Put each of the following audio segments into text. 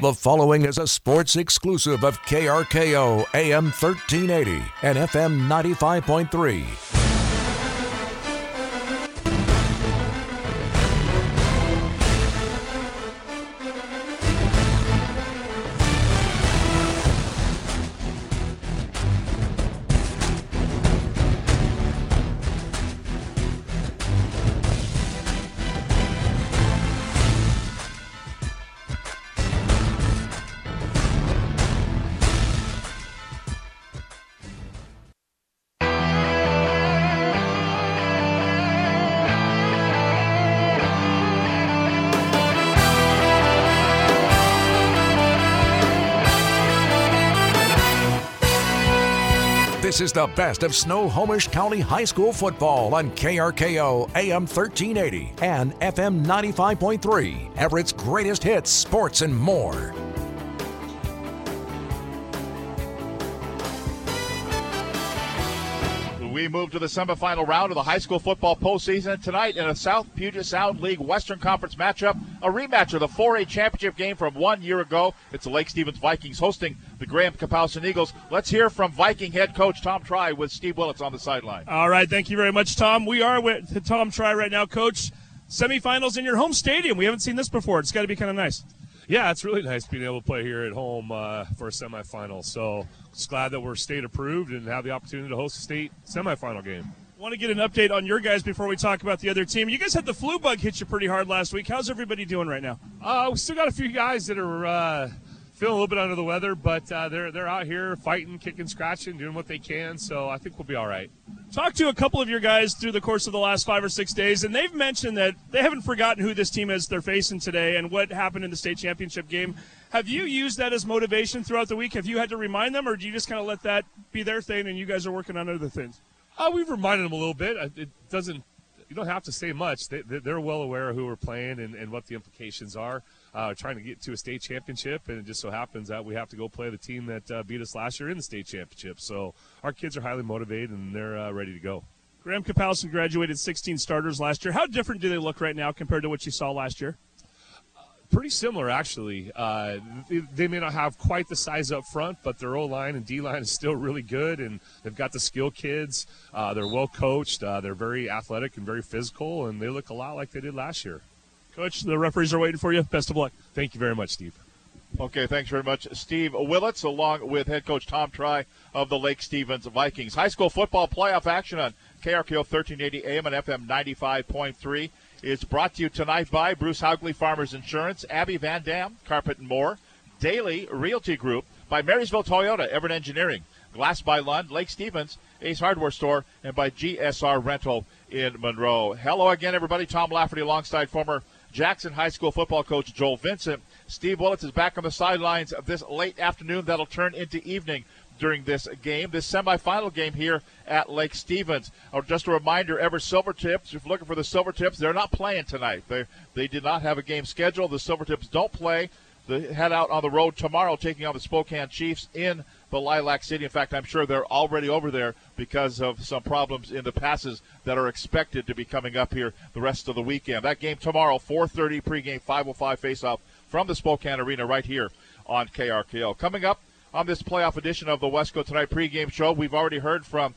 The following is a sports exclusive of KRKO AM 1380 and FM 95.3. the best of Snohomish County High School football on KRKO AM 1380 and FM 95.3. Everett's greatest hits, sports, and more. We move to the semifinal round of the high school football postseason tonight in a South Puget Sound League Western Conference matchup, a rematch of the 4A championship game from one year ago. It's the Lake Stevens Vikings hosting the Graham Kapowsin Eagles. Let's hear from Viking head coach Tom Tri with Steve Willits on the sideline. All right, thank you very much, Tom. We are with Tom Tri right now, coach. Semifinals in your home stadium. We haven't seen this before. It's got to be kind of nice. Yeah, it's really nice being able to play here at home uh, for a semifinal. So just glad that we're state approved and have the opportunity to host a state semifinal game. Want to get an update on your guys before we talk about the other team. You guys had the flu bug hit you pretty hard last week. How's everybody doing right now? Uh, we still got a few guys that are uh, feeling a little bit under the weather, but uh, they're they're out here fighting, kicking, scratching, doing what they can. So I think we'll be all right. Talked to a couple of your guys through the course of the last five or six days, and they've mentioned that they haven't forgotten who this team is they're facing today and what happened in the state championship game. Have you used that as motivation throughout the week? Have you had to remind them, or do you just kind of let that be their thing and you guys are working on other things? Uh, we've reminded them a little bit. It doesn't. You don't have to say much. They, they're well aware of who we're playing and, and what the implications are. Uh, trying to get to a state championship, and it just so happens that we have to go play the team that uh, beat us last year in the state championship. So our kids are highly motivated and they're uh, ready to go. Graham Kapowsin graduated 16 starters last year. How different do they look right now compared to what you saw last year? Pretty similar actually. Uh, they, they, may not have quite the size up front, but their O line and D line is still really good, and they've got the skill kids. Uh, they're well coached. Uh, they're very athletic and very physical, and they look a lot like they did last year. Coach, the referees are waiting for you. Best of luck. Thank you very much, Steve. Okay, thanks very much, Steve Willits, along with head coach Tom Tri of the Lake Stevens Vikings. High school football playoff action on KRKO 1380 AM and FM 95.3 is brought to you tonight by Bruce Haugley Farmers Insurance, Abby Van Dam, Carpet and More, Daily Realty Group, by Marysville Toyota, Everett Engineering, Glass by Lund, Lake Stevens, Ace Hardware Store, and by GSR Rental in Monroe. Hello again, everybody. Tom Lafferty alongside former Jackson High School football coach Joel Vincent. Steve Willits is back on the sidelines of this late afternoon that'll turn into evening during this game, this semifinal game here at Lake Stevens. Oh, just a reminder, ever Silvertips, if you're looking for the Silvertips, they're not playing tonight. They they did not have a game scheduled. The Silvertips don't play. They head out on the road tomorrow, taking on the Spokane Chiefs in the Lilac City. In fact, I'm sure they're already over there because of some problems in the passes that are expected to be coming up here the rest of the weekend. That game tomorrow, 4:30 pregame, 5:05 faceoff from the Spokane Arena right here on KRKO. Coming up on this playoff edition of the Wesco Tonight pregame show. We've already heard from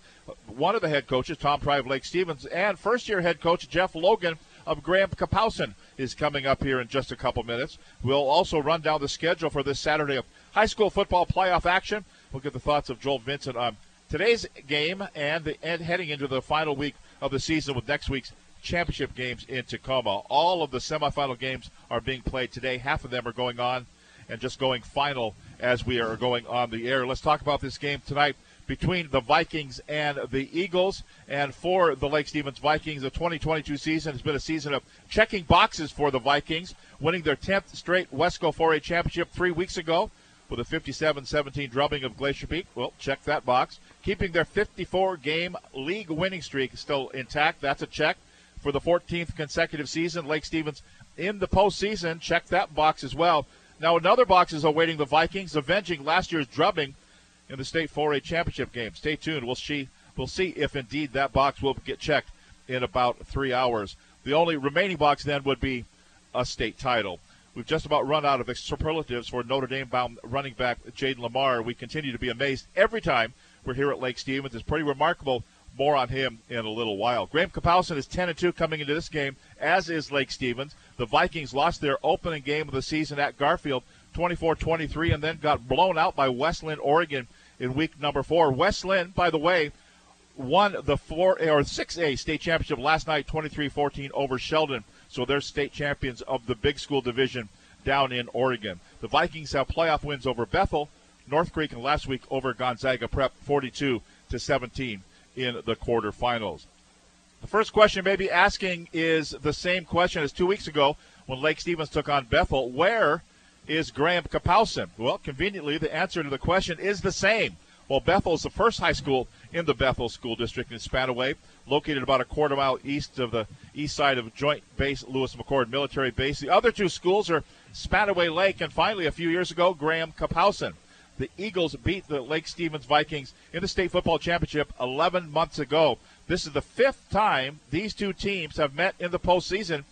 one of the head coaches, Tom of Lake Stevens, and first year head coach Jeff Logan of Graham Kapowsin is coming up here in just a couple minutes. We'll also run down the schedule for this Saturday of high school football playoff action. We'll get the thoughts of Joel Vincent on today's game and, the, and heading into the final week of the season with next week's championship games in Tacoma. All of the semifinal games are being played today. Half of them are going on and just going final as we are going on the air. Let's talk about this game tonight between the Vikings and the Eagles. And for the Lake Stevens Vikings, the 2022 season has been a season of checking boxes for the Vikings, winning their 10th straight Wesco 4A championship three weeks ago with a 57-17 drubbing of Glacier Peak. Well, check that box. Keeping their 54-game league winning streak still intact. That's a check. For the 14th consecutive season, Lake Stevens in the postseason. Check that box as well. Now another box is awaiting the Vikings, avenging last year's drubbing in the state 4A championship game. Stay tuned. We'll see. We'll see if indeed that box will get checked in about three hours. The only remaining box then would be a state title. We've just about run out of superlatives for Notre Dame bound running back Jayden Limar. We continue to be amazed every time we're here at Lake Stevens. It's pretty remarkable. More on him in a little while. Graham Kapowsin is 10 and 2 coming into this game, as is Lake Stevens. The Vikings lost their opening game of the season at Garfield 24 23 and then got blown out by West Linn, Oregon in week number four. West Linn, by the way, won the 4 or 6A state championship last night 23-14 over Sheldon. So they're state champions of the big school division down in Oregon. The Vikings have playoff wins over Bethel, North Creek, and last week over Gonzaga Prep 42 to 17 in the quarterfinals. The first question may be asking is the same question as two weeks ago when Lake Stevens took on Bethel. Where is Graham Kapowsin? Well, conveniently, the answer to the question is the same. Well, Bethel is the first high school in the Bethel School District in Spanaway, located about a quarter mile east of the east side of Joint Base Lewis McChord Military Base. The other two schools are Spanaway Lake and finally, a few years ago, Graham Kapowsin. The Eagles beat the Lake Stevens Vikings in the state football championship 11 months ago. This is the fifth time these two teams have met in the postseason,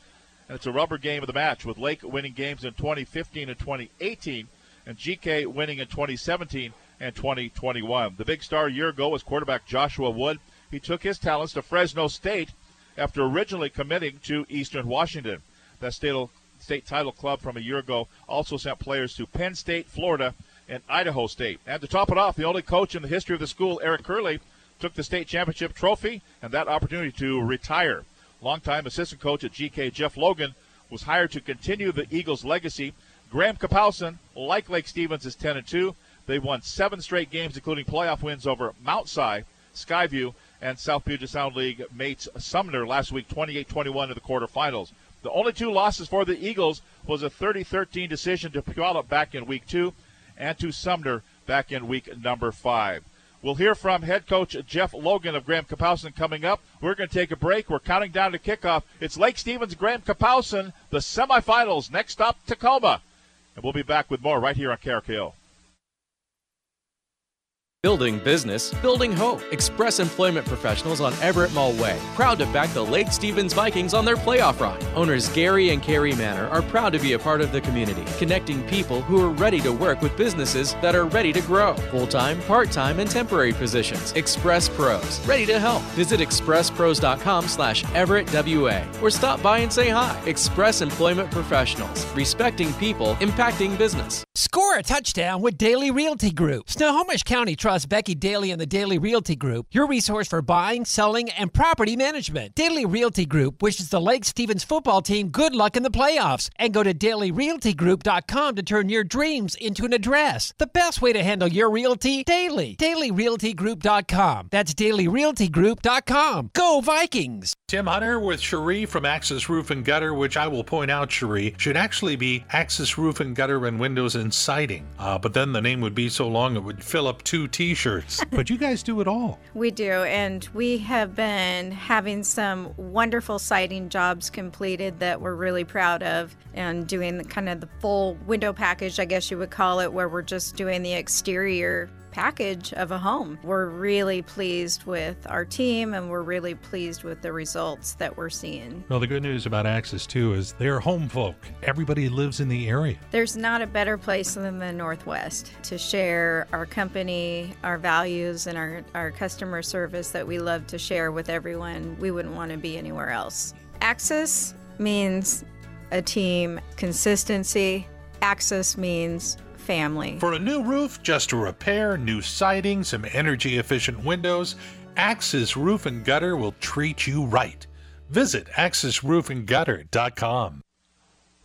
and it's a rubber game of the match with Lake winning games in 2015 and 2018, and GK winning in 2017 and 2021. The big star a year ago was quarterback Joshua Wood. He took his talents to Fresno State after originally committing to Eastern Washington. That state, state title club from a year ago also sent players to Penn State, Florida, and Idaho State. And to top it off, the only coach in the history of the school, Eric Kurle, took the state championship trophy and that opportunity to retire. Longtime assistant coach at GK, Jeff Logan, was hired to continue the Eagles' legacy. Graham Kapowsin, like Lake Stevens, is 10 and 2. They won seven straight games, including playoff wins over Mount Si, Skyview, and South Puget Sound League mates Sumner last week, 28-21 in the quarterfinals. The only two losses for the Eagles was a 30-13 decision to Puyallup back in week two, and to Sumner back in week number five. We'll hear from head coach Jeff Logan of Graham Kapowsin coming up. We're going to take a break. We're counting down to kickoff. It's Lake Stevens, Graham Kapowsin, the semifinals. Next stop, Tacoma. And we'll be back with more right here on KRKO. Building business, building hope. Express Employment Professionals on Everett Mall Way. Proud to back the Lake Stevens Vikings on their playoff run. Owners Gary and Carrie Manor are proud to be a part of the community, connecting people who are ready to work with businesses that are ready to grow. Full time, part time, and temporary positions. Express Pros. Ready to help. Visit expresspros.com slash Everett WA or stop by and say hi. Express Employment Professionals. Respecting people, impacting business. Score a touchdown with Daily Realty Group. Snohomish County trust Becky Daly and the Daily Realty Group, your resource for buying, selling, and property management. Daily Realty Group wishes the Lake Stevens football team good luck in the playoffs and go to dailyrealtygroup.com to turn your dreams into an address. The best way to handle your realty daily. dailyrealtygroup.com. That's dailyrealtygroup.com. Go Vikings! Tim Hunter with Cherie from Axis Roof and Gutter, which I will point out, Cherie, should actually be Axis Roof and Gutter and Windows and Siding. Uh, but then the name would be so long it would fill up two t shirts. but you guys do it all. We do, and we have been having some wonderful siding jobs completed that we're really proud of, and doing the, kind of the full window package, I guess you would call it, where we're just doing the exterior package of a home. We're really pleased with our team and we're really pleased with the results that we're seeing. Well, the good news about Axis too is they're home folk. Everybody lives in the area. There's not a better place than the Northwest to share our company, our values, and our, our customer service that we love to share with everyone. We wouldn't want to be anywhere else. Axis means a team, consistency. Axis means family. For a new roof, just a repair, new siding, some energy efficient windows, Axis Roof and Gutter will treat you right. Visit axisroofandgutter.com.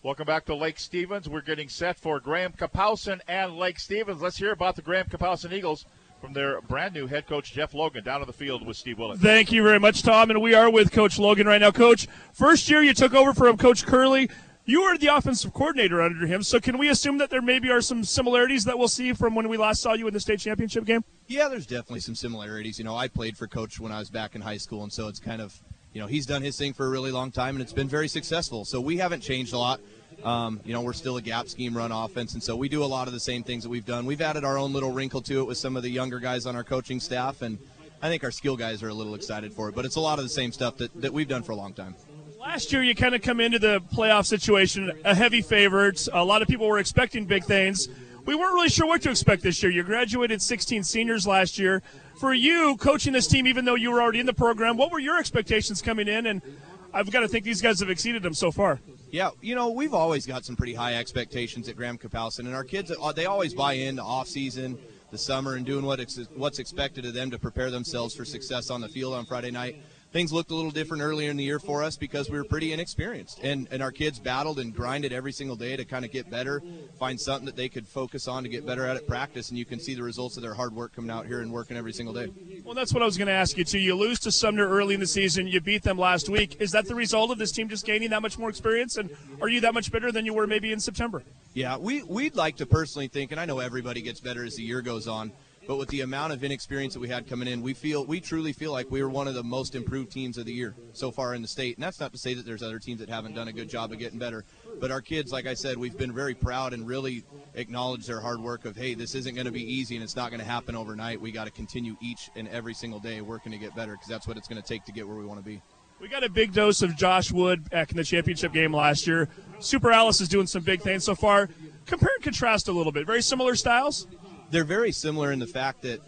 Welcome back to Lake Stevens. We're getting set for Graham Kapowsin and Lake Stevens. Let's hear about the Graham Kapowsin Eagles from their brand new head coach Jeff Logan down on the field with Steve Willits. Thank you very much, Tom. And we are with Coach Logan right now. Coach, first year you took over from Coach Kurle. You were the offensive coordinator under him, so can we assume that there maybe are some similarities that we'll see from when we last saw you in the state championship game? Yeah, there's definitely some similarities. You know, I played for Coach when I was back in high school, and so it's kind of, you know, he's done his thing for a really long time, and it's been very successful. So we haven't changed a lot. Um, you know, we're still a gap scheme run offense, and so we do a lot of the same things that we've done. We've added our own little wrinkle to it with some of the younger guys on our coaching staff, and I think our skill guys are a little excited for it. But it's a lot of the same stuff that, that we've done for a long time Last year, you kind of come into the playoff situation a heavy favorite. A lot of people were expecting big things. We weren't really sure what to expect this year. You graduated 16 seniors last year. For you, coaching this team, even though you were already in the program, what were your expectations coming in? And I've got to think these guys have exceeded them so far. Yeah, you know, we've always got some pretty high expectations at Graham Kapowsin, and our kids, uh, they always buy in off season, the summer, and doing what's expected of them to prepare themselves for success on the field on Friday night things looked a little different earlier in the year for us because we were pretty inexperienced. And, and our kids battled and grinded every single day to kind of get better, find something that they could focus on to get better at at practice. And you can see the results of their hard work coming out here and working every single day. Well, that's what I was going to ask you, too. You lose to Sumner early in the season. You beat them last week. Is that the result of this team just gaining that much more experience? And are you that much better than you were maybe in September? Yeah, we, we'd like to personally think, and I know everybody gets better as the year goes on, but with the amount of inexperience that we had coming in, we feel we truly feel like we were one of the most improved teams of the year so far in the state. And that's not to say that there's other teams that haven't done a good job of getting better. But our kids, like I said, we've been very proud and really acknowledged their hard work of, hey, this isn't going to be easy and it's not going to happen overnight. We got to continue each and every single day working to get better because that's what it's going to take to get where we want to be. We got a big dose of Josh Wood back in the championship game last year. Superales is doing some big things so far. Compare and contrast a little bit. Very similar styles? They're very similar in the fact that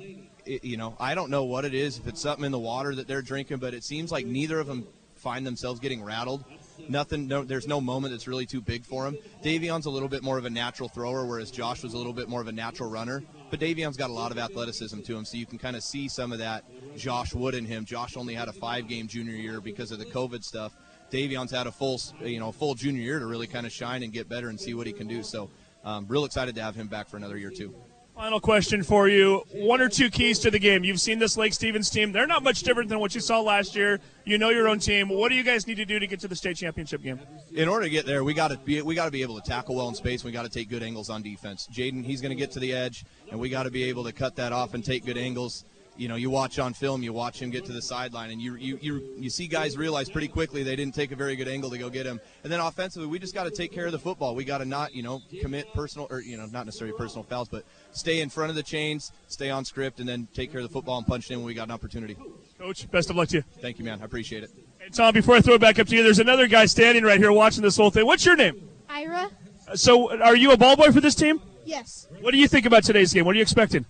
it, you know, I don't know what it is, if it's something in the water that they're drinking, but it seems like neither of them find themselves getting rattled. Nothing, no, there's no moment that's really too big for him. Davion's a little bit more of a natural thrower, whereas Josh was a little bit more of a natural runner. But Davion's got a lot of athleticism to him, so you can kind of see some of that Josh Wood in him. Josh only had a five-game junior year because of the COVID stuff. Davion's had a full, you know, full junior year to really kind of shine and get better and see what he can do. So, um, real excited to have him back for another year too. Final question for you. One or two keys to the game. You've seen this Lake Stevens team. They're not much different than what you saw last year. You know your own team. What do you guys need to do to get to the state championship game? In order to get there, we got to be we got to be able to tackle well in space. We got to take good angles on defense. Jayden, he's going to get to the edge, and we got to be able to cut that off and take good angles you know, you watch on film, you watch him get to the sideline, and you you you, you see guys realize pretty quickly they didn't take a very good angle to go get him. And then offensively, we just got to take care of the football. We got to not you know commit personal or you know not necessarily personal fouls, but stay in front of the chains, stay on script, and then take care of the football and punch it in when we got an opportunity. Coach, best of luck to you. Thank you, man. I appreciate it. Hey, Tom, before I throw it back up to you, there's another guy standing right here watching this whole thing. What's your name? Ira. So, are you a ball boy for this team? Yes. What do you think about today's game? What are you expecting?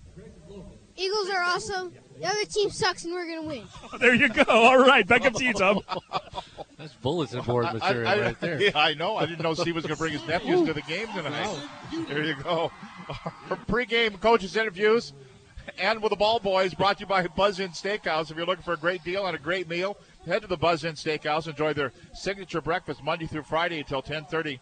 Eagles are awesome. The other team sucks, and we're gonna win. Oh, there you go. All right, back up to you, Tom. That's bulletin board material I, I, right there. Yeah, I know. I didn't know Steve was going to bring his nephews to the game tonight. There you go. Our pre-game coaches interviews and with the ball boys brought to you by Buzz Inn Steakhouse. If you're looking for a great deal on a great meal, head to the Buzz Inn Steakhouse. Enjoy their signature breakfast Monday through Friday until 10:30.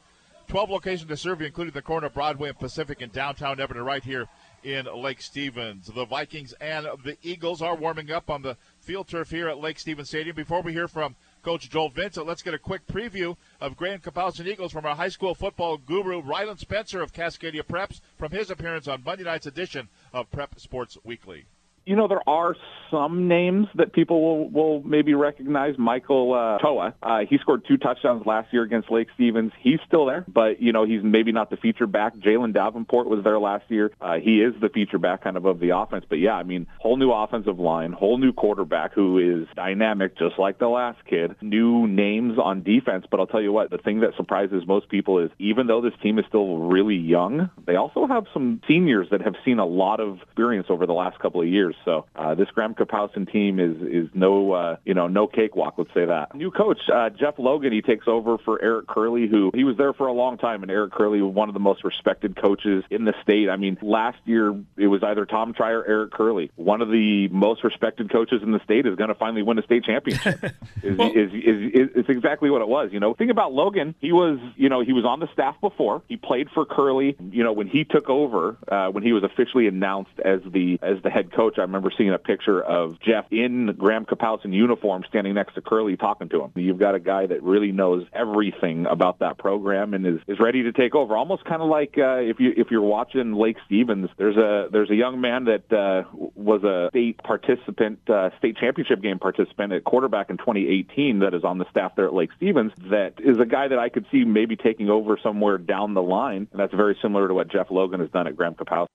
12 locations to serve you, including the corner of Broadway and Pacific in downtown Everett, right here in Lake Stevens. The Vikings and the Eagles are warming up on the field turf here at Lake Stevens Stadium. Before we hear from Coach Joel Vincent, let's get a quick preview of Graham Kapowsin Eagles from our high school football guru, Ryland Spencer of Cascadia Preps, from his appearance on Monday night's edition of Prep Sports Weekly you know, there are some names that people will, will maybe recognize. Michael uh, Toa, uh, he scored two touchdowns last year against Lake Stevens. He's still there, but, you know, he's maybe not the feature back. Jalen Davenport was there last year. Uh, he is the feature back kind of of the offense. But, yeah, I mean, whole new offensive line, whole new quarterback who is dynamic, just like the last kid. New names on defense. But I'll tell you what, the thing that surprises most people is even though this team is still really young, they also have some seniors that have seen a lot of experience over the last couple of years. So uh, this Graham Kapowsin team is is no uh, you know no cakewalk. Let's say that. New coach uh, Jeff Logan he takes over for Eric Kurle, who he was there for a long time, and Eric Kurle one of the most respected coaches in the state. I mean, last year it was either Tom Tri or Eric Kurle. One of the most respected coaches in the state is going to finally win a state championship. is, well, is, is, is, is exactly what it was. You know, think about Logan. He was you know he was on the staff before. He played for Kurle. You know, when he took over, uh, when he was officially announced as the as the head coach, I remember seeing a picture of Jeff in Graham Kapowsin uniform standing next to Kurle talking to him. You've got a guy that really knows everything about that program and is, is ready to take over. Almost kind of like uh, if you if you're watching Lake Stevens, there's a there's a young man that uh, was a state participant, uh, state championship game participant at quarterback in 2018 that is on the staff there at Lake Stevens. That is a guy that I could see maybe taking over somewhere down the line, and that's very similar to what Jeff Logan has done at Graham Kapowsin.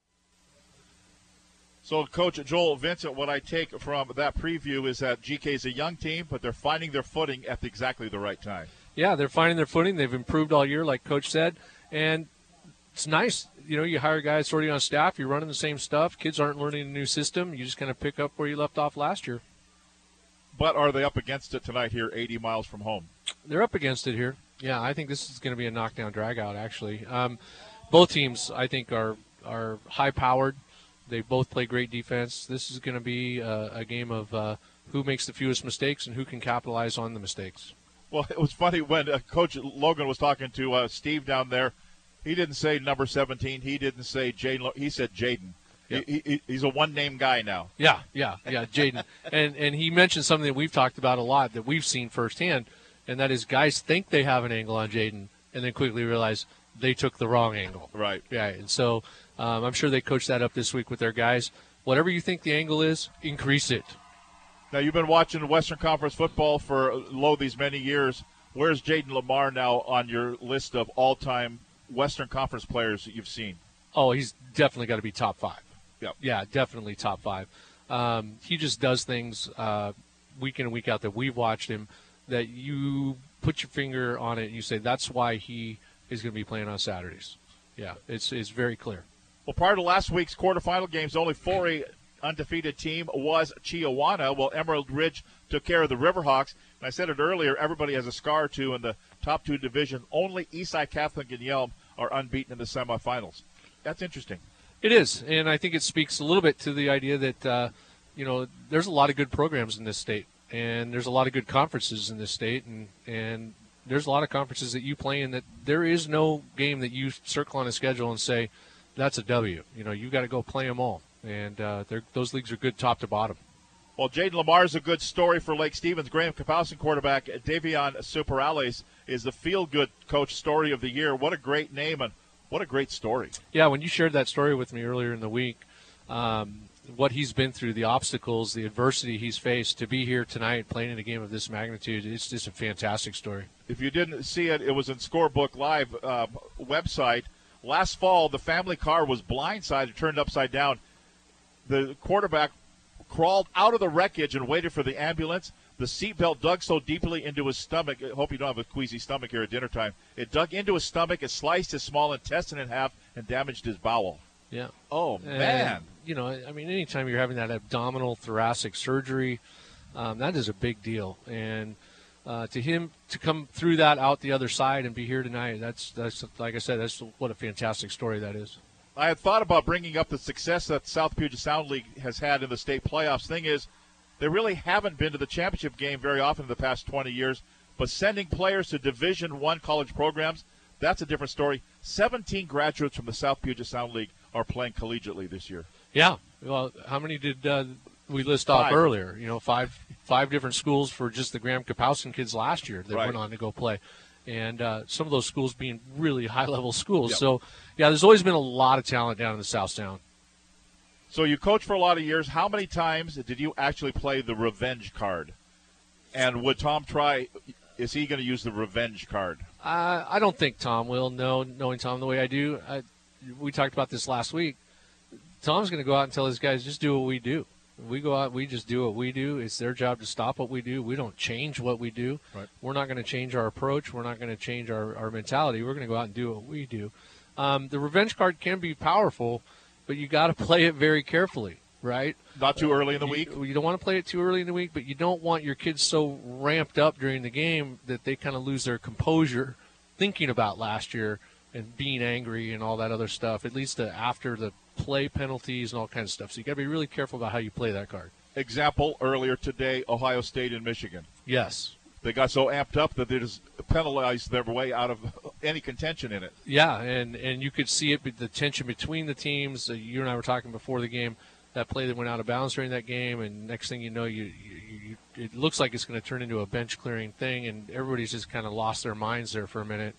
So, Coach Joel Vincent, what I take from that preview is that GK is a young team, but they're finding their footing at exactly the right time. Yeah, they're finding their footing. They've improved all year, like Coach said, and it's nice. You know, you hire guys already on staff. You're running the same stuff. Kids aren't learning a new system. You just kind of pick up where you left off last year. But are they up against it tonight here, 80 miles from home? They're up against it here. Yeah, I think this is going to be a knockdown dragout. Actually, um, both teams I think are are high powered. They both play great defense. This is going to be a, a game of uh, who makes the fewest mistakes and who can capitalize on the mistakes. Well, it was funny when uh, Coach Logan was talking to uh, Steve down there. He didn't say number 17. He didn't say Jayden. He said Jayden. Yeah. He, he, he's a one name guy now. Yeah, yeah, yeah, Jayden. and and he mentioned something that we've talked about a lot that we've seen firsthand, and that is guys think they have an angle on Jayden, and then quickly realize they took the wrong angle. Right. Yeah, and so um, I'm sure they coached that up this week with their guys. Whatever you think the angle is, increase it. Now you've been watching Western Conference football for low these many years. Where's Jayden Limar now on your list of all-time Western Conference players that you've seen? Oh, he's definitely got to be top five. Yep. Yeah, definitely top five. Um, he just does things uh, week in and week out that we've watched him that you put your finger on it and you say that's why he is going to be playing on Saturdays. Yeah, it's it's very clear. Well, prior to last week's quarterfinal games, only 4A undefeated team was Chiawana. Well, Emerald Ridge took care of the Riverhawks. And I said it earlier, everybody has a scar or two in the top two division. Only Eastside Catholic and Yelm are unbeaten in the semifinals. That's interesting. It is, and I think it speaks a little bit to the idea that uh, you know there's a lot of good programs in this state, and there's a lot of good conferences in this state, and and there's a lot of conferences that you play in that there is no game that you circle on a schedule and say that's a W. You know, you got to go play them all, and uh, those leagues are good top to bottom. Well, Jayden Limar is a good story for Lake Stevens. Graham Kapowsin quarterback Davion Superales is the feel-good coach story of the year. What a great name and what a great story. Yeah, when you shared that story with me earlier in the week, um, what he's been through, the obstacles, the adversity he's faced to be here tonight playing in a game of this magnitude, it's just a fantastic story. If you didn't see it, it was in Scorebook Live uh, website. Last fall, the family car was blindsided, turned upside down. The quarterback crawled out of the wreckage and waited for the ambulance. The seatbelt dug so deeply into his stomach. I hope you don't have a queasy stomach here at dinner time. It dug into his stomach, it sliced his small intestine in half, and damaged his bowel. Yeah. Oh man. You know, I mean, anytime you're having that abdominal thoracic surgery, um, that is a big deal. And uh, to him to come through that out the other side and be here tonight, that's that's like I said, that's what a fantastic story that is. I had thought about bringing up the success that South Puget Sound League has had in the state playoffs. Thing is, they really haven't been to the championship game very often in the past 20 years. But sending players to Division One college programs, that's a different story. 17 graduates from the South Puget Sound League are playing collegiately this year. Yeah. Well, how many did uh, we list Five. off earlier? You know, five five different schools for just the Graham Kapowsin kids last year that Right. went on to go play. And uh, some of those schools being really high level schools. Yep. So, yeah, there's always been a lot of talent down in the South Sound. So you coached for a lot of years. How many times did you actually play the revenge card? And would Tom try? Is he going to use the revenge card? Uh, I don't think Tom will. No, knowing Tom the way I do, I, we talked about this last week. Tom's going to go out and tell his guys just do what we do. We go out, we just do what we do. It's their job to stop what we do. We don't change what we do. Right. We're not going to change our approach. We're not going to change our, our mentality. We're going to go out and do what we do. Um, the revenge card can be powerful, but you got to play it very carefully, right? Not too early in the You- week. You don't want to play it too early in the week, but you don't want your kids so ramped up during the game that they kind of lose their composure thinking about last year and being angry and all that other stuff. At least uh, after the play penalties and all kinds of stuff. So you got to be really careful about how you play that card. Example earlier today, Ohio State and Michigan. Yes. They got so amped up that they just penalized their way out of any contention in it. Yeah, and and you could see it, the tension between the teams. Uh, you and I were talking before the game. That play that went out of bounds during that game, and next thing you know, you, you, you it looks like it's going to turn into a bench clearing thing, and everybody's just kind of lost their minds there for a minute.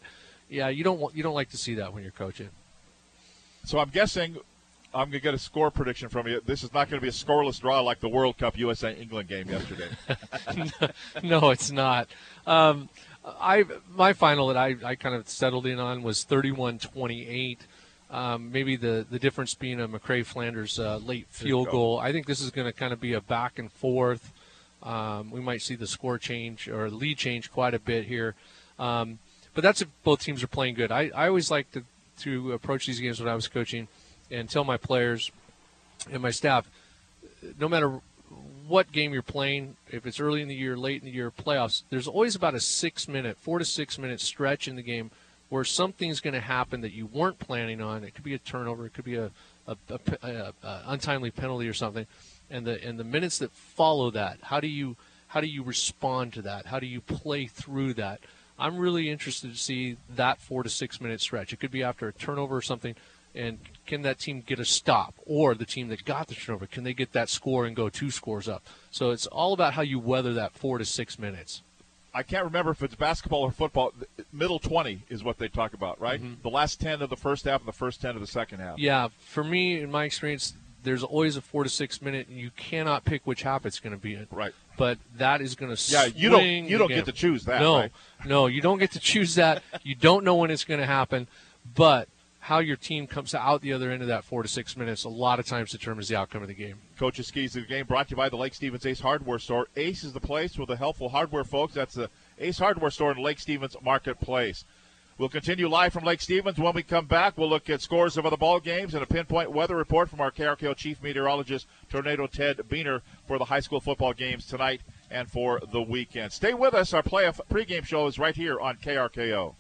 Yeah, you don't want you don't like to see that when you're coaching. So I'm guessing I'm going to get a score prediction from you. This is not going to be a scoreless draw like the World Cup USA England game yesterday. no, it's not. Um, I my final that I, I kind of settled in on was 31-28. Um, maybe the, the difference being a McCray Flanders uh, late field goal. I think this is going to kind of be a back and forth. Um, we might see the score change or lead change quite a bit here. Um, but that's if both teams are playing good. I, I always like to, to approach these games when I was coaching and tell my players and my staff, no matter what game you're playing, if it's early in the year, late in the year, playoffs, there's always about a six minute, four to six minute stretch in the game where something's going to happen that you weren't planning on. It could be a turnover, it could be a, a, a, a untimely penalty or something, and the and the minutes that follow that, how do you how do you respond to that? How do you play through that? I'm really interested to see that four to six minute stretch. It could be after a turnover or something, and can that team get a stop? Or the team that got the turnover, can they get that score and go two scores up? So it's all about how you weather that four to six minutes. I can't remember if it's basketball or football. Middle 20 is what they talk about, right? Mm-hmm. The last 10 of the first half and the first 10 of the second half. Yeah, for me, in my experience, there's always a four to six minute, and you cannot pick which half it's going to be in. Right but that is going to yeah. You don't you don't get to choose that. No, right? no, you don't get to choose that. you don't know when it's going to happen, but how your team comes out the other end of that four to six minutes a lot of times determines the outcome of the game. Coach's Keys of the Game brought to you by the Lake Stevens Ace Hardware Store. Ace is the place with the helpful hardware folks. That's the Ace Hardware Store in Lake Stevens Marketplace. We'll continue live from Lake Stevens. When we come back, we'll look at scores of other ball games and a pinpoint weather report from our KRKO Chief Meteorologist, Tornado Ted Beener, for the high school football games tonight and for the weekend. Stay with us. Our playoff pregame show is right here on KRKO.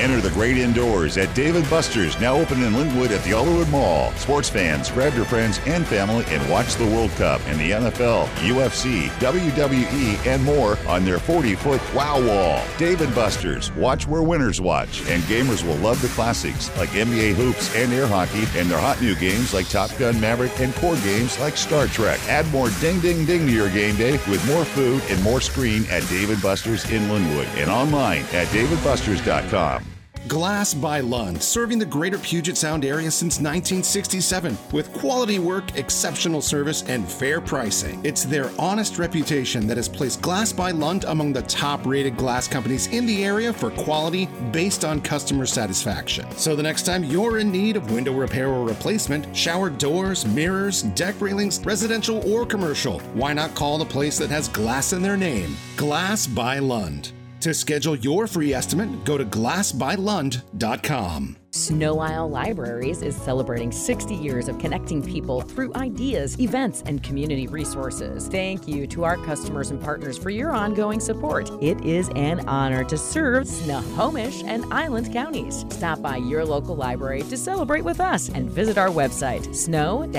Enter the great indoors at Dave & Buster's, now open in Lynnwood at the Alderwood Mall. Sports fans, grab your friends and family and watch the World Cup and the NFL, UFC, WWE, and more on their 40 foot wow wall. Dave & Buster's, watch where winners watch, and gamers will love the classics like NBA hoops and air hockey, and their hot new games like Top Gun Maverick and core games like Star Trek. Add more ding ding ding to your game day with more food and more screen at Dave & Buster's in Lynnwood and online at daveandbusters.com. Glass by Lund, serving the greater Puget Sound area since 1967 with quality work, exceptional service, and fair pricing. It's their honest reputation that has placed Glass by Lund among the top rated glass companies in the area for quality based on customer satisfaction. So the next time you're in need of window repair or replacement, shower doors, mirrors, deck railings, residential or commercial, why not call the place that has glass in their name? Glass by Lund. To schedule your free estimate, go to glassbylund.com. Sno-Isle Libraries is celebrating 60 years of connecting people through ideas, events, and community resources. Thank you to our customers and partners for your ongoing support. It is an honor to serve Snohomish and Island counties. Stop by your local library to celebrate with us and visit our website, sno-isle.org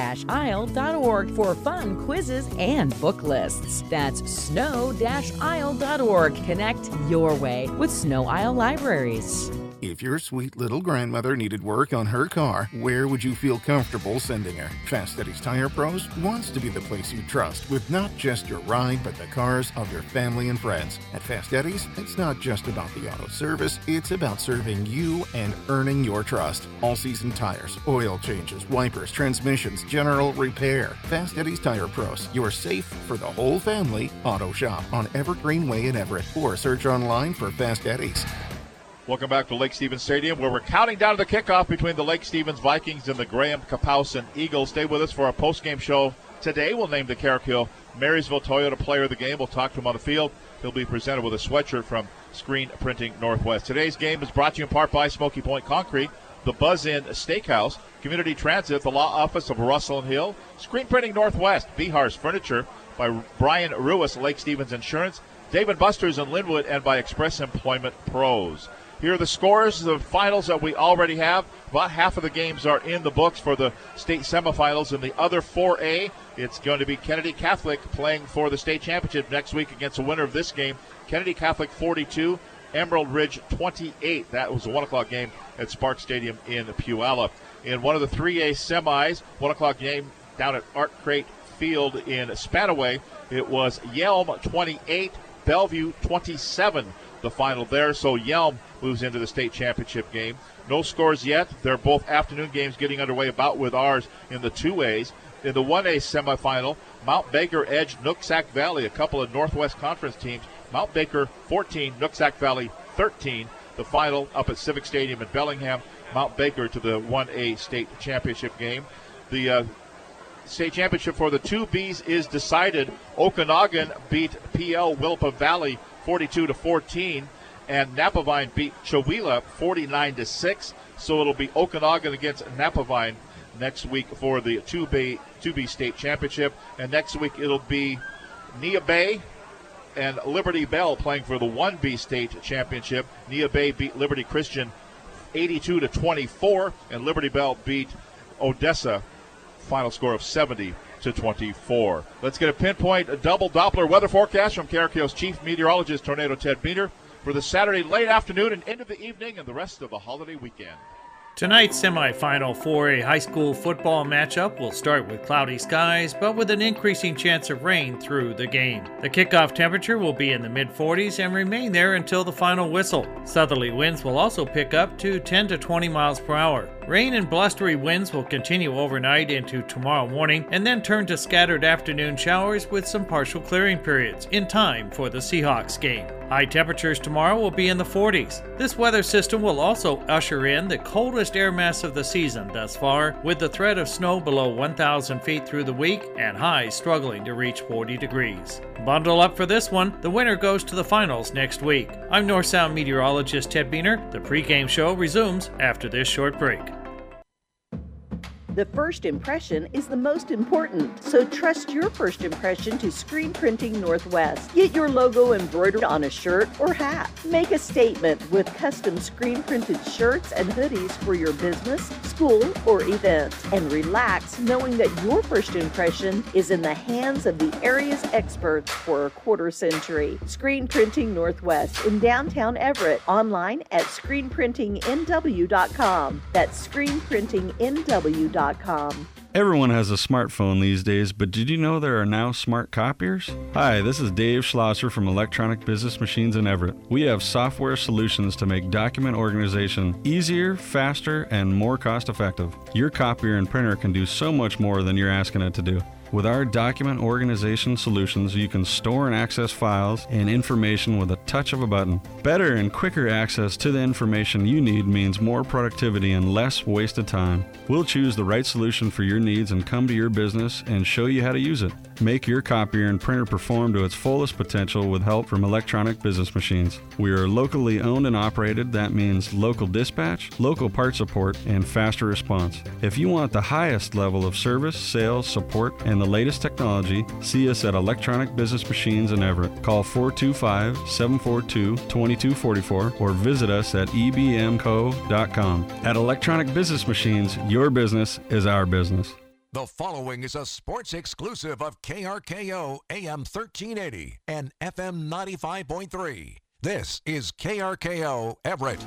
for fun quizzes and book lists. That's sno-isle.org. Connect your way with Sno-Isle Libraries. If your sweet little grandmother needed work on her car, where would you feel comfortable sending her? Fast Eddie's Tire Pros wants to be the place you trust with not just your ride, but the cars of your family and friends. At Fast Eddie's, it's not just about the auto service, it's about serving you and earning your trust. All season tires, oil changes, wipers, transmissions, general repair. Fast Eddie's Tire Pros, your safe for the whole family auto shop on Evergreen Way in Everett or search online for Fast Eddie's. Welcome back to Lake Stevens Stadium, where we're counting down to the kickoff between the Lake Stevens Vikings and the Graham Kapowsin Eagles. Stay with us for our post-game show today. We'll name the Carrick Hill Marysville Toyota Player of the Game. We'll talk to him on the field. He'll be presented with a sweatshirt from Screen Printing Northwest. Today's game is brought to you in part by Smoky Point Concrete, the Buzz Inn Steakhouse, Community Transit, the Law Office of Russell and Hill, Screen Printing Northwest, Bihar's Furniture, by Brian Ruiz, Lake Stevens Insurance, Dave & Buster's in Lynnwood, and by Express Employment Pros. Here are the scores, the finals that we already have. About half of the games are in the books for the state semifinals. In the other 4A, it's going to be Kennedy Catholic playing for the state championship next week against the winner of this game. Kennedy Catholic 42, Emerald Ridge 28. That was a 1 o'clock game at Sparks Stadium in Puyallup. In one of the 3A semis, 1 o'clock game down at Art Crate Field in Spanaway, it was Yelm 28, Bellevue 27 the final there. So Yelm moves into the state championship game. No scores yet. They're both afternoon games getting underway about with ours in the 2As. In the 1A semifinal, Mount Baker edged Nooksack Valley, a couple of Northwest Conference teams. Mount Baker 14, Nooksack Valley 13. The final up at Civic Stadium in Bellingham, Mount Baker to the 1A state championship game. The uh, state championship for the 2Bs is decided. Okanogan beat PL Willapa Valley 42 to 14. And Napavine beat Chovila 49 to 6. So it'll be Okanogan against Napavine next week for the 2B 2B state championship, and next week it'll be Neah Bay and Liberty Bell playing for the 1B state championship. Neah Bay beat Liberty Christian 82 to 24, and Liberty Bell beat Odessa, final score of 70 to 24. Let's get a pinpoint a double Doppler weather forecast from KRKO's chief meteorologist, Tornado Ted Beener, for the Saturday late afternoon and into the evening and the rest of the holiday weekend. Tonight's semifinal for a high school football matchup will start with cloudy skies, but with an increasing chance of rain through the game. The kickoff temperature will be in the mid 40s and remain there until the final whistle. Southerly winds will also pick up to 10 to 20 miles per hour. Rain and blustery winds will continue overnight into tomorrow morning and then turn to scattered afternoon showers with some partial clearing periods in time for the Seahawks game. High temperatures tomorrow will be in the 40s. This weather system will also usher in the coldest air mass of the season thus far, with the threat of snow below 1,000 feet through the week and highs struggling to reach 40 degrees. Bundle up for this one. The winner goes to the finals next week. I'm North Sound meteorologist Ted Beener. The pregame show resumes after this short break. The first impression is the most important, so trust your first impression to Screen Printing Northwest. Get your logo embroidered on a shirt or hat. Make a statement with custom screen printed shirts and hoodies for your business, school, or event. And relax knowing that your first impression is in the hands of the area's experts for a quarter century. Screen Printing Northwest in downtown Everett. Online at screenprintingnw.com. That's screenprintingnw.com. Everyone has a smartphone these days, but did you know there are now smart copiers? Hi, this is Dave Schlosser from Electronic Business Machines in Everett. We have software solutions to make document organization easier, faster, and more cost effective. Your copier and printer can do so much more than you're asking it to do. With our document organization solutions, you can store and access files and information with a touch of a button. Better and quicker access to the information you need means more productivity and less wasted time. We'll choose the right solution for your needs and come to your business and show you how to use it. Make your copier and printer perform to its fullest potential with help from electronic business machines. We are locally owned and operated. That means local dispatch, local part support, and faster response. If you want the highest level of service, sales, support, and the latest technology, see us at Electronic Business Machines in Everett. Call 425 742 2244 or visit us at ebmco.com. At Electronic Business Machines, your business is our business. The following is a sports exclusive of KRKO AM 1380 and FM 95.3. This is KRKO Everett.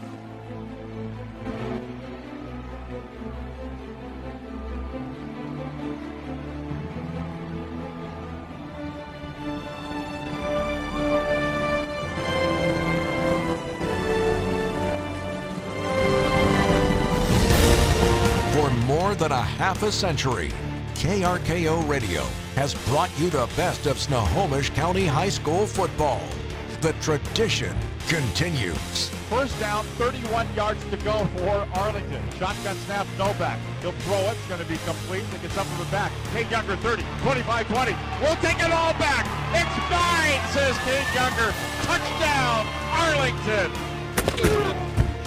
More than a half a century, KRKO Radio has brought you the best of Snohomish County High School football. The tradition continues. First down, 31 yards to go for Arlington. Shotgun snap, Novak. He'll throw it. It's going to be complete. It gets up from the back. Kate Younger, 30, 25, 20. We'll take it all back. It's mine, says Kate Younger. Touchdown, Arlington.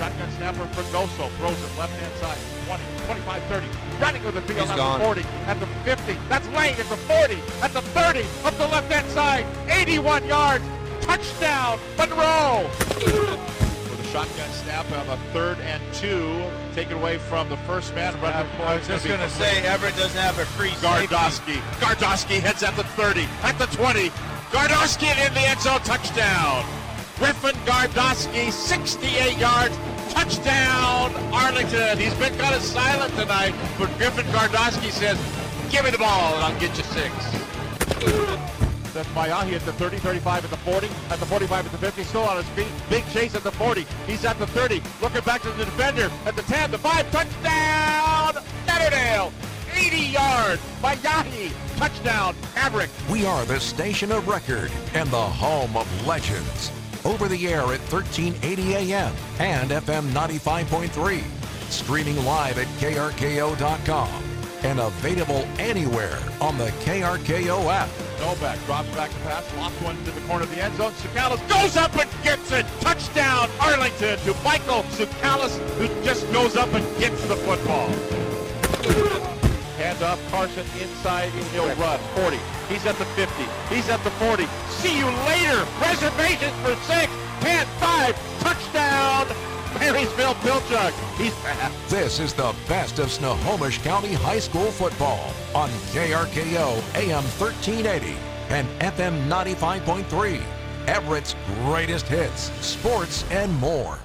Shotgun snapper for Goso. Throws it left-hand side. 20, 25, 30. Running with the field He's at gone. the 40, at the 50. That's late at the 40, at the 30, up the left-hand side. 81 yards. Touchdown, Monroe. For the shotgun snap on the third and two. Taken away from the first man. Running I was just gonna say, Everett doesn't have a free Gardowski. Gardowski heads at the 30, at the 20. Gardowski in the end zone, touchdown. Griffin Gardowski, 68 yards, touchdown, Arlington. He's been kind of silent tonight, but Griffin Gardowski says, give me the ball and I'll get you six. That's Mayahi at the 30, 35 at the 40, at the 45 at the 50, still on his feet. Big chase at the 40. He's at the 30, looking back to the defender at the 10, the 5, touchdown, Lauderdale. 80 yards, Mayahi, touchdown, Maverick. We are the station of record and the home of legends. Over the air at 1380 AM and FM 95.3. Streaming live at krko.com and available anywhere on the KRKO app. Novak drops back to pass, lost one to the corner of the end zone. Sukalis goes up and gets it. Touchdown, Arlington to Michael Sukalis, who just goes up and gets the football. Off Carson inside, and he'll run. 40. He's at the 50. He's at the 40. See you later. Reservations for 6, 10, 5. Touchdown, Marysville Pilchuck. He's back. This is the best of Snohomish County High School football on KRKO AM 1380 and FM 95.3. Everett's greatest hits, sports, and more.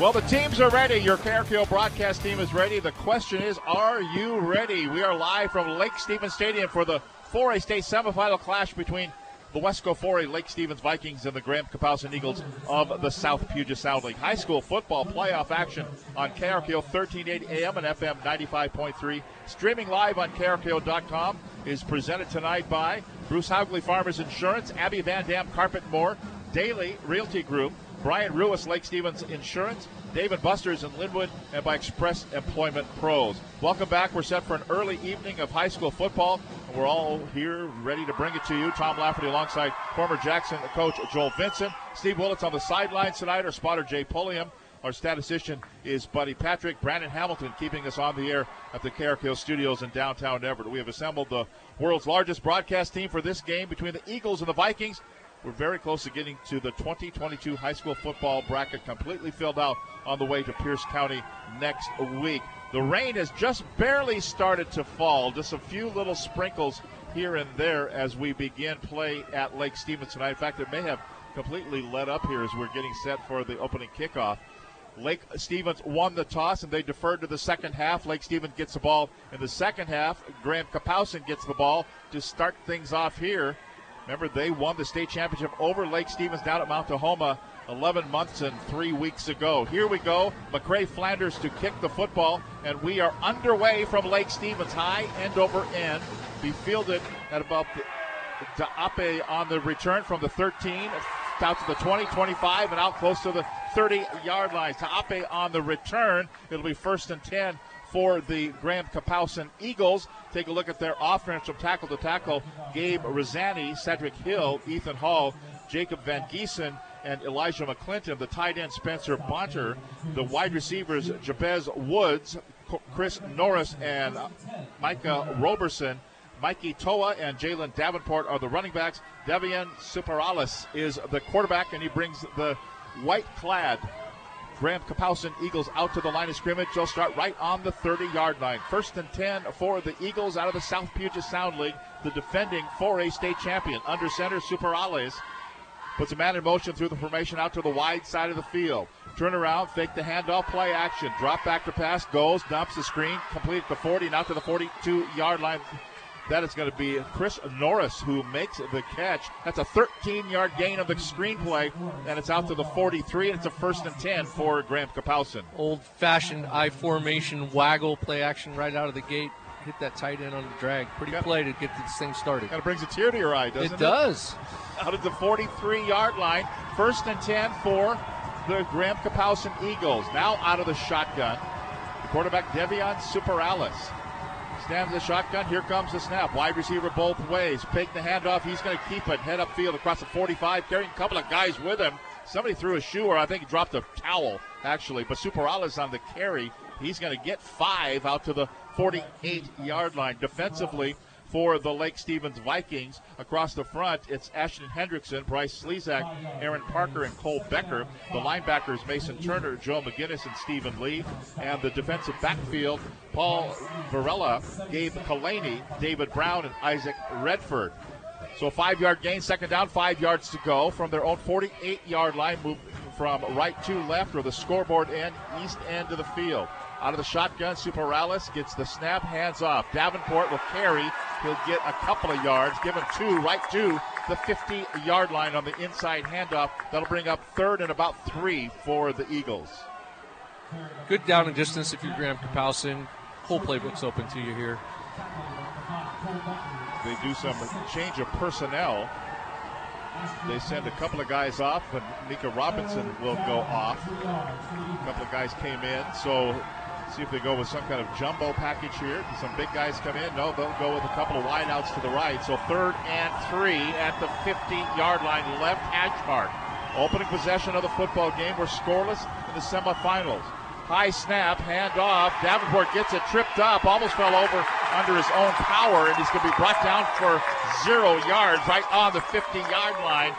Well, the teams are ready. Your KRKO broadcast team is ready. The question is, are you ready? We are live from Lake Stevens Stadium for the 4A state semifinal clash between the Wesco 4A Lake Stevens Vikings and the Graham Kapowsin Eagles of the South Puget Sound League. High school football playoff action on KRKO 1380 AM and FM 95.3. Streaming live on KRKO.com is presented tonight by Bruce Haugley Farmers Insurance, Abby Van Dam Carpet More, Daily Realty Group, Brian Ruiz Lake Stevens Insurance, Dave & Buster's in Lynnwood, and by Express Employment Pros. Welcome back. We're set for an early evening of high school football. We're all here ready to bring it to you. Tom Lafferty alongside former Jackson coach Joel Vincent. Steve Willits on the sidelines tonight. Our spotter Jay Pulliam. Our statistician is Buddy Patrick. Brandon Hamilton keeping us on the air at the KRKO studios in downtown Everett. We have assembled the world's largest broadcast team for this game between the Eagles and the Vikings. We're very close to getting to the 2022 high school football bracket completely filled out on the way to Pierce County next week. The rain has just barely started to fall, just a few little sprinkles here and there as we begin play at Lake Stevens tonight. In fact, it may have completely let up here as we're getting set for the opening kickoff. Lake Stevens won the toss and they deferred to the second half. Lake Stevens gets the ball in the second half. Graham Kapowsin gets the ball to start things off here. Remember, they won the state championship over Lake Stevens down at Mount Tahoma 11 months and three weeks ago. Here we go. McCray Flanders to kick the football, and we are underway from Lake Stevens. High end over end. Be fielded at about the Daape on the return from the 13, out to the 20, 25, and out close to the 30 yard line. Daape on the return. It'll be first and 10 for the Graham Kapowsin Eagles. Take a look at their offense from tackle to tackle. Gabe Rosani, Cedric Hill, Ethan Hall, Jacob Van Giesen, and Elijah McClinton. The tight end Spencer Bonter. The wide receivers Jabez Woods, Chris Norris, and Micah Roberson. Mikey Toa and Jalen Davenport are the running backs. Devian Superales is the quarterback, and he brings the white clad Graham Kapowsin Eagles out to the line of scrimmage. They'll start right on the 30 yard line. First and 10 for the Eagles out of the South Puget Sound League, the defending 4A state champion. Under center, Superales puts a man in motion through the formation out to the wide side of the field. Turn around, fake the handoff, play action. Drop back to pass, goes, dumps the screen, complete the 40, now to the 42 yard line. That is going to be Chris Norris who makes the catch. That's a 13 yard gain of the screenplay, and it's out to the 43, and it's a first and 10 for Graham Kapowsin. Old fashioned I formation waggle play action right out of the gate. Hit that tight end on the drag. Pretty yep. play to get this thing started. Kind of brings a tear to your eye, doesn't it? It does. Out of the 43 yard line, first and 10 for the Graham Kapowsin Eagles. Now out of the shotgun. Quarterback, Devion Superales Stands the shotgun. Here comes the snap. Wide receiver both ways. Take the handoff. He's going to keep it. Head upfield across the 45, carrying a couple of guys with him. Somebody threw a shoe, or I think he dropped a towel, actually. But Superales on the carry. He's going to get five out to the 48 yard line. Defensively, for the Lake Stevens Vikings. Across the front, it's Ashton Hendrickson, Bryce Slezak, Aaron Parker, and Cole Becker. The linebackers, Mason Turner, Joe McGinnis, and Stephen Lee. And the defensive backfield, Paul Varela, Gabe Kalani, David Brown, and Isaac Redford. So five yard gain, second down, five yards to go from their own 48 yard line. Move from right to left or the scoreboard end, east end of the field. Out of the shotgun, Superales gets the snap, hands off. Davenport will carry. He'll get a couple of yards, give him two right to the 50 yard line on the inside handoff. That'll bring up third and about three for the Eagles. Good down and distance if you're Graham Kapowsin. Whole playbook's open to you here. They do some change of personnel. They send a couple of guys off, and Micah Roberson will go off. A couple of guys came in. So See if they go with some kind of jumbo package here. Some big guys come in. No, they'll go with a couple of wideouts to the right. So third and three at the 50-yard line, left hash mark. Opening possession of the football game. We're scoreless in the semifinals. High snap, hand off. Davenport gets it tripped up, almost fell over under his own power, and he's going to be brought down for zero yards right on the 50-yard line.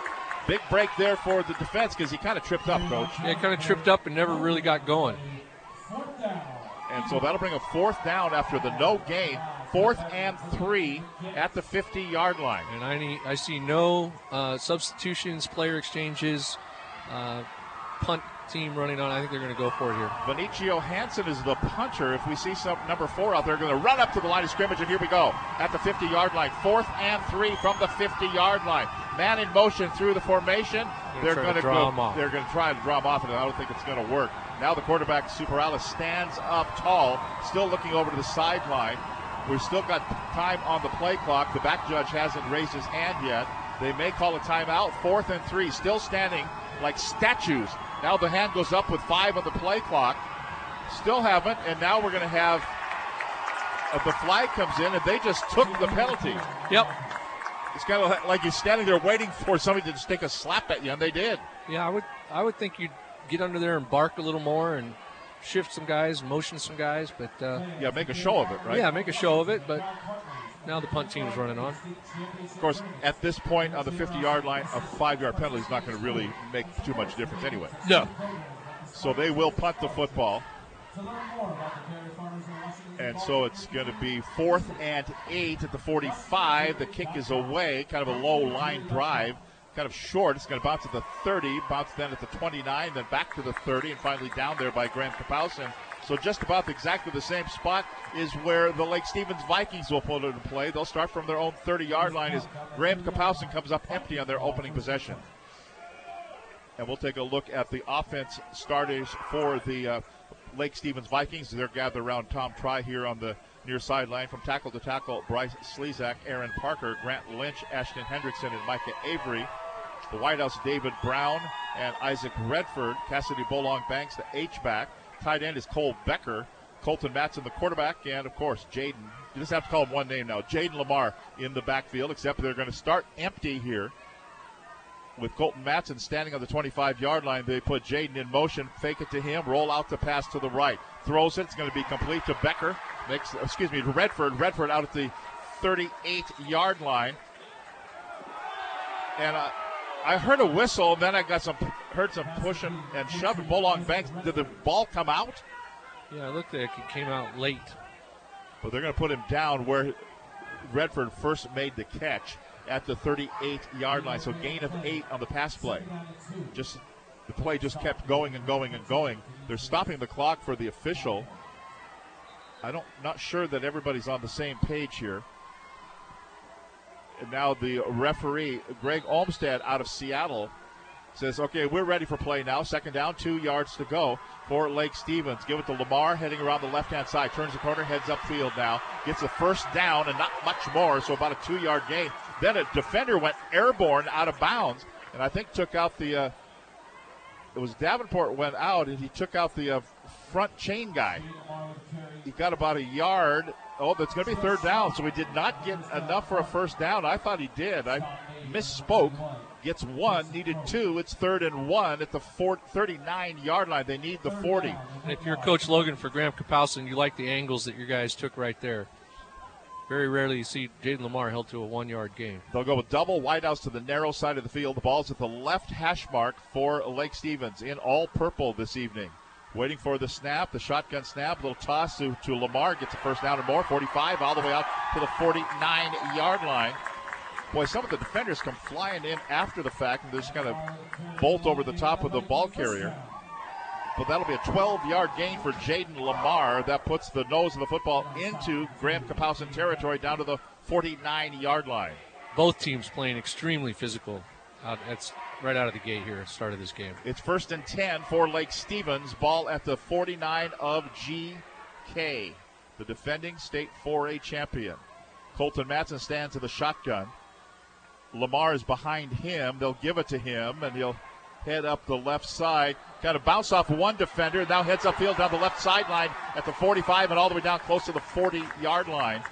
Big break there for the defense because he kind of tripped up, coach. Yeah, kind of tripped up and never really got going. And so that'll bring a fourth down after the no gain. Fourth and three at the 50 yard line. And I need, I see no uh, substitutions, player exchanges, uh, punt team running on. I think they're going to go for it here. Benicio Hansen is the punter. If we see some number four out there, going to run up to the line of scrimmage, and here we go at the 50 yard line. Fourth and three from the 50 yard line. Man in motion through the formation. They're going to go. They're going to try to draw him off, and I don't think it's going to work. Now the quarterback, Superales, stands up tall, still looking over to the sideline. We've still got time on the play clock. The back judge hasn't raised his hand yet. They may call a timeout. Fourth and three, still standing like statues. Now the hand goes up with five on the play clock. Still haven't, and now we're going to have uh, the flag comes in, and they just took the penalty. Yep. It's kind of like you're standing there waiting for somebody to just take a slap at you, and they did. Yeah, I would, I would think you'd get under there and bark a little more and shift some guys, motion some guys, but uh, yeah, make a show of it, right? Yeah, make a show of it, but now the punt team is running on. Of course, at this point on the 50-yard line, a five-yard penalty is not going to really make too much difference anyway. No. So they will punt the football. And so it's going to be fourth and eight at the 45. The kick is away, kind of a low line drive, kind of short. It's going to bounce at the 30, bounce then at the 29, then back to the 30, and finally down there by Graham Kapowsin. So just about exactly the same spot is where the Lake Stevens Vikings will put it in play. They'll start from their own 30-yard line as Graham Kapowsin comes up empty on their opening possession. And we'll take a look at the offense starters for the uh, Lake Stevens Vikings. They're gathered around Tom Tri here on the near sideline. From tackle to tackle, Bryce Slezak, Aaron Parker, Grant Lynch, Ashton Hendrickson, and Micah Avery. The White House, David Brown and Isaac Redford. Cassidy Bolong Banks, the H-back. Tight end is Cole Becker. Colton Matson, the quarterback, and of course, Jayden. You just have to call him one name now. Jayden Limar in the backfield, except they're going to start empty here with Colton Matson standing on the 25 yard line. They put Jayden in motion, fake it to him, roll out the pass to the right. Throws it. It's going to be complete to Becker. Makes, excuse me, to Redford. Redford out at the 38 yard line. And uh, I heard a whistle, and then I got some, heard some pushing and shoving. Bolong Banks. Did the ball come out? Yeah, it looked like it came out late. But they're going to put him down where Redford first made the catch at the 38 yard line. So gain of eight on the pass play. Just the play just kept going and going and going. They're stopping the clock for the official. I don't not sure that everybody's on the same page here. And now the referee, Greg Olmstead out of Seattle, says, okay, we're ready for play now. Second down, two yards to go for Lake Stevens. Give it to Limar, heading around the left hand side. Turns the corner, heads upfield now. Gets the first down and not much more, so about a two yard gain. Then a defender went airborne out of bounds, and I think took out the. Uh, it was Davenport went out, and he took out the uh, front chain guy. He got about a yard. Oh, that's going to be third down. So he did not get enough for a first down. I thought he did. I misspoke. Gets one, needed two. It's third and one at the 39 yard line. They need the 40. And if you're Coach Logan for Graham Kapowsin, you like the angles that your guys took right there. Very rarely you see Jayden Limar held to a one yard game. They'll go with double wideouts to the narrow side of the field. The ball's at the left hash mark for Lake Stevens in all purple this evening. Waiting for the snap, the shotgun snap, little toss to, to Limar, gets a first down and more, 45, all the way out to the 49 yard line. Boy, some of the defenders come flying in after the fact and they just kind of bolt over the top of the ball carrier. But that'll be a 12 yard gain for Jayden Limar. That puts the nose of the football into Graham Kapowsin territory down to the 49 yard line. Both teams playing extremely physical. Uh, right out of the gate here at start of this game. It's first and 10 for Lake Stevens. Ball at the 49 of GK, the defending state 4A champion. Colton Matson stands to the shotgun. Limar is behind him. They'll give it to him, and he'll head up the left side. Kind of bounce off one defender, now heads upfield down the left sideline at the 45 and all the way down close to the 40 yard line.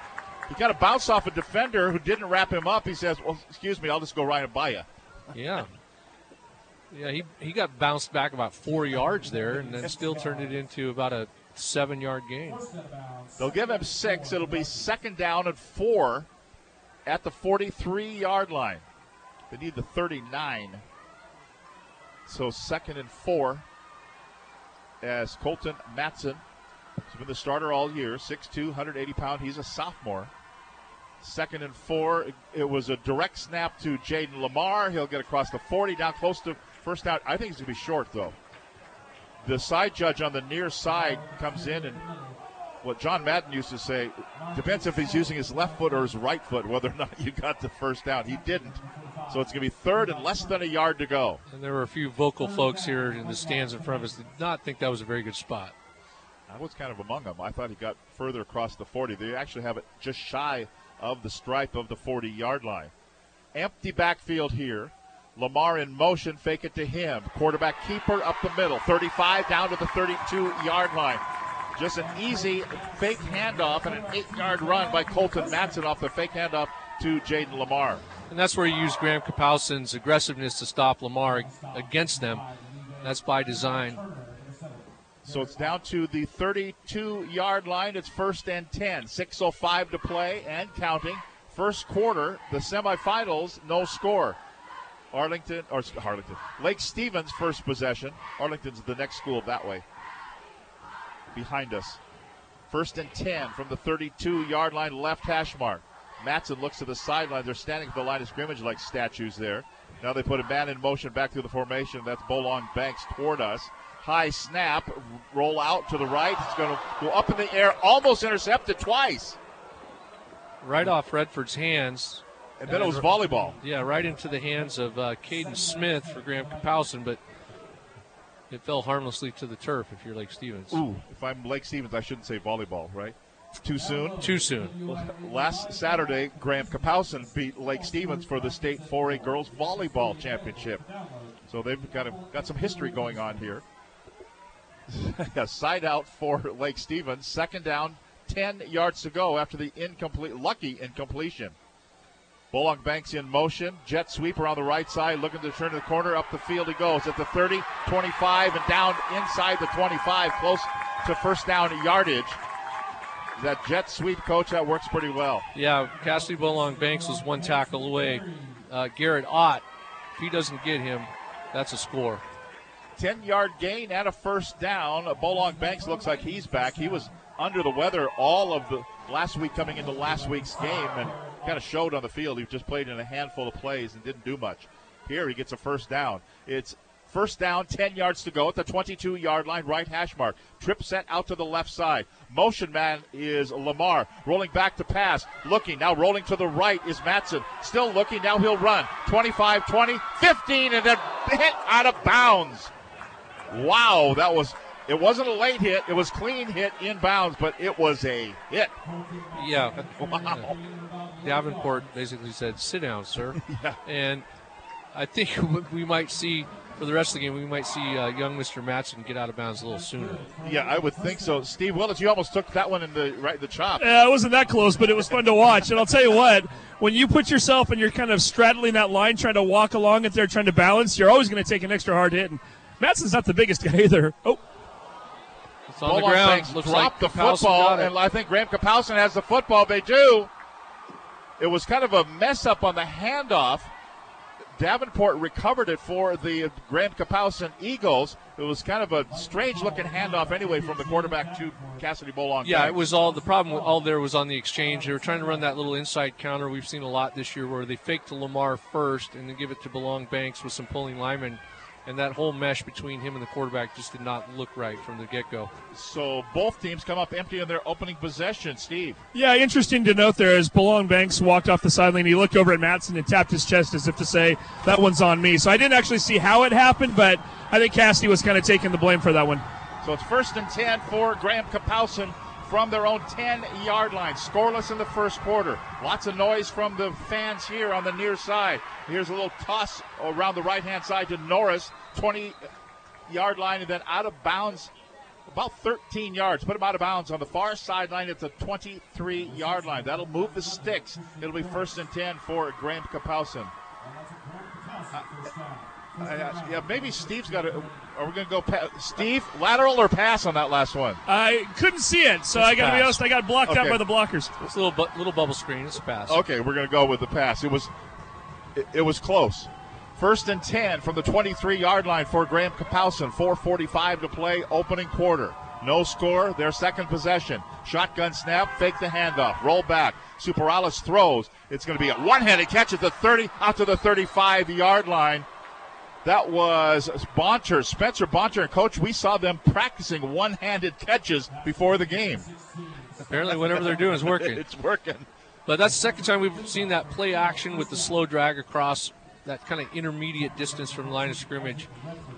He got a bounce off a defender who didn't wrap him up. He says, Well, excuse me, I'll just go right and by you. Yeah. Yeah, he, he got bounced back about four yards there and then still turned it into about a seven yard gain. They'll give him six. It'll be second down and four at the 43 yard line. They need the 39. So second and four as Colton Matson has been the starter all year, 6'2, 180 pound. He's a sophomore. Second and four. It was a direct snap to Jayden Limar. He'll get across the 40, down close to first down. I think he's going to be short, though. The side judge on the near side comes in and what John Madden used to say depends if he's using his left foot or his right foot, whether or not you got the first down. He didn't. So it's going to be third and less than a yard to go. And there were a few vocal folks here in the stands in front of us that did not think that was a very good spot. I was kind of among them. I thought he got further across the 40. They actually have it just shy of the stripe of the 40 yard line. Empty backfield here. Limar in motion, fake it to him. Quarterback keeper up the middle. 35 down to the 32 yard line. Just an easy fake handoff and an eight yard run by Colton Matson off the fake handoff to Jayden Limar. And that's where you use Graham Kapowsin's aggressiveness to stop Limar against them. That's by design. So it's down to the 32 yard line. It's first and 10. 6.05 to play and counting. First quarter, the semifinals, no score. Arlington, or Arlington, Lake Stevens first possession. Arlington's the next school that way. Behind us. First and 10 from the 32 yard line, left hash mark. Matson looks to the sideline. They're standing at the line of scrimmage like statues there. Now they put a man in motion back through the formation. That's Bolong Banks toward us. High snap, roll out to the right. It's going to go up in the air, almost intercepted twice. Right off Redford's hands. And then it was volleyball. Yeah, right into the hands of uh, Caden Smith for Graham Kapowsin, but it fell harmlessly to the turf if you're Lake Stevens. Ooh, if I'm Lake Stevens, I shouldn't say volleyball, right? Too soon? Too soon. Last Saturday, Graham Kapowson beat Lake Stevens for the state 4A girls volleyball championship. So they've got, a, got some history going on here. a side out for Lake Stevens. Second down, 10 yards to go after the incomplete, lucky incompletion. Bolong Banks in motion. Jet sweep around the right side, looking to turn the corner. Up the field he goes at the 30, 25, and down inside the 25, close to first down yardage. That jet sweep, coach, that works pretty well. Yeah, Cassidy Bolong Banks was one tackle away. Uh, Garrett Ott, if he doesn't get him, that's a score. 10 yard gain and a first down. Bolong Banks looks like he's back. He was under the weather all of the last week coming into last week's game and kind of showed on the field. He just played in a handful of plays and didn't do much. Here he gets a first down. It's first down, 10 yards to go at the 22 yard line, right hash mark. Trip set out to the left side. Motion man is Limar. Rolling back to pass. Looking. Now rolling to the right is Matson. Still looking. Now he'll run. 25 20, 15, and then hit out of bounds. Wow, that was it wasn't a late hit. It was clean hit inbounds, but it was a hit. Yeah. Wow. Davenport basically said, "Sit down, sir." yeah. And I think we might see for the rest of the game, we might see uh, young Mr. Matson get out of bounds a little sooner. Yeah, I would think so. Steve Willits, you almost took that one in the right the chop. Yeah, it wasn't that close, but it was fun to watch. And I'll tell you what, when you put yourself and you're kind of straddling that line, trying to walk along it there, trying to balance, you're always going to take an extra hard hit. And Matson's not the biggest guy either. Oh. It's on the ground. Looks dropped like the Kapowsin football, and I think Graham Kapowson has the football. They do. It was kind of a mess up on the handoff. Davenport recovered it for the Graham Kapowsin Eagles. It was kind of a strange looking handoff anyway from the quarterback to Cassidy Bolong. Yeah, it was all the problem. All there was on the exchange. They were trying to run that little inside counter. We've seen a lot this year where they fake to Limar first and then give it to Bolong Banks with some pulling linemen, and that whole mesh between him and the quarterback just did not look right from the get go. So both teams come up empty in their opening possession. Steve. Yeah, interesting to note there as Bolong Banks walked off the sideline, he looked over at Matson and tapped his chest as if to say, that one's on me. So I didn't actually see how it happened, but I think Cassidy was kind of taking the blame for that one. So it's first and 10 for Graham Kapowson from their own 10 yard line. Scoreless in the first quarter. Lots of noise from the fans here on the near side. Here's a little toss around the right hand side to Norris. 20 yard line and then out of bounds about 13 yards. Put him out of bounds on the far sideline at the 23 yard line. That'll move the sticks. It'll be first and 10 for Graham Kapowsin. Uh, uh, yeah, maybe Steve's got to. Are we going to go, pa- Steve, lateral or pass on that last one? I couldn't see it, so It's I got to be honest. I got blocked out by the blockers. It's a little bu- little bubble screen. It's a pass. Okay, we're going to go with the pass. It was, it, it was close. First and ten from the 23-yard line for Graham Kapowsin. 4:45 to play, opening quarter. No score. Their second possession. Shotgun snap. Fake the handoff. Roll back. Superales throws. It's going to be a one-handed catch at the 30 out to the 35-yard line. That was Bonter, Spencer Bonter, and Coach. We saw them practicing one-handed catches before the game. Apparently, whatever they're doing is working. it's working. But that's the second time we've seen that play action with the slow drag across that kind of intermediate distance from the line of scrimmage.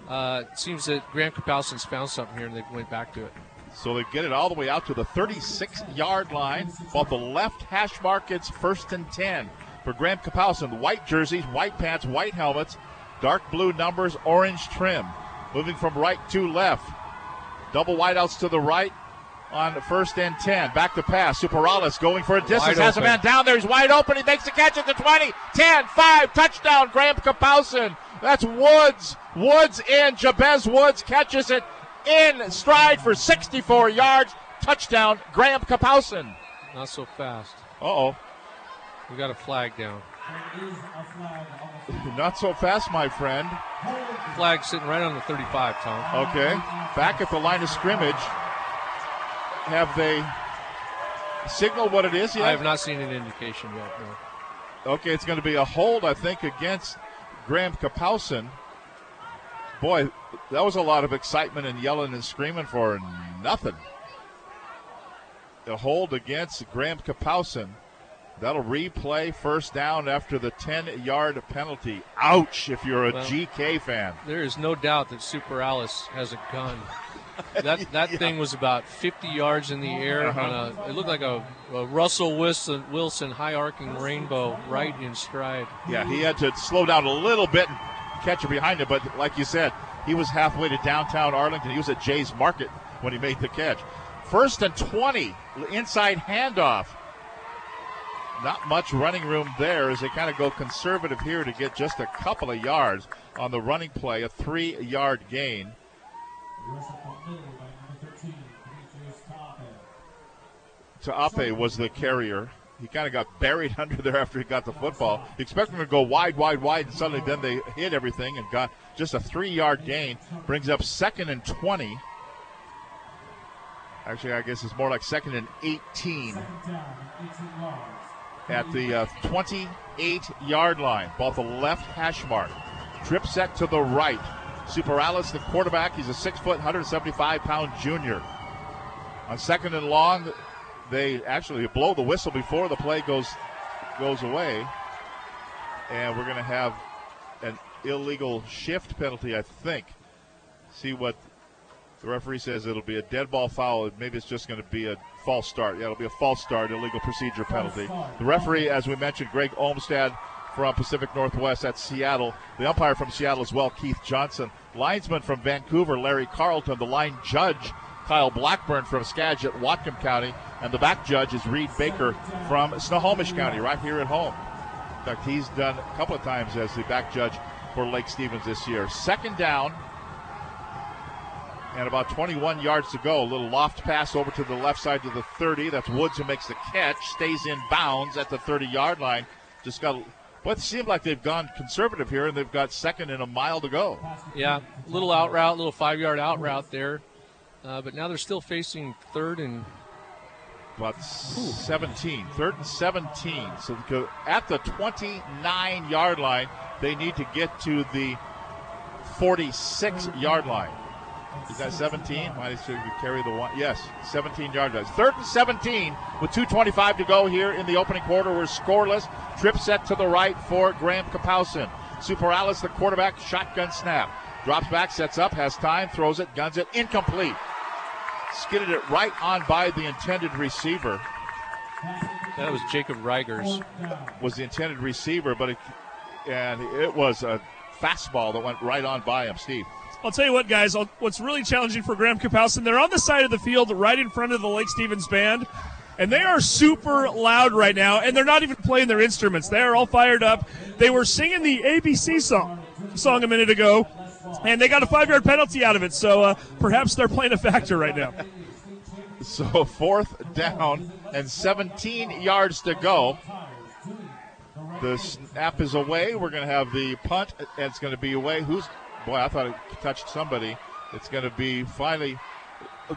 Uh, it seems that Graham Kapowsin's found something here and they went back to it. So they get it all the way out to the 36 yard line. Off the left hash mark, it's first and 10 for Graham Kapowsin. White jerseys, white pants, white helmets, dark blue numbers, orange trim. Moving from right to left. Double wideouts to the right on first and 10. Back to pass. Superales going for a distance. Wide Has a man down there. He's wide open. He makes the catch at the 20, 10, 5. Touchdown, Graham Kapowsin. That's Woods. Woods in. Jabez Woods catches it in stride for 64 yards. Touchdown, Graham Kapowsin. Not so fast. Uh oh. We got a flag down. Not so fast, my friend. Flag sitting right on the 35, Tom. Okay. Back at the line of scrimmage. Have they signaled what it is yet? I have not seen an indication yet. No. Okay, it's going to be a hold, I think, against Graham Kapowsin. Boy, that was a lot of excitement and yelling and screaming for nothing. A hold against Graham Kapowsin. That'll replay first down after the 10 yard penalty. Ouch, if you're a Well, GK fan. There is no doubt that Superales has a gun. That that thing was about 50 yards in the air. Uh-huh. A, it looked like a, a Russell Wilson, Wilson high arcing rainbow right in stride. Yeah, he had to slow down a little bit and catch it behind him. But like you said, he was halfway to downtown Arlington. He was at Jay's Market when he made the catch. First and 20, inside handoff. Not much running room there as they kind of go conservative here to get just a couple of yards on the running play, a three yard gain. Taape was the carrier. He kind of got buried under there after he got the football. You expect him to go wide, wide, wide, and suddenly then they hit everything and got just a three yard gain. Brings up second and 20. Actually, I guess it's more like second and 18 at the uh, 28 yard line. Ball the left hash mark. Trip set to the right. Superales, the quarterback. He's a six foot, 175 pound junior. On second and long, they actually blow the whistle before the play goes goes away, and we're going to have an illegal shift penalty, I think. See what the referee says. It'll be a dead ball foul. Maybe it's just going to be a false start. Yeah, it'll be a false start, illegal procedure penalty. The referee, as we mentioned, Greg Olmstad from Pacific Northwest at Seattle. The umpire from Seattle as well, Keith Johnson. Linesman from Vancouver, Larry Carlton. The line judge, Kyle Blackburn from Skagit, Whatcom County. And the back judge is Reed Baker from Snohomish County, right here at home. In fact, he's done a couple of times as the back judge for Lake Stevens this year. Second down, and about 21 yards to go. A little loft pass over to the left side to the 30. That's Woods who makes the catch, stays in bounds at the 30 yard line. Just got, but it seemed like they've gone conservative here, and they've got second and a mile to go. Yeah, little out route, little five yard out route there. Uh, but now they're still facing third and About 17, third and 17. So at the 29 yard line, they need to get to the 46 yard line. Is that 17? Might as well carry the one. Yes, 17 yard line. Third and 17 with 2.25 to go here in the opening quarter. We're scoreless. Trip set to the right for Graham Kapowsin. Superales, the quarterback, shotgun snap. Drops back, sets up, has time, throws it, guns it, incomplete. Skidded it right on by the intended receiver. that was Jacob Rigers. Was the intended receiver, but it, and it was a fastball that went right on by him. Steve. I'll tell you what, guys. I'll, what's really challenging for Graham Kapowsin, they're on the side of the field right in front of the Lake Stevens band, and they are super loud right now, and they're not even playing their instruments. They are all fired up. They were singing the ABC song, song a minute ago, and they got a five yard penalty out of it, so uh, perhaps they're playing a factor right now. So fourth down and 17 yards to go. The snap is away. We're going to have the punt, it's going to be away. Who's boy? I thought it touched somebody. It's going to be finally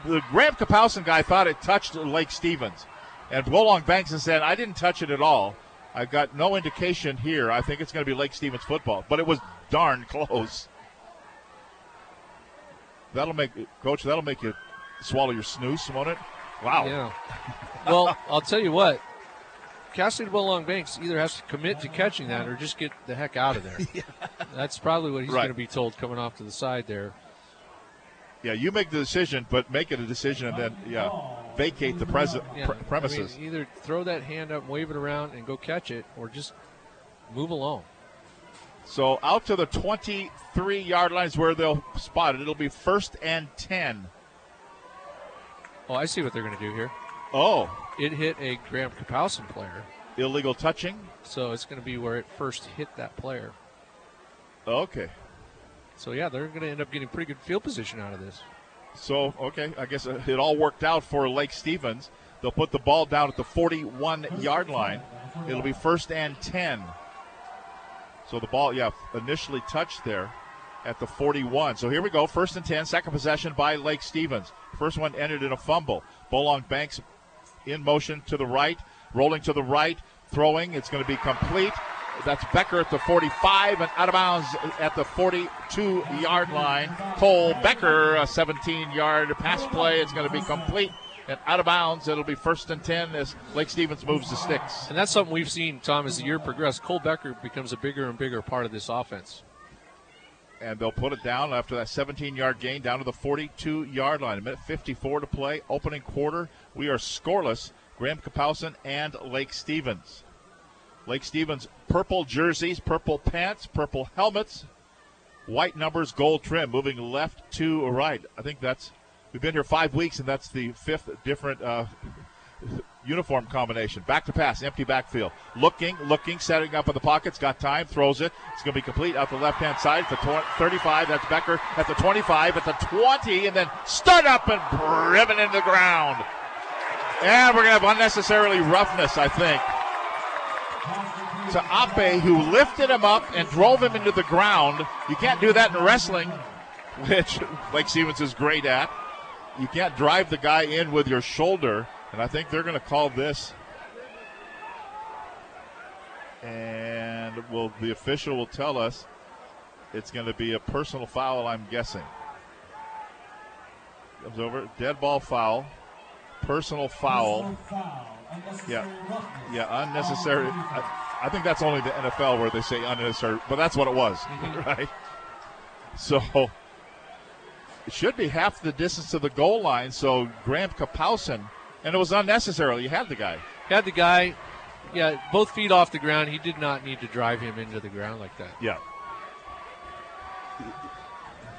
the Graham Kapowsin guy thought it touched Lake Stevens, and Bolong Banks has said I didn't touch it at all. I've got no indication here. I think it's going to be Lake Stevens football, but it was darn close. That'll make coach. That'll make you swallow your snooze, won't it? Wow. Yeah. Well, I'll tell you what. Cassidy Bolong Banks either has to commit to catching that or just get the heck out of there. yeah. That's probably what he's Right. going to be told coming off to the side there. Yeah, you make the decision, but make it a decision and then yeah, vacate the pres- Yeah, pre- premises. I mean, either throw that hand up, wave it around, and go catch it, or just move along. So out to the 23 yard line is where they'll spot it. It'll be first and 10. Oh, I see what they're going to do here. Oh. It hit a Graham Kapowsin player. Illegal touching? So it's going to be where it first hit that player. Okay. So, yeah, they're going to end up getting pretty good field position out of this. So, okay, I guess uh, it all worked out for Lake Stevens. They'll put the ball down at the 41 yard line. It'll be first and 10. So the ball, yeah, initially touched there at the 41. So here we go, first and 10, second possession by Lake Stevens. First one ended in a fumble. Bolong Banks in motion to the right, rolling to the right, throwing. It's going to be complete. That's Becker at the 45 and out of bounds at the 42 yard line. Cole Becker, a 17 yard pass play. It's going to be complete and out of bounds. It'll be first and 10 as Lake Stevens moves the sticks. And that's something we've seen, Tom, as the year progressed. Cole Becker becomes a bigger and bigger part of this offense. And they'll put it down after that 17 yard gain down to the 42 yard line. A minute 54 to play. Opening quarter. We are scoreless. Graham Kapowsin and Lake Stevens. Lake Stevens purple jerseys, purple pants, purple helmets, white numbers, gold trim, moving left to right. I think that's we've been here five weeks, and that's the fifth different uh, uniform combination. Back to pass, empty backfield. Looking, looking, setting up in the pockets, got time, throws it. It's going to be complete out the left hand side. The 35, that's Becker. At the 25, at the 20, and then stood up and driven into the ground. And we're going to have unnecessarily roughness, I think. To Ape, who lifted him up and drove him into the ground. You can't do that in wrestling, which Lake Stevens is great at. You can't drive the guy in with your shoulder, and I think they're going to call this. And will the official will tell us it's going to be a personal foul. I'm guessing. Comes over, dead ball foul, personal foul. Yeah, yeah, unnecessary. I, I think that's only the NFL where they say unnecessary, but that's what it was, right? So it should be half the distance to the goal line. So Graham Kapowsin, and it was unnecessary. You had the guy. Had the guy, yeah, both feet off the ground. He did not need to drive him into the ground like that. Yeah.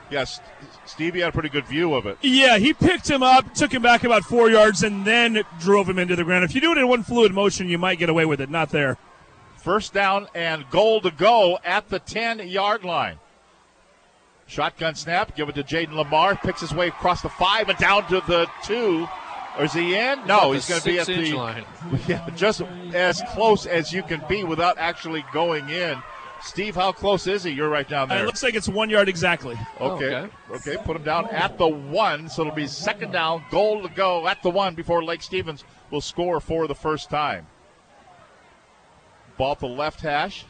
Yes, Stevie had a pretty good view of it. Yeah, he picked him up, took him back about four yards, and then drove him into the ground. If you do it in one fluid motion, you might get away with it. Not there. First down and goal to go at the 10 yard line. Shotgun snap, give it to Jayden Limar, picks his way across the five and down to the two. Or is he in? No, About he's going to be at six-inch the line. Yeah, just as close as you can be without actually going in. Steve, how close is he? You're right down Uh, there. it looks like it's one yard exactly. Okay. okay. Put him down at the one. So it'll be second down, goal to go at the one before Lake Stevens will score for the first time. Ball at the left hash.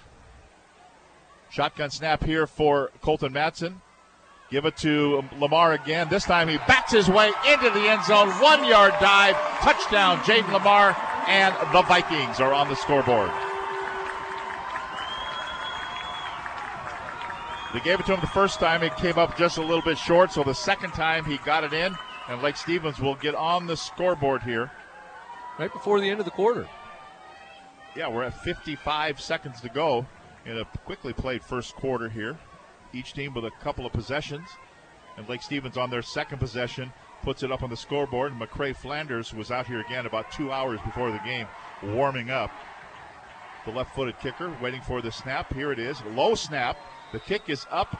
Shotgun snap here for Colton Matson. Give it to Limar again. This time he backs his way into the end zone. One yard dive. Touchdown, Jayden Limar. And the Vikings are on the scoreboard. They gave it to him the first time. It came up just a little bit short. So the second time he got it in. And Lake Stevens will get on the scoreboard here. Right before the end of the quarter. Yeah, we're at 55 seconds to go in a quickly played first quarter here. Each team with a couple of possessions. And Lake Stevens on their second possession puts it up on the scoreboard. McCray Flanders was out here again about two hours before the game, warming up. The left footed kicker waiting for the snap. Here it is. Low snap. The kick is up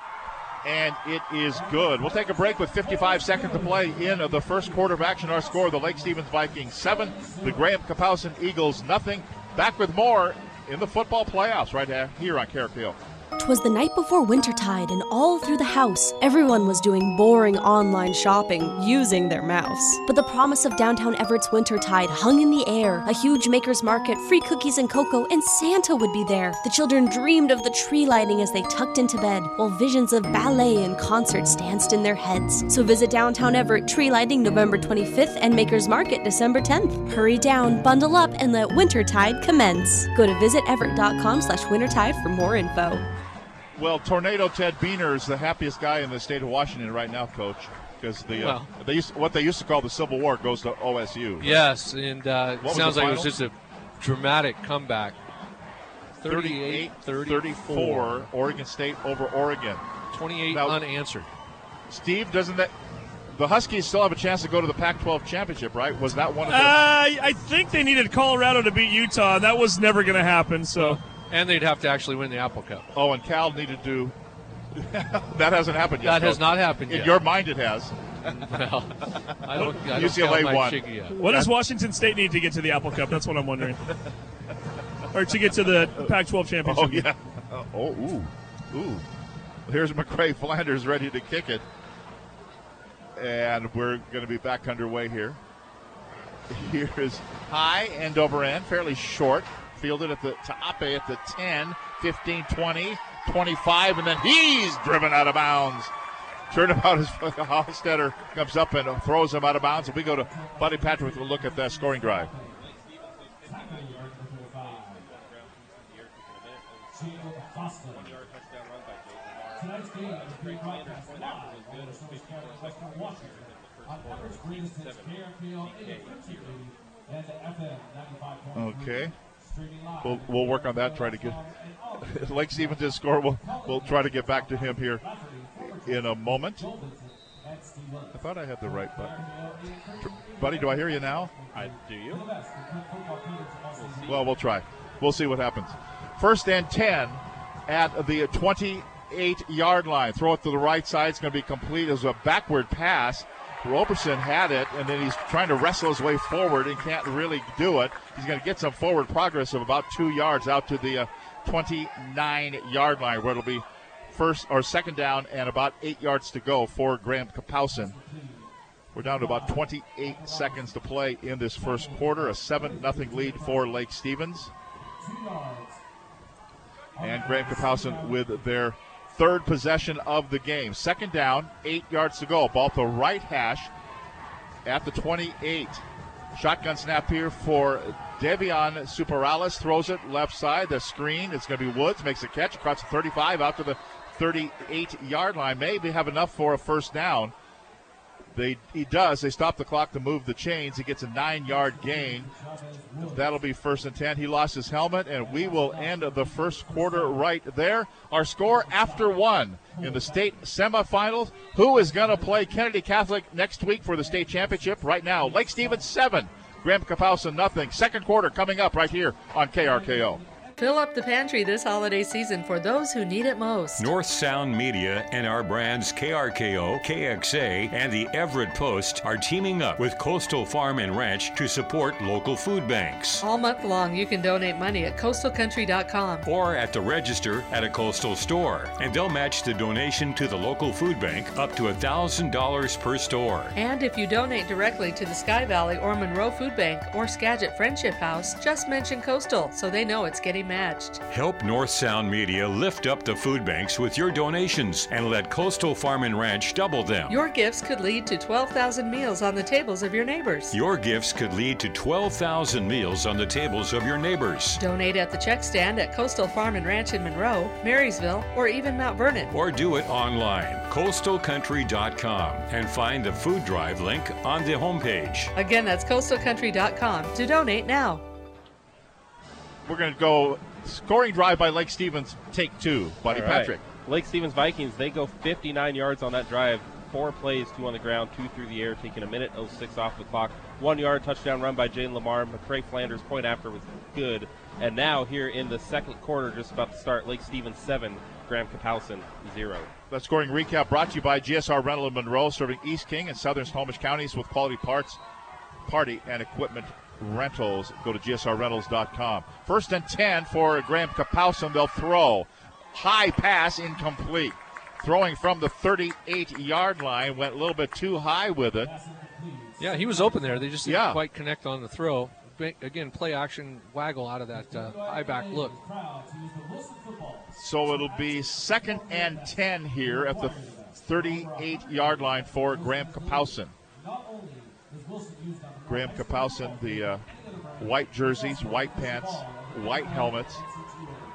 and it is good. We'll take a break with 55 seconds to play in of the first quarter of action. Our score: the Lake Stevens Vikings seven, the Graham Kapowsin Eagles nothing. Back with more in the football playoffs right here on KRKO. Twas the night before wintertide, and all through the house, everyone was doing boring online shopping using their mouse. But the promise of downtown Everett's wintertide hung in the air. A huge maker's market, free cookies and cocoa, and Santa would be there. The children dreamed of the tree lighting as they tucked into bed, while visions of ballet and concerts danced in their heads. So visit downtown Everett tree lighting November 25th and Maker's Market December 10th. Hurry down, bundle up, and let wintertide commence. Go to visiteverett.com slash wintertide for more info. Well, Tornado Ted Beener is the happiest guy in the state of Washington right now, Coach, because the uh, they used, what they used to call the Civil War goes to OSU. Yes, and uh, it sounds the like it was just a dramatic comeback. 38 34. 34, Oregon State over Oregon. 28 Now- unanswered. Steve, doesn't that the Huskies still have a chance to go to the Pac-12 championship, right? Was that one of Uh, the? I think they needed Colorado to beat Utah. and That was never going to happen. So, and they'd have to actually win the Apple Cup. Oh, and Cal needed to. that hasn't happened yet. That has Coach. not happened yet. In yet. your mind, it has. Well, I don't. I don't UCLA count my won. chicken yet. what does Washington State need to get to the Apple Cup? That's what I'm wondering. or to get to the Pac-12 championship. Oh yeah. Oh ooh, ooh. Here's McCray Flanders ready to kick it, and we're going to be back underway here. Here is high end over end, fairly short, fielded at the to Ape at the 10, 15, 20, 25, and then he's driven out of bounds. Turnabout is Hofstetter comes up and throws him out of bounds, and we go to Buddy Patrick to look at that scoring drive. Tonight's game is being broadcast live on the Source County, Western Washington, on Everett's greatest hits, KRKO AM 1380 and FM 95.3. Okay. We'll, we'll work on that. Try to get Lake Stevens score. We'll we'll try to get back to him here in a moment. I thought I had the right button. Buddy, do I hear you now? I do you? Well, we'll try. We'll see what happens. First and 10 at the 28 yard line. Throw it to the right side. It's going to be complete as a backward pass. Roberson had it, and then he's trying to wrestle his way forward and can't really do it. He's going to get some forward progress of about two yards out to the uh, 29 yard line, where it'll be first or second down and about eight yards to go for Graham Kapowsin. We're down to about 28 seconds to play in this first quarter. A 7 0 lead for Lake Stevens. And Graham Kapowsin with their third possession of the game. Second down, eight yards to go. Ball to right hash at the 28. Shotgun snap here for Devion Superales. Throws it left side. The screen. It's going to be Woods. Makes a catch across the 35 out to the 38 yard line. Maybe have enough for a first down. They he does. They stop the clock to move the chains. He gets a nine yard gain. That'll be first and ten. He lost his helmet, and we will end the first quarter right there. Our score after one in the state semifinals. Who is going to play Kennedy Catholic next week for the state championship? Right now, Lake Stevens seven, Graham Kapowsin nothing. Second quarter coming up right here on KRKO. Fill up the pantry this holiday season for those who need it most. North Sound Media and our brands KRKO, KXA, and the Everett Post are teaming up with Coastal Farm and Ranch to support local food banks. All month long, you can donate money at coastalcountry.com. Or at the register at a coastal store, and they'll match the donation to the local food bank up to $1,000 per store. And if you donate directly to the Sky Valley or Monroe Food Bank or Skagit Friendship House, just mention Coastal so they know it's getting Help North Sound Media lift up the food banks with your donations and let Coastal Farm and Ranch double them. Your gifts could lead to 12,000 meals on the tables of your neighbors. Your gifts could lead to 12,000 meals on the tables of your neighbors. Donate at the check stand at Coastal Farm and Ranch in Monroe, Marysville, or even Mount Vernon. Or do it online, coastalcountry.com, and find the food drive link on the homepage. Again, that's coastalcountry.com to donate now. We're going to go scoring drive by Lake Stevens, take two. Buddy right. Patrick. Lake Stevens Vikings, they go 59 yards on that drive. Four plays, two on the ground, two through the air, taking a minute 06 off the clock. One yard touchdown run by Jane Limar. McCray Flanders point after was good. And now here in the second quarter, just about to start, Lake Stevens 7, Graham Kapowsin 0. That scoring recap brought to you by GSR Rental in Monroe, serving East King and Southern Snohomish counties with quality parts, party, and equipment rentals. Go to gsrrentals.com. First and 10 for Graham Kapowsin. They'll throw. High pass, incomplete. Throwing from the 38 yard line, went a little bit too high with it. Yeah, he was open there. They just didn't Yeah. quite connect on the throw. Again, play action waggle out of that uh, high back look. So it'll be second and 10 here at the 38 yard line for Graham Kapowsin. Graham Kapowsin, the uh, white jerseys, white pants, white helmets,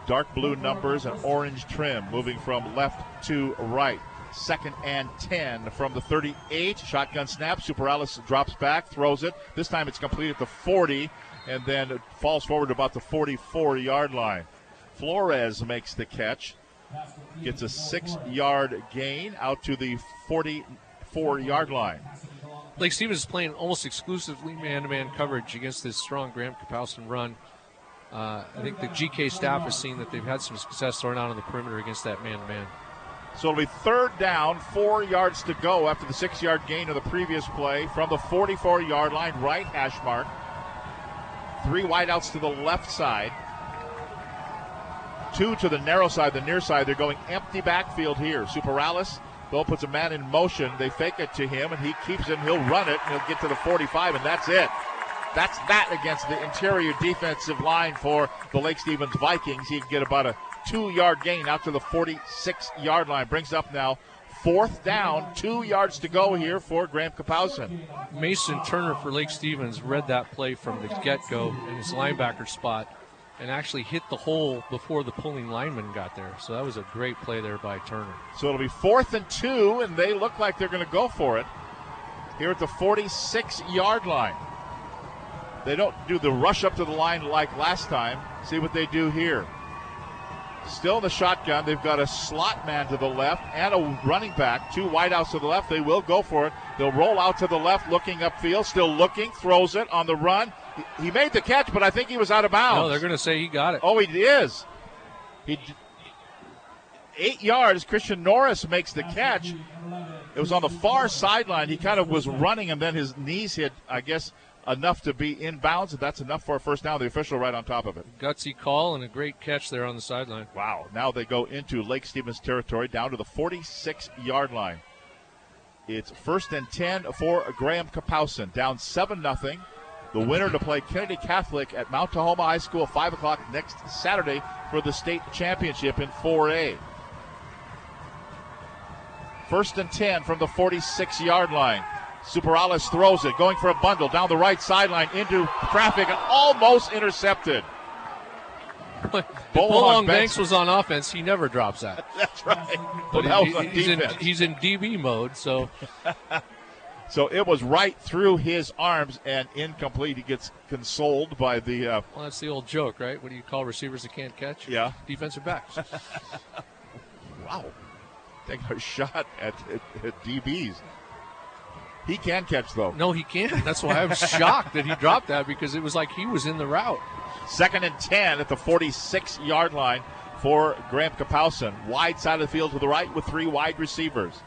dark blue numbers, and orange trim, moving from left to right. Second and 10 from the 38. Shotgun snap. Superales drops back, throws it. This time it's complete at the 40, and then falls forward to about the 44 yard line. Flores makes the catch, gets a six yard gain out to the 44 yard line. Lake Stevens is playing almost exclusively man-to-man coverage against this strong Graham Kapowsin run. Uh, I think the GK staff has seen that they've had some success throwing out on the perimeter against that man-to-man. So it'll be third down, four yards to go after the six yard gain of the previous play from the 44 yard line, right hash mark. Three wideouts to the left side, two to the narrow side, the near side. They're going empty backfield here. Superales, though, puts a man in motion. They fake it to him, and he keeps him. He'll run it, and he'll get to the 45, and that's it. That's that against the interior defensive line for the Lake Stevens Vikings. He can get about a two yard gain out to the 46 yard line. Brings up now fourth down, two yards to go here for Graham Kapowsin. Mason Turner for Lake Stevens read that play from the get-go in his linebacker spot and actually hit the hole before the pulling lineman got there. So that was a great play there by Turner. So it'll be fourth and two, and they look like they're going to go for it here at the 46 yard line. They don't do the rush up to the line like last time. See what they do here. Still in the shotgun. They've got a slot man to the left and a running back. Two wideouts to the left. They will go for it. They'll roll out to the left, looking upfield. Still looking. Throws it on the run. He- made the catch, but I think he was out of bounds. No, they're going to say he got it. Oh, he is. He eight yards. Christian Norris makes the catch. It was on the far sideline. He kind of was running, and then his knees hit. I guess enough to be in bounds, and that's enough for a first down. The official right on top of it. Gutsy call and a great catch there on the sideline. Wow. Now they go into Lake Stevens territory down to the 46 yard line. It's first and 10 for Graham Kapowsin. Down 7 0. The winner to play Kennedy Catholic at Mount Tahoma High School, 5 o'clock next Saturday for the state championship in 4A. First and 10 from the 46 yard line. Superales throws it, going for a bundle down the right sideline into traffic and almost intercepted. Bolong Banks- was on offense, he never drops that. That's right. But that he- he's, in, he's in DB mode, so So it was right through his arms and incomplete. He gets consoled by the. Uh, well, that's the old joke, right? What do you call receivers that can't catch? Yeah. defensive backs. wow, taking a shot at, at, at DBs. He can catch though. no, he can't. That's why I was shocked that he dropped that because it was like he was in the route. Second and 10 at the 46 yard line for Graham Kapowsin. Wide side of the field to the right with three wide receivers.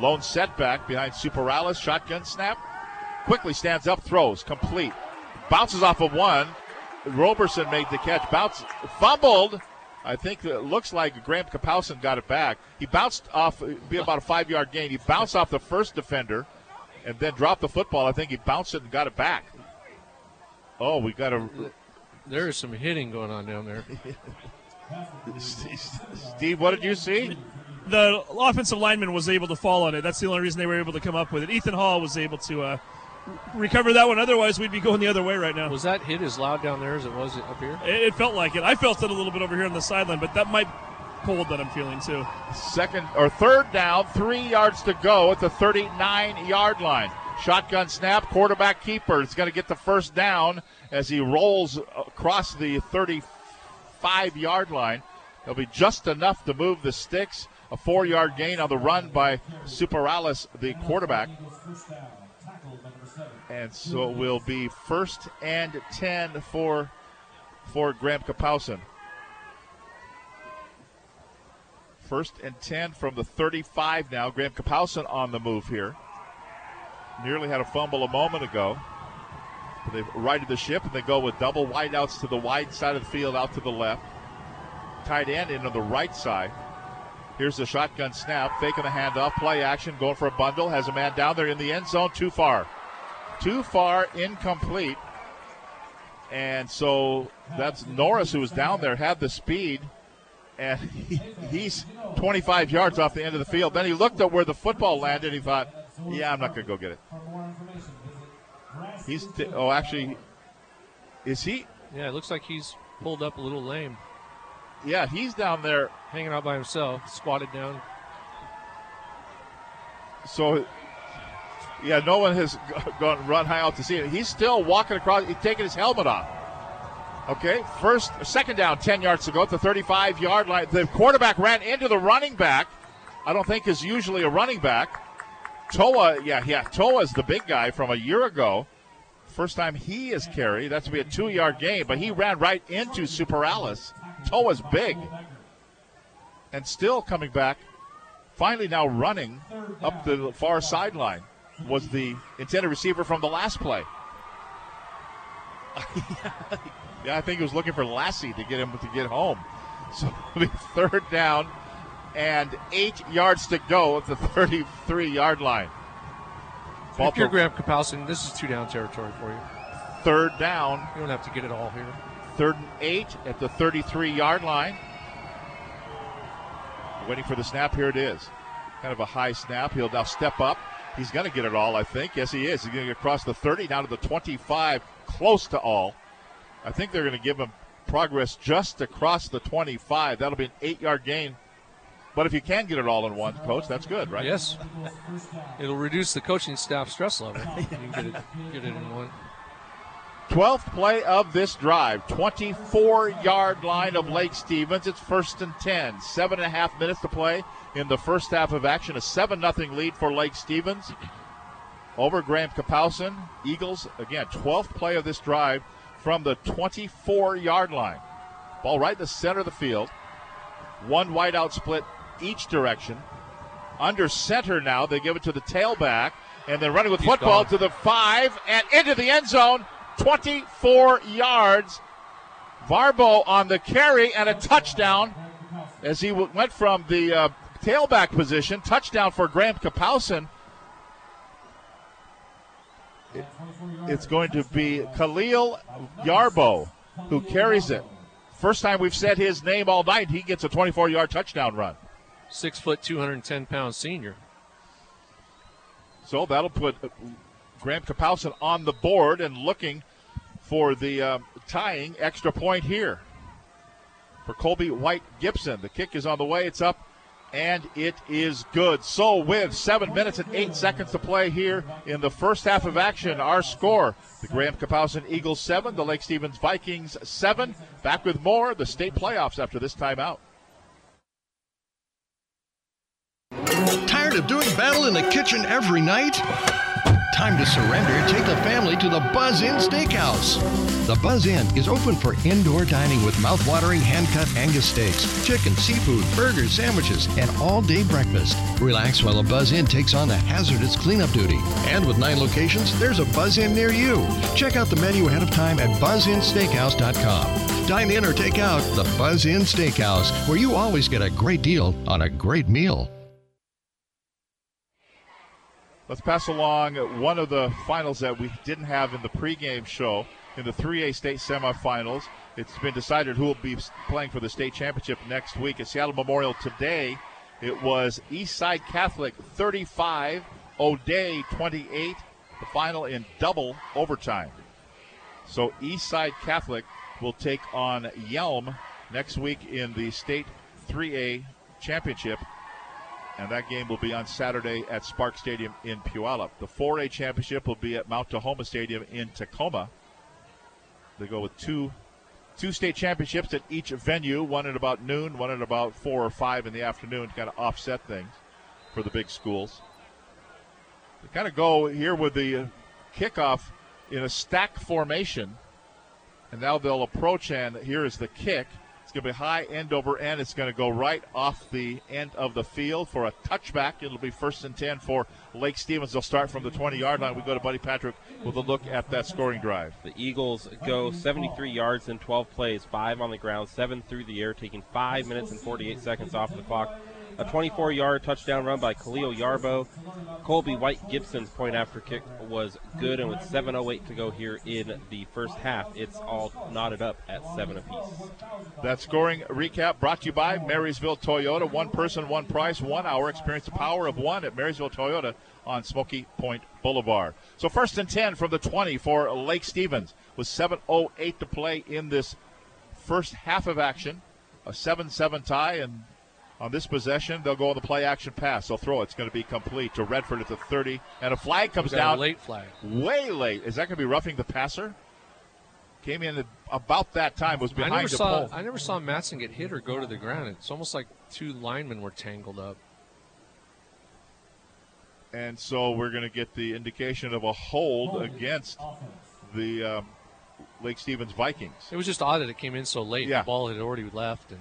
Lone setback behind Superales. Shotgun snap. Quickly stands up, throws, complete. Bounces off of one. Roberson made the catch. Bounce, fumbled. I think it looks like Graham Kapowsin got it back. He bounced off, be about a five yard gain. He bounced off the first defender and then dropped the football. I think he bounced it and got it back. Oh, we got a There is some hitting going on down there. Steve, what did you see? The offensive lineman was able to fall on it. That's the only reason they were able to come up with it. Ethan Hall was able to uh, recover that one. Otherwise, we'd be going the other way right now. Was that hit as loud down there as it was up here? It, it felt like it. I felt it a little bit over here on the sideline, but that might cold that I'm feeling too. Second or third down, three yards to go at the 39 yard line. Shotgun snap, quarterback keeper is going to get the first down as he rolls across the 35 yard line. It'll be just enough to move the sticks. A four yard gain on the run by Superales, the quarterback. And so it will be first and 10 for, for Graham Kapowsin. First and 10 from the 35 now. Graham Kapowsin on the move here. Nearly had a fumble a moment ago. But they've righted the ship and they go with double wideouts to the wide side of the field out to the left. Tight end in on the right side. Here's the shotgun snap, faking the handoff, play action, going for a bundle, has a man down there in the end zone, too far. Too far, incomplete. And so that's Norris who was down there, had the speed, and he, he's 25 yards off the end of the field. Then he looked at where the football landed. He thought, "Yeah, I'm not going to go get it." He's oh, actually, is he? Yeah, it looks like he's pulled up a little lame. Yeah, he's down there hanging out by himself, squatted down. So, yeah, no one has gone run high out to see it. He's still walking across. He's taking his helmet off. Okay, first, second down, 10 yards to go at the 35 yard line. The quarterback ran into the running back. I don't think is usually a running back. Toa, yeah, yeah, Toa's the big guy from a year ago. First time he is carried. That's to be a two yard gain, but he ran right into Superales. Toa's big. And still coming back, finally now running up the far sideline was the intended receiver from the last play. yeah, I think he was looking for Lassie to get him to get home. So it'll be third down and eight yards to go at the 33 yard line. If you're Graham Kapowsin, this is two down territory for you. Third down. You don't have to get it all here. Third and eight at the 33 yard line. Waiting for the snap. Here it is. Kind of a high snap. He'll now step up. He's going to get it all, I think. Yes, he is. He's going to get across the 30 down to the 25, close to all. I think they're going to give him progress just across the 25. That'll be an eight yard gain. But if you can get it all in one, coach, that's good, right? Yes. It'll reduce the coaching staff stress level. You can get it, get it in one. 12th play of this drive, 24 yard line of Lake Stevens. It's first and 10. Seven and a half minutes to play in the first half of action. A 7 0 lead for Lake Stevens over Graham Kapowsin. Eagles, again, 12th play of this drive from the 24 yard line. Ball right in the center of the field. One wideout split each direction. Under center now, they give it to the tailback, and they're running with He's football gone. to the five and into the end zone. 24 yards. Yarbo on the carry and a touchdown as he w- went from the uh, tailback position. Touchdown for Graham Kapowsin. It- it's going to be Khalil Yarbo who carries it. First time we've said his name all night. He gets a 24 yard touchdown run. Six foot, 210 pound senior. So that'll put Graham Kapowsin on the board and looking for the uh, tying extra point here for Colby White Gibson. The kick is on the way. It's up and it is good. So with seven minutes and eight seconds to play here in the first half of action, our score: the Graham Kapowsin Eagles seven, the Lake Stevens Vikings seven. Back with more the state playoffs after this timeout. Tired of doing battle in the kitchen every night? Time to surrender. Take the family to the Buzz Inn Steakhouse. The Buzz Inn is open for indoor dining with mouth-watering hand-cut Angus steaks, chicken, seafood, burgers, sandwiches, and all-day breakfast. Relax while the Buzz Inn takes on the hazardous cleanup duty. And with nine locations, there's a Buzz Inn near you. Check out the menu ahead of time at buzzinsteakhouse.com. Dine in or take out the Buzz Inn Steakhouse, where you always get a great deal on a great meal. Let's pass along one of the finals that we didn't have in the pregame show in the 3A state semifinals. It's been decided who will be playing for the state championship next week at Seattle Memorial today. It was Eastside Catholic 35, O'Dea 28, the final in double overtime. So Eastside Catholic will take on Yelm next week in the state 3A championship and that game will be on Saturday at Sparks Stadium in Puyallup. The 4A championship will be at Mount Tahoma Stadium in Tacoma. They go with two two state championships at each venue, one at about noon, one at about four or five in the afternoon to kind of offset things for the big schools. They kind of go here with the uh, kickoff in a stack formation. And now they'll approach, and here is the kick. It's going to be high end over end. It's going to go right off the end of the field for a touchback. It'll be first and 10 for Lake Stevens. They'll start from the 20 yard line. We go to Buddy Patrick with a look at that scoring drive. The Eagles go 73 yards in 12 plays, five on the ground, seven through the air, taking five minutes and 48 seconds off the clock. A 24 yard touchdown run by Khalil Yarbo. Colby White Gibson's point after kick was good, and with 7.08 to go here in the first half, it's all knotted up at seven apiece. That scoring recap brought to you by Marysville Toyota. One person, one price, one hour. Experience the power of one at Marysville Toyota on Smoky Point Boulevard. So first and 10 from the 20 for Lake Stevens with 7.08 to play in this first half of action. A 7 7 tie, and on this possession, they'll go on the play action pass. They'll throw it. It's going to be complete to Redford at the 30. And a flag comes We a down. late flag. Way late. Is that going to be roughing the passer? Came in about that time, was behind I behind never the saw pole. I never saw Matson get hit or go to the ground. It's almost like two linemen were tangled up. And so we're going to get the indication of a hold against the um, Lake Stevens Vikings. It was just odd that it came in so late. Yeah. The ball had already left, and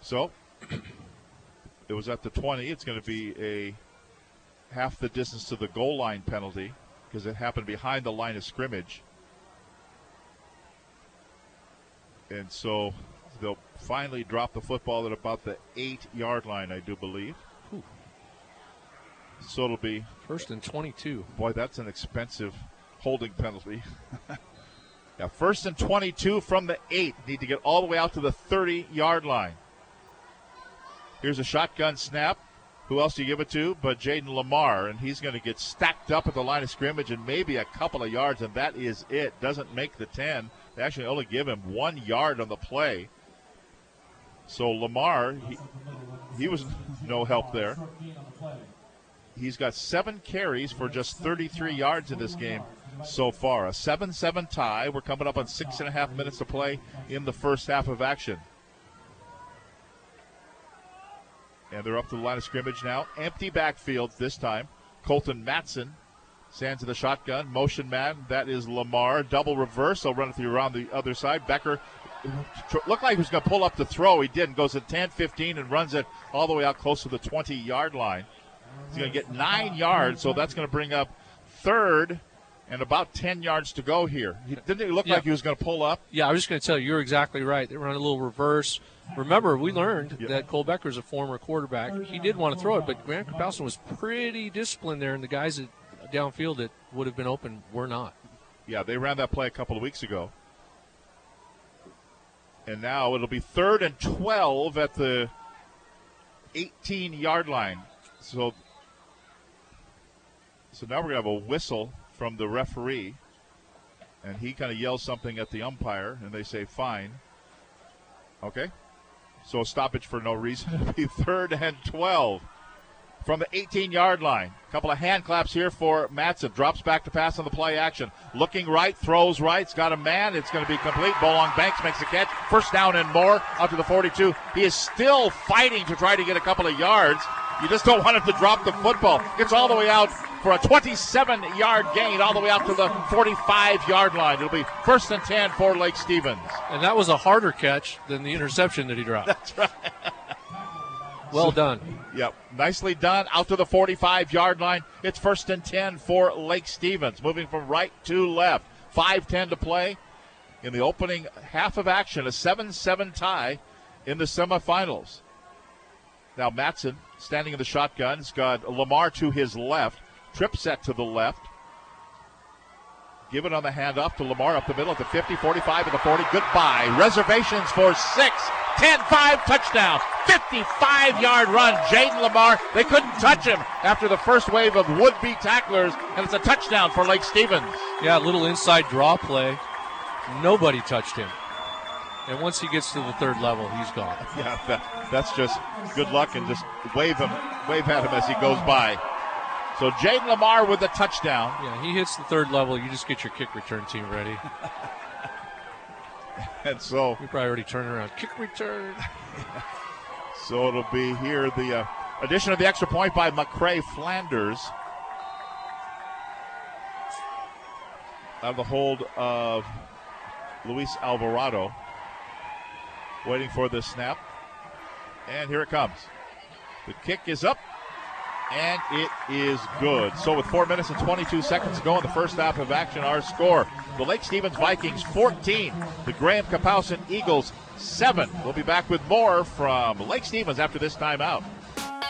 So it was at the 20. It's going to be a half the distance to the goal line penalty because it happened behind the line of scrimmage. And so they'll finally drop the football at about the eight yard line, I do believe. So it'll be first and 22. Boy, that's an expensive holding penalty. yeah, first and 22 from the eight. Need to get all the way out to the 30 yard line. Here's a shotgun snap. Who else do you give it to? But Jayden Limar, and he's going to get stacked up at the line of scrimmage and maybe a couple of yards, and that is it. Doesn't make the 10. They actually only give him one yard on the play. So Limar, he, he was no help there. He's got seven carries for just 33 yards in this game so far. A 7 7 tie. We're coming up on six and a half minutes to play in the first half of action. And they're up to the line of scrimmage now. Empty backfield this time. Colton Matson stands in the shotgun. Motion man. That is Limar. Double reverse. I'll run it through around the other side. Becker looked like he was going to pull up the throw. He didn't. Goes at 10 15 and runs it all the way out close to the 20 yard line. He's going to get nine yards, so that's going to bring up third and about 10 yards to go here. He, didn't it look Yeah. like he was going to pull up? yeah, I was just going to tell you, you're exactly right. They run a little reverse. Remember, we learned that Cole Becker is a former quarterback. He did want to throw it, but Graham Kapowsin was pretty disciplined there, and the guys that downfield that would have been open were not. Yeah, they ran that play a couple of weeks ago. And now it'll be third and 12 at the 18 yard line. So, so now we're going to have a whistle from the referee. And he kind of yells something at the umpire, and they say fine. Okay. So a stoppage for no reason. It'll be third and 12 from the 18 yard line. A Couple of hand claps here for Matson. Drops back to pass on the play action. Looking right, throws right. It's got a man. It's going to be complete. Bolong Banks makes a catch. First down and more out to the 42. He is still fighting to try to get a couple of yards. You just don't want him to drop the football. Gets all the way out for a 27 yard gain, all the way out to the 45 yard line. It'll be first and 10 for Lake Stevens. And that was a harder catch than the interception that he dropped. That's right. Well done. Yep, nicely done. Out to the 45 yard line. It's first and 10 for Lake Stevens. Moving from right to left. 5 10 to play in the opening half of action. A 7 7 tie in the semifinals. Now, Matson standing in the shotgun. He's got Limar to his left. Trip set to the left. Give it on the handoff to Limar up the middle at the 50, 45, and the 40. Goodbye. Reservations for six. 10 5 touchdown. 55 yard run. Jayden Limar. They couldn't touch him after the first wave of would be tacklers, and it's a touchdown for Lake Stevens. Yeah, a little inside draw play. Nobody touched him. And once he gets to the third level, he's gone. Yeah, that, that's just good luck and just wave him, wave at him as he goes by. So Jayden Limar with the touchdown. Yeah, he hits the third level. You just get your kick return team ready. And so we probably already turned around. Kick return. so it'll be here the uh, addition of the extra point by McCray Flanders. Out of the hold of Luis Alvarado. Waiting for the snap. And here it comes. The kick is up. And it is good. So, with four minutes and 22 seconds to go in the first half of action, our score the Lake Stevens Vikings 14, the Graham Kapowsin Eagles 7. We'll be back with more from Lake Stevens after this timeout.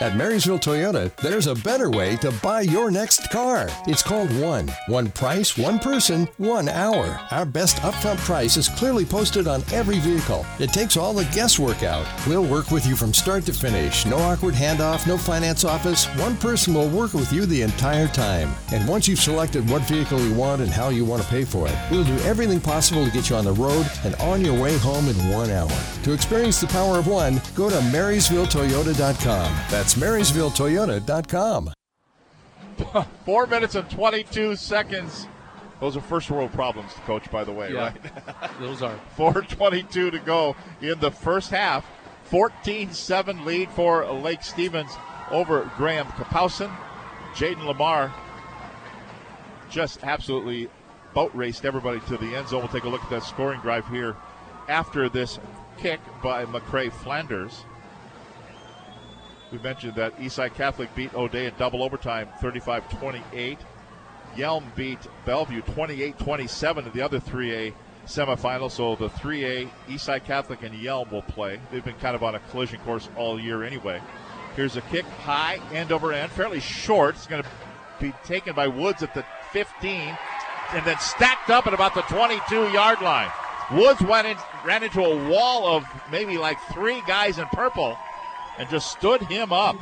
At Marysville Toyota, there's a better way to buy your next car. It's called One. One price, one person, one hour. Our best upfront price is clearly posted on every vehicle. It takes all the guesswork out. We'll work with you from start to finish. No awkward handoff, no finance office. One person will work with you the entire time. And once you've selected what vehicle you want and how you want to pay for it, we'll do everything possible to get you on the road and on your way home in one hour. To experience the power of one, go to MarysvilleToyota.com. That's MarysvilleToyota.com. Four minutes and 22 seconds. Those are first world problems, coach, by the way, Yeah. right? Those are. 422 to go in the first half. 14-7 lead for Lake Stevens over Graham Kapowsin. Jayden Limar just absolutely boat raced everybody to the end zone. We'll take a look at that scoring drive here after this kick by McCray Flanders. We mentioned that Eastside Catholic beat O'Dea in double overtime 35 28. Yelm beat Bellevue 28 27 in the other 3A semifinal. So the 3A Eastside Catholic and Yelm will play. They've been kind of on a collision course all year anyway. Here's a kick high, end over end, fairly short. It's going to be taken by Woods at the 15 and then stacked up at about the 22 yard line. Woods went in, ran into a wall of maybe like three guys in purple and just stood him up.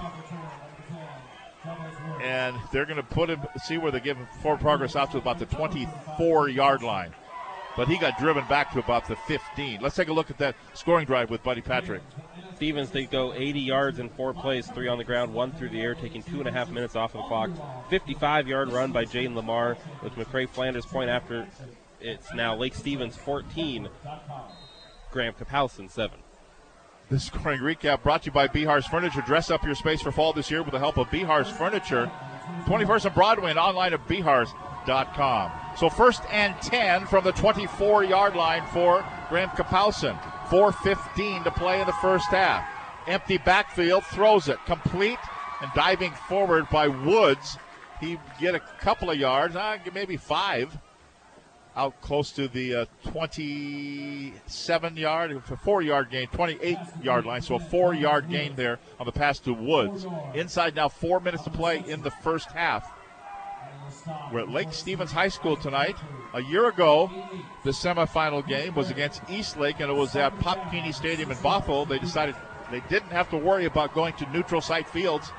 And they're going to put him, see where they give him forward progress out to about the 24 yard line. But he got driven back to about the 15. Let's take a look at that scoring drive with Buddy Patrick. Stevens, they go 80 yards in four plays, three on the ground, one through the air, taking two and a half minutes off of the clock. 55 yard run by Jayden Limar with McCray Flanders point after. It's now Lake Stevens 14, Graham Kapowsin 7. This scoring recap brought to you by Bihar's Furniture. Dress up your space for fall this year with the help of Bihar's Furniture. 21st and Broadway and online at bihars.com. So first and 10 from the 24 yard line for Graham Kapowsin. 4.15 to play in the first half. Empty backfield, throws it. Complete and diving forward by Woods. He get a couple of yards, uh, maybe five out close to the uh, 27 yard, four yard gain, 28 yard line. So a four yard gain there on the pass to Woods. Inside now, four minutes to play in the first half. We're at Lake Stevens High School tonight. A year ago, the semifinal game was against Eastlake, and it was at Pop Keeney Stadium in Bothell. They decided they didn't have to worry about going to neutral site fields,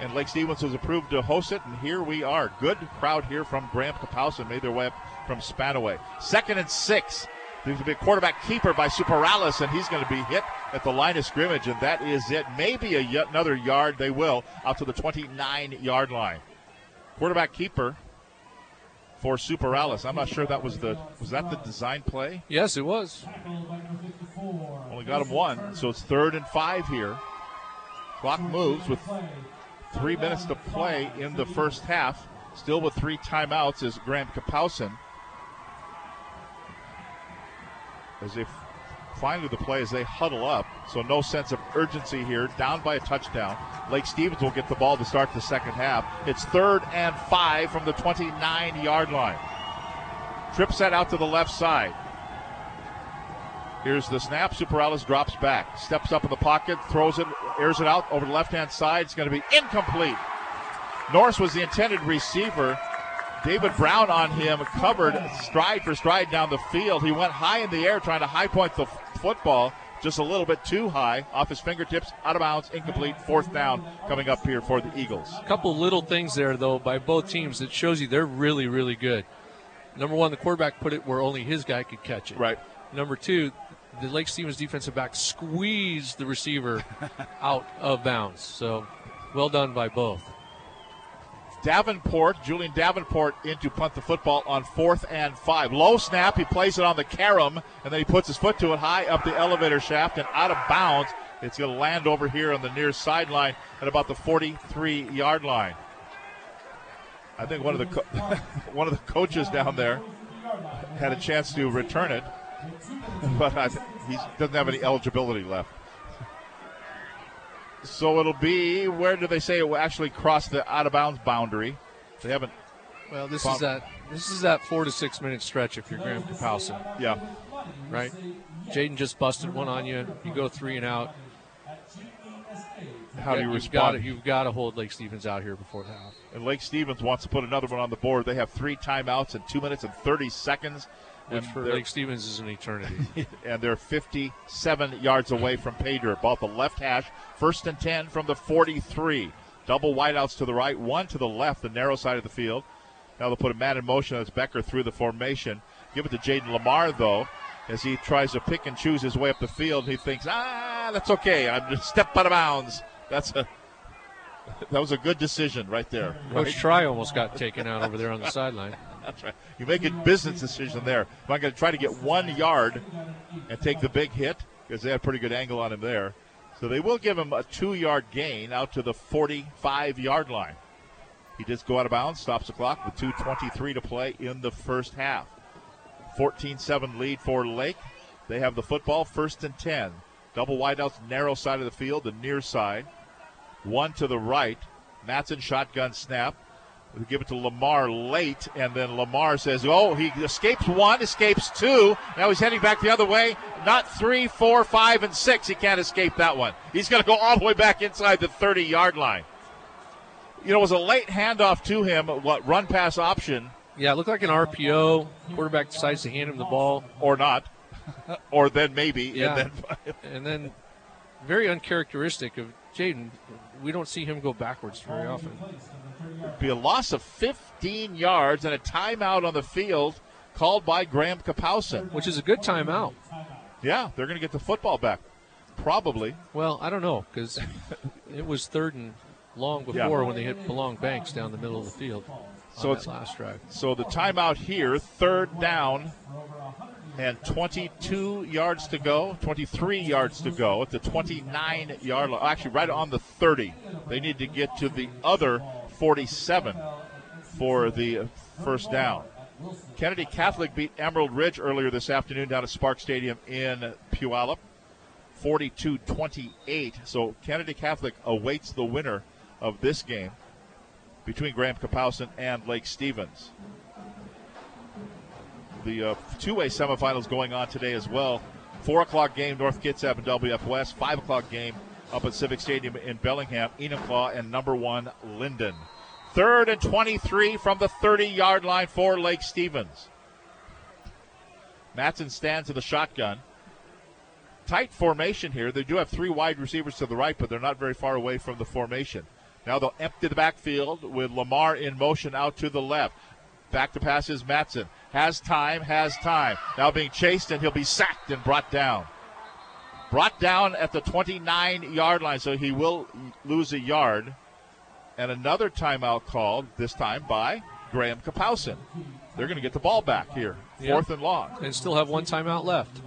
and Lake Stevens was approved to host it, and here we are. Good crowd here from Graham Kapowsin made their way up from Spanaway. Second and six. There's going to be a quarterback keeper by Superales, and he's going to be hit at the line of scrimmage, and that is it. Maybe a yet another yard they will out to the 29 yard line. Quarterback keeper for Superales. I'm not sure that was the was that the design play. Yes, it was. Only got him one, so it's third and five here. Clock moves with three minutes to play in the first half. Still with three timeouts is Graham Kapowsin. As they finally the play as they huddle up, so no sense of urgency here. Down by a touchdown. Lake Stevens will get the ball to start the second half. It's third and five from the 29 yard line. Trip set out to the left side. Here's the snap. Superales drops back, steps up in the pocket, throws it, airs it out over the left hand side. It's going to be incomplete. Norris was the intended receiver. David Brown on him, covered stride for stride down the field. He went high in the air trying to high point the f- football, just a little bit too high, off his fingertips, out of bounds, incomplete, fourth down coming up here for the Eagles. A couple little things there, though, by both teams that shows you they're really, really good. Number one, the quarterback put it where only his guy could catch it. Right. Number two, the Lake Stevens defensive back squeezed the receiver out of bounds. So, well done by both. Davenport, Julian Davenport, into punt the football on fourth and five. Low snap, he plays it on the carom, and then he puts his foot to it high up the elevator shaft and out of bounds. It's going to land over here on the near sideline at about the 43 yard line. I think one of the co- one of the coaches down there had a chance to return it, but I, he doesn't have any eligibility left. So it'll be where do they say it will actually cross the out of bounds boundary? They haven't. Well, this found- is that this is that four to six minute stretch if you're Graham Kapowsin. Yeah. Right. Jayden just busted one on you. You go three and out. How do you respond? Got to, you've got to hold Lake Stevens out here before the half. And Lake Stevens wants to put another one on the board. They have three timeouts in two minutes and 30 seconds. Which and for they're- Lake Stevens is an eternity. and they're 57 yards away from pay dirt. Ball the left hash, first and 10 from the 43. Double wideouts to the right, one to the left, the narrow side of the field. Now they'll put a man in motion as Becker through the formation. Give it to Jayden Limar, though, as he tries to pick and choose his way up the field. He thinks, ah, that's okay. I'm just step out of bounds. That's a that was a good decision right there. Coach right? Try almost got taken out over there on the sideline. That's right. You make a business decision there. If I'm going to try to get one yard and take the big hit, because they had a pretty good angle on him there. So they will give him a two yard gain out to the 45 yard line. He does go out of bounds, stops the clock with 2.23 to play in the first half. 14 7 lead for Lake. They have the football first and 10. Double wideouts, narrow side of the field, the near side. One to the right. Matson shotgun snap. Give it to Limar late, and then Limar says, "Oh, he escapes one, escapes two. Now he's heading back the other way. Not three, four, five, and six. He can't escape that one. He's going to go all the way back inside the 30-yard line. You know, it was a late handoff to him. What run pass option Yeah, it looked like an RPO. Quarterback decides to hand him the ball. or not, or then maybe, Yeah. and then and then very uncharacteristic of Jayden. We don't see him go backwards very often. Be a loss of 15 yards and a timeout on the field called by Graham Kapowsin, which is a good timeout. Yeah, they're going to get the football back, probably. Well, I don't know because it was third and long Yeah. before when they hit Bolong Banks down the middle of the field. So it's last drive. So the timeout here, third down, and 22 yards to go, 23 yards to go at the 29 yard line. Actually, right on the 30. They need to get to the other 47 for the first down. Kennedy Catholic beat Emerald Ridge earlier this afternoon down at Sparks Stadium in Puyallup, 42-28. So Kennedy Catholic awaits the winner of this game between Graham Kapowsin and Lake Stevens. The uh, two-way semifinals going on today as well. Four o'clock game, North Kitsap and WF West. Five o'clock game up at Civic Stadium in Bellingham, Enumclaw and number one Lynden. Third and 23 from the 30-yard line for Lake Stevens. Matson stands to the shotgun. Tight formation here. They do have three wide receivers to the right, but they're not very far away from the formation. Now they'll empty the backfield with Limar in motion out to the left. Back to pass is Matson. Has time, has time. Now being chased, and he'll be sacked and brought down. Brought down at the 29 yard line, so he will lose a yard. And another timeout called, this time by Graham Kapowsin. They're going to get the ball back here. Yeah. Fourth and long. And still have one timeout left.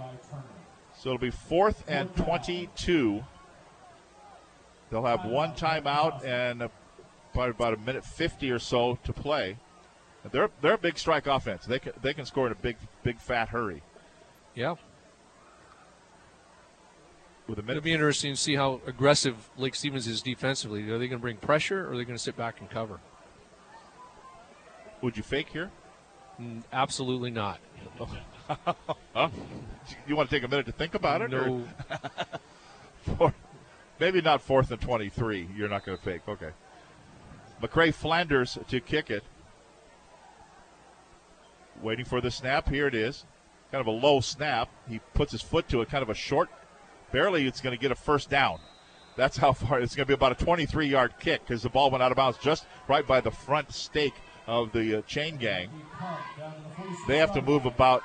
So it'll be fourth and 22. They'll have one timeout and probably about a minute 50 or so to play. They're they're a big strike offense. They can they can score in a big big fat hurry. Yeah. With a It'll be interesting to see how aggressive Lake Stevens is defensively. Are they going to bring pressure or are they going to sit back and cover? Would you fake here? Mm, absolutely not. Huh? You want to take a minute to think about it? No. For- maybe not fourth and 23. You're not going to fake. Okay. McCray Flanders to kick it. Waiting for the snap. Here it is. Kind of a low snap. He puts his foot to it. Kind of a short. Barely it's going to get a first down. That's how far. It's going to be about a 23 yard kick because the ball went out of bounds just right by the front stake of the uh, chain gang. They have to move about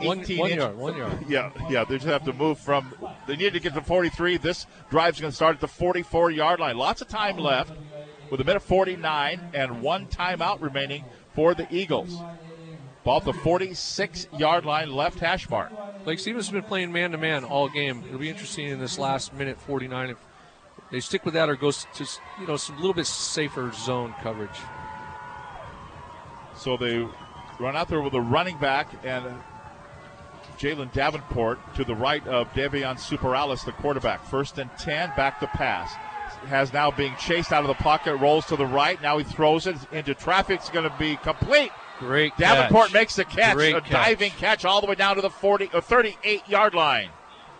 One- 18 one yard, one yard. Yeah, yeah. They just have to move from. They need to get to 43. This drive's going to start at the 44 yard line. Lots of time left. with a minute 49 and one timeout remaining for the Eagles. Ball at the 46 yard line, left hash mark. Lake Stevens has been playing man to man all game. It'll be interesting in this last minute 49 if they stick with that or goes to you know some little bit safer zone coverage. So they run out there with a running back and Jalen Davenport to the right of Devion Superales, the quarterback. First and 10, back to pass. Has now being chased out of the pocket, rolls to the right. Now he throws it into traffic. It's going to be complete. Great Davenport catch. makes the catch, Great a catch. diving catch all the way down to the 40 or 38 yard line.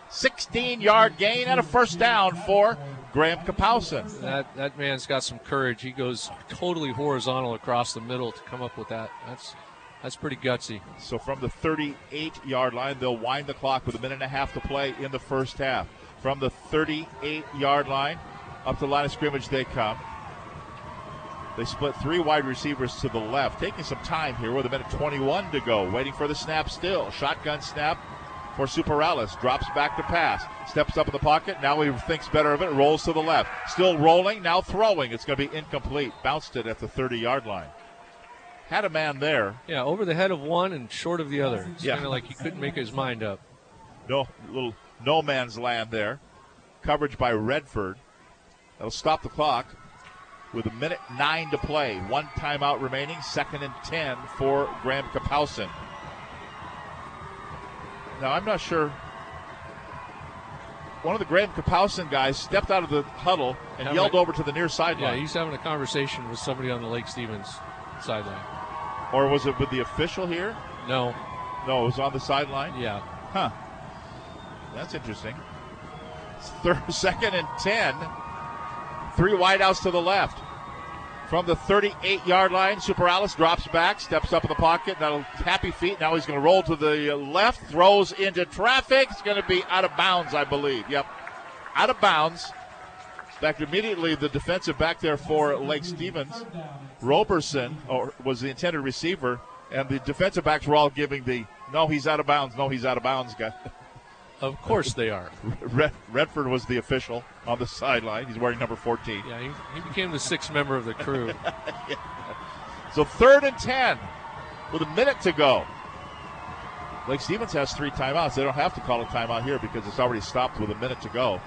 16 yard gain and a first down for Graham Kapowsin. That that man's got some courage. He goes totally horizontal across the middle to come up with that. That's that's pretty gutsy. So from the 38 yard line, they'll wind the clock with a minute and a half to play in the first half. From the 38 yard line up to the line of scrimmage, they come. They split three wide receivers to the left, taking some time here with a minute 21 to go. Waiting for the snap still. Shotgun snap for Superales. Drops back to pass. Steps up in the pocket. Now he thinks better of it. Rolls to the left. Still rolling. Now throwing. It's going to be incomplete. Bounced it at the 30 yard line. Had a man there. Yeah, over the head of one and short of the other. It's Yeah. kind of like he couldn't make his mind up. No little no man's land there. Coverage by Redford. That'll stop the clock with a minute nine to play. One timeout remaining. Second and ten for Graham Kapowsin. Now I'm not sure. One of the Graham Kapowsin guys stepped out of the huddle and Having yelled a- over to the near sideline. Yeah, he's having a conversation with somebody on the Lake Stevens sideline. or was it with the official here? No. No, it was on the sideline. Yeah. Huh. That's interesting. Third, second and 10. Three wideouts to the left. From the 38 yard line, Superales drops back, steps up in the pocket. Now, happy feet. Now he's going to roll to the left, throws into traffic. It's going to be out of bounds, I believe. Yep. Out of bounds. Back immediately, the defensive back there for Lake Stevens, Roberson, or was the intended receiver, and the defensive backs were all giving the no, he's out of bounds, no, he's out of bounds guy. Of course they are. Red, Redford was the official on the sideline. He's wearing number 14. Yeah, he, he became the sixth member of the crew. So third and 10 with a minute to go. Lake Stevens has three timeouts. They don't have to call a timeout here because it's already stopped with a minute to go.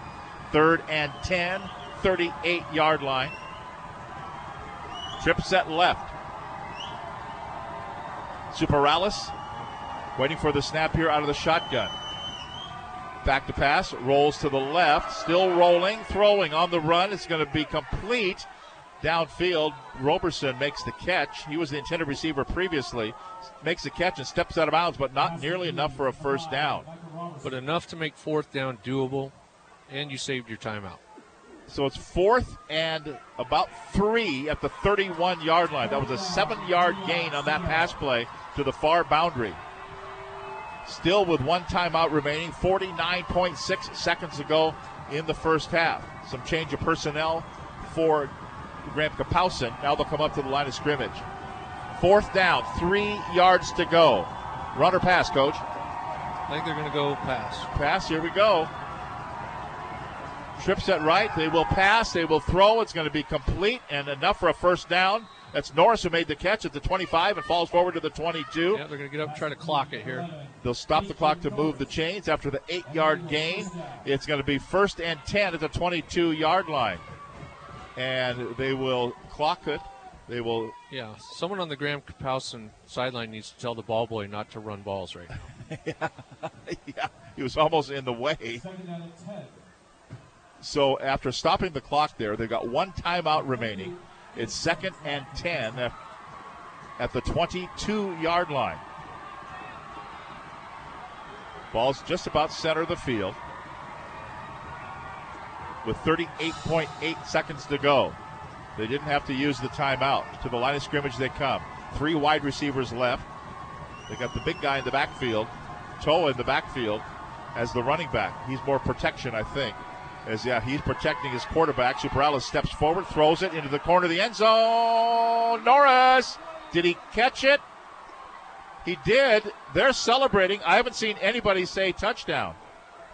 Third and 10, 38 yard line. Trip set left. Superales waiting for the snap here out of the shotgun. Back to pass, rolls to the left, still rolling, throwing on the run. It's going to be complete downfield. Roberson makes the catch. He was the intended receiver previously. Makes the catch and steps out of bounds, but not nearly enough for a first down. but enough to make fourth down doable, and you saved your timeout. So it's fourth and about three at the 31 yard line. That was a seven yard gain on that pass play to the far boundary. Still with one timeout remaining, 49.6 seconds to go in the first half. Some change of personnel for Graham Kapowsin. Now they'll come up to the line of scrimmage. Fourth down, three yards to go. Runner pass, coach. I think they're going to go pass. Pass, here we go. Trip set right. They will pass. They will throw. It's going to be complete and enough for a first down. That's Norris who made the catch at the 25 and falls forward to the 22. Yeah, they're going to get up and try to clock it here. They'll stop the clock to move the chains after the eight yard gain. It's going to be first and 10 at the 22 yard line. And they will clock it. They will. Yeah, someone on the Graham Kapowsin sideline needs to tell the ball boy not to run balls right now. yeah, he was almost in the way. So after stopping the clock there, they've got one timeout remaining. It's second and 10 at, the 22 yard line. Ball's just about center of the field with 38.8 seconds to go. They didn't have to use the timeout. To the line of scrimmage they come. Three wide receivers left. They got the big guy in the backfield, Toa in the backfield as the running back. He's more protection, I think. As yeah, he's protecting his quarterback. Superales steps forward, throws it into the corner of the end zone. Norris, did he catch it? He did. They're celebrating. I haven't seen anybody say touchdown,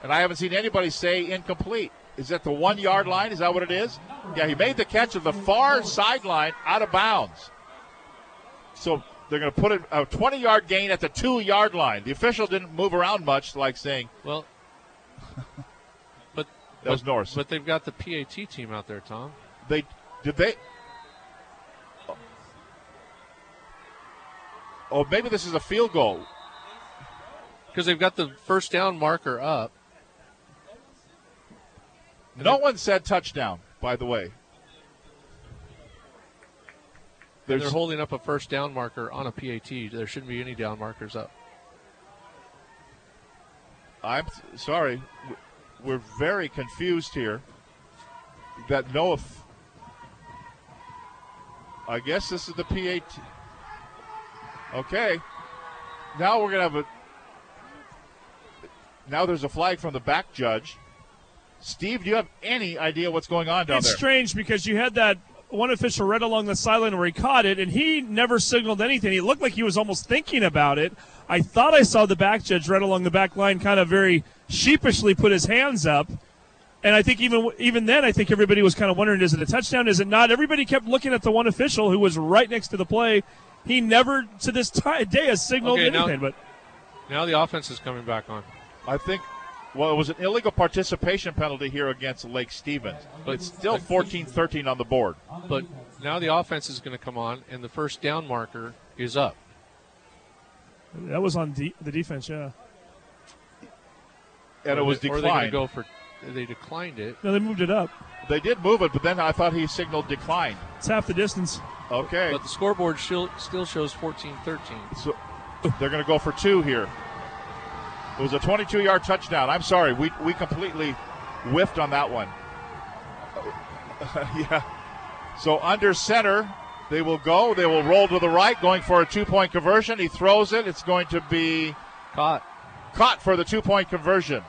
and I haven't seen anybody say incomplete. is that the one yard line? Is that what it is? Yeah, he made the catch of the far sideline out of bounds. So they're going to put a 20 yard gain at the two yard line. The official didn't move around much, like saying, Well, That was Norris. But they've got the PAT team out there, Tom. They did they? Oh, oh maybe this is a field goal. Because they've got the first down marker up. No one said touchdown, by the way. They're holding up a first down marker on a PAT. There shouldn't be any down markers up. I'm sorry. We're very confused here. That no, if I guess this is the PAT. Okay. Now we're gonna have a. Now there's a flag from the back judge. Steve, do you have any idea what's going on down it's there? It's strange because you had that one official right along the sideline where he caught it, and he never signaled anything. He looked like he was almost thinking about it. I thought I saw the back judge right along the back line, kind of very sheepishly put his hands up. And I think even even then, I think everybody was kind of wondering: is it a touchdown? Is it not? Everybody kept looking at the one official who was right next to the play. He never, to this ti day, has signaled Okay, now- anything. but Now the offense is coming back on. I think. Well, it was an illegal participation penalty here against Lake Stevens, but it's still 14-13 on the board. But now the offense is going to come on, and the first down marker is up. that was on de- the defense. Yeah. And Or it was they- Or they're to declined. go for. They declined it. No, they moved it up. They did move it, but then I thought he signaled decline. It's half the distance. Okay. But the scoreboard still, still shows 14-13. So they're going to go for two here. It was a 22-yard touchdown. I'm sorry, we we completely whiffed on that one. yeah. So under center, they will go. They will roll to the right, going for a two-point conversion. He throws it. It's going to be caught. Caught for the two-point conversion.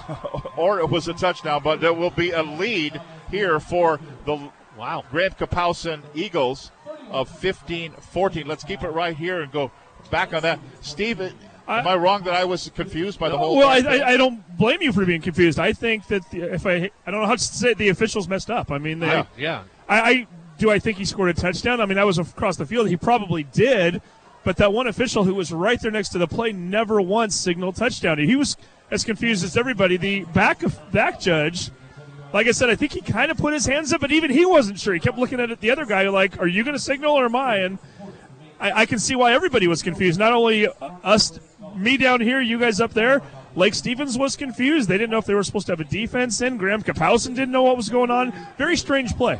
or it was a touchdown, but there will be a lead here for the wow Graham Kapowsin Eagles of 15-14. Let's keep it right here and go back on that. Steve, am I wrong that I was confused by the whole? Well, I. I, I don't blame you for being confused. I think that the, if I I don't know how to say it, the officials messed up. I mean, they, Yeah, yeah. I, I do. I think he scored a touchdown. I mean, that was across the field. He probably did, but that one official who was right there next to the play never once signaled touchdown. He was as confused as everybody. The back back judge. Like I said, I think he kind of put his hands up, but even he wasn't sure. He kept looking at it, the other guy, like, "Are you going to signal or am I?" And I, I can see why everybody was confused. Not only us, me down here, you guys up there. Lake Stevens was confused. They didn't know if they were supposed to have a defense in. Graham Kapowsin didn't know what was going on. Very strange play.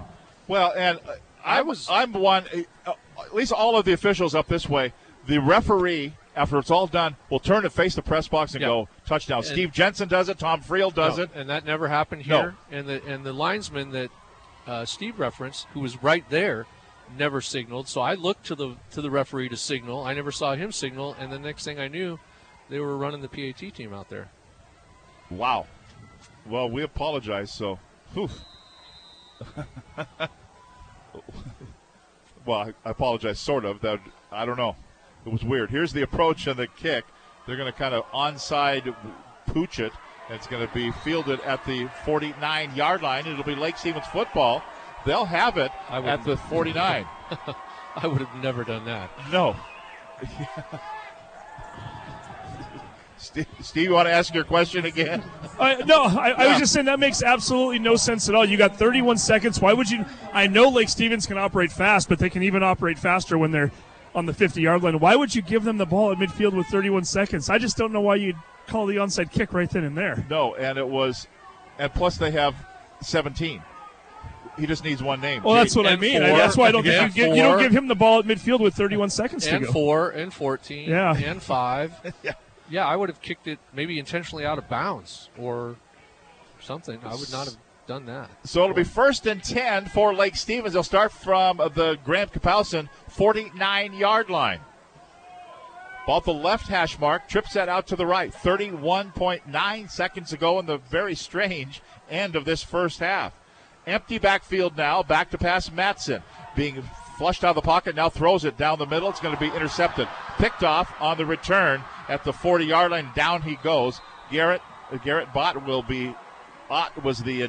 Well, and uh, I was I'm one. Uh, at least all of the officials up this way. The referee, after it's all done, will turn and face the press box and Yeah. go touchdown. And- Steve Jensen does it. Tom Friel does No, it. and that never happened No. here. And the and the linesman that uh, Steve referenced, who was right there, never signaled. So I looked to the to the referee to signal. I never saw him signal, and the next thing I knew, they were running the PAT team out there. Wow. Well, we apologize. So, well, I I apologize. Sort of. That I don't know. It was weird. Here's the approach and the kick. They're going to kind of onside pooch it. and It's going to be fielded at the 49 yard line. It'll be Lake Stevens football. They'll have it I at wouldn't- the 49. I would have never done that. No. Steve, Steve, you want to ask your question again? I, no, I, I was just saying that makes absolutely no sense at all. You got 31 seconds. Why would you? I know Lake Stevens can operate fast, but they can even operate faster when they're on the 50 yard line. Why would you give them the ball at midfield with 31 seconds? I just don't know why you'd call the onside kick right then and there. No, and it was, and plus they have 17. He just needs one name. Well, that's what I mean. four. that's why I don't think you, give, you don't give him the ball at midfield with 31 seconds and to go. four and 14 Yeah. and five. yeah. Yeah, I would have kicked it maybe intentionally out of bounds or something. I would not have done that. So it'll be first and 10 for Lake Stevens. They'll start from the Graham Kapowsin 49 yard line. Ball the left hash mark, trips that out to the right. 31.9 seconds ago in the very strange end of this first half. Empty backfield now, back to pass Matson. Being flushed out of the pocket, now throws it down the middle. It's going to be intercepted. Picked off on the return at the 40 yard line. Down he goes. Garrett, uh, Garrett Bott will be Ott was the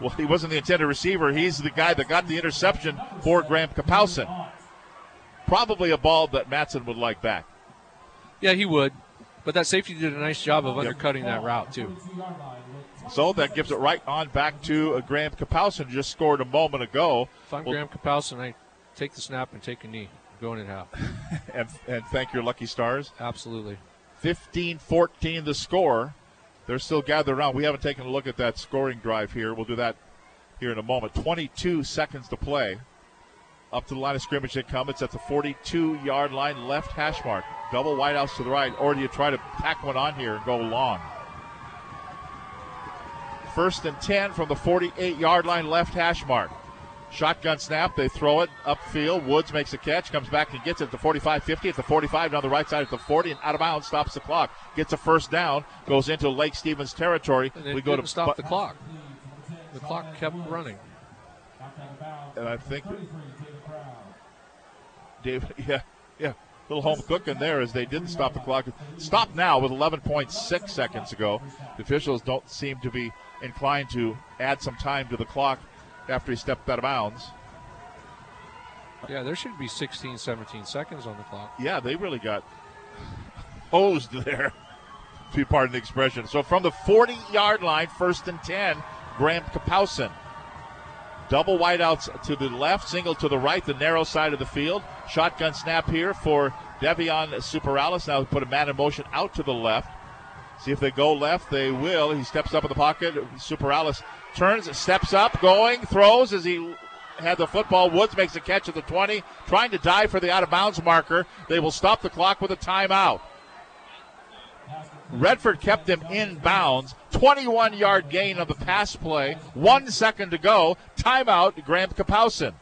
well, he wasn't the intended receiver. He's the guy that got the interception for Graham Kapowsin. Probably a ball that Matson would like back. Yeah, he would. But that safety did a nice job of undercutting that route, too. So that gives it right on back to uh, Graham Kapowsin, just scored a moment ago. If I'm Well, Graham Kapowsin, I take the snap and take a knee. Going in half. and, and thank your lucky stars. Absolutely. 15 14 the score. They're still gathered around. We haven't taken a look at that scoring drive here. We'll do that here in a moment. 22 seconds to play. Up to the line of scrimmage they come. It's at the 42 yard line, left hash mark. Double wideouts to the right, or do you try to pack one on here and go long? First and 10 from the 48 yard line, left hash mark. Shotgun snap, they throw it upfield. Woods makes a catch, comes back and gets it at the 45 50, at the 45, down the right side at the 40, and out of bounds, stops the clock. Gets a first down, goes into Lake Stevens territory. We go to stop the clock. The clock kept running. and I think Dave, yeah, yeah, little home cooking there as they didn't stop the clock. Stop now with 11.6 seconds to go. The officials don't seem to be inclined to add some time to the clock after he stepped out of bounds. Yeah, there should be 16, 17 seconds on the clock. Yeah, they really got hosed there, to be pardon the expression. So from the 40 yard line, first and 10, Graham Kapowsin. Double wideouts to the left, single to the right, the narrow side of the field. Shotgun snap here for Devion Superales. Now put a man in motion out to the left. See if they go left. They will. He steps up in the pocket. Superales turns, steps up, going, throws as he had the football. Woods makes a catch at the 20, trying to dive for the out of bounds marker. They will stop the clock with a timeout. Redford kept him in bounds. 21 yard gain of the pass play. One second to go. Timeout, Graham Kapowsin.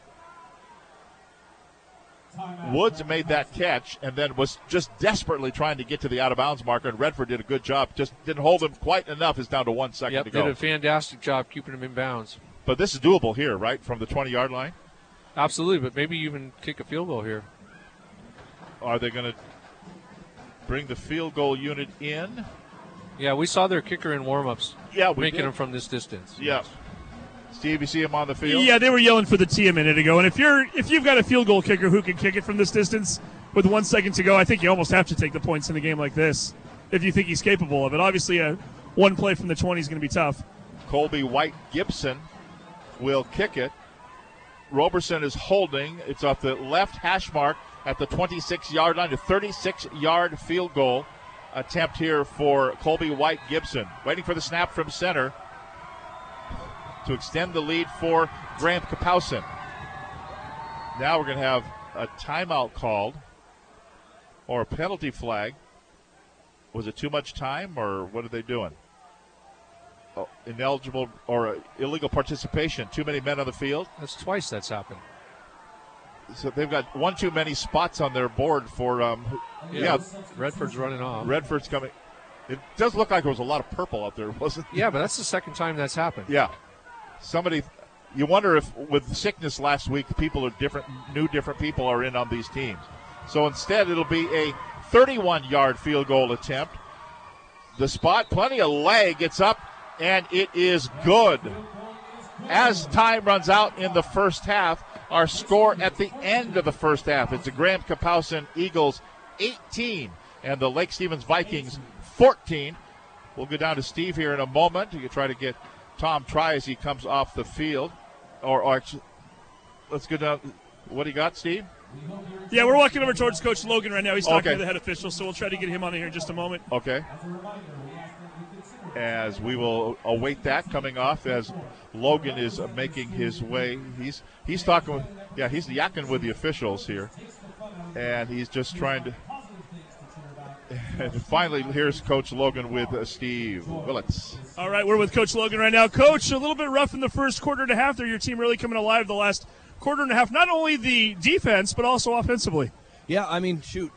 Woods made that catch and then was just desperately trying to get to the out of bounds marker, and Redford did a good job. Just didn't hold him quite enough. It's down to one second Yep, to go. He did a fantastic job keeping him in bounds. But this is doable here, right? From the 20 yard line? Absolutely, but maybe even kick a field goal here. Are they going to bring the field goal unit in? Yeah, we saw their kicker in warm-ups. Yeah, we making did. them from this distance. Yeah. Steve, you see him on the field? Yeah, they were yelling for the tee a minute ago. And if you're if you've got a field goal kicker who can kick it from this distance with one second to go, I think you almost have to take the points in a game like this if you think he's capable of it. Obviously, a one play from the 20 is going to be tough. Colby White Gibson will kick it. Roberson is holding. It's off the left hash mark at the 26 yard line, a 36 yard field goal attempt here for Colby White Gibson. Waiting for the snap from center to extend the lead for Graham Kapowsin. Now we're going to have a timeout called or a penalty flag. Was it too much time or what are they doing? Oh, ineligible or illegal participation. Too many men on the field. That's twice that's happened. So they've got one too many spots on their board for. Um, Yeah, yeah, Redford's running off. Redford's coming. It does look like there was a lot of purple out there, wasn't? Yeah, but that's the second time that's happened. Yeah. Somebody, you wonder if with sickness last week, people are different, new different people are in on these teams. So instead, it'll be a 31 yard field goal attempt. The spot, plenty of leg, gets up, and it is good. As time runs out in the first half, our score at the end of the first half it's the Graham Kapowsin Eagles 18 and the Lake Stevens Vikings 14. We'll go down to Steve here in a moment to try to get Tom Tri as he comes off the field. Or, or let's go down. What do you got, Steve? Yeah, we're walking over towards Coach Logan right now. He's talking Okay. to the head official, so we'll try to get him on here in just a moment. Okay. As we will await that coming off as Logan is making his way. He's he's talking with yeah, he's yakking with the officials here. And he's just trying to and finally here's Coach Logan with uh, Steve Willits. All right, we're with Coach Logan right now. Coach, a little bit rough in the first quarter and a half there. Your team really coming alive the last quarter and a half. Not only the defense, but also offensively. Yeah, I mean, shoot,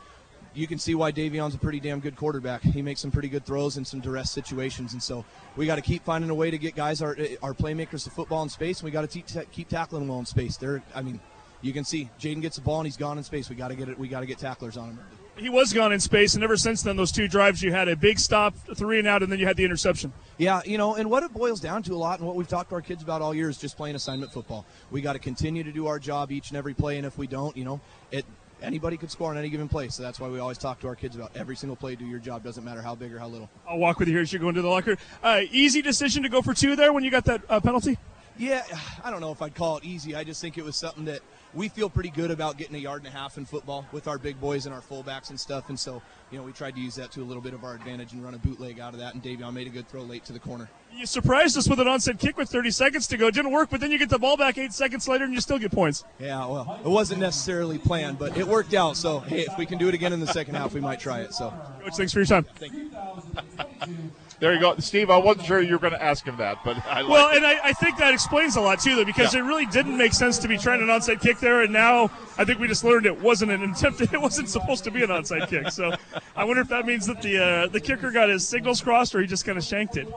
you can see why Davion's a pretty damn good quarterback. He makes some pretty good throws in some duress situations, and so we got to keep finding a way to get guys our our playmakers to football in space. And we got to te- keep tackling them well in space. There, I mean, you can see Jayden gets the ball and he's gone in space. We got to get it. We got to get tacklers on him. He was gone in space, and ever since then, those two drives you had a big stop, three and out, and then you had the interception. Yeah, you know, and what it boils down to a lot, and what we've talked to our kids about all year is just playing assignment football. We got to continue to do our job each and every play, and if we don't, you know, it anybody could score on any given play. So that's why we always talk to our kids about every single play. Do your job. Doesn't matter how big or how little. I'll walk with you here as you go into the locker. Uh, easy decision to go for two there when you got that uh, penalty. Yeah, I don't know if I'd call it easy. I just think it was something that we feel pretty good about getting a yard and a half in football with our big boys and our fullbacks and stuff. And so, you know, we tried to use that to a little bit of our advantage and run a bootleg out of that. And Davion made a good throw late to the corner. You surprised us with an onside kick with 30 seconds to go. It didn't work, but then you get the ball back eight seconds later and you still get points. Yeah, well, it wasn't necessarily planned, but it worked out. So, hey, if we can do it again in the second half, we might try it. So, Coach, thanks for your time. Thank you. There you go, Steve. I wasn't sure you were going to ask him that, but I Well, it. and I, I think that explains a lot too, though, because Yeah. it really didn't make sense to be trying an onside kick there, and now I think we just learned it wasn't an attempt. It wasn't supposed to be an onside kick. So I wonder if that means that the uh, the kicker got his signals crossed, or he just kind of shanked it.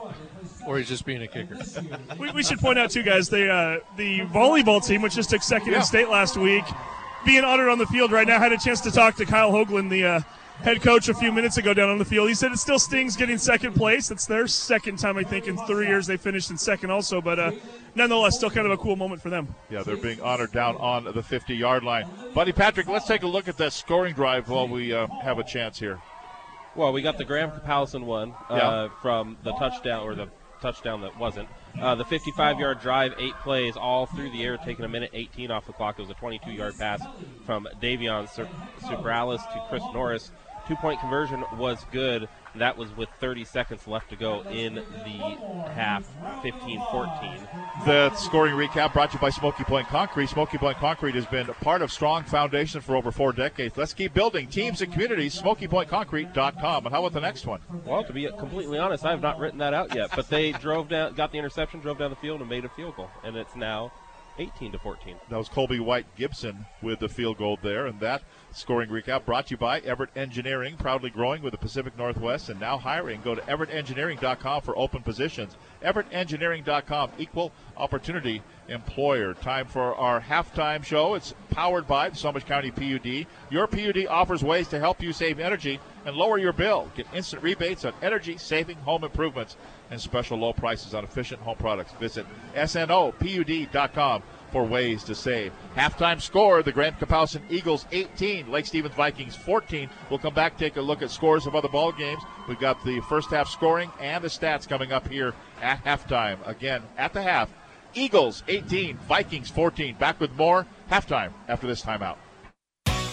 Or he's just being a kicker. We, we should point out too, guys, the uh, the volleyball team, which just took second Yeah. in state last week, being honored on the field right now. Had a chance to talk to Kyle Hoagland, the uh, head coach, a few minutes ago down on the field. He said it still stings getting second place. It's their second time, I think, in three years they finished in second, also. But uh, nonetheless, still kind of a cool moment for them. Yeah, they're being honored down on the 50 yard line. Buddy Patrick, let's take a look at that scoring drive while we uh, have a chance here. Well, we got the Graham Kapowsin one uh, Yeah. from the touchdown or the touchdown that wasn't. Uh, the 55-yard drive, eight plays, all through the air, taking a minute 18 off the clock. It was a 22-yard pass from Davion Sur- Superales to Chris Norris. Two-point conversion was good. That was with 30 seconds left to go in the half, 15-14. The scoring recap brought to you by Smoky Point Concrete. Smoky Point Concrete has been a part of strong foundation for over four decades. Let's keep building teams and communities. SmokyPointConcrete.com. And how about the next one? Well, to be completely honest, I have not written that out yet. But they drove down, got the interception, drove down the field, and made a field goal, and it's now 18 to 14. That was Colby White Gibson with the field goal there. And that scoring recap brought to you by Everett Engineering, proudly growing with the Pacific Northwest and now hiring. Go to EverettEngineering.com for open positions. EverettEngineering.com, equal opportunity employer. Time for our halftime show. It's powered by the Snohomish County PUD. Your PUD offers ways to help you save energy and lower your bill. Get instant rebates on energy saving home improvements and special low prices on efficient home products. Visit snopud.com for ways to save. Halftime score the Graham Kapowsin Eagles 18, Lake Stevens Vikings 14. We'll come back, take a look at scores of other ball games. We've got the first half scoring and the stats coming up here at halftime. Again, at the half, Eagles 18, Vikings 14. Back with more halftime after this timeout.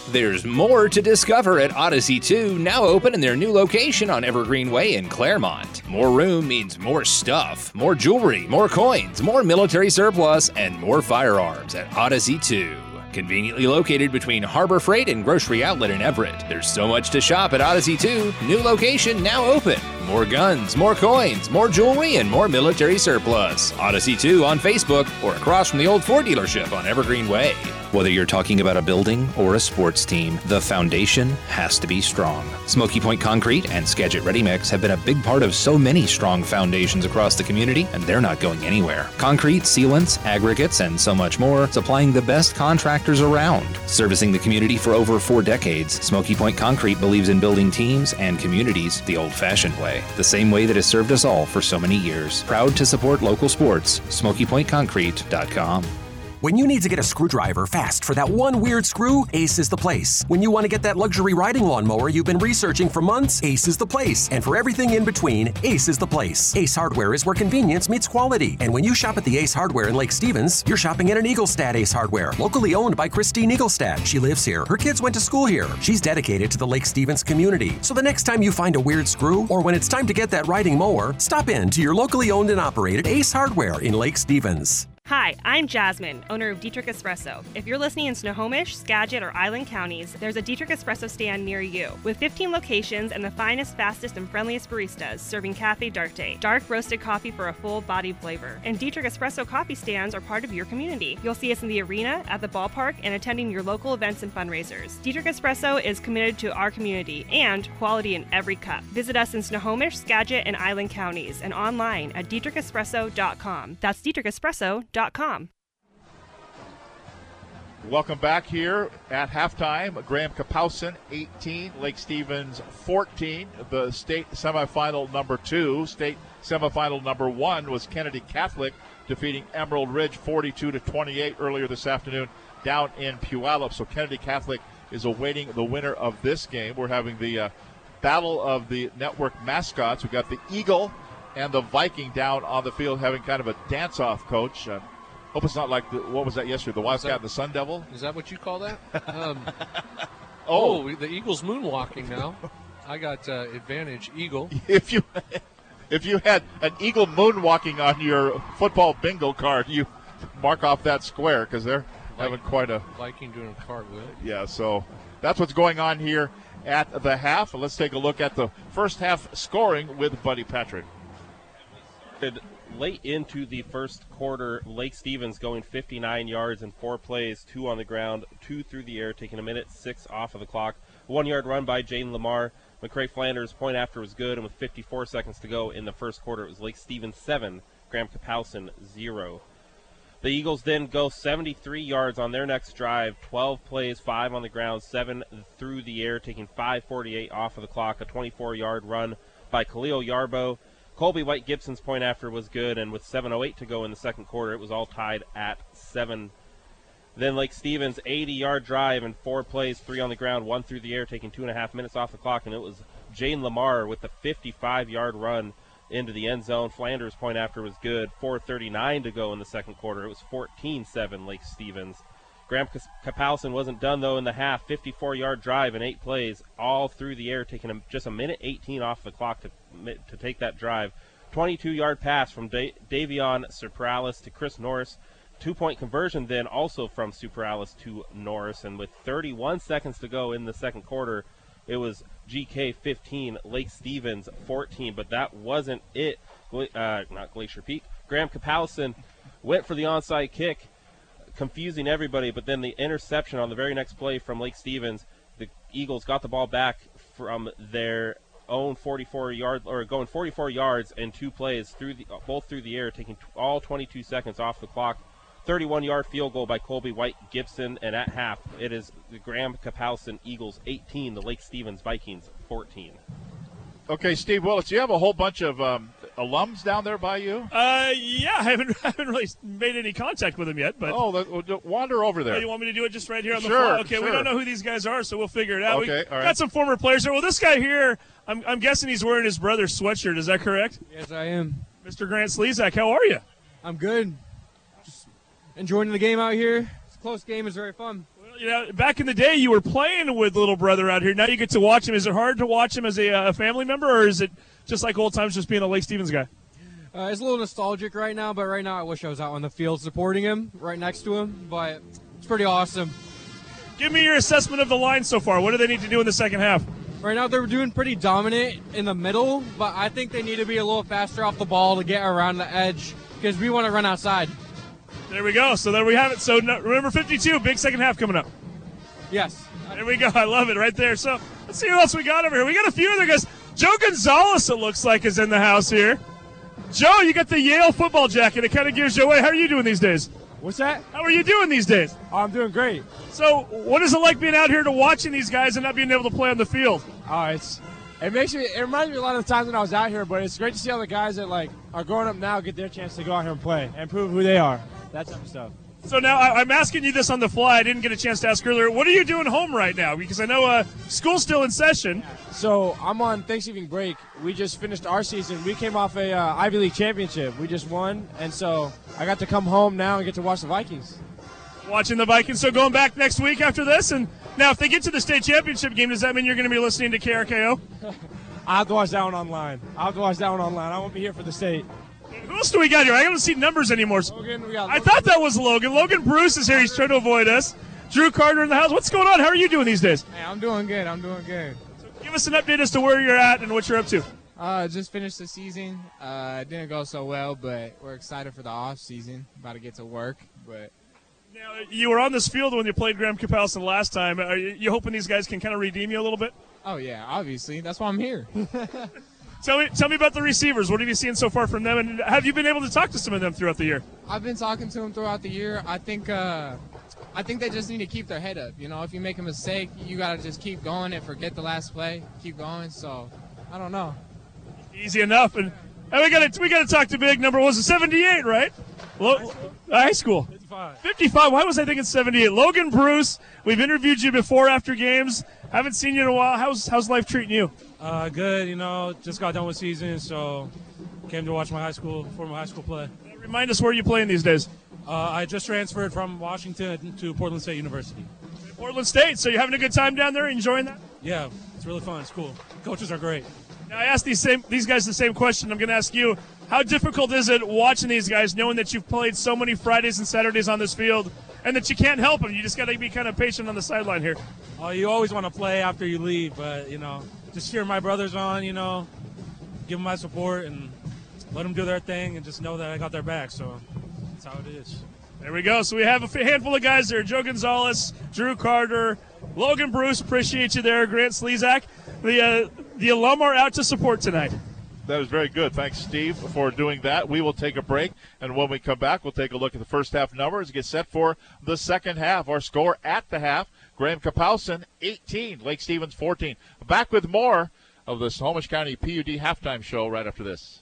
There's more to discover at Odyssey 2, now open in their new location on Evergreen Way in Claremont. More room means more stuff, more jewelry, more coins, more military surplus, and more firearms at Odyssey 2. Conveniently located between Harbor Freight and Grocery Outlet in Everett. There's so much to shop at Odyssey 2, new location now open. More guns, more coins, more jewelry, and more military surplus. Odyssey 2 on Facebook or across from the old Ford dealership on Evergreen Way. Whether you're talking about a building or a sports team, the foundation has to be strong. Smoky Point Concrete and Skagit Ready Mix have been a big part of so many strong foundations across the community, and they're not going anywhere. Concrete, sealants, aggregates, and so much more, supplying the best contractors around. Servicing the community for over four decades, Smoky Point Concrete believes in building teams and communities the old fashioned way, the same way that has served us all for so many years. Proud to support local sports, SmokyPointConcrete.com. When you need to get a screwdriver fast for that one weird screw, Ace is the place. When you want to get that luxury riding lawnmower you've been researching for months, Ace is the place. And for everything in between, Ace is the place. Ace Hardware is where convenience meets quality. And when you shop at the Ace Hardware in Lake Stevens, you're shopping at an Eaglestad Ace Hardware, locally owned by Christine Eaglestad. She lives here. Her kids went to school here. She's dedicated to the Lake Stevens community. So the next time you find a weird screw, or when it's time to get that riding mower, stop in to your locally owned and operated Ace Hardware in Lake Stevens. Hi, I'm Jasmine, owner of Dietrich Espresso. If you're listening in Snohomish, Skagit, or Island counties, there's a Dietrich Espresso stand near you. With 15 locations and the finest, fastest, and friendliest baristas serving cafe d'arte, dark roasted coffee for a full bodied flavor. And Dietrich Espresso coffee stands are part of your community. You'll see us in the arena, at the ballpark, and attending your local events and fundraisers. Dietrich Espresso is committed to our community and quality in every cup. Visit us in Snohomish, Skagit, and Island counties and online at dietrichespresso.com. That's dietrichespresso.com. Welcome back here at halftime. Graham Kapowsin, 18, Lake Stevens, 14. The state semifinal number two, state semifinal number one was Kennedy Catholic defeating Emerald Ridge 42 to 28 earlier this afternoon down in Puyallup. So Kennedy Catholic is awaiting the winner of this game. We're having the uh, battle of the network mascots. We've got the Eagle and the Viking down on the field having kind of a dance off, coach. Uh, hope it's not like the, what was that yesterday? The Wildcat that- and the Sun Devil? Is that what you call that? Um, Oh. oh, the Eagles moonwalking now. I got uh, advantage Eagle. if you if you had an eagle moonwalking on your football bingo card, you mark off that square because they're having quite a Viking doing a cartwheel. yeah. So that's what's going on here at the half. Let's take a look at the first half scoring with Buddy Patrick. Late into the first quarter. Lake Stevens going 59 yards in four plays, two on the ground, two through the air, taking a minute six off of the clock. One yard run by Jayden Limar. McCray Flanders point after was good, and with 54 seconds to go in the first quarter, it was Lake Stevens seven, Graham Kapowsin zero. The Eagles then go 73 yards on their next drive, 12 plays, five on the ground, seven through the air, taking 5:48 off of the clock. A 24-yard run by Khalil Yarbo. Colby White Gibson's point after was good, and with 7:08 to go in the second quarter, it was all tied at seven. Then Lake Stevens 80-yard drive and four plays, three on the ground, one through the air, taking two and a half minutes off the clock, and it was Jayden Limar with the 55-yard run into the end zone. Flanders' point after was good. 4:39 to go in the second quarter. It was 14-7 Lake Stevens. Graham Kapowsin wasn't done though in the half. 54-yard drive in eight plays, all through the air, taking just a minute 18 off the clock to to take that drive. 22-yard pass from da- Davion Superales to Chris Norris. Two-point conversion then also from Superales to Norris, and with 31 seconds to go in the second quarter, it was GK 15, Lake Stevens 14, but that wasn't it. Uh, not Glacier Peak. Graham Kapowsin went for the onside kick, confusing everybody, but then the interception on the very next play from Lake Stevens, the Eagles got the ball back from their own 44 yard or going 44 yards in two plays through the both through the air, taking all 22 seconds off the clock. 31 yard field goal by Colby White Gibson, and at half it is the Graham Kapowsin Eagles 18, the Lake Stevens Vikings 14. Okay, Steve Willits, you have a whole bunch of um, alums down there by you. Uh, yeah, I haven't, I haven't really made any contact with them yet, but Oh, let- well, wander over there. Oh, there. you want me to do it just right here on the Sure, fly? Okay, we don't know who these guys are, so we'll figure it out. we Okay, all right. got some former players here. Well, this guy here, I'm, I'm guessing he's wearing his brother's sweatshirt. Is that correct? Yes, I am. Mr. Grant Slezak, how are you? I'm good. Just enjoying the game out here. It's a close game. It's very fun. You know, back in the day, you were playing with little brother out here. Now you get to watch him. Is it hard to watch him as a, uh, family member, or is it just like old times, just being a Lake Stevens guy? Uh, it's a little nostalgic right now, but right now I wish I was out on the field supporting him, right next to him. But it's pretty awesome. Give me your assessment of the line so far. What do they need to do in the second half? Right now they're doing pretty dominant in the middle, but I think they need to be a little faster off the ball to get around the edge because we want to run outside. There we go. So there we have it. So no, remember 52, big second half coming up. Yes. There we go. I love it right there. So let's see who else we got over here. We got a few other guys. Joe Gonzalez, it looks like, is in the house here. Joe, you got the Yale football jacket. It kind of gives you away. How are you doing these days? What's that? How are you doing these days? Oh, I'm doing great. So, what is it like being out here to watching these guys and not being able to play on the field? Oh, it's it makes me it reminds me a lot of the times when I was out here, but it's great to see all the guys that like are growing up now get their chance to go out here and play and prove who they are. That type of stuff. So now I, I'm asking you this on the fly. I didn't get a chance to ask earlier. What are you doing home right now? Because I know uh, school's still in session. So I'm on Thanksgiving break. We just finished our season. We came off a uh, Ivy League championship. We just won, and so I got to come home now and get to watch the Vikings. Watching the Vikings. So going back next week after this, and now if they get to the state championship game, does that mean you're going to be listening to KRKO? I have to watch that one online. I have to watch that one online. I won't be here for the state. Who else do we got here? I don't see numbers anymore. Logan, we got I thought that was Logan. Logan Bruce is here. He's trying to avoid us. Drew Carter in the house. What's going on? How are you doing these days? Hey, I'm doing good. I'm doing good. Give us an update as to where you're at and what you're up to. Uh, just finished the season. Uh, it didn't go so well, but we're excited for the off season. About to get to work, but Now, you were on this field when you played Graham Kapowsin last time. Are you hoping these guys can kind of redeem you a little bit? oh yeah, obviously that's why I'm here. Tell me, tell me about the receivers. What have you seen so far from them, and have you been able to talk to some of them throughout the year? I've been talking to them throughout the year. I think uh, I think they just need to keep their head up. You know, if you make a mistake, you gotta just keep going and forget the last play, keep going. So, I don't know. Easy enough. And, and we got to we got to talk to big number. Was it 78, right? Lo- high school. 55. 55. Why was I thinking 78? Logan Bruce. We've interviewed you before after games. Haven't seen you in a while. How's how's life treating you? Uh, good. You know, just got done with season, so came to watch my high school former high school play. Remind us where you playing these days. Uh, I just transferred from Washington to Portland State University. Portland State. So you're having a good time down there, enjoying that? Yeah, it's really fun. It's cool. Coaches are great. Now I asked these same these guys the same question. I'm going to ask you: How difficult is it watching these guys, knowing that you've played so many Fridays and Saturdays on this field, and that you can't help them? You just got to be kind of patient on the sideline here. Uh, you always want to play after you leave, but you know, just cheer my brothers on. You know, give them my support and let them do their thing, and just know that I got their back. So that's how it is. There we go. So we have a handful of guys there: Joe Gonzalez, Drew Carter, Logan Bruce. Appreciate you there, Grant Slezak. The uh, the alum are out to support tonight. That is very good. Thanks, Steve, for doing that. We will take a break, and when we come back, we'll take a look at the first half numbers, get set for the second half. Our score at the half Graham Kapowsin, 18, Lake Stevens, 14. Back with more of the Snohomish County PUD halftime show right after this.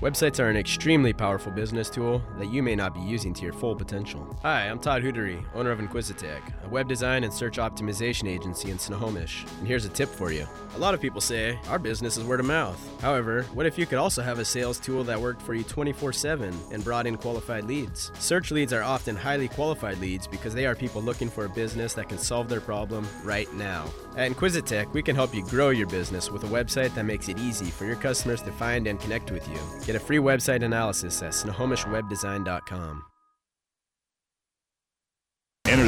Websites are an extremely powerful business tool that you may not be using to your full potential. Hi, I'm Todd Hootery, owner of Inquisitech, a web design and search optimization agency in Snohomish. And here's a tip for you. A lot of people say our business is word of mouth. However, what if you could also have a sales tool that worked for you 24 7 and brought in qualified leads? Search leads are often highly qualified leads because they are people looking for a business that can solve their problem right now. At Inquisitech, we can help you grow your business with a website that makes it easy for your customers to find and connect with you. Get a free website analysis at snohomishwebdesign.com.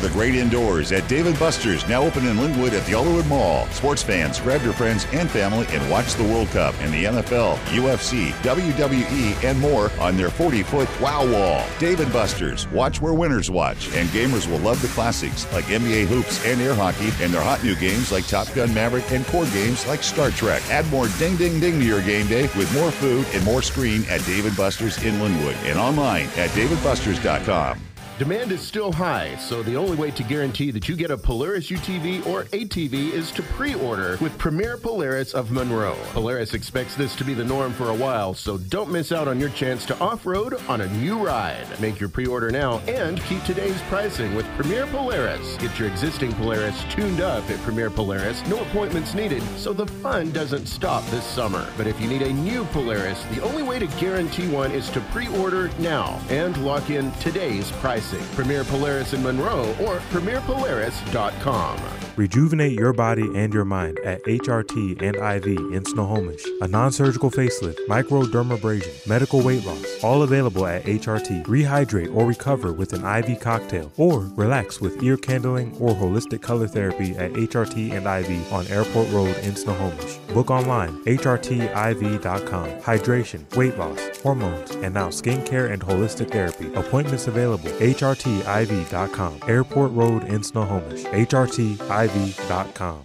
The great indoors at Dave & Buster's, now open in Lynnwood at the Alderwood Mall. Sports fans, grab your friends and family and watch the World Cup and the NFL, UFC, WWE, and more on their 40 foot wow wall. Dave & Buster's, watch where winners watch, and gamers will love the classics like NBA hoops and air hockey, and their hot new games like Top Gun Maverick and core games like Star Trek. Add more ding ding ding to your game day with more food and more screen at Dave & Buster's in Lynnwood and online at daveandbusters.com. Demand is still high, so the only way to guarantee that you get a Polaris UTV or ATV is to pre order with Premier Polaris of Monroe. Polaris expects this to be the norm for a while, so don't miss out on your chance to off road on a new ride. Make your pre order now and keep today's pricing with Premier Polaris. Get your existing Polaris tuned up at Premier Polaris, no appointments needed, so the fun doesn't stop this summer. But if you need a new Polaris, the only way to guarantee one is to pre order now and lock in today's pricing. Premier Polaris in Monroe or premierpolaris.com. Rejuvenate your body and your mind at HRT and IV in Snohomish. A non surgical facelift, microdermabrasion, medical weight loss, all available at HRT. Rehydrate or recover with an IV cocktail, or relax with ear candling or holistic color therapy at HRT and IV on Airport Road in Snohomish. Book online, hrtiv.com. Hydration, weight loss, hormones, and now skincare and holistic therapy. Appointments available, hrtiv.com. Airport Road in Snohomish. HRTIV.com.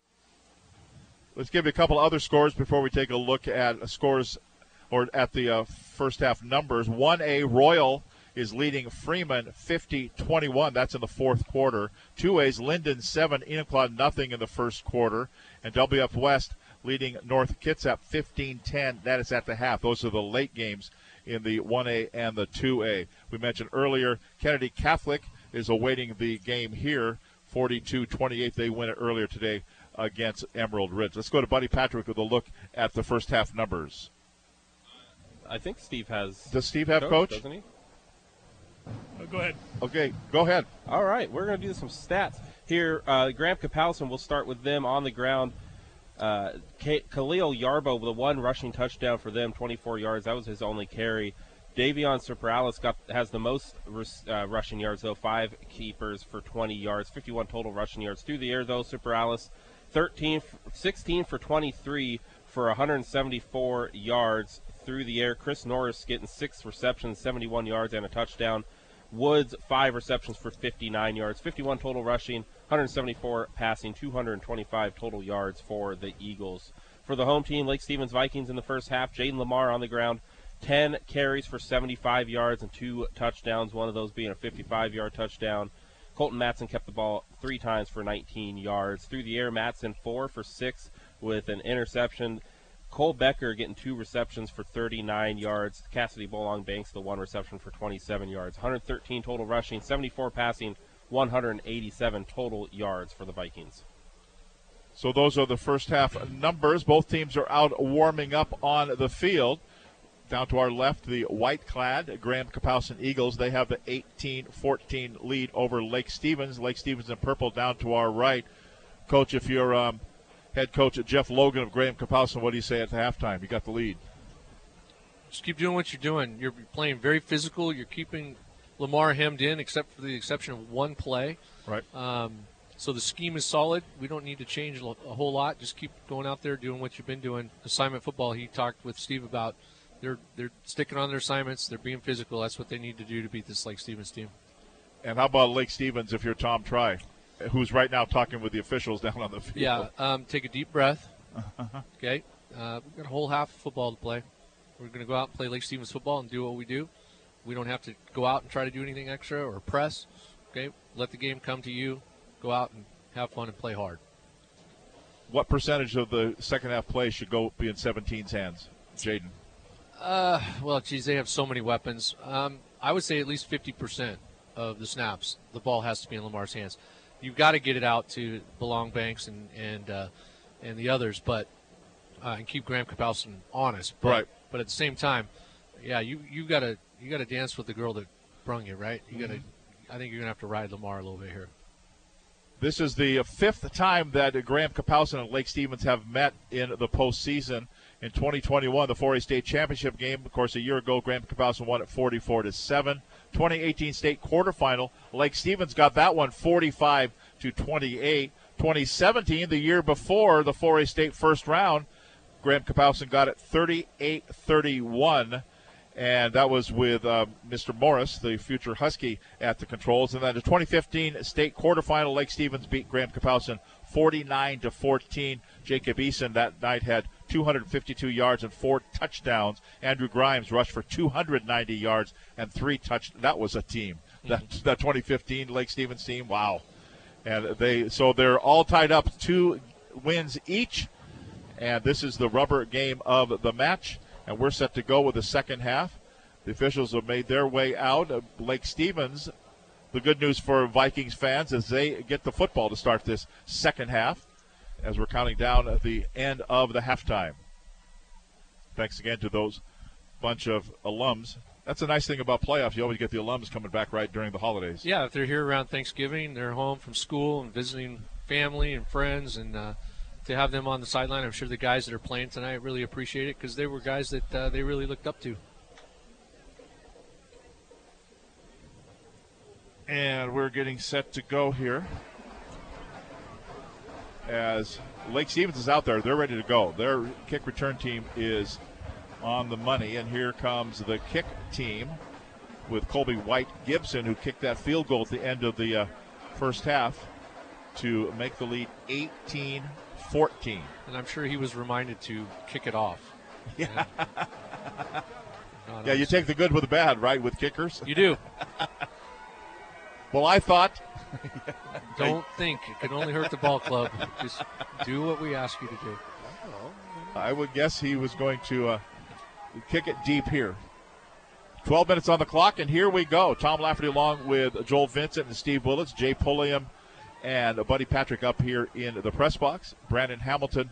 Let's give you a couple other scores before we take a look at scores or at the uh, first half numbers. 1A Royal is leading Freeman 50-21. That's in the fourth quarter. 2A's Lynden 7, Enumclaw nothing in the first quarter. And WF West leading North Kitsap 15-10. That is at the half. Those are the late games in the 1A and the 2A. We mentioned earlier Kennedy Catholic is awaiting the game here. 42-28. They win it earlier today against Emerald Ridge. Let's go to Buddy Patrick with a look at the first half numbers. I think Steve has. Does Steve have coach? Doesn't he? Oh, go ahead. Okay, go ahead. All right, we're going to do some stats here. Uh, Graham Kapowsin, we'll start with them on the ground. Uh, K- Khalil Yarbo with a one rushing touchdown for them, 24 yards. That was his only carry. Davion Superales got has the most uh, rushing yards though, five keepers for 20 yards, 51 total rushing yards through the air though. Superales, 13, 16 for 23 for 174 yards through the air. Chris Norris getting six receptions, 71 yards and a touchdown. Woods five receptions for 59 yards, 51 total rushing, 174 passing, 225 total yards for the Eagles. For the home team, Lake Stevens Vikings in the first half, Jayden Limar on the ground, 10 carries for 75 yards and two touchdowns, one of those being a 55 yard touchdown. Colton Matson kept the ball three times for 19 yards. Through the air, Matson four for six with an interception. Cole Becker getting two receptions for 39 yards. Cassidy Bolong Banks the one reception for 27 yards. 113 total rushing, 74 passing, 187 total yards for the Vikings. So those are the first half numbers. Both teams are out warming up on the field. Down to our left, the white clad Graham Kapowsin Eagles. They have the 18 14 lead over Lake Stevens. Lake Stevens in purple down to our right. Coach, if you're um, head coach Jeff Logan of Graham Kapowsin, what do you say at the halftime? You got the lead. Just keep doing what you're doing. You're playing very physical. You're keeping Limar hemmed in, except for the exception of one play. Right. Um, so the scheme is solid. We don't need to change a whole lot. Just keep going out there doing what you've been doing. Assignment football. He talked with Steve about they're they're sticking on their assignments. They're being physical. That's what they need to do to beat this Lake Stevens team. And how about Lake Stevens if you're Tom Tri, who's right now talking with the officials down on the field? Yeah, um, take a deep breath. okay, uh, we've got a whole half of football to play. We're going to go out and play Lake Stevens football and do what we do. We don't have to go out and try to do anything extra or press. Okay, let the game come to you. Go out and have fun and play hard. What percentage of the second half play should go be in 17's hands, Jayden? Uh, well, geez, they have so many weapons. Um, I would say at least 50% of the snaps, the ball has to be in Limar's hands. You've got to get it out to Bolong Banks and and uh, and the others, but uh, and keep Graham Kapowsin honest. But, Right. But at the same time, yeah, you you got to you got to dance with the girl that brung you, right? You got to. I think you're gonna have to ride Lamar a little bit here. This is the fifth time that Graham Kapowsin and Lake Stevens have met in the postseason. In 2021, the 4A state championship game, of course, a year ago, Graham Kapowsin won it 44 to seven. 2018 state quarterfinal, Lake Stevens got that one 45 to 28. 2017, the year before the 4A state first round, Graham Kapowsin got it 38-31 and that was with uh, Mr. Morris, the future Husky, at the controls. And then the 2015 state quarterfinal, Lake Stevens beat Graham Kapowsin 49 to 14. Jacob Eason that night had 252 yards and four touchdowns. Andrew Grimes rushed for 290 yards and three touch. That was a team. Mm-hmm. That that 2015 Lake Stevens team. Wow. And they so they're all tied up two wins each. And this is the rubber game of the match and we're set to go with the second half. The officials have made their way out. Lake Stevens, the good news for Vikings fans is they get the football to start this second half as we're counting down at the end of the halftime. Thanks again to those bunch of alums. That's a nice thing about playoffs. You always get the alums coming back right during the holidays. Yeah, if they're here around Thanksgiving, they're home from school and visiting family and friends, and uh, to have them on the sideline, I'm sure the guys that are playing tonight really appreciate it because they were guys that uh, they really looked up to. And we're getting set to go here. As Lake Stevens is out there, they're ready to go. Their kick return team is on the money, and here comes the kick team with Colby White Gibson, who kicked that field goal at the end of the uh, first half to make the lead 18 14. And I'm sure he was reminded to kick it off. Yeah. Yeah, you take the good with the bad, right, with kickers? You do. well, I thought. Don't think. It can only hurt the ball club. Just do what we ask you to do. I would guess he was going to uh, kick it deep here. 12 minutes on the clock, and here we go. Tom Lafferty along with Joel Vincent and Steve Willits, Jay Pulliam, and Buddy Patrick up here in the press box. Brandon Hamilton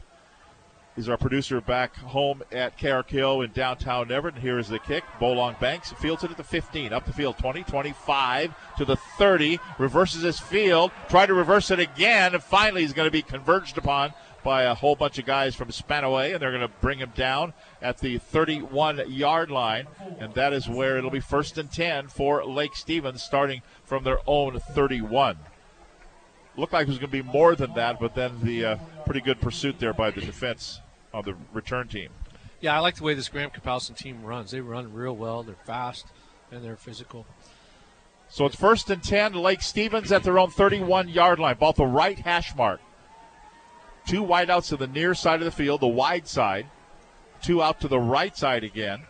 is our producer back home at KRKO in downtown Everett. And here is the kick. Bolong Banks fields it at the 15, up the field 20, 25 to the 30, reverses his field, try to reverse it again, and finally he's going to be converged upon by a whole bunch of guys from Spanaway, and they're going to bring him down at the 31 yard line. And that is where it'll be first and 10 for Lake Stevens, starting from their own 31 looked like it was going to be more than that, but then the uh, pretty good pursuit there by the defense of the return team. Yeah, I like the way this Graham Kapowsin team runs. They run real well. They're fast and they're physical. So it's first and 10. Lake Stevens at their own 31 yard line, about the right hash mark. Two wideouts to the near side of the field, the wide side. Two out to the right side again.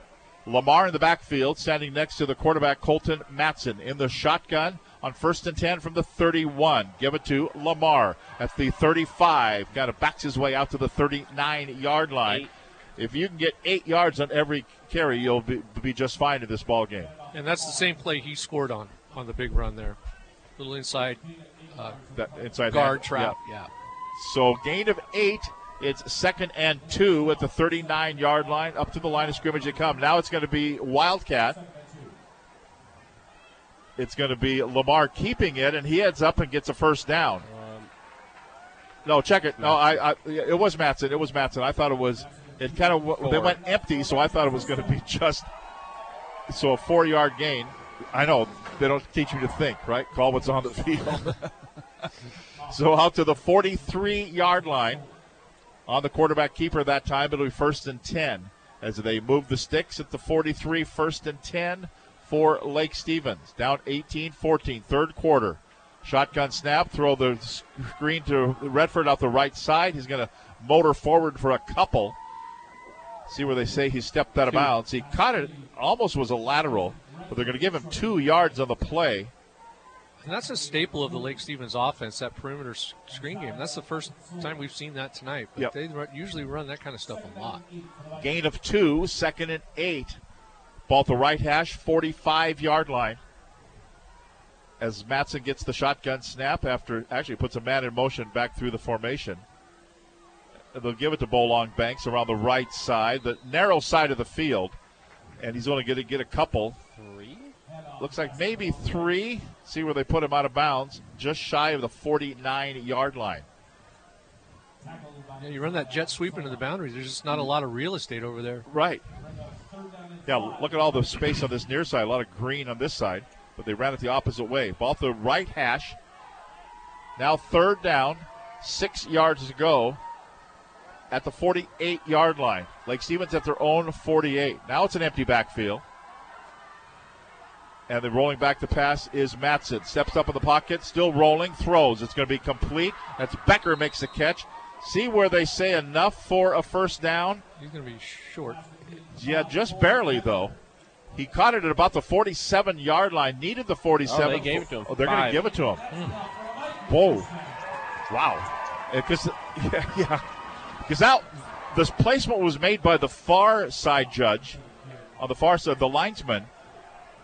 Limar in the backfield, standing next to the quarterback Colton Matson in the shotgun on first and 10 from the 31. Give it to Limar at the 35. Kind of backs his way out to the 39 yard line. Eight. If you can get eight yards on every carry, you'll be, be just fine in this ball game. And that's the same play he scored on on the big run there. Little inside uh, That inside guard hand. trap. Yeah. Yeah. So gain of eight. It's second and two at the 39 yard line. Up to the line of scrimmage they come. Now it's going to be Wildcat. It's going to be Limar keeping it, and he heads up and gets a first down. Um, no, check it. No, I, I it was Matson. It was Matson. I thought it was. It kind of they went empty, so I thought it was going to be just so a four yard gain. I know they don't teach you to think, right? Call what's on the field. so out to the 43 yard line on the quarterback keeper that time. It'll be first and 10 as they move the sticks at the 43, first and 10 for Lake Stevens. Down 18 14, third quarter. Shotgun snap, throw the screen to Redford out the right side. He's going to motor forward for a couple. See where they say he stepped out of bounds. He caught it, almost was a lateral, but they're going to give him two yards on the play. And that's a staple of the Lake Stevens offense, that perimeter screen game. That's the first time we've seen that tonight. But Yep. they usually run that kind of stuff a lot. Gain of two, second and eight. Ball at the right hash, 45 yard line. As Matson gets the shotgun snap after actually puts a man in motion back through the formation. They'll give it to Bolong Banks around the right side, the narrow side of the field. And he's only going to get a couple. Three? Looks like maybe three. See where they put him out of bounds, just shy of the 49 yard line. Yeah, you run that jet sweep into the boundaries. There's just not a lot of real estate over there. Right. Yeah, look at all the space on this near side. A lot of green on this side, but they ran it the opposite way. Ball the right hash. Now third down, six yards to go at the 48 yard line. Lake Stevens at their own 48. Now it's an empty backfield. And the rolling back the pass is Matson. Steps up in the pocket, still rolling, throws. It's going to be complete. That's Becker makes the catch. See where they say enough for a first down. He's going to be short. Yeah, just barely though. He caught it at about the 47 yard line. Needed the 47. Oh, they gave it to him. Oh, they're going to give it to him. Whoa! Wow! Because yeah, yeah, because now this placement was made by the far side judge on the far side, the linesman,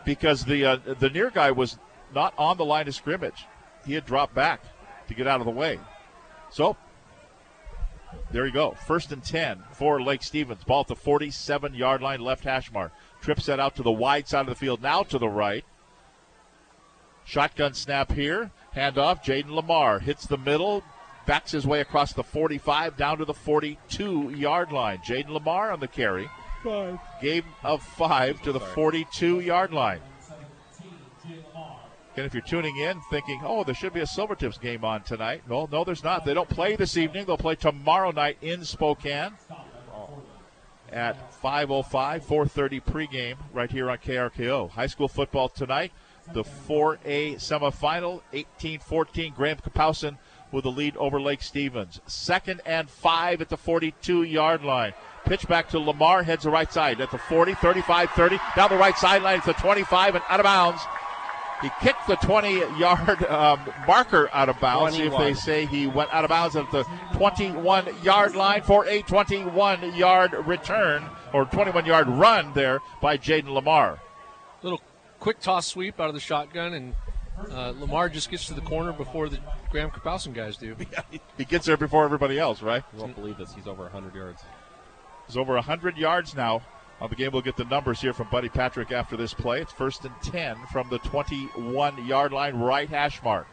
because the uh, the near guy was not on the line of scrimmage. He had dropped back to get out of the way. So there you go. First and 10 for Lake Stevens. Ball at the 47 yard line, left hash mark. Trip set out to the wide side of the field, now to the right. Shotgun snap here. Handoff. Jayden Limar hits the middle, backs his way across the 45 down to the 42 yard line. Jayden Limar on the carry. Five. Game of five to the 42 yard line. And if you're tuning in thinking, oh, there should be a Silvertips game on tonight, well, no, there's not. They don't play this evening. They'll play tomorrow night in Spokane at 5.05, 4.30 pregame right here on KRKO. High school football tonight, the 4A semifinal, 18-14. Graham Kapowsin with the lead over Lake Stevens. Second and five at the 42-yard line. Pitch back to Limar, heads the right side at the 40, 35, 30. Down the right sideline, it's the 25 and out of bounds. He kicked the 20 yard um, marker out of bounds. See if they say he went out of bounds at the 21 yard line for a 21 yard return or 21 yard run there by Jayden Limar. Little quick toss sweep out of the shotgun, and uh, Limar just gets to the corner before the Graham Kapowsin guys do. He gets there before everybody else, right? You won't believe this. He's over 100 yards. He's over 100 yards now on the game. We'll get the numbers here from Buddy Patrick after this play. It's first and 10 from the 21 yard line, right hash mark.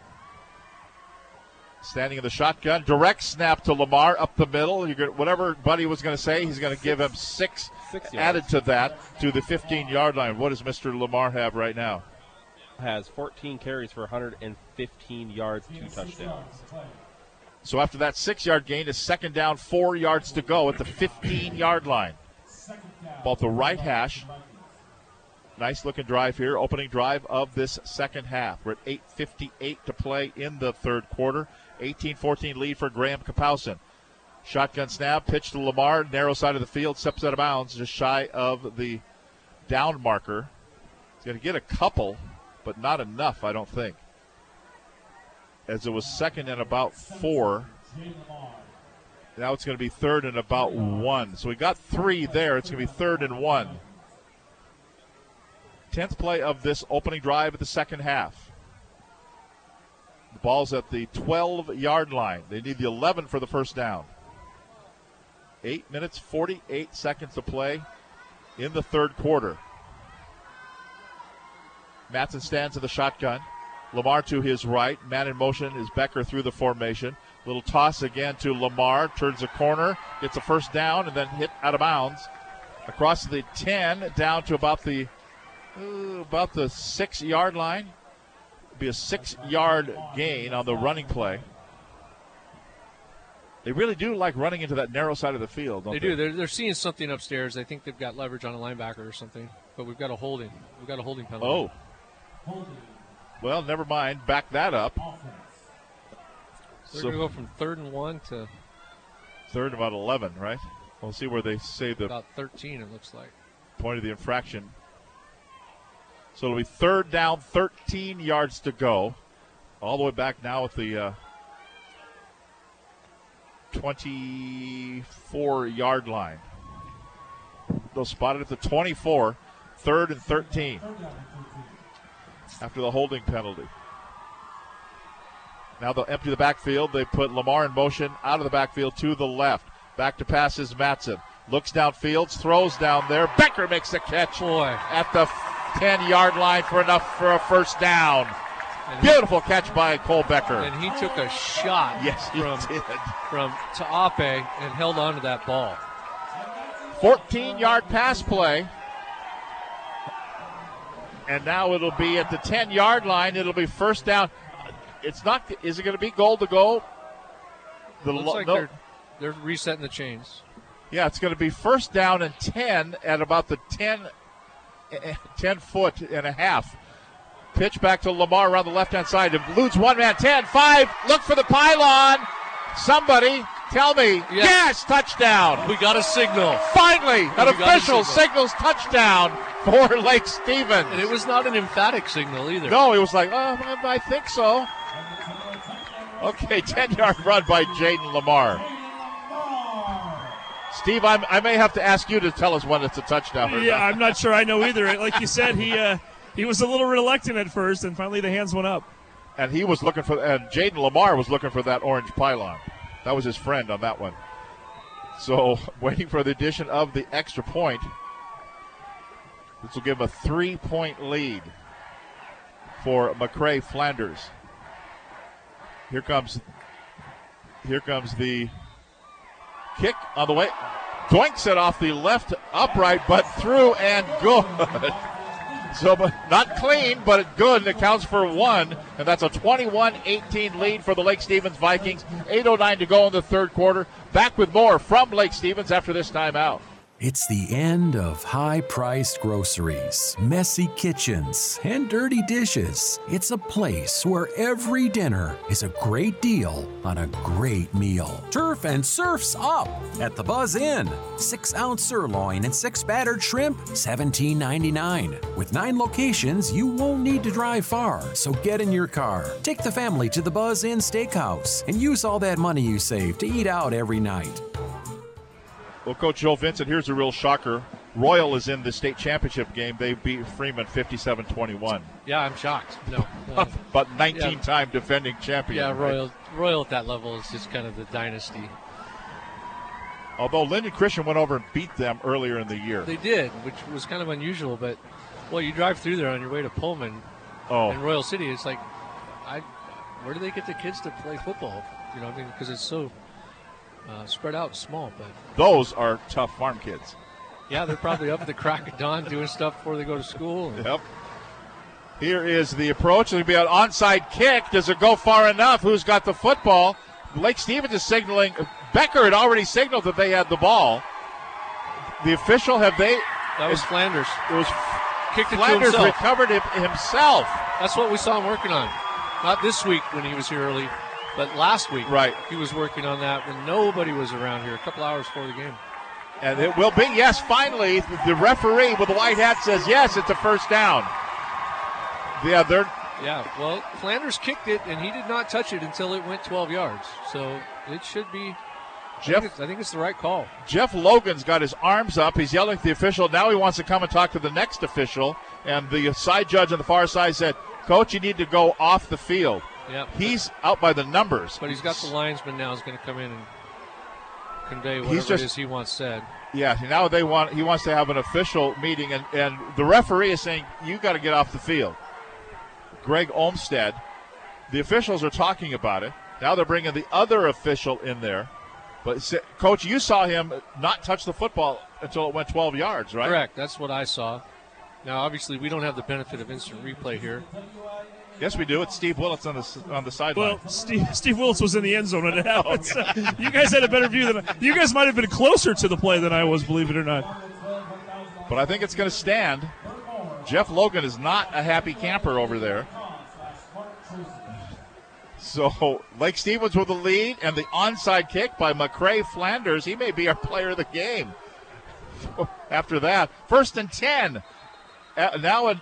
Standing in the shotgun, direct snap to Limar up the middle. You're gonna, whatever Buddy was going to say, he's going to give him six, Six added to that to the 15 yard line. What does Mr. Limar have right now? Has 14 carries for 115 yards, two touchdowns. So after that six yard gain, is second down, four yards to go at the 15 yard line. At the right hash. Nice looking drive here, opening drive of this second half. We're at 8.58 to play in the third quarter. 18 14 lead for Graham Kapowsin. Shotgun snap, pitch to Limar, narrow side of the field, steps out of bounds, just shy of the down marker. He's going to get a couple, but not enough, I don't think. as it was second and about four. Now it's going to be third and about one. So we got three there. It's going to be third and one. Tenth play of this opening drive of the second half. The ball's at the 12 yard line. They need the 11 for the first down. Eight minutes, 48 seconds to play in the third quarter. Matson stands in the shotgun. Limar to his right. Man in motion is Becker through the formation. Little toss again to Limar. Turns a corner. Gets a first down and then hit out of bounds. Across the 10 down to about the uh, about the six yard line. Be a six yard gain on the running play. They really do like running into that narrow side of the field. Don't They they, do. They're, they're seeing something upstairs. They think they've got leverage on a linebacker or something. But we've got a holding. We've got a holding penalty. Oh. Well, never mind. Back that up. They're So- going to go from third and one to Third about 11, right? We'll see where they say the about 13, it looks like. point of the infraction. So it'll be third down, 13 yards to go. All the way back now at the uh, 24 yard line. They'll spot it at the 24, third and 13 after the holding penalty. Now they'll empty the backfield. They put Limar in motion out of the backfield to the left. Back to passes Matson. Looks downfield, throws down there. Becker makes a catch at the 10 yard line for enough for a first down. Beautiful catch by Cole Becker. And he took a shot Yes, he from, did. from Taape and held on to that ball. 14 yard pass play. And now it'll be at the 10 yard line. It'll be first down. It's not, is it going to be goal to go? The Looks lo- like no- they're, they're resetting the chains. Yeah, it's going to be first down and 10 at about the 10, eh, 10 foot and a half. Pitch back to Limar around the left hand side. Eludes one man, 10, 5. Look for the pylon. Somebody tell me. Yes, touchdown. We got a signal. Finally, an We got official signal. signals touchdown for Lake Stevens. And it was not an emphatic signal either. No, it was like, oh, I think so. Okay, 10 yard run by Jayden Limar. Steve, I'm, I may have to ask you to tell us when it's a touchdown. or Yeah. I'm not sure I know either. Like you said, he uh, he was a little reluctant at first, and finally the hands went up. And he was looking for, and Jayden Limar was looking for that orange pylon. That was his friend on that one. So, waiting for the addition of the extra point. This will give him a three point lead for McCray Flanders. Here comes here comes the kick on the way. Doinks it off the left upright, but through and good. So, but not clean, but good. And it counts for one, and that's a 21-18 lead for the Lake Stevens Vikings. 8:09 to go in the third quarter. Back with more from Lake Stevens after this timeout. It's the end of high priced groceries, messy kitchens, and dirty dishes. It's a place where every dinner is a great deal on a great meal. Turf and Surf's up at the Buzz Inn. Six ounce sirloin and six battered shrimp, $17.99. With nine locations, you won't need to drive far. So get in your car, take the family to the Buzz Inn Steakhouse, and use all that money you save to eat out every night. Well, Coach Joe Vincent, here's a real shocker. Royal is in the state championship game. They beat Freeman 57-21. Yeah, I'm shocked. No. uh, but 19 yeah. time defending champion. Yeah, right? Royal Royal at that level is just kind of the dynasty. Although Lynden Christian went over and beat them earlier in the year. They did, which was kind of unusual. But well, you drive through there on your way to Pullman Oh. in Royal City. It's like, I where do they get the kids to play football? You know, I mean, because it's so uh, spread out, small. But Those are tough farm kids. yeah, they're probably up at the crack of dawn doing stuff before they go to school. Yep. Here is the approach. It'll be an onside kick. Does it go far enough? Who's got the football? Lake Stevens is signaling. Becker had already signaled that they had the ball. The official have they? That was Flanders. It was Kicked it to Flanders himself. recovered it himself. That's what we saw him working on. Not this week when he was here early, but last week. Right. He was working on that when nobody was around here, a couple hours before the game. And it will be, yes, finally, the referee with the white hat says, yes, it's a first down. Yeah, they're Yeah, well, Flanders kicked it, and he did not touch it until it went 12 yards. So it should be. Jeff- I think, it's, I think it's the right call. Jeff Logan's got his arms up. He's yelling at the official. Now he wants to come and talk to the next official. And the side judge on the far side said, Coach, you need to go off the field. Yep. He's out by the numbers. But he's got the linesman now. Is going to come in and convey whatever He's just- it is he wants said. Yeah, now they want he wants to have an official meeting, and, and the referee is saying you got to get off the field. Greg Olmstead, the officials are talking about it. Now they're bringing the other official in there. But coach, you saw him not touch the football until it went 12 yards, right? Correct. That's what I saw. Now, obviously, we don't have the benefit of instant replay here. Yes, we do. It's Steve Willits on the on the sideline. Well, Steve, Steve Willits was in the end zone when it oh, happened. so you guys had a better view than I, you guys might have been closer to the play than I was, believe it or not. but I think it's going to stand. Jeff Logan is not a happy camper over there. So Lake Stevens with the lead and the onside kick by McCray Flanders. He may be our player of the game. After that, first and ten. Now a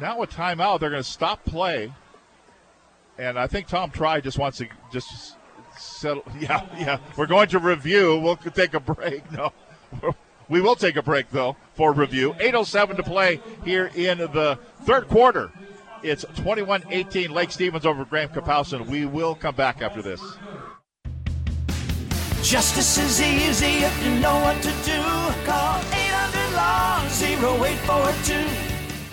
now a timeout. They're going to stop play, and I think Tom Tri just wants to just settle. Yeah, yeah. We're going to review. We'll take a break. No. We will take a break, though, for review. 8.07 to play here in the third quarter. It's 21 18 Lake Stevens over Graham Kapowsin. We will come back after this. Justice is easy if you know what to do. Call 800 Law 0842.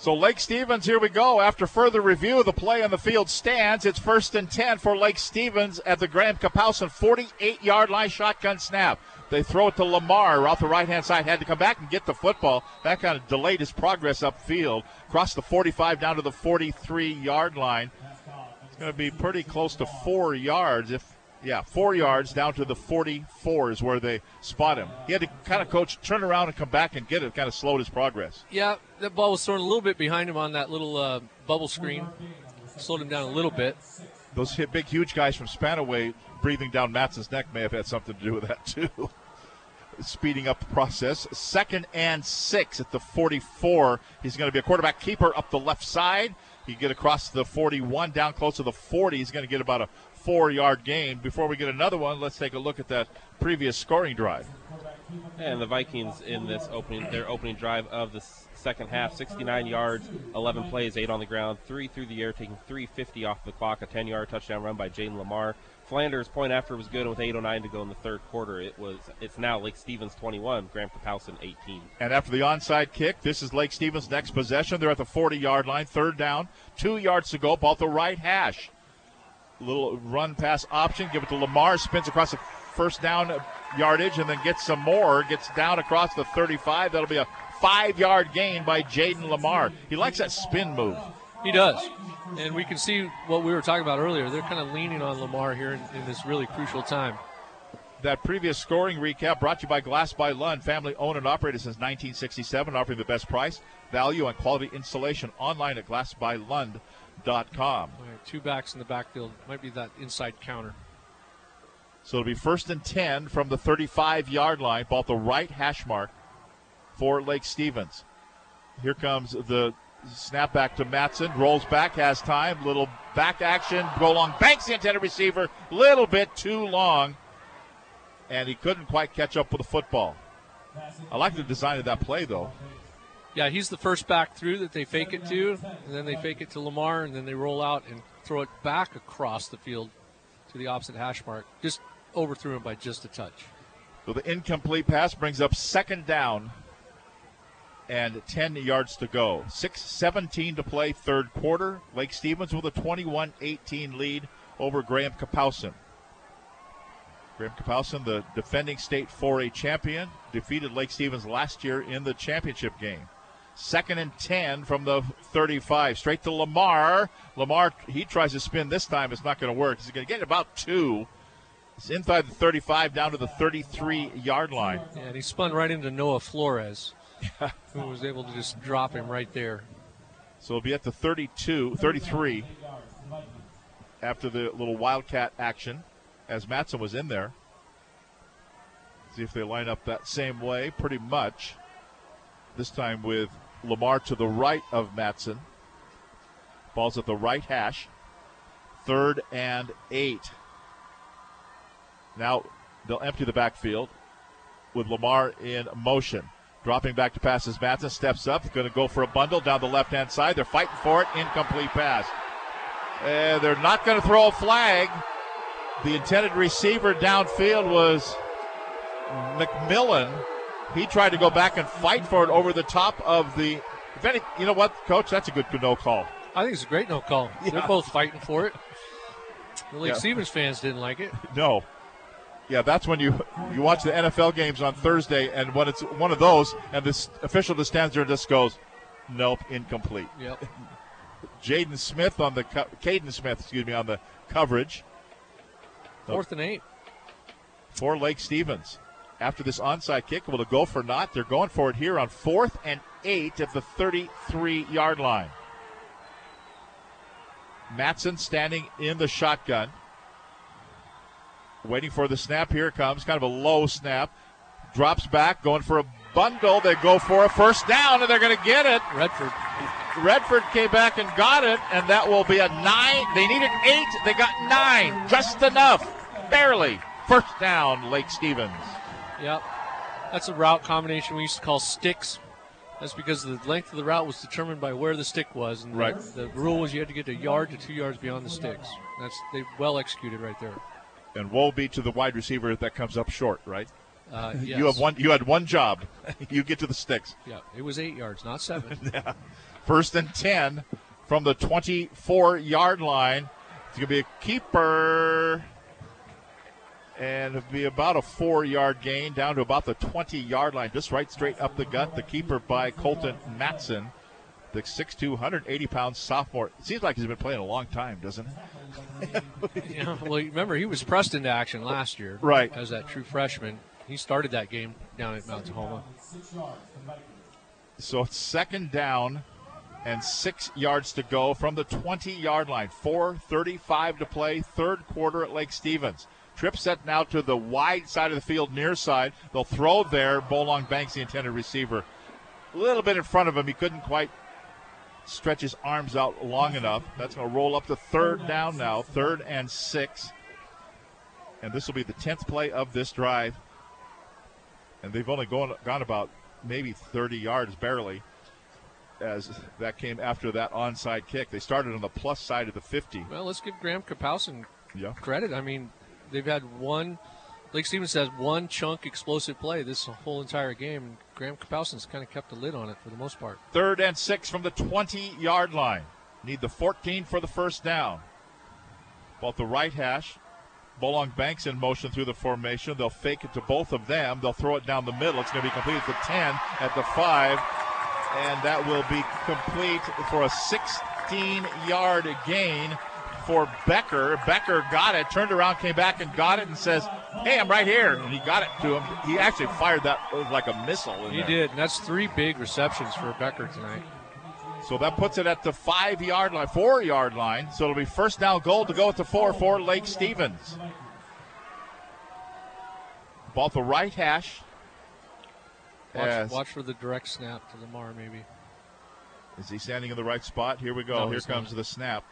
So Lake Stevens, here we go. After further review, the play on the field stands. It's first and 10 for Lake Stevens at the Graham Kapowsin 48 yard line shotgun snap. They throw it to Limar off the right hand side. Had to come back and get the football. That kind of delayed his progress upfield. Crossed the 45 down to the 43 yard line. It's going to be pretty close to four yards. If yeah, four yards down to the 44 is where they spot him. He had to kind of coach turn around and come back and get it. Kind of slowed his progress. Yeah, that ball was thrown a little bit behind him on that little uh, bubble screen. Slowed him down a little bit. Those hit big, huge guys from Spanaway breathing down Matson's neck may have had something to do with that too. Speeding up the process. Second and six at the 44. He's going to be a quarterback keeper up the left side. He get across the 41 down close to the 40. He's going to get about a four-yard gain. Before we get another one, let's take a look at that previous scoring drive. And the Vikings in this opening, their opening drive of the s- second half, 69 yards, 11 plays, eight on the ground, three through the air, taking 350 off the clock. A 10-yard touchdown run by Jayden Limar. Flanders' point after was good, and with 8:09 to go in the third quarter, it was it's now Lake Stevens 21, Graham Kapowsin 18. And after the onside kick, this is Lake Stevens' next possession. They're at the 40 yard line, third down, two yards to go, ball the right hash. Little run pass option, give it to Limar, spins across the first down yardage, and then gets some more. Gets down across the 35. That'll be a five yard gain by Jayden Limar. He likes that spin move. He does. And we can see what we were talking about earlier. They're kind of leaning on Limar here in, in this really crucial time. That previous scoring recap brought to you by Glass by Lund, family owned and operated since 1967, offering the best price, value, and quality installation online at glassbylund.com. Right, two backs in the backfield. Might be that inside counter. So it'll be first and 10 from the 35 yard line, ball at the right hash mark for Lake Stevens. Here comes the snap back to Matson, rolls back, has time, little back action, Bolong Banks the intended receiver, little bit too long, and he couldn't quite catch up with the football. I like the design of that play, though. Yeah, he's the first back through that they fake it to, and then they fake it to Limar, and then they roll out and throw it back across the field to the opposite hash mark. Just overthrew him by just a touch. So the incomplete pass brings up second down and 10 yards to go. 6.17 to play, third quarter. Lake Stevens with a 21 18 lead over Graham Kapowsin. Graham Kapowsin, the defending state 4A champion, defeated Lake Stevens last year in the championship game. Second and 10 from the 35. Straight to Limar. Limar, he tries to spin this time. It's not going to work. He's going to get about two. It's inside the 35 down to the 33 yard line. Yeah, and he spun right into Noah Flores, who was able to just drop him right there. So it'll be at the 32, 33 after the little Wildcat action as Matson was in there. See if they line up that same way, pretty much. This time with Limar to the right of Matson. Ball's at the right hash. Third and eight. Now they'll empty the backfield with Limar in motion. Dropping back to pass as Matson steps up, going to go for a bundle down the left hand side. They're fighting for it. Incomplete pass. And they're not going to throw a flag. The intended receiver downfield was McMillan. He tried to go back and fight for it over the top of the. Any, you know what, Coach? That's a good no call. I think it's a great no call. Yeah. They're both fighting for it. The Lake Yeah. Stevens fans didn't like it. No. Yeah, that's when you you watch the NFL games on Thursday, and when it's one of those, and this official just stands there and just goes, "Nope, incomplete." Yep. Jaden Smith on the co- Caden Smith, excuse me, on the coverage Fourth and eight. for Lake Stevens. After this onside kick, will it go for not? They're going for it here on fourth and eight at the 33 yard line. Matson standing in the shotgun. Waiting for the snap. Here comes. Kind of a low snap. Drops back, going for a bundle. They go for a first down, and they're going to get it. Redford. Redford came back and got it, and that will be a nine. They needed eight. They got nine. Just enough. Barely. First down, Lake Stevens. Yep. That's a route combination we used to call sticks. That's because the length of the route was determined by where the stick was, and the- the, rule was you had to get a yard to two yards beyond the sticks. That's they well executed right there. And woe be to the wide receiver that comes up short, right? Uh, You have one. You had one job. you get to the sticks. Yeah, it was eight yards, not seven. yeah. First and ten from the 24 yard line. It's gonna be a keeper, and it'll be about a four yard gain down to about the 20 yard line, just right straight up the gut. The keeper by Colton Matson, the 6'2", 180 pound sophomore. It seems like he's been playing a long time, doesn't it? yeah, well, remember he was pressed into action last year, Right. As that true freshman, he started that game down at Mount Tahoma. So it's second down and six yards to go from the 20 yard line. 4.35 to play, third quarter at Lake Stevens. Trip set now to the wide side of the field, near side. They'll throw there. Bolong Banks, the intended receiver. A little bit in front of him. He couldn't quite stretch his arms out long enough. That's going to roll up to third down now, third and six. And this will be the 10th play of this drive. And they've only gone, gone about maybe 30 yards, barely, as that came after that onside kick. They started on the plus side of the 50. Well, let's give Graham Kapowsin Yeah. credit. I mean, they've had one. Lake Stevens has one chunk explosive play this whole entire game, and Graham Kapowsin's kind of kept a lid on it for the most part. Third and six from the 20 yard line. Need the 14 for the first down. Both the right hash. Bolong Banks in motion through the formation. They'll fake it to both of them. They'll throw it down the middle. It's going to be complete at the 10, at the 5, and that will be complete for a 16 yard gain for Becker. Becker got it, turned around, came back and got it, and says, Hey, I'm right here. And he got it to him. He actually fired that it was like a missile. in He there. did, and that's three big receptions for Becker tonight. So that puts it at the five yard line, four yard line. So it'll be first down goal to go at the four for Lake Stevens. Ball the right hash. Watch, As- watch for the direct snap to Limar, maybe. Is he standing in the right spot? Here we go. No, Here comes not. the snap.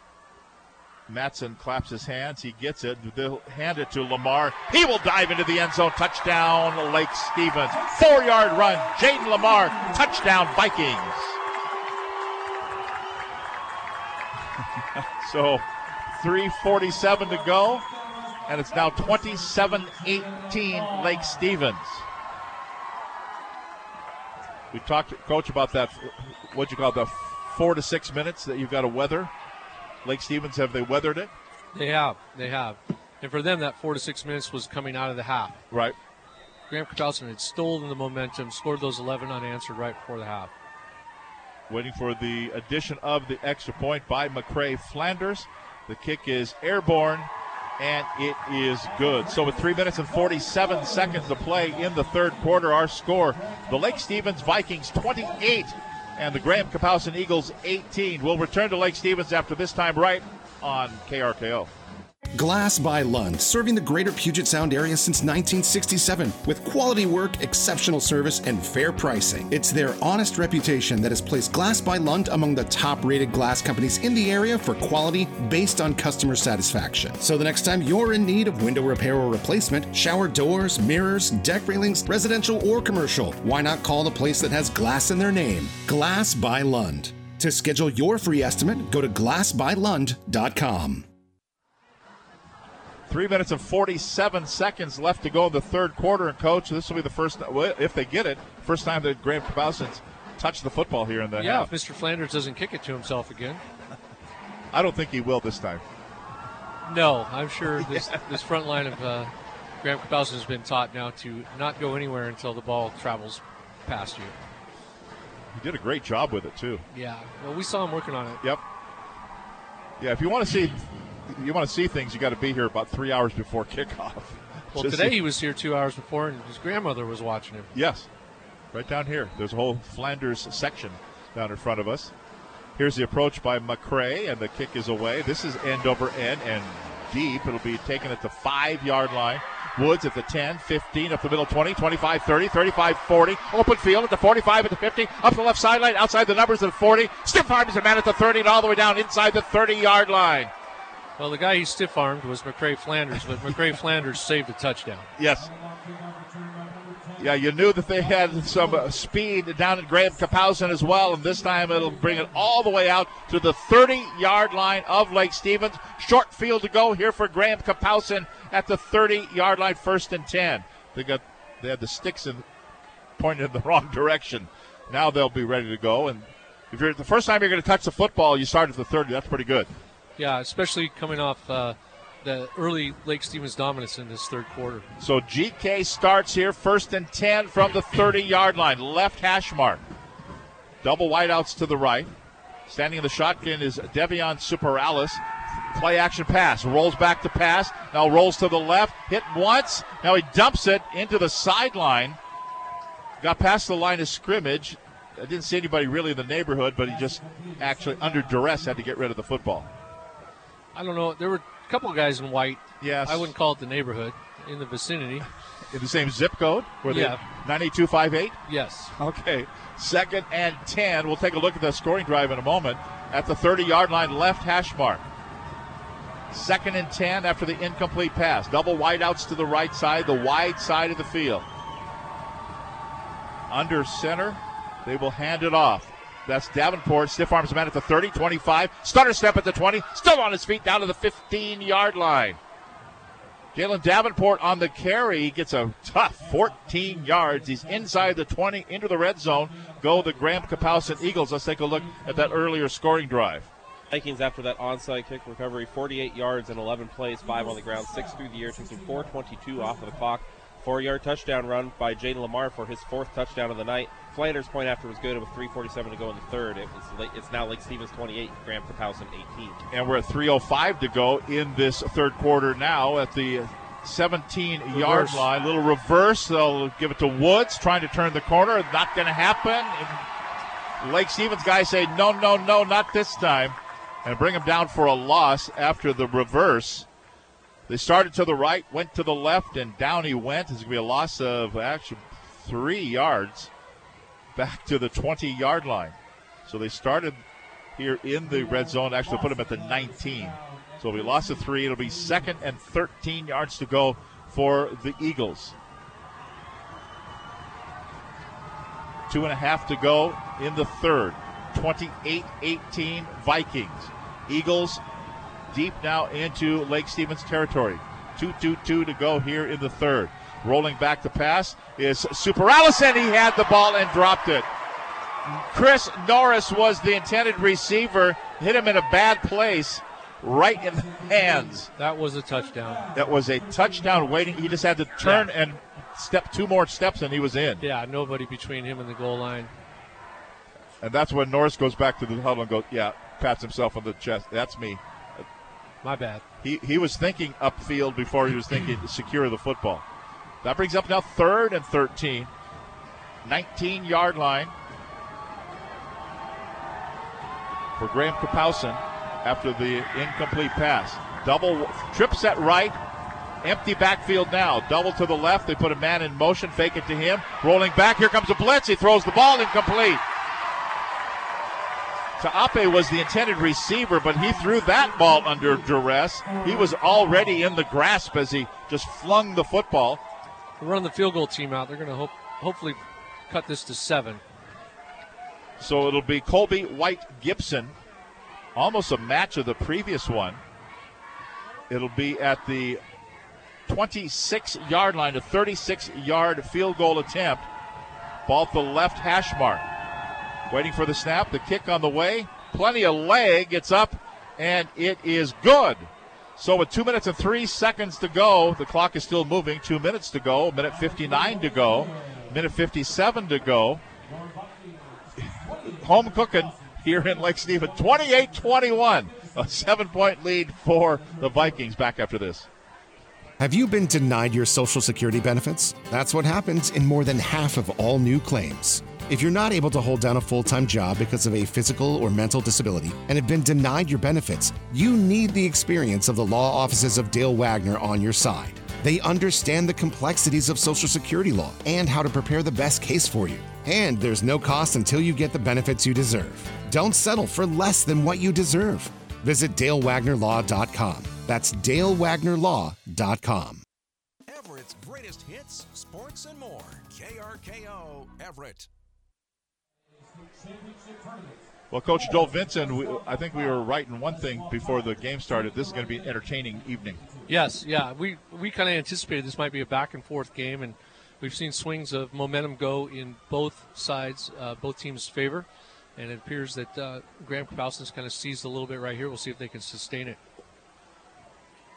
Matson claps his hands. He gets it. They'll hand it to Limar. He will dive into the end zone. Touchdown, Lake Stevens. Four yard run. Jayden Limar. Touchdown, Vikings. so 3.47 to go. And it's now 27 18 Lake Stevens. We talked, Coach, about that. What you call the four to six minutes that you've got to weather. Lake Stevens, have they weathered it? They have, they have. And for them, that four to six minutes was coming out of the half. Right. Graham Kapowsin had stolen the momentum, scored those 11 unanswered right before the half. Waiting for the addition of the extra point by McCrae Flanders. The kick is airborne and it is good. So with three minutes and 47 seconds to play in the third quarter, our score: the Lake Stevens Vikings 28 and the Graham Kapowsin Eagles 18. We'll return to Lake Stevens after this time right on KRKO. Glass by Lund, serving the greater Puget Sound area since 1967 with quality work, exceptional service, and fair pricing. It's their honest reputation that has placed Glass by Lund among the top rated glass companies in the area for quality based on customer satisfaction. So the next time you're in need of window repair or replacement, shower doors, mirrors, deck railings, residential or commercial, why not call the place that has glass in their name? Glass by Lund. To schedule your free estimate, go to glassbylund.com. Three minutes and 47 seconds left to go in the third quarter. And, coach, this will be the first, if they get it, first time that Graham Kapowsin's touched the football here in the yeah, half. if Mr. Flanders doesn't kick it to himself again. I don't think he will this time. No, I'm sure this this front line of uh, Graham Kapowsin has been taught now to not go anywhere until the ball travels past you. He did a great job with it, too. Yeah, well, we saw him working on it. Yep. Yeah, if you want to see you want to see things, you got to be here about three hours before kickoff. Well, Just today see- he was here two hours before, and his grandmother was watching him. Yes, right down here. There's a whole Flanders section down in front of us. Here's the approach by McCrae, and the kick is away. This is end over end and deep. It'll be taken at the five yard line. Woods at the 10, 15, up the middle 20, 25, 30, 35, 40. Open field at the 45, at the 50, up the left sideline, outside the numbers at the 40. Stiff arms a man at the 30, and all the way down inside the 30 yard line. Well, the guy he stiff armed was McCrae Flanders, but McCrae Flanders saved a touchdown. Yes. Yeah, you knew that they had some uh, speed down at Graham Kapowsin as well, and this time it'll bring it all the way out to the 30 yard line of Lake Stevens. Short field to go here for Graham Kapowsin at the 30 yard line, first and 10. They got they had the sticks in, pointed in the wrong direction. Now they'll be ready to go. And if you're the first time you're going to touch the football, you start at the 30. That's pretty good. Yeah, especially coming off uh, the early Lake Stevens dominance in this third quarter. So GK starts here, first and 10 from the 30 yard line, left hash mark. Double wideouts to the right. Standing in the shotgun is Devion Superales. Play action pass. Rolls back to pass. Now rolls to the left. Hit once. Now he dumps it into the sideline. Got past the line of scrimmage. I didn't see anybody really in the neighborhood, but he just actually, under duress, had to get rid of the football. I don't know. There were a couple of guys in white. Yes. I wouldn't call it the neighborhood, in the vicinity. In the same zip code? Were they Yeah. 98258? Yes. Okay. Second and 10. We'll take a look at the scoring drive in a moment. At the 30 yard line, left hash mark. Second and 10 after the incomplete pass. Double wideouts to the right side, the wide side of the field. Under center, they will hand it off. That's Davenport. Stiff arms man at the 30, 25. Stutter step at the 20. Still on his feet down to the 15 yard line. Jalen Davenport on the carry. He gets a tough 14 yards. He's inside the 20 into the red zone. Go the Graham Kapowsin Eagles. Let's take a look at that earlier scoring drive. Vikings after that onside kick recovery, 48 yards and 11 plays, five on the ground, six through the air, taking 4:22 off of the clock. Four-yard touchdown run by Jayden Limar for his fourth touchdown of the night. Flanders' point after was good with 3:47 to go in the third. It was late, it's now Lake Stevens 28, Graham Kapowsin 18. And we're at 3.05 to go in this third quarter now at the 17 yard Reverse. line. Little reverse. They'll give it to Woods, trying to turn the corner. Not going to happen. Lake Stevens guys say, no, no, no, not this time. And bring him down for a loss after the reverse. They started to the right, went to the left, and down he went. It's going to be a loss of actually three yards back to the 20 yard line. So they started here in the red zone, actually put them at the 19. So we lost a three. It'll be second and 13 yards to go for the Eagles. Two and a half to go in the third. 28 18 Vikings. Eagles deep now into Lake Stevens territory. 2 2 2 to go here in the third. Rolling back to pass is Superales. He had the ball and dropped it. Chris Norris was the intended receiver, hit him in a bad place, right in the hands. That was a touchdown. That was a touchdown waiting. He just had to turn and step two more steps and he was in. Yeah, nobody between him and the goal line. And that's when Norris goes back to the huddle and goes, yeah, pats himself on the chest. That's me. My bad. He, he was thinking upfield before he was thinking secure the football. That brings up now third and 13. 19 yard line for Graham Kapowsin after the incomplete pass. Double trip set right, empty backfield now. Double to the left. They put a man in motion, fake it to him. Rolling back. Here comes a blitz. He throws the ball incomplete. Taape was the intended receiver, but he threw that ball under duress. He was already in the grasp as he just flung the football. Run the field goal team out. They're going to hope, hopefully cut this to seven. So it'll be Colby White Gibson, almost a match of the previous one. It'll be at the 26 yard line, a 36 yard field goal attempt. Ball to the left hash mark. Waiting for the snap, the kick on the way. Plenty of leg. It's up, and it is good. So with two minutes and three seconds to go, the clock is still moving. Two minutes to go, minute 59 to go, minute 57 to go. Home cooking here in Lake Stephen. 28 21. A seven point lead for the Vikings back after this. Have you been denied your Social Security benefits? That's what happens in more than half of all new claims. If you're not able to hold down a full time job because of a physical or mental disability and have been denied your benefits, you need the experience of the law offices of Dale Wagner on your side. They understand the complexities of Social Security law and how to prepare the best case for you. And there's no cost until you get the benefits you deserve. Don't settle for less than what you deserve. Visit DaleWagnerLaw.com. That's DaleWagnerLaw.com. Everett's greatest hits, sports, and more. KRKO Everett. Well, Coach Joel Vincent, we, I think we were right in one thing before the game started. This is going to be an entertaining evening. Yes, yeah. We we kind of anticipated this might be a back and forth game, and we've seen swings of momentum go in both sides, uh, both teams' favor, and it appears that uh, Graham Kapowsin's kind of seized a little bit right here. We'll see if they can sustain it.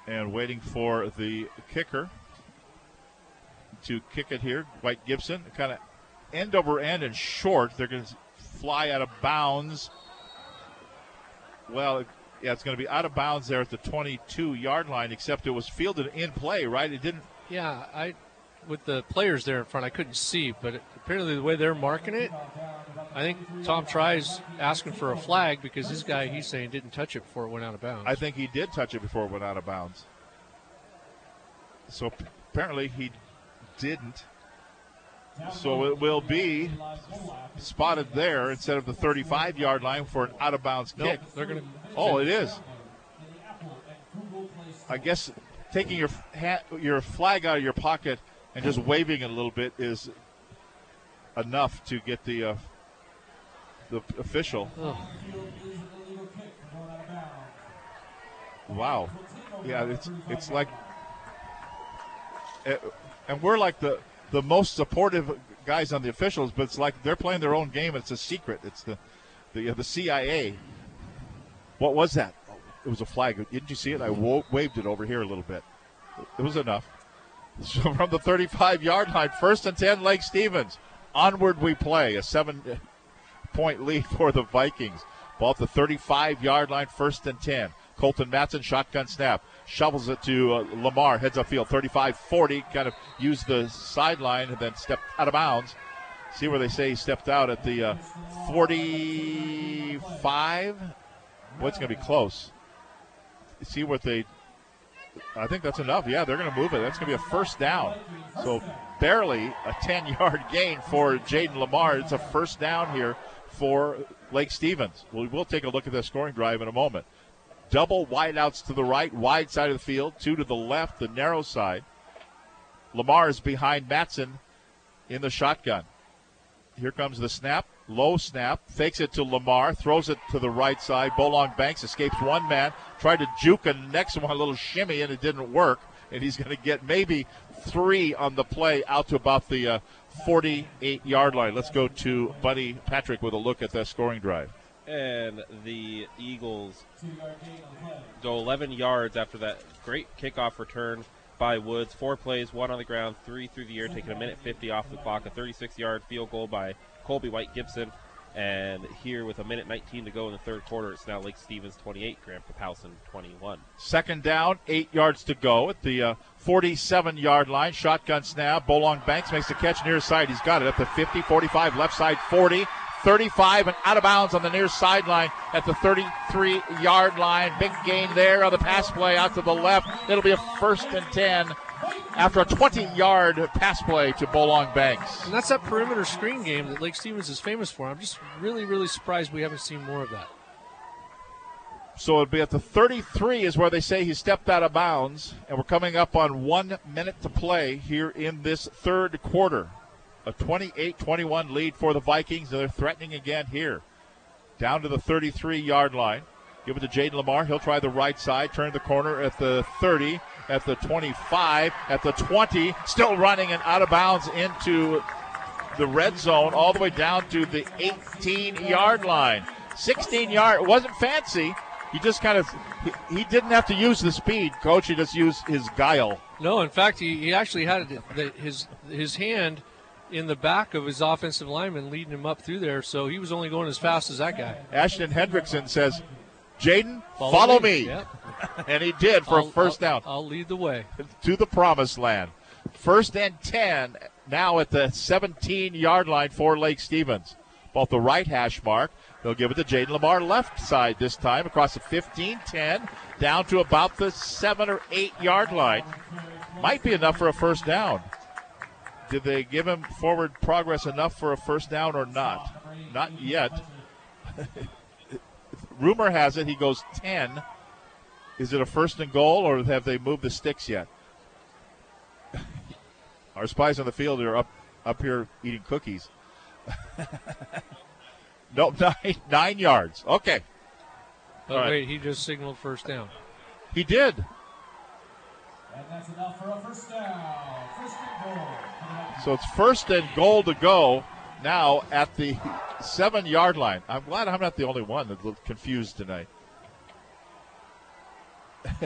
And waiting for the kicker to kick it here, White Gibson, kind of end over end and short. They're going to fly out of bounds. Well, yeah, it's going to be out of bounds there at the 22 yard line, except it was fielded in play, right? It didn't. Yeah, I with the players there in front, I couldn't see, but it, apparently the way they're marking it, I think Tom Tri's asking for a flag because this guy he's saying didn't touch it before it went out of bounds. I think he did touch it before it went out of bounds. So apparently he didn't. So it will be spotted there instead of the 35 yard line for an out of bounds Nope, kick. they're gonna- Oh, it is. I guess taking your ha- your flag out of your pocket and just waving it a little bit is enough to get the uh, the official. Wow. Yeah, it's it's like, eh, and we're like the the most supportive guys on the officials, but it's like they're playing their own game. It's a secret. It's the the uh, the CIA. What was that? It was a flag. Didn't you see it? I wo- waved it over here a little bit. It was enough. So from the 35 yard line, first and 10, Lake Stevens. Onward we play. A seven point lead for the Vikings. Ball at the 35 yard line, first and 10. Colton Matson, shotgun snap. Shovels it to uh, Limar, heads up field, 35 40. Kind of used the sideline and then stepped out of bounds. See where they say he stepped out at the uh, 45. Boy, it's going to be close. See what they. I think that's enough. Yeah, they're going to move it. That's going to be a first down. So barely a 10 yard gain for Jayden Limar. It's a first down here for Lake Stevens. We will take a look at the scoring drive in a moment. Double wideouts to the right, wide side of the field, two to the left, the narrow side. Limar is behind Matson in the shotgun. Here comes the snap. Low snap. Fakes it to Limar. Throws it to the right side. Bolong Banks escapes one man. Tried to juke a next one, a little shimmy, and it didn't work. And he's going to get maybe three on the play out to about the uh, 48 yard line. Let's go to Buddy Patrick with a look at that scoring drive. And the Eagles go 11 yards after that great kickoff return by Woods. Four plays, one on the ground, three through the air, taking a minute 50 off the clock. A 36 yard field goal by Colby White Gibson. And here with a minute 19 to go in the third quarter, it's now Lake Stevens 28, Graham Kapowsin 21. Second down, eight yards to go at the 47 uh, yard line. Shotgun snap. Bolong Banks makes the catch near side. He's got it at the 50, 45, left side 40, 35, and out of bounds on the near sideline at the 33 yard line. Big gain there on the pass play out to the left. It'll be a first and 10 after a 20 yard pass play to Bolong Banks. And that's that perimeter screen game that Lake Stevens is famous for. I'm just really, really surprised we haven't seen more of that. So it'll be at the 33 is where they say he stepped out of bounds, and we're coming up on one minute to play here in this third quarter. A 28-21 lead for the Vikings. They're threatening again here. Down to the 33 yard line. Give it to Jayden Limar. He'll try the right side, turn the corner at the 30 at the 25, at the 20, still running and out of bounds into the red zone, all the way down to the 18 yard line. 16 yard, it wasn't fancy. He just kind of, he, he, didn't have to use the speed, coach. He just used his guile. No, in fact, he, he actually had the, his his hand in the back of his offensive lineman leading him up through there, so he was only going as fast as that guy. Ashton Hendrickson says, Jayden, follow, follow, me. me. Yep. and he did for I'll, a first I'll, down. I'll lead the way. To the promised land. First and 10 now at the 17 yard line for Lake Stevens. Both the right hash mark. They'll give it to Jayden Limar left side this time across the 15 10 down to about the 7 or 8 yard line. Might be enough for a first down. Did they give him forward progress enough for a first down or not? Not yet. Rumor has it he goes 10 is it a first and goal, or have they moved the sticks yet? Our spies on the field are up up here eating cookies. nope, nine, nine yards. Okay. Oh, right. wait, he just signaled first down. He did. And that's enough for a first down. First and goal. So it's first and goal to go now at the seven yard line. I'm glad I'm not the only one that's confused tonight.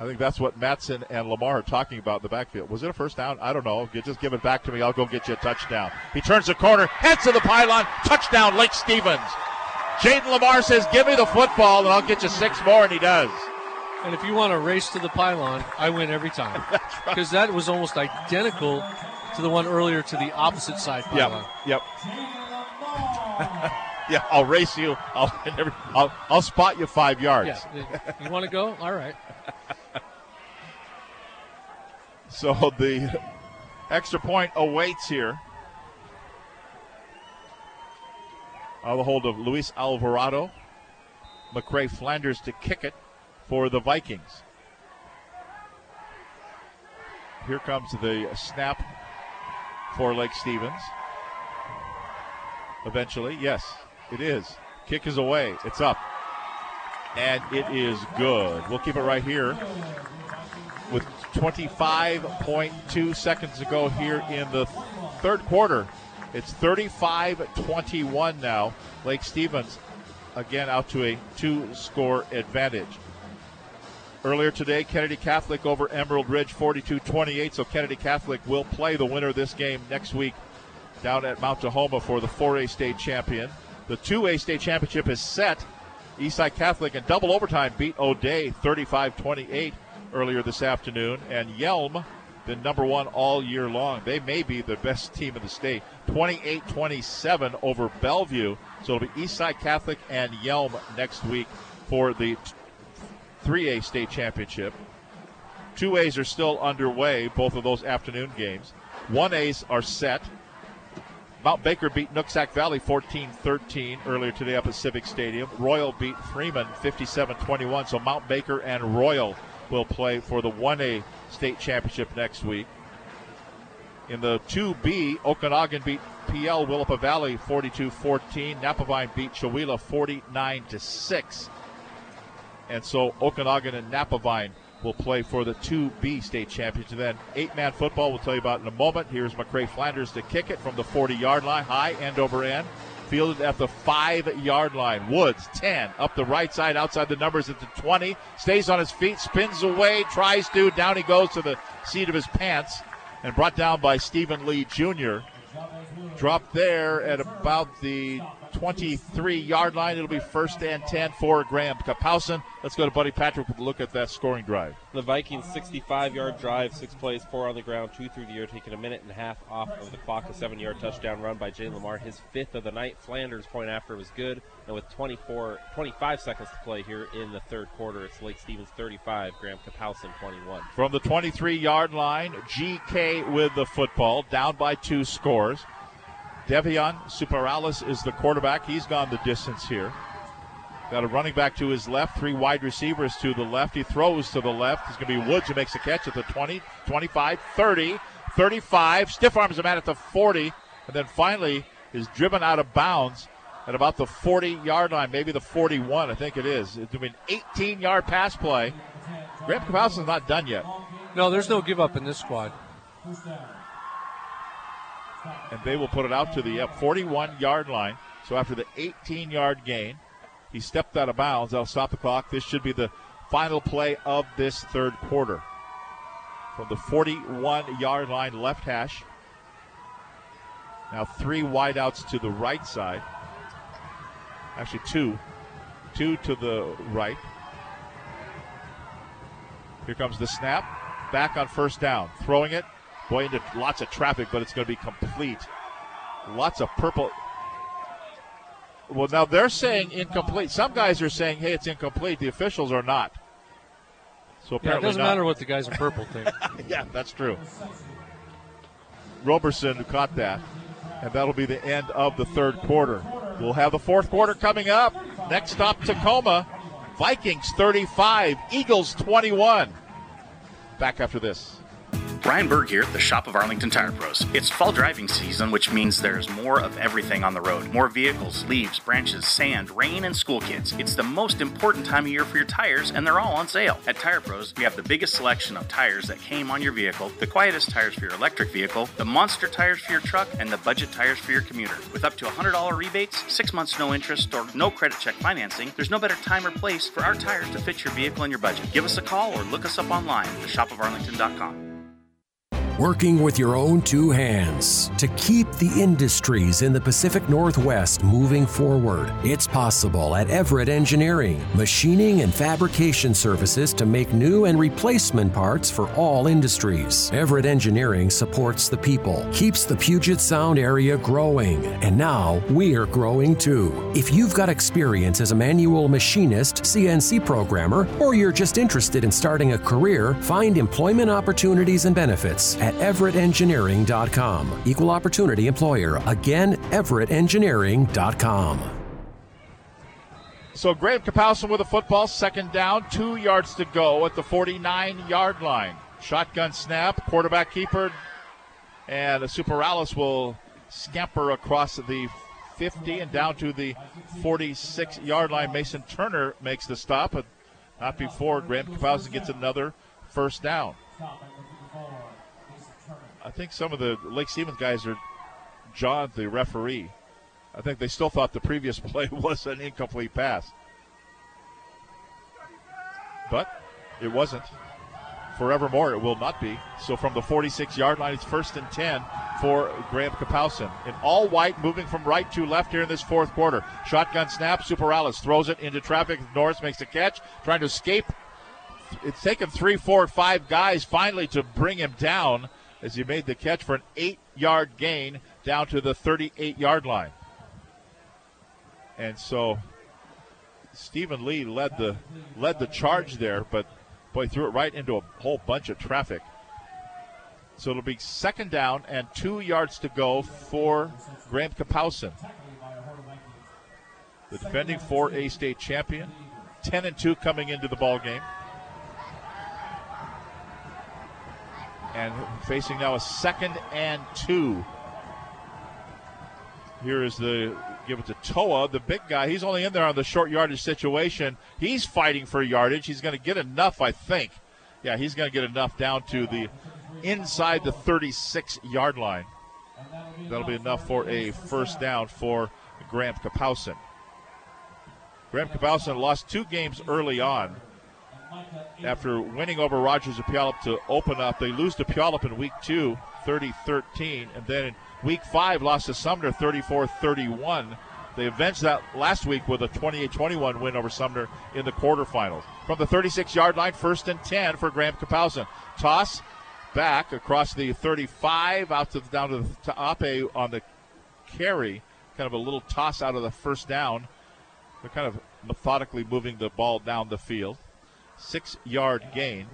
I think that's what Matson and Limar are talking about in the backfield. Was it a first down? I don't know. Just give it back to me. I'll go get you a touchdown. He turns the corner, heads to the pylon. Touchdown, Lake Stevens. Jayden Limar says, Give me the football, and I'll get you six more, and he does. And if you want to race to the pylon, I win every time. Because right. that was almost identical to the one earlier to the opposite side pylon. Yep. Yep. yeah, I'll race you. I'll, I'll, I'll spot you five yards. Yeah. You want to go? All right. so the extra point awaits here. Out of the hold of Luis Alvarado. McCray Flanders to kick it for the Vikings. Here comes the snap for Lake Stevens. Eventually, yes. It is. Kick is away. It's up. And it is good. We'll keep it right here with 25.2 seconds to go here in the third quarter. It's 35 21 now. Lake Stevens again out to a two score advantage. Earlier today, Kennedy Catholic over Emerald Ridge 42 28. So Kennedy Catholic will play the winner of this game next week down at Mount Tahoma for the 4A state champion. The 2A state championship is set. Eastside Catholic in double overtime beat O'Dea 35 28 earlier this afternoon. And Yelm, been number one all year long. They may be the best team in the state. 28 27 over Bellevue. So it'll be Eastside Catholic and Yelm next week for the 3A state championship. 2As are still underway, both of those afternoon games. 1As are set. Mount Baker beat Nooksack Valley 14 13 earlier today up at Civic Stadium. Royal beat Freeman 57 21. So Mount Baker and Royal will play for the 1A state championship next week. In the 2B, Okanogan beat Pe Ell Willapa Valley 42 14. Napavine beat Chewelah 49 6. And so Okanogan and Napavine will play for the 2B state championship. Then eight man football, we'll tell you about in a moment. Here's McCray Flanders to kick it from the 40 yard line, high end over end. Fielded at the five yard line. Woods 10 up the right side, outside the numbers at the 20. Stays on his feet, spins away, tries to. Down he goes to the seat of his pants and brought down by Stephen Lee Jr. drop there at about the 23 yard line. It'll be first and 10 for Graham Kapowsin. Let's go to Buddy Patrick with a look at that scoring drive. The Vikings 65 yard drive, six plays, four on the ground, two through the air, taking a minute and a half off of the clock. A seven yard touchdown run by Jay Limar, his fifth of the night. Flanders' point after was good. And with 24, 25 seconds to play here in the third quarter, it's Lake Stevens 35, Graham Kapowsin 21. From the 23 yard line, GK with the football, down by two scores. Devion Superales is the quarterback. He's gone the distance here. Got a running back to his left, three wide receivers to the left. He throws to the left. It's going to be Woods who makes a catch at the 20, 25, 30, 35. Stiff arms him out at the 40, and then finally is driven out of bounds at about the 40 yard line, maybe the 41, I think it is. It's an 18 yard pass play. Graham Kapowsin's not done yet. No, there's no give up in this squad and they will put it out to the 41 yard line. So after the 18 yard gain, he stepped out of bounds. That'll stop the clock. This should be the final play of this third quarter. From the 41 yard line, left hash. Now three wideouts to the right side. Actually, two. Two to the right. Here comes the snap. Back on first down. Throwing it Boy, into lots of traffic, but it's going to be complete. Lots of purple. Well, now they're saying incomplete. Some guys are saying, "Hey, it's incomplete." The officials are not. So apparently, yeah, it doesn't not. matter what the guys in purple think. yeah, that's true. Roberson who caught that, and that'll be the end of the third quarter. We'll have the fourth quarter coming up. Next stop, Tacoma. Vikings 35, Eagles 21. Back after this. Brian Berg here at the shop of Arlington Tire Pros. It's fall driving season, which means there's more of everything on the road. More vehicles, leaves, branches, sand, rain, and school kids. It's the most important time of year for your tires, and they're all on sale. At Tire Pros, we have the biggest selection of tires that came on your vehicle, the quietest tires for your electric vehicle, the monster tires for your truck, and the budget tires for your commuter. With up to $100 rebates, six months no interest, or no credit check financing, there's no better time or place for our tires to fit your vehicle and your budget. Give us a call or look us up online at theShopOfArlington.com working with your own two hands to keep the industries in the Pacific Northwest moving forward. It's possible at Everett Engineering, machining and fabrication services to make new and replacement parts for all industries. Everett Engineering supports the people, keeps the Puget Sound area growing, and now we're growing too. If you've got experience as a manual machinist, CNC programmer, or you're just interested in starting a career, find employment opportunities and benefits at everettengineering.com. Equal opportunity employer. Again, everettengineering.com. So Graham Kapowsin with a football, second down, two yards to go at the 49 yard line. Shotgun snap, quarterback keeper, and Superales will scamper across the 50 and down to the 46 yard line. Mason Turner makes the stop, but not before Graham Kapowsin gets another first down. I think some of the Lake Stevens guys are John, the referee. I think they still thought the previous play was an incomplete pass. But it wasn't. Forevermore, it will not be. So from the 46 yard line, it's first and 10 for Graham Kapowsin. In all white, moving from right to left here in this fourth quarter. Shotgun snap. Superales throws it into traffic. Norris makes a catch, trying to escape. It's taken three, four, five guys finally to bring him down as he made the catch for an eight yard gain down to the 38 yard line. And so Stephen Lee led the led the charge there, but boy threw it right into a whole bunch of traffic. So it'll be second down and two yards to go for Graham Kapowsin. The defending 4A state champion, 10 and 2 coming into the ball game. And facing now a second and two. Here is the give it to Toa, the big guy. He's only in there on the short yardage situation. He's fighting for yardage. He's going to get enough, I think. Yeah, he's going to get enough down to the inside the 36 yard line. That'll be enough for a first down for Graham Kapowsin. Graham Kapowsin lost two games early on after winning over Rogers of Puyallup to open up. They lose to Puyallup in week two, 30 13. And then in week five, lost to Sumner 34 31. They avenged that last week with a 28 21 win over Sumner in the quarterfinals. From the 36 yard line, first and 10 for Graham Kapowsin. Toss back across the 35 out to the, down to the top on the carry. Kind of a little toss out of the first down. They're kind of methodically moving the ball down the field. Six yard gain.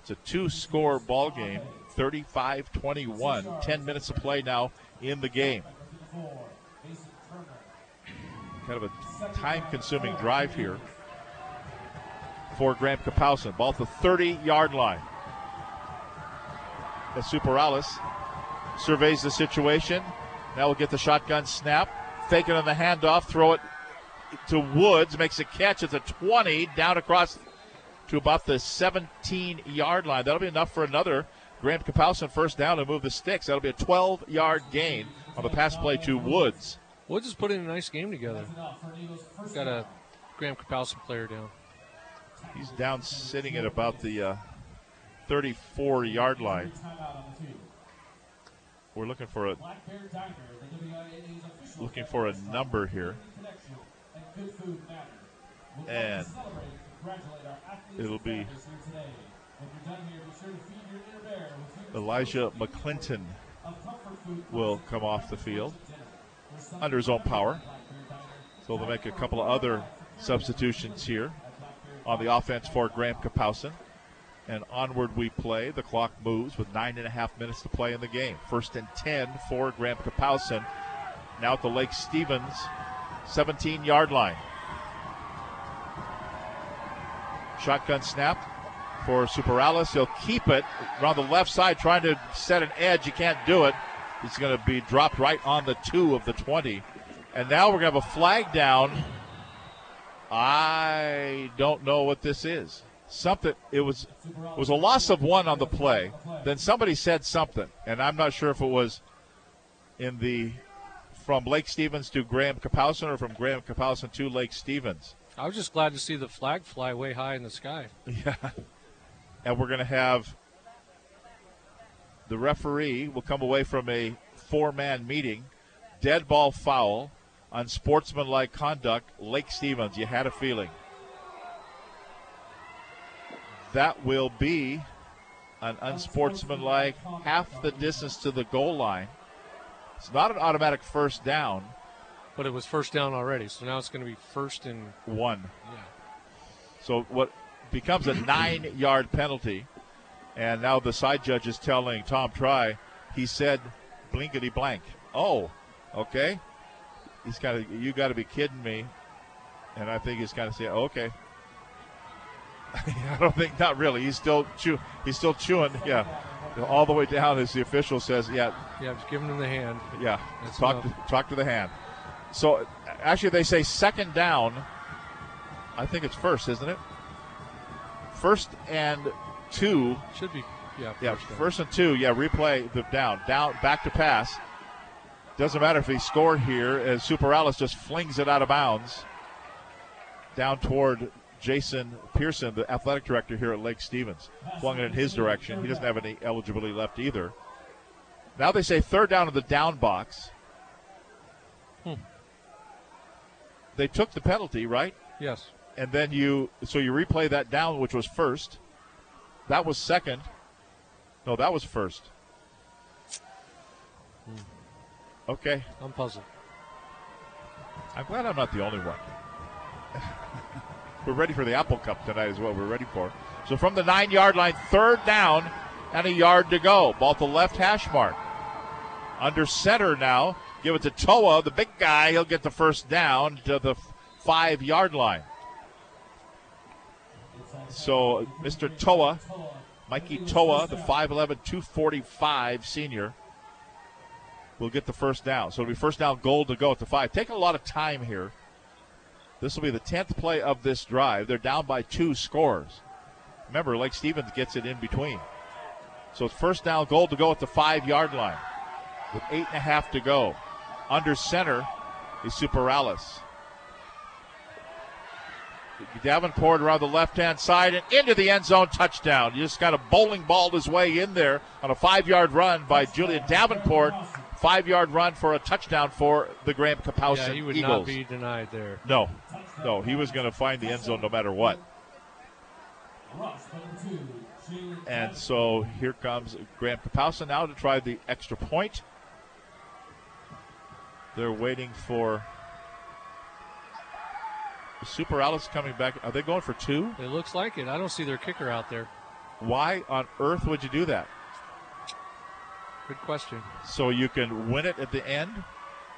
It's a two score ball game, 35 21. 10 minutes of play now in the game. Kind of a time consuming drive here for Graham Kapowsin. Ball at the 30 yard line. As Superales surveys the situation. Now we'll get the shotgun snap. Fake it on the handoff. Throw it to Woods. Makes a catch at the 20. Down across to about the 17 yard line. That'll be enough for another Graham Kapowsin first down to move the sticks. That'll be a 12 yard gain on the pass play to Woods. Woods is putting a nice game together. Got a Graham Kapowsin player down. He's down sitting at about the uh, 34 yard line. We're looking for a looking for a number here. And it'll be Elijah McClinton will come off the field under his own power. So they'll make a couple of other substitutions here on the offense for Graham Kapowsin. And onward we play. The clock moves with nine and a half minutes to play in the game. First and 10 for Graham Kapowsin. Now at the Lake Stevens 17 yard line. Shotgun snap for Superales. He'll keep it around the left side, trying to set an edge. He can't do it. He's going to be dropped right on the two of the 20. And now we're going to have a flag down. I don't know what this is. Something. It was it was a loss of one on the play. Then somebody said something, and I'm not sure if it was in the from Lake Stevens to Graham Kapowsin or from Graham Kapowsin to Lake Stevens. I was just glad to see the flag fly way high in the sky. Yeah. And we're going to have the referee will come away from a four man meeting. Dead ball foul on sportsmanlike conduct. Lake Stevens, you had a feeling. That will be an unsportsmanlike half the distance to the goal line. It's not an automatic first down. But it was first down already, so now it's going to be first and one. Yeah. So what becomes a nine yard penalty. And now the side judge is telling Tom Tri, he said blinkety blank. Oh, okay. He's kind of, you got to be kidding me. And I think he's kind of saying, oh, okay. I don't think, not really. He's still chew, he's still chewing. Yeah, all the way down as the official says, yeah. Yeah, just giving him the hand. Yeah, That's talk to, talk to the hand. So actually, they say second down. I think it's first, isn't it? First and two. Should be. Yeah. First Yeah, down. first and two. Yeah, replay the down, down, back to pass. Doesn't matter if he scored here, as Superales just flings it out of bounds down toward Jason Pearson, the athletic director here at Lake Stevens. Flung it in his direction. He doesn't have any eligibility left either. Now they say third down in the down box. Hmm. They took the penalty, right? Yes. And then you, so you replay that down, which was first. That was second. No, that was first. Hmm. Okay. I'm puzzled. I'm glad I'm not the only one. we're ready for the Apple Cup tonight, is what we're ready for. So from the nine yard line, third down, and a yard to go. Ball to left hash mark. Under center now. Give it to Toa, the big guy. He'll get the first down to the five yard line. So Mr. Toa, Mikey Toa, the 5'11, 245 senior, will get the first down. So it'll be first down goal to go at the five. Taking a lot of time here. This will be the 10th play of this drive. They're down by two scores. Remember, Lake Stevens gets it in between. So it's first down goal to go at the five yard line with eight and a half to go. Under center is Superales. Davenport around the left hand side and into the end zone touchdown. He just kind of bowling balled his way in there on a five yard run by Julian Davenport. Five yard run for a touchdown for the Graham Kapowsin Yeah, he would Eagles. not be denied there. No, no, he was going to find the end zone no matter what. And so here comes Graham Kapowsin now to try the extra point. They're waiting for Superales coming back. Are they going for two? It looks like it. I don't see their kicker out there. Why on earth would you do that? Good question. So you can win it at the end?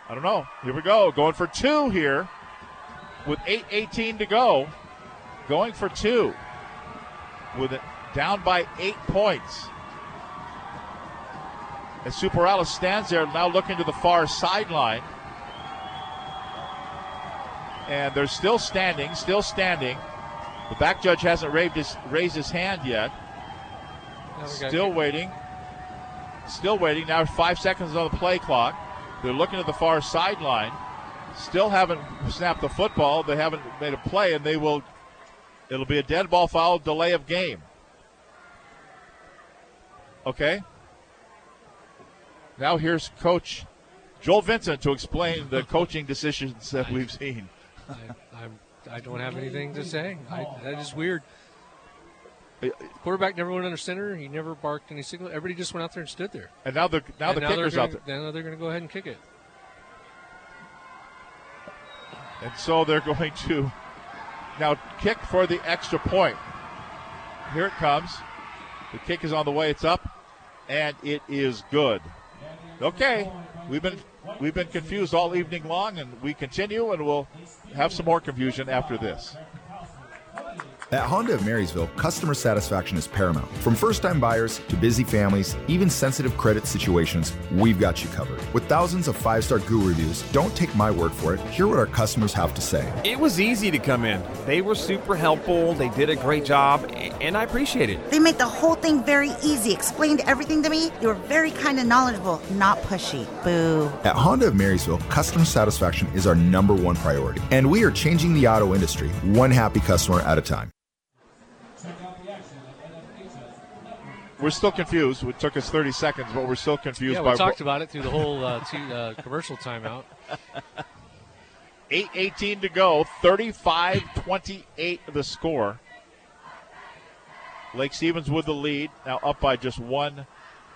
I don't know. Here we go. Going for two here with 8.18 to go. Going for two with it down by eight points. And Superales stands there now looking to the far sideline. And they're still standing, still standing. The back judge hasn't raised his, raised his hand yet. Now we got Still waiting. Still waiting. Now five seconds on the play clock. They're looking at the far sideline. Still haven't snapped the football. They haven't made a play, and they will. It'll be a dead ball foul, delay of game. Okay. Now here's Coach Joel Vincent to explain the coaching decisions that we've seen. I, I'm, I don't have anything to say. I, that is weird. Quarterback never went under center. He never barked any signal. Everybody just went out there and stood there. And now the now And the they're kicker's gonna, out there. Now they're going to go ahead and kick it. And so they're going to now kick for the extra point. Here it comes. The kick is on the way. It's up, and it is good. Okay, we've been we've been confused all evening long, and we continue, and we'll have some more confusion after this. At Honda of Marysville, customer satisfaction is paramount. From first time buyers to busy families, even sensitive credit situations, we've got you covered. With thousands of five star Google reviews, don't take my word for it. Hear what our customers have to say. It was easy to come in. They were super helpful. They did a great job, and I appreciate it. They made the whole thing very easy, explained everything to me. They were very kind and knowledgeable, not pushy. Boo. At Honda of Marysville, customer satisfaction is our number one priority, and we are changing the auto industry one happy customer at a time. We're still confused. It took us 30 seconds, but we're still confused Yeah, by we talked about it through the whole uh, t- uh, commercial timeout. 8.18 to go. 35 28 the score. Lake Stevens with the lead. Now up by just one.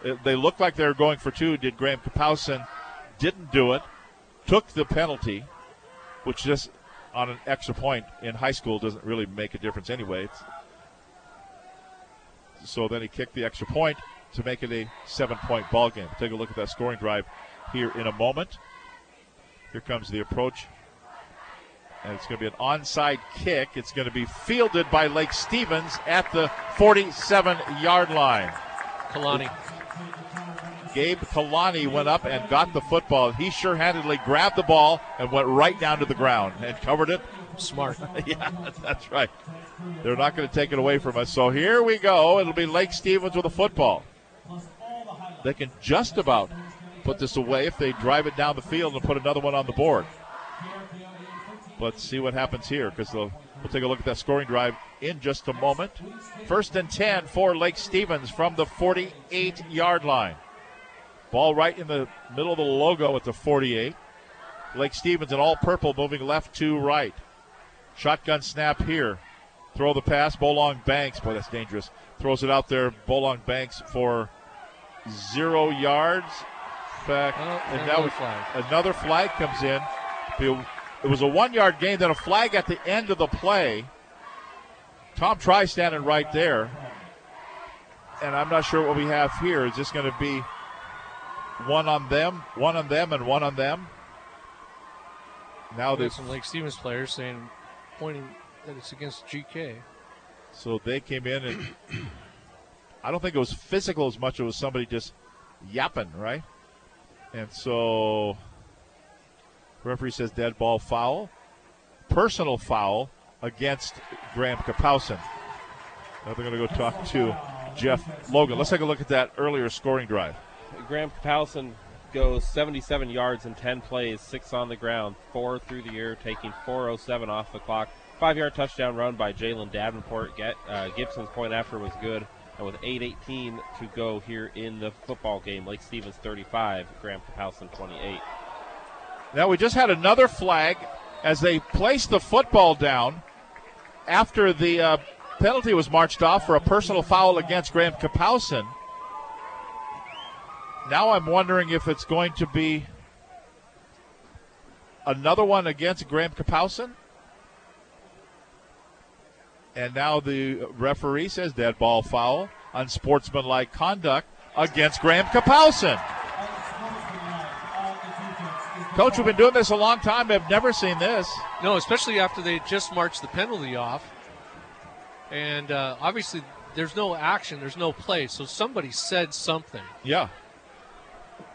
Uh, They looked like they were going for two. Did Graham Kapowsin. Didn't do it. Took the penalty, which just on an extra point in high school doesn't really make a difference anyway. It's- so then he kicked the extra point to make it a seven point ball game. Take a look at that scoring drive here in a moment. Here comes the approach. And it's going to be an onside kick. It's going to be fielded by Lake Stevens at the 47 yard line. Kalani. Gabe Kalani went up and got the football. He sure handedly grabbed the ball and went right down to the ground and covered it. Smart. yeah, that's right. They're not going to take it away from us. So here we go. It'll be Lake Stevens with a football. They can just about put this away if they drive it down the field and put another one on the board. Let's see what happens here because we'll take a look at that scoring drive in just a moment. First and 10 for Lake Stevens from the 48 yard line. Ball right in the middle of the logo at the 48. Lake Stevens in all purple moving left to right. Shotgun snap here. Throw the pass. Bolong Banks. Boy, that's dangerous. Throws it out there. Bolong Banks for zero yards. Back. Oh, and another now flag. another flag comes in. It- It was a one yard gain, then a flag at the end of the play. Tom Tri standing right there. And I'm not sure what we have here. Is this going to be one on them, one on them, and one on them? Now there's some Lake Stevens players saying, pointing that it's against GK. So they came in and I don't think it was physical as much it was somebody just yapping, right? And so referee says dead ball foul. Personal foul against Graham Kapowsin. Now they're going to go talk to Jeff Logan. Let's take a look at that earlier scoring drive. Graham Kapowsin goes 77 yards in 10 plays, six on the ground, four through the air, taking 4:07 off the clock. Five yard touchdown run by Jalen Davenport. Get, uh, Gibson's point after was good. And with 8.18 to go here in the football game, Lake Stevens 35, Graham Kapowsin 28. Now we just had another flag as they placed the football down after the uh, penalty was marched off for a personal foul against Graham Kapowsin. Now I'm wondering if it's going to be another one against Graham Kapowsin. And now the referee says dead ball foul, unsportsmanlike conduct against Graham Kapowsin. Coach, we've been doing this a long time. I've never seen this. No, especially after they just marched the penalty off. And uh, obviously, there's no action, there's no play, so somebody said something. Yeah.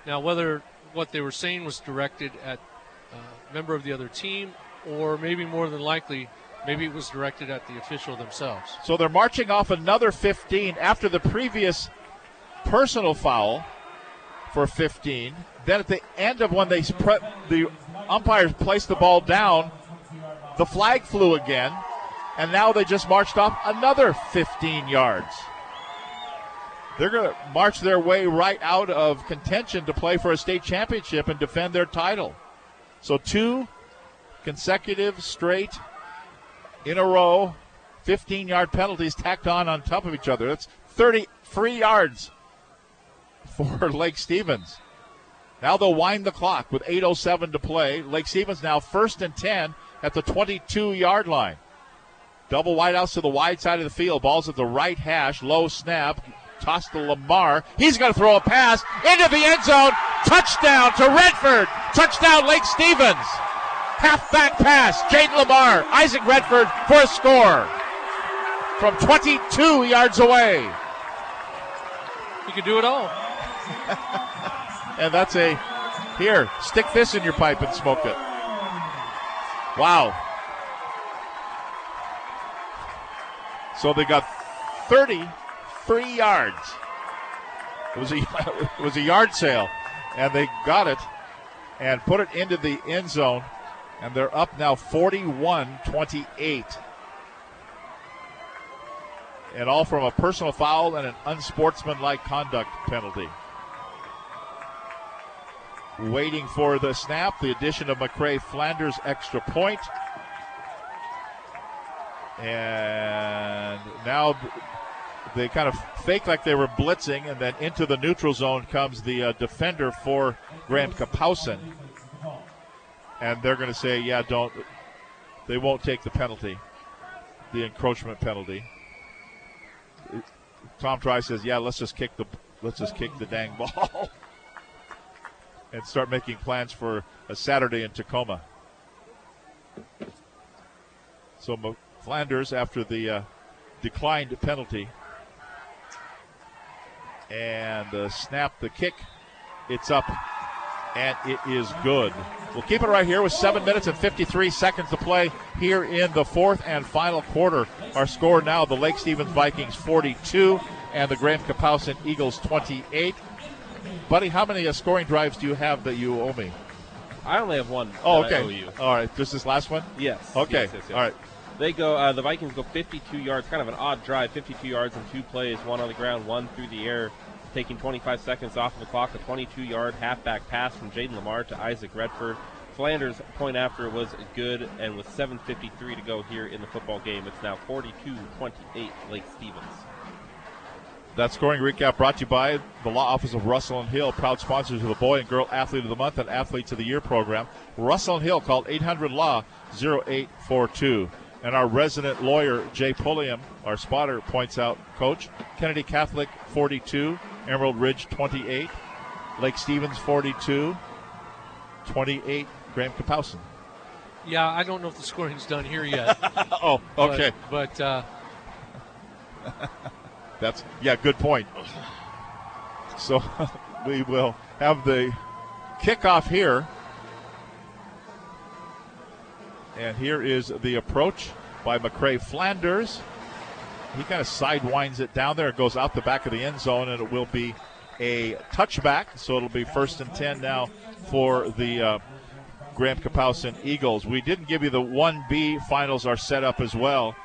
Now, whether what they were saying was directed at a member of the other team, or maybe more than likely, maybe it was directed at the official themselves. So they're marching off another 15 after the previous personal foul for 15. Then at the end of when they pre- the umpires placed the ball down, the flag flew again, and now they just marched off another 15 yards. They're going to march their way right out of contention to play for a state championship and defend their title. So two consecutive straight in a row 15 yard penalties tacked on on top of each other. That's 30 free yards for Lake Stevens. Now they'll wind the clock with 8.07 to play. Lake Stevens now first and 10 at the 22 yard line. Double wideouts to the wide side of the field. Ball's at the right hash. Low snap. Toss to Limar. He's going to throw a pass into the end zone. Touchdown to Redford. Touchdown Lake Stevens. Halfback pass. Jayden Limar. Isaac Redford for a score from 22 yards away. He could do it all. and that's a here. Stick this in your pipe and smoke it. Wow. So they got 33 yards. It was a it was a yard sale, and they got it and put it into the end zone, and they're up now 41-28. And all from a personal foul and an unsportsmanlike conduct penalty. Waiting for the snap, the addition of McCray Flanders extra point. And now they kind of fake like they were blitzing, and then into the neutral zone comes the uh, defender for Graham Kapowsin. And they're going to say, yeah, don't. They won't take the penalty, the encroachment penalty. Tom Tri says, yeah, let's just kick the let's just kick the dang ball and start making plans for a Saturday in Tacoma. So Flanders, after the uh, declined penalty, and uh, snap the kick, it's up, and it is good. We'll keep it right here with seven minutes and 53 seconds to play here in the fourth and final quarter. Our score now: the Lake Stevens Vikings 42 and the Graham Kapowsin Eagles 28. Buddy, how many uh, scoring drives do you have that you owe me? I only have one. Oh, okay. owe you. All right, just this last one. Yes. Okay. Yes, yes, yes. All right. They go. Uh, the Vikings go 52 yards. Kind of an odd drive. 52 yards in two plays. One on the ground, one through the air. Taking 25 seconds off of the clock. A 22-yard halfback pass from Jayden Limar to Isaac Redford. Flanders' point after was good, and with 7:53 to go here in the football game, it's now 42-28 Lake Stevens. That scoring recap brought to you by the Law Office of Russell and Hill, proud sponsors of the Boy and Girl Athlete of the Month and Athletes of the Year program. Russell and Hill called 800 Law 0842. And our resident lawyer, Jay Pulliam, our spotter, points out Coach, Kennedy Catholic 42, Emerald Ridge 28, Lake Stevens 42, 28, Graham Kapowsin. Yeah, I don't know if the scoring's done here yet. oh, okay. But, but uh, That's yeah, good point. So we will have the kickoff here. And here is the approach by McCray Flanders. He kind of sidewinds it down there. It goes out the back of the end zone, and it will be a touchback. So it'll be first and 10 now for the uh, Graham Kapowsin Eagles. We didn't give you the 1B finals are set up as well.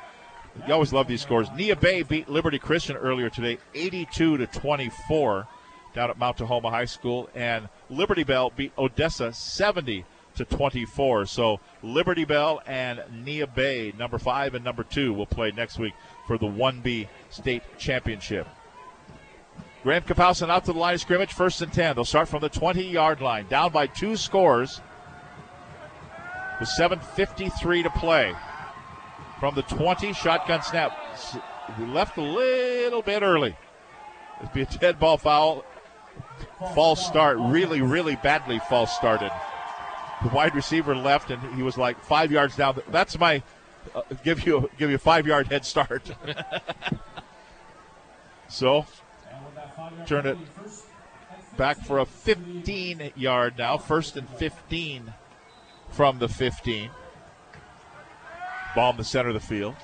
You always love these scores. Neah Bay beat Liberty Christian earlier today, 82 to 24, down at Mount Tahoma High School, and Liberty Bell beat Odessa 70 to 24. So Liberty Bell and Neah Bay, number five and number two, will play next week for the 1B state championship. Graham Kapowsin out to the line of scrimmage, first and 10. They'll start from the 20 yard line, down by two scores with 7.53 to play. From the 20, shotgun snap. We left a little bit early. It'd be a dead ball foul. False start. Really, really badly false started. The wide receiver left, and he was like five yards down. That's my uh, give you give you a five yard head start. so turn it back for a 15 yard now. First and 15 from the 15. Ball in the center of the field.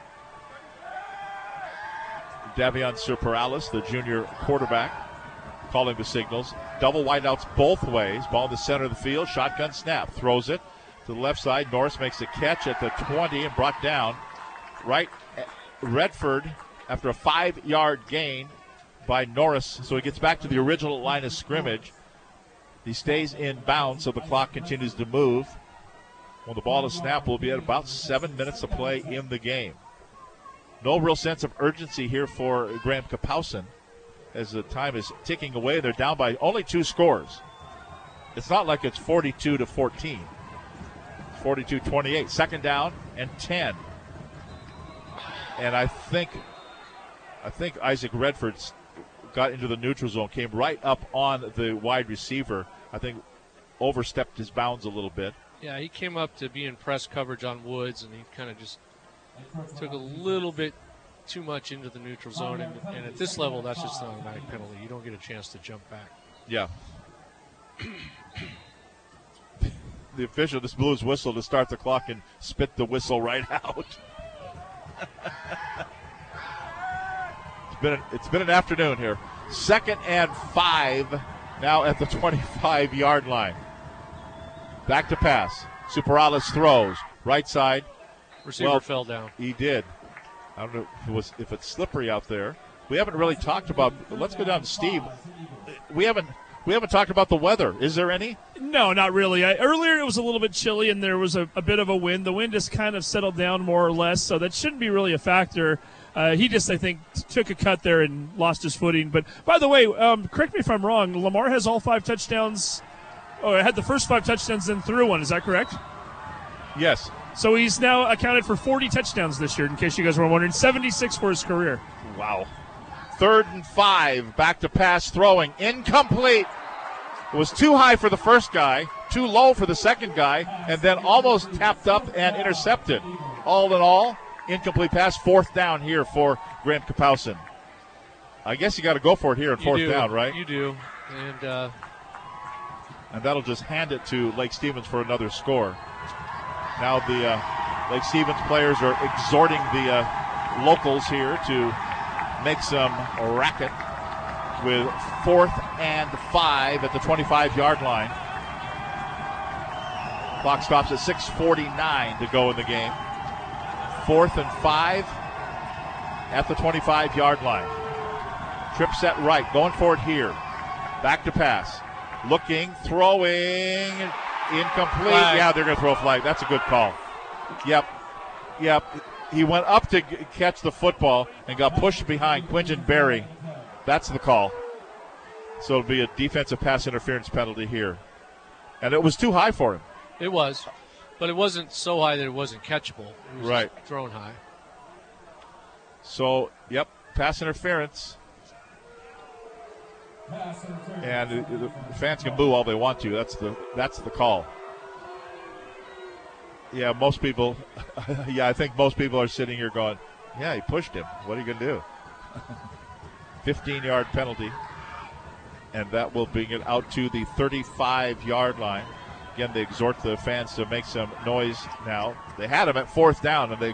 Davion Superales, the junior quarterback, calling the signals. Double wideouts both ways. Ball in the center of the field. Shotgun snap. Throws it to the left side. Norris makes a catch at the 20 and brought down. Right, Redford after a five yard gain by Norris. So he gets back to the original line of scrimmage. He stays in bounds, so the clock continues to move. When the ball is snapped, we'll be at about seven minutes to play in the game. No real sense of urgency here for Graham Kapowsin as the time is ticking away. They're down by only two scores. It's not like it's 42 to 14. 42 28. Second down and 10. And I think I think Isaac Redford's got into the neutral zone, came right up on the wide receiver. I think overstepped his bounds a little bit. Yeah, he came up to be in press coverage on Woods, and he kind of just took a little bit too much into the neutral zone. And, and at this level, that's just not a nine penalty. You don't get a chance to jump back. Yeah. the official just blew his whistle to start the clock and spit the whistle right out. it's been an, it's been an afternoon here. Second and five now at the 25 yard line. Back to pass. Superales throws right side. Receiver well, fell down. He did. I don't know if it was if it's slippery out there. We haven't really talked about. Let's go down to Steve. We haven't we haven't talked about the weather. Is there any? No, not really. I, earlier it was a little bit chilly and there was a, a, bit of a wind. The wind has kind of settled down more or less, so that shouldn't be really a factor. Uh, he just, I think, took a cut there and lost his footing. But by the way, um, correct me if I'm wrong. Limar has all five touchdowns. Oh, had the first five touchdowns, then threw one. Is that correct? Yes. So he's now accounted for 40 touchdowns this year, in case you guys were wondering. 76 for his career. Wow. Third and five. Back to pass throwing. Incomplete. It was too high for the first guy, too low for the second guy, and then almost tapped up and intercepted. All in all, incomplete pass. Fourth down here for Graham Kapowsin. I guess you got to go for it here in fourth down, right? You do. And, uh... and that'll just hand it to Lake Stevens for another score. Now the uh, Lake Stevens players are exhorting the uh, locals here to make some racket with fourth and five at the 25 yard line. Clock stops at 6.49 to go in the game. Fourth and five at the 25 yard line. Trip set right, going for it here. Back to pass. Looking, throwing, Incomplete. Flag. Yeah, they're going to throw a flag. That's a good call. Yep. Yep. He went up to g- catch the football and got pushed behind Quinton Berry. That's the call. So it'll be a defensive pass interference penalty here. And it was too high for him. It was. But it wasn't so high that it wasn't catchable. It was right. thrown high. So, yep, pass interference. And the fans can boo all they want to. That's the that's the call. Yeah, most people. yeah, I think most people are sitting here going, "Yeah, he pushed him. What are you going to do?" 15-yard penalty, and that will bring it out to the 35-yard line. Again, they exhort the fans to make some noise now. They had him at fourth down, and they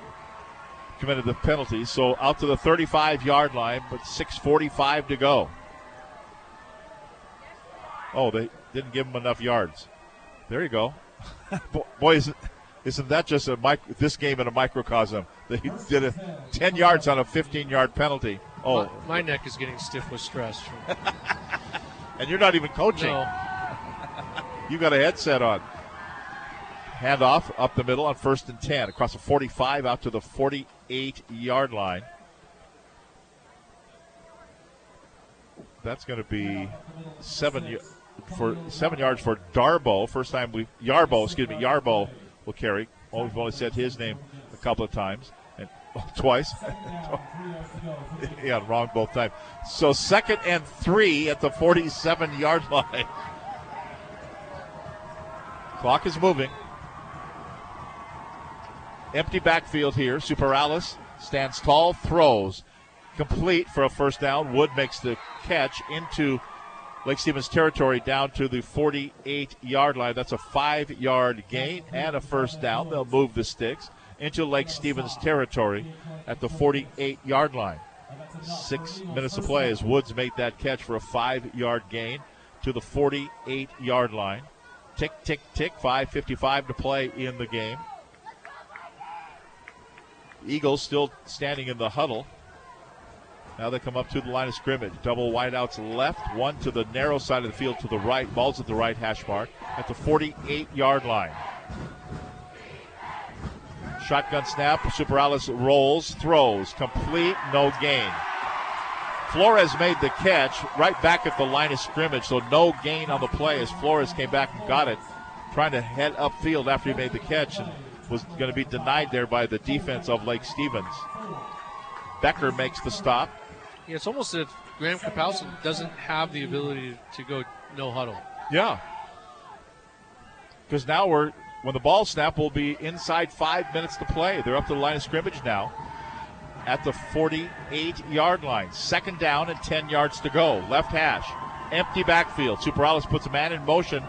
committed the penalty. So out to the 35-yard line, but 6:45 to go. Oh, they didn't give him enough yards. There you go. Boy, isn't, that just a mic- this game in a microcosm? They did it 10 yards on a 15 yard penalty. Oh, my, my neck is getting stiff with stress. From, and you're not even coaching. no, You got a headset on. Handoff up the middle on first and 10 across the 45 out to the 48 yard line. That's going to be seven y- for seven yards for Darbo. First time we Yarbo, excuse me, Yarbo will carry. Oh, we've only said his name a couple of times and oh, twice. yeah, wrong both times. So second and three at the 47 yard line. Clock is moving. Empty backfield here. Superales stands tall, throws. Complete for a first down. Wood makes the catch into Lake Stevens territory down to the 48 yard line. That's a five yard gain and a first down. They'll move the sticks into Lake Stevens territory at the 48 yard line. Six minutes of play as Woods made that catch for a five yard gain to the 48 yard line. Tick, tick, tick. 5.55 to play in the game. Eagles still standing in the huddle. Now they come up to the line of scrimmage. Double wideouts left, one to the narrow side of the field to the right. Ball's at the right hash mark at the 48 yard line. Shotgun snap. Superales rolls, throws, complete, no gain. Flores made the catch right back at the line of scrimmage, so no gain on the play as Flores came back and got it, trying to head upfield after he made the catch and was going to be denied there by the defense of Lake Stevens. Becker makes the stop. It's almost if Graham Kapowsin doesn't have the ability to go no huddle. Yeah. Because now we're when the ball snap will be inside five minutes to play. They're up to the line of scrimmage now at the 48 yard line. Second down and 10 yards to go. Left hash. Empty backfield. Superales puts a man in motion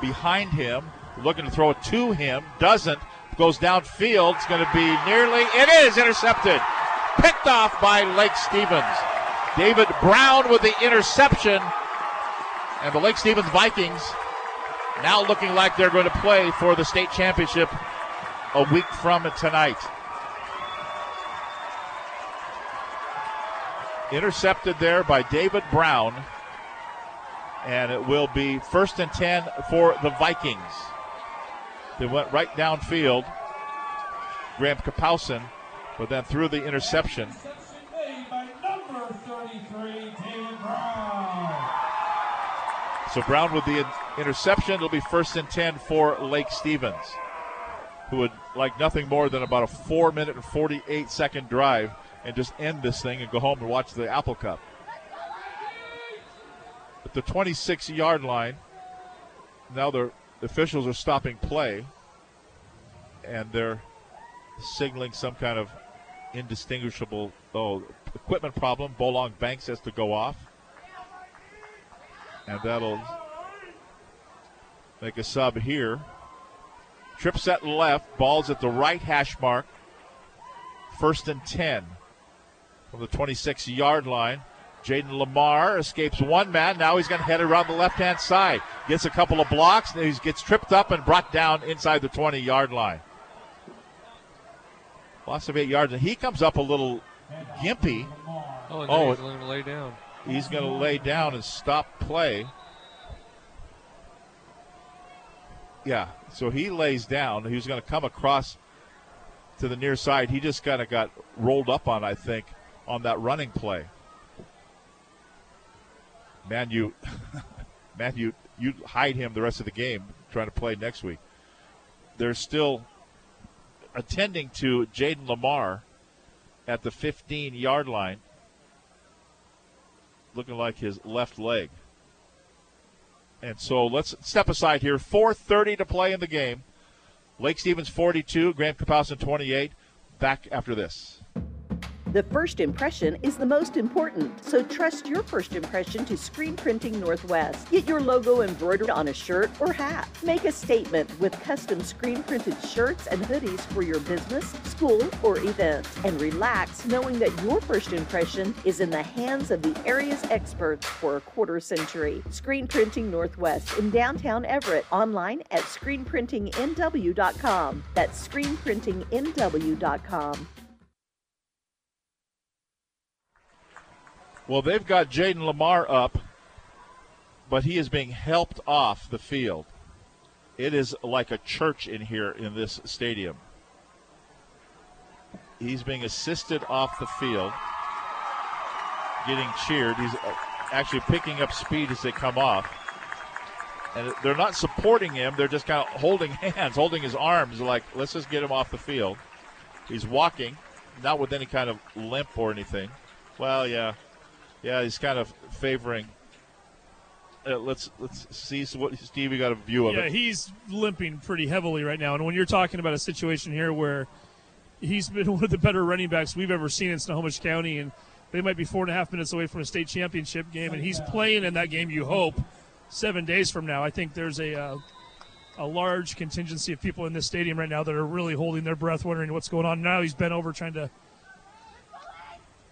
behind him, looking to throw it to him. Doesn't. Goes downfield. It's going to be nearly. It is intercepted. Picked off by Lake Stevens. David Brown with the interception. And the Lake Stevens Vikings now looking like they're going to play for the state championship a week from tonight. Intercepted there by David Brown. And it will be first and 10 for the Vikings. They went right downfield. Graham Kapowsin, but then threw the interception. Made by number 33, David Brown. So Brown with the in- interception. It'll be first and 10 for Lake Stevens, who would like nothing more than about a four minute and 48 second drive and just end this thing and go home and watch the Apple Cup. At the 26 yard line, now the officials are stopping play and they're signaling some kind of indistinguishable oh equipment problem. Bolong Banks has to go off and that'll make a sub here. Trip set left, balls at the right hash mark. First and 10 from the 26 yard line. Jayden Limar escapes one man. Now he's going to head around the left hand side. Gets a couple of blocks. He gets tripped up and brought down inside the 20 yard line. Loss of eight yards. And he comes up a little gimpy. Oh, Oh, he's going to lay down. He's going to lay down and stop play. Yeah, so he lays down. He was going to come across to the near side. He just kind of got rolled up on, I think, on that running play. Man, you, man, you, you hide him the rest of the game trying to play next week. They're still attending to Jayden Limar at the 15 yard line looking like his left leg. And so let's step aside here. 4:30 to play in the game. Lake Stevens 42, Graham Kapowsin 28. Back after this. The first impression is the most important, so trust your first impression to Screen Printing Northwest. Get your logo embroidered on a shirt or hat. Make a statement with custom screen printed shirts and hoodies for your business, school, or event. And relax knowing that your first impression is in the hands of the area's experts for a quarter century. Screen Printing Northwest in downtown Everett. Online at screenprintingnw.com. That's screenprintingnw.com. Well, they've got Jayden Limar up, but he is being helped off the field. It is like a church in here in this stadium. He's being assisted off the field, getting cheered. He's uh, actually picking up speed as they come off. And they're not supporting him, they're just kind of holding hands, holding his arms, like, let's just get him off the field. He's walking, not with any kind of limp or anything. Well, yeah. Yeah, he's kind of favoring. Uh, let's let's see so what Steve. You got a view of yeah, it. he's limping pretty heavily right now. And when you're talking about a situation here where he's been one of the better running backs we've ever seen in Snohomish County, and they might be four and a half minutes away from a state championship game, and he's playing in that game. You hope seven days from now. I think there's a uh, a large contingency of people in this stadium right now that are really holding their breath, wondering what's going on. Now he's bent over trying to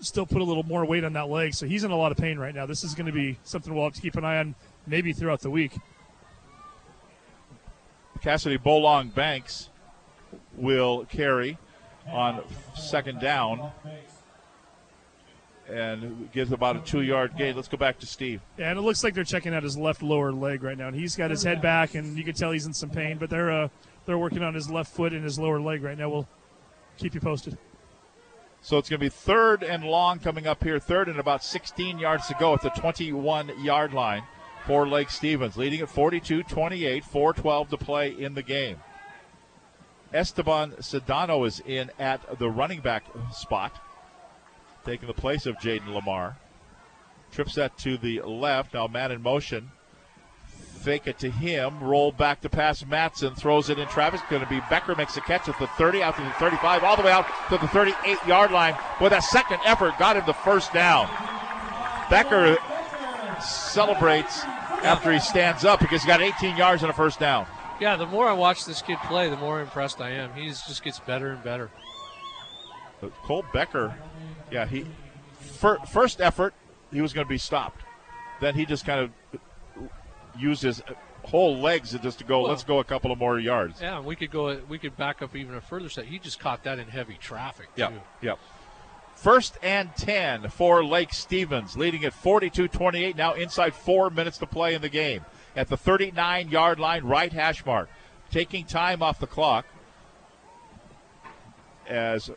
still put a little more weight on that leg, so he's in a lot of pain right now. This is going to be something we'll have to keep an eye on, maybe throughout the week. Cassidy Bolong Banks will carry on second down and gives about a two yard gain. Let's go back to Steve. Yeah, and it looks like they're checking out his left lower leg right now, and he's got his head back, and you can tell he's in some pain. But they're uh, they're working on his left foot and his lower leg right now. We'll keep you posted. So it's going to be third and long coming up here. Third and about 16 yards to go at the 21 yard line for Lake Stevens, leading at 42 28, 412 to play in the game. Esteban Sedano is in at the running back spot, taking the place of Jayden Limar. Trip set to the left. Now man in motion. Fake it to him. Roll back to pass. Matson throws it in traffic. Going to be Becker makes a catch at the 30, out to the 35, all the way out to the 38 yard line. With that second effort, got him the first down. Becker celebrates after he stands up because he got 18 yards and a first down. Yeah, the more I watch this kid play, the more impressed I am. He just gets better and better. But Cole Becker, yeah, he fir- first effort he was going to be stopped. Then he just kind of used his whole legs just to go. Well- let's go a couple of more yards. Yeah, and we could go. We could back up even a further step. He just caught that in heavy traffic. Yeah, too. Yep. First and 10 for Lake Stevens, leading at 42 28. Now inside four minutes to play in the game. At the 39 yard line, right hash mark. Taking time off the clock as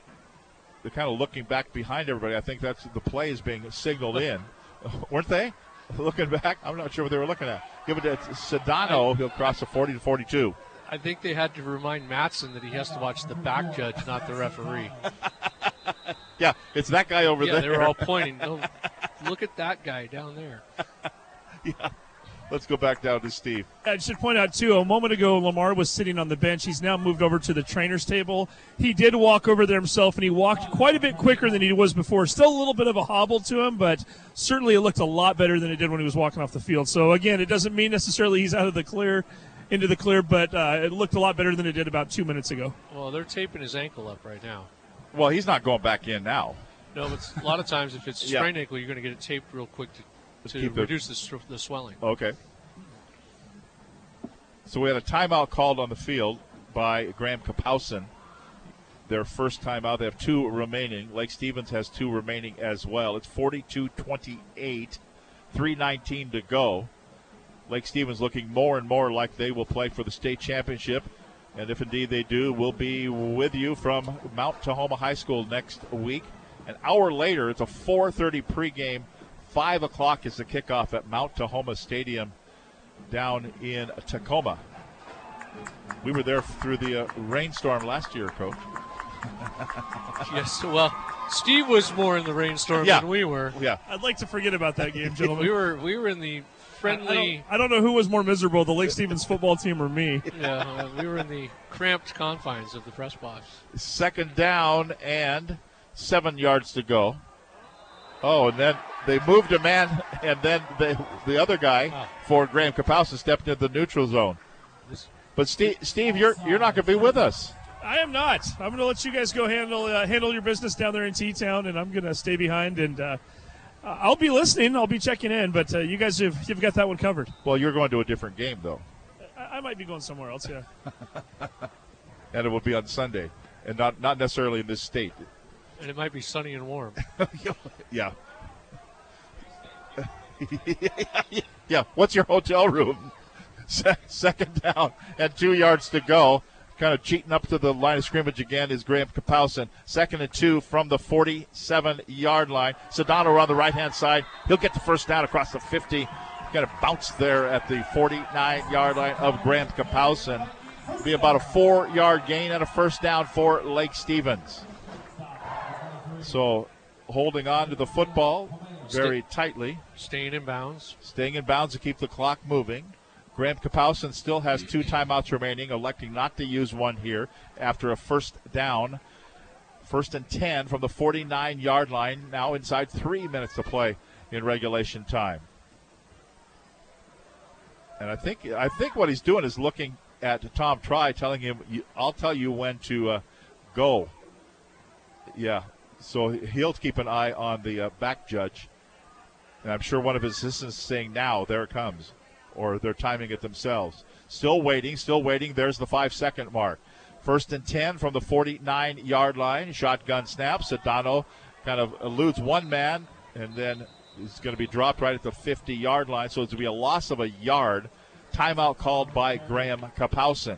they're kind of looking back behind everybody. I think that's the play is being signaled in. Weren't they? Looking back, I'm not sure what they were looking at. Give it to Sedano. He'll cross the 40 to 42. I think they had to remind Matson that he has to watch the back judge, not the referee. Yeah, it's that guy over yeah, there. they were all pointing. No, look at that guy down there. yeah. Let's go back down to Steve. I should point out too. A moment ago, Limar was sitting on the bench. He's now moved over to the trainer's table. He did walk over there himself, and he walked quite a bit quicker than he was before. Still a little bit of a hobble to him, but certainly it looked a lot better than it did when he was walking off the field. So again, it doesn't mean necessarily he's out of the clear, into the clear, but uh, it looked a lot better than it did about two minutes ago. Well, they're taping his ankle up right now. Well, he's not going back in now. No, but a lot of times if it's a Yeah. sprained ankle, you're going to get it taped real quick to, to the- reduce the, the swelling. Okay. So we had a timeout called on the field by Graham Kapowsin. Their first timeout. They have two remaining. Lake Stevens has two remaining as well. It's 42 28, 319 to go. Lake Stevens looking more and more like they will play for the state championship. And if indeed they do, we'll be with you from Mount Tahoma High School next week. An hour later, it's a 4:30 pregame. Five o'clock is the kickoff at Mount Tahoma Stadium down in Tacoma. We were there through the uh, rainstorm last year, Coach. yes, well, Steve was more in the rainstorm Yeah. than we were. Yeah. I'd like to forget about that game, gentlemen. we were we were in the I don't, friendly. I don't know who was more miserable, the Lake Stevens football team or me. yeah, uh, we were in the cramped confines of the press box. Second down and seven yards to go. Oh, and then they moved a man, and then the the other guy for Graham Kapowsin stepped into the neutral zone. But Steve, Steve, you're you're not going to be with us. I am not. I'm going to let you guys go handle uh, handle your business down there in T Town, and I'm going to stay behind and. Uh, I'll be listening. I'll be checking in, but uh, you guys have you've got that one covered. Well, you're going to a different game though, I, I might be going somewhere else. Yeah. and it will be on Sunday, and not not necessarily in this state. And it might be sunny and warm. Yeah. yeah. What's your hotel room? Se- Second down and two yards to go. Kind of cheating up to the line of scrimmage again is Graham Kapowsin. Second and two from the 47 yard line. Sedano on the right hand side. He'll get the first down across the 50. Kind of bounce there at the 49 yard line of Graham Kapowsin. Be about a four yard gain and a first down for Lake Stevens. So holding on to the football very Stay- tightly. Staying in bounds. Staying in bounds to keep the clock moving. Graham Kapowsin still has two timeouts remaining, electing not to use one here after a first down. First and 10 from the 49 yard line, now inside three minutes to play in regulation time. And I think I think what he's doing is looking at Tom Tri, telling him, "I'll tell you when to uh, go." Yeah, so he'll keep an eye on the uh, back judge, and I'm sure one of his assistants is saying, "Now there it comes," or they're timing it themselves. Still waiting, still waiting. There's the five second mark. First and 10 from the 49 yard line. Shotgun snap. Sedano kind of eludes one man and then is going to be dropped right at the 50 yard line. So it's going to be a loss of a yard. Timeout called by Graham Kapowsin.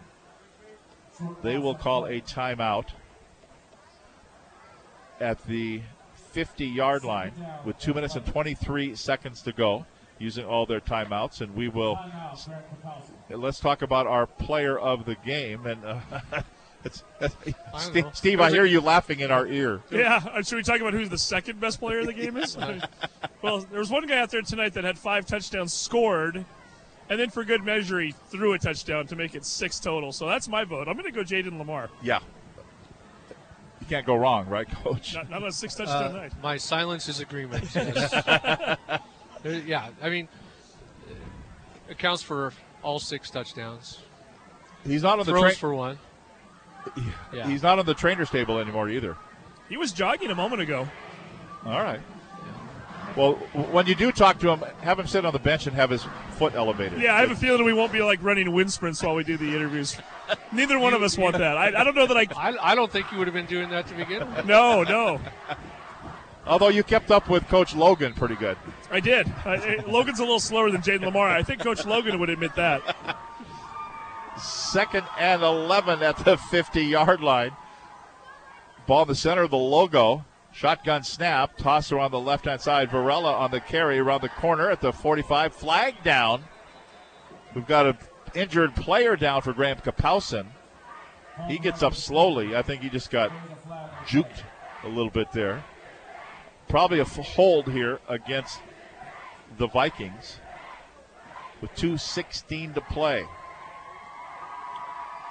They will call a timeout at the 50 yard line with 2 minutes and 23 seconds to go using all their timeouts. And we will. Let's talk about our player of the game. And uh, it's, Steve, know. Steve, I hear you laughing in our ear. Yeah, should we talk about who the second best player in the game is? well, there was one guy out there tonight that had five touchdowns scored, and then for good measure, he threw a touchdown to make it six total. So that's my vote. I'm going to go Jayden Limar. Yeah. You can't go wrong, right, Coach? Not, not on a six touchdown Uh, night. My silence is agreement. Yeah, I mean, it counts for all six touchdowns. He's not on the Throws train for one. Yeah. He's not on the trainer's table anymore either. He was jogging a moment ago. All right. Well, when you do talk to him, have him sit on the bench and have his foot elevated. Yeah, I have a feeling we won't be like running wind sprints while we do the interviews. Neither one of us want that. I, I don't know that I. I, I don't think you would have been doing that to begin with. No, no. Although you kept up with Coach Logan pretty good. I did. I, I- Logan's a little slower than Jayden Limar. I think Coach Logan would admit that. Second and 11 at the 50 yard line. Ball in the center of the logo. Shotgun snap. Tosser on the left hand side. Varela on the carry around the corner at the 45. Flag down. We've got an injured player down for Graham Kapowsin. He gets up slowly. I think he just got juked a little bit there. Probably a hold here against the Vikings with 2.16 to play.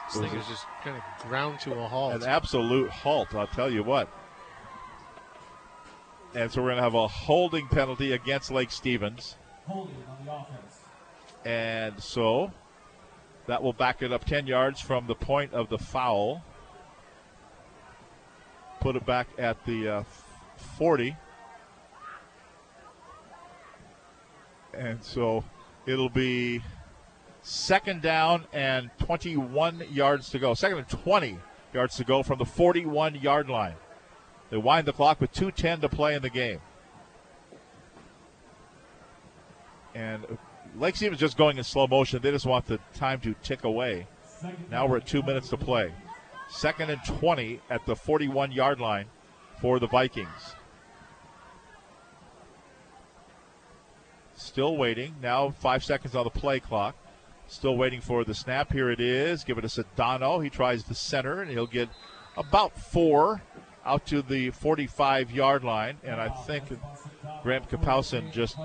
This thing is just kind of ground to a halt. An absolute halt, I'll tell you what. And so we're going to have a holding penalty against Lake Stevens. Holding on the offense. And so that will back it up 10 yards from the point of the foul. Put it back at the uh, 40. And so it'll be second down and 21 yards to go. Second and 20 yards to go from the 41 yard line. They wind the clock with 2.10 to play in the game. And Lake Stevens just going in slow motion. They just want the time to tick away. Now we're at two minutes to play. Second and 20 at the 41 yard line for the Vikings. Still waiting. Now five seconds on the play clock. Still waiting for the snap. Here it is. Give it to Sedano. He tries the center, and he'll get about four out to the 45 yard line. And I think Graham Kapowsin just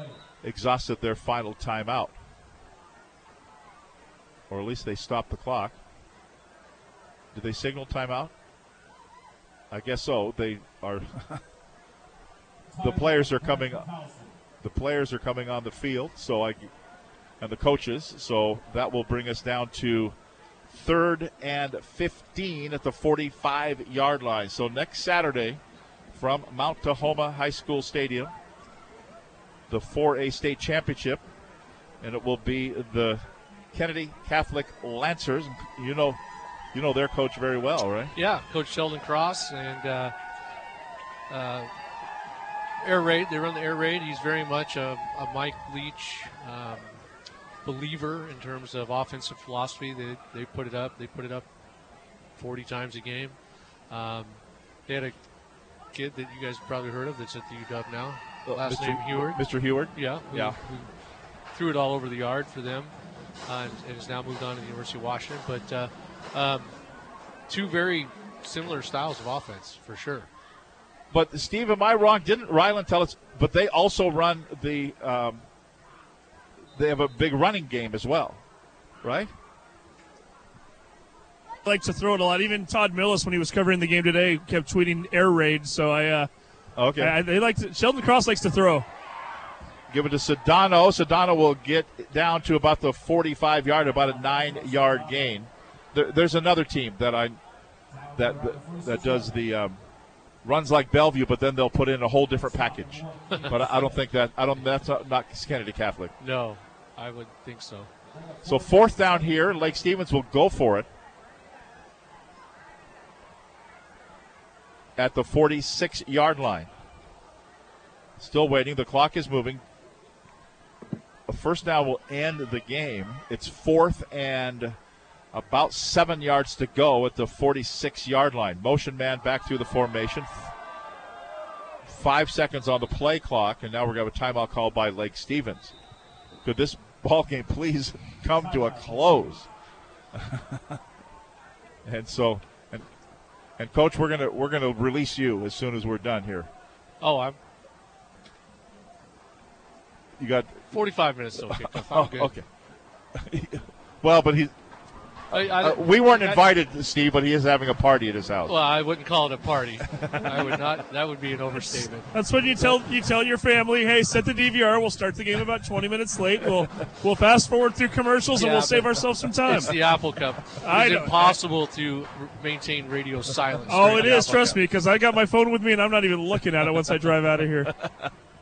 exhausted their final timeout. Or at least they stopped the clock. Did they signal timeout? I guess so. They are. the players are coming. The players are coming on the field. So I, and the coaches. So that will bring us down to third and 15 at the 45 yard line. So next Saturday, from Mount Tahoma High School Stadium, the 4A state championship, and it will be the Kennedy Catholic Lancers. You know, you know their coach very well, right? Yeah, Coach Sheldon Cross and uh, uh, air raid. They run the air raid. He's very much a, a Mike Leach um, believer in terms of offensive philosophy. They they put it up. They put it up 40 times a game. Um, they had a kid that you guys probably heard of that's at the UW now. The last Mr. name Huard. Mr. Huard? Yeah. who- Yeah. who threw it all over the yard for them, uh, and, and has now moved on to the University of Washington. But uh, um, two very similar styles of offense for sure. But Steve, am I wrong? Didn't Ryland tell us? But they also run the. Um, they have a big running game as well, right? Like to throw it a lot. Even Todd Milles, when he was covering the game today, kept tweeting air raid. So I, uh, Okay. I, they like to, Sheldon Cross likes to throw. Give it to Sedano. Sedano will get down to about the 45 yard, about a nine yard gain. There, there's another team that I that that does the um, runs like Bellevue, but then they'll put in a whole different package. but I, I don't think that I don't. That's not, not Kennedy Catholic. No, I would think so. So fourth down here, Lake Stevens will go for it at the 46 yard line. Still waiting. The clock is moving. A first down will end the game. It's fourth and about seven yards to go at the 46 yard line. Motion man back through the formation. Five seconds on the play clock, and now we're going to have a timeout called by Lake Stevens. Could this ball game please come to a close? and so, and, and coach, we're gonna we're gonna release you as soon as we're done here. Oh, I'm You got 45 minutes till kickoff. I'm Oh, good. okay. well, but he. I, I, uh, we weren't that- invited, Steve, but he is having a party at his house. Well, I wouldn't call it a party. I would not. That would be an overstatement. That's when you tell you tell your family, hey, set the DVR. We'll start the game about 20 minutes late. We'll we'll fast forward through commercials and we'll save ourselves some time. It's the Apple Cup. I It's know. impossible to maintain radio silence. Oh, during it the is. Apple Trust Cup. me, because I got my phone with me and I'm not even looking at it once I drive out of here.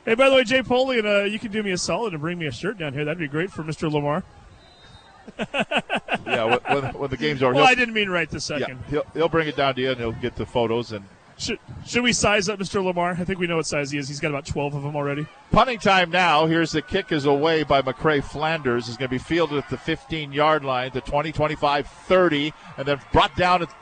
hey, by the way, Jay Polian, uh, you can do me a solid and bring me a shirt down here. That'd be great for Mr. Limar. yeah, when, when, the game's over. Well, I didn't mean right this second. Yeah, he'll, he'll bring it down to you, and he'll get the photos and Should, should we size up Mr. Limar? I think we know what size he is. He's got about 12 of them already. Punting time now. Here's the kick is away by McCrae Flanders. Is going to be fielded at the 15 yard line, the 20, 25, 30, and then brought down at-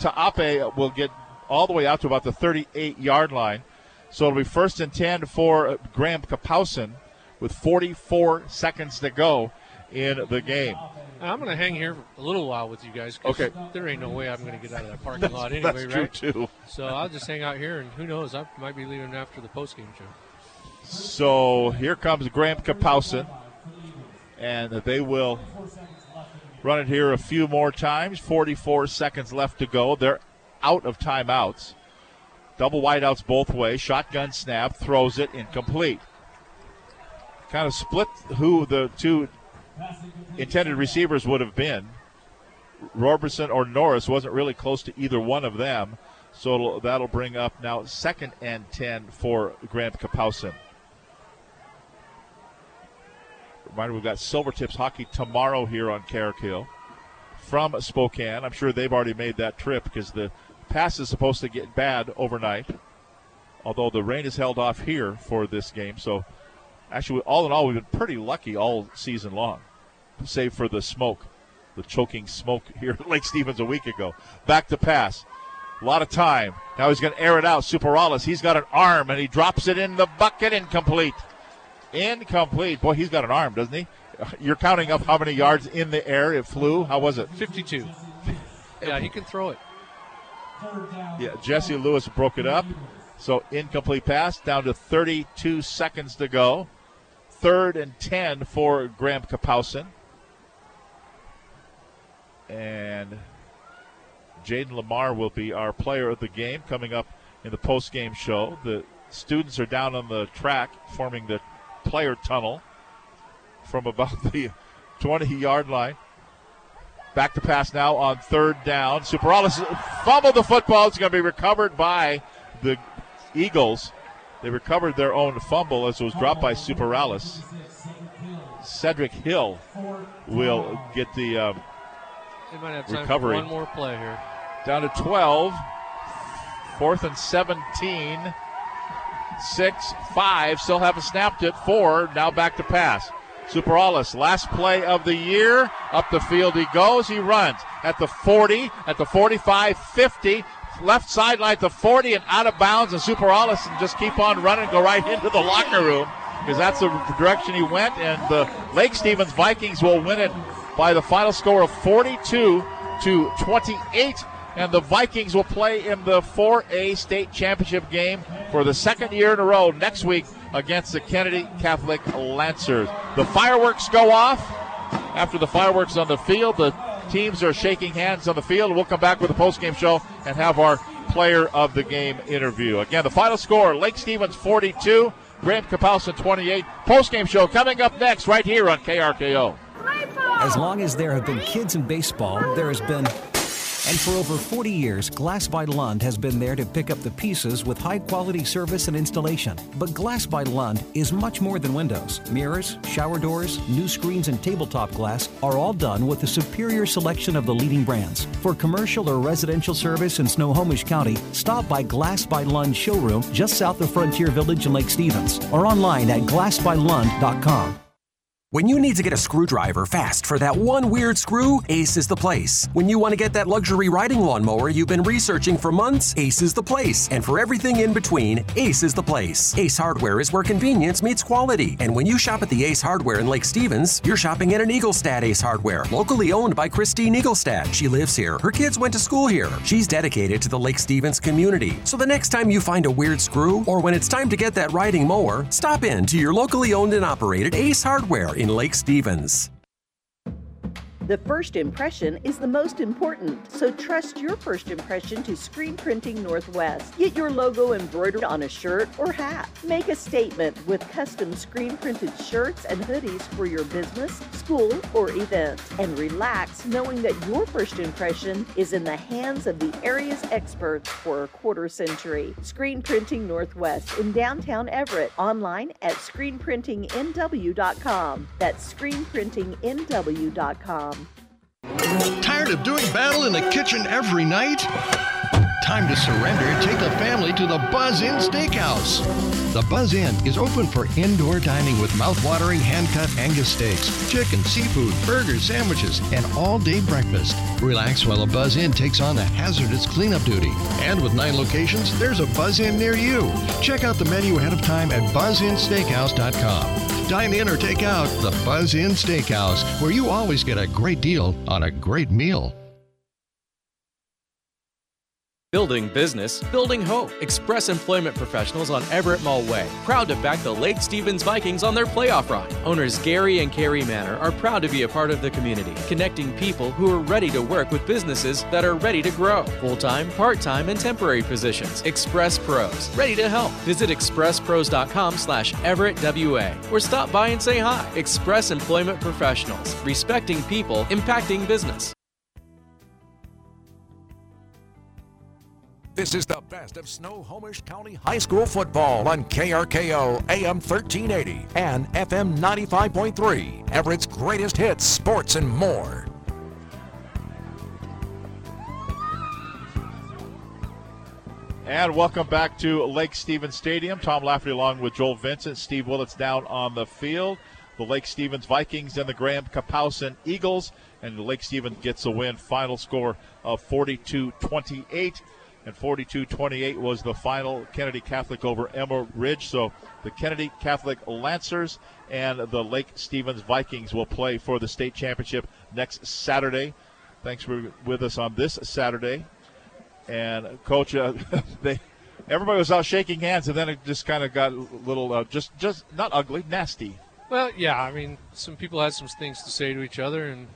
to Ape. Will get all the way out to about the 38 yard line. So it'll be first and 10 for uh, Graham Kapowsin with 44 seconds to go in the game. I'm going to hang here a little while with you guys. Okay. There ain't no way I'm going to get out of that parking lot anyway, that's true, right? too. So I'll just hang out here, and who knows? I might be leaving after the postgame show. So here comes Graham Kapowsin, and they will run it here a few more times. 44 seconds left to go. They're out of timeouts. Double wideouts both ways. Shotgun snap, throws it, incomplete. Kind of split who the two intended receivers would have been. Roberson or Norris wasn't really close to either one of them. So that'll bring up now second and 10 for Grant Kapowsin. Reminder, we've got Silvertips hockey tomorrow here on Carrick Hill from Spokane. I'm sure they've already made that trip because the pass is supposed to get bad overnight. Although the rain is held off here for this game, so actually, all in all, we've been pretty lucky all season long, save for the smoke, the choking smoke here at Lake Stevens a week ago. Back to pass. A lot of time. Now he's going to air it out. Superales, he's got an arm and he drops it in the bucket. Incomplete. Incomplete. Boy, he's got an arm, doesn't he? You're counting up how many yards in the air it flew. How was it? 52. Yeah, he can throw it. Yeah, Jesse Lewis broke it up. So incomplete pass down to 32 seconds to go. Third and 10 for Graham Kapowsin. And Jayden Limar will be our player of the game coming up in the post game show. The students are down on the track forming the player tunnel from about the 20 yard line. Back to pass now on third down. Superales fumbled the football. It's going to be recovered by the Eagles. They recovered their own fumble as it was dropped by Superales. Cedric Hill will get the um, They might have time recovery. one more play here. Down to 12. Fourth and 17. Six, five. Still haven't snapped it. Four. Now back to pass. Superales, last play of the year. Up the field he goes. He runs at the 40, at the 45, 50. Left sideline the 40 and out of bounds. And Superales and just keep on running, go right into the locker room because that's the direction he went. And the Lake Stevens Vikings will win it by the final score of 42 to 28. And the Vikings will play in the 4A state championship game for the second year in a row next week against the Kennedy Catholic Lancers. The fireworks go off. After the fireworks on the field, the teams are shaking hands on the field. We'll come back with a post-game show and have our player of the game interview. Again, the final score: Lake Stevens 42, Graham Kapowsin 28. Post-game show coming up next, right here on KRKO. As long as there have been kids in baseball, there has been. And for over 40 years, Glass by Lund has been there to pick up the pieces with high quality service and installation. But Glass by Lund is much more than windows. Mirrors, shower doors, new screens, and tabletop glass are all done with a superior selection of the leading brands. For commercial or residential service in Snohomish County, stop by Glass by Lund showroom just south of Frontier Village in Lake Stevens or online at glassbylund.com. When you need to get a screwdriver fast for that one weird screw, Ace is the place. When you want to get that luxury riding lawnmower you've been researching for months, Ace is the place. And for everything in between, Ace is the place. Ace Hardware is where convenience meets quality. And when you shop at the Ace Hardware in Lake Stevens, you're shopping at an Eaglestad Ace Hardware, locally owned by Christine Eaglestad. She lives here. Her kids went to school here. She's dedicated to the Lake Stevens community. So the next time you find a weird screw, or when it's time to get that riding mower, stop in to your locally owned and operated Ace Hardware in Lake Stevens. The first impression is the most important, so trust your first impression to Screen Printing Northwest. Get your logo embroidered on a shirt or hat. Make a statement with custom screen printed shirts and hoodies for your business, school, or event. And relax knowing that your first impression is in the hands of the area's experts for a quarter century. Screen Printing Northwest in downtown Everett. Online at screenprintingnw.com. That's screenprintingnw.com. Tired of doing battle in the kitchen every night? Time to surrender. Take the family to the Buzz Inn Steakhouse. The Buzz Inn is open for indoor dining with mouth-watering hand-cut Angus steaks, chicken, seafood, burgers, sandwiches, and all-day breakfast. Relax while the Buzz Inn takes on the hazardous cleanup duty. And with nine locations, there's a Buzz Inn near you. Check out the menu ahead of time at buzzinsteakhouse.com. Dine in or take out the Buzz Inn Steakhouse, where you always get a great deal on a great meal. Building business, building hope. Express Employment Professionals on Everett Mall Way. Proud to back the Lake Stevens Vikings on their playoff run. Owners Gary and Carrie Manor are proud to be a part of the community, connecting people who are ready to work with businesses that are ready to grow. Full time, part time, and temporary positions. Express Pros, ready to help. Visit expresspros.com slash Everett WA or stop by and say hi. Express Employment Professionals, respecting people, impacting business. This is the best of Snohomish County High School football on KRKO AM 1380 and FM 95.3. Everett's greatest hits, sports, and more. And welcome back to Lake Stevens Stadium. Tom Lafferty along with Joel Vincent. Steve Willits down on the field. The Lake Stevens Vikings and the Graham Kapowsin Eagles. And Lake Stevens gets a win. Final score of 42 28. And 42 28 was the final Kennedy Catholic over Emerald Ridge. So the Kennedy Catholic Lancers and the Lake Stevens Vikings will play for the state championship next Saturday. Thanks for with us on this Saturday. And coach, uh, they everybody was out shaking hands, and then it just kind of got a little, uh, just just not ugly, nasty. Well, yeah, I mean, some people had some things to say to each other, and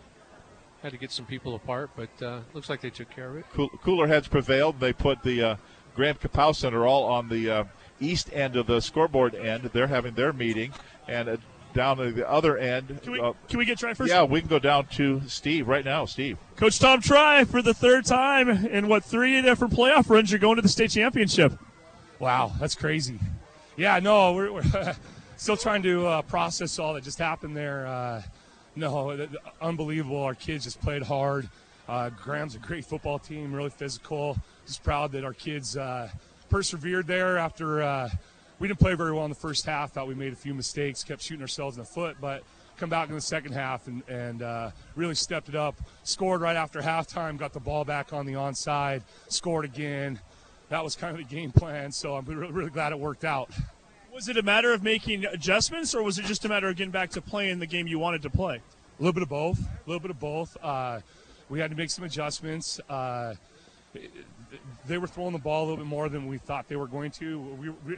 had to get some people apart, but uh, looks like they took care of it. Cool, cooler heads prevailed. They put the uh, Graham Kapow Center all on the uh, east end of the scoreboard end. They're having their meeting, and uh, down at the other end. Can we, uh, can we get Tri first? yeah, we can go down to Steve right now. Steve. Coach Tom Tri for the third time in what three different playoff runs you're going to the state championship. Wow, that's crazy. Yeah, no, we're, we're still trying to uh, process all that just happened there. No, unbelievable. Our kids just played hard. Uh, Graham's a great football team, really physical. Just proud that our kids uh, persevered there after uh, we didn't play very well in the first half. Thought we made a few mistakes, kept shooting ourselves in the foot, but come back in the second half and, and uh, really stepped it up. Scored right after halftime, got the ball back on the onside, scored again. That was kind of the game plan, so I'm really, really glad it worked out. Was it a matter of making adjustments, or was it just a matter of getting back to playing the game you wanted to play? A little bit of both. A little bit of both. Uh, we had to make some adjustments. Uh, they were throwing the ball a little bit more than we thought they were going to. We, we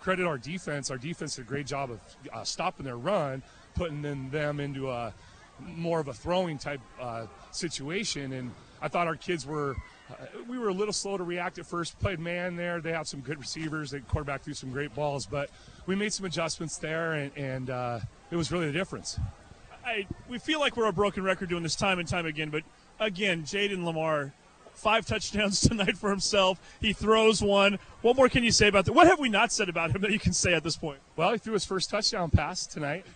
credit our defense. Our defense did a great job of uh, stopping their run, putting them, into a more of a throwing type uh, situation. And I thought our kids were. Uh, we were a little slow to react at first. Played man there. They have some good receivers. The quarterback threw some great balls, but we made some adjustments there, and, and uh, it was really the difference. I we feel like we're a broken record doing this time and time again, but again, Jayden Limar, five touchdowns tonight for himself. He throws one. What more can you say about that? What have we not said about him that you can say at this point? Well, he threw his first touchdown pass tonight.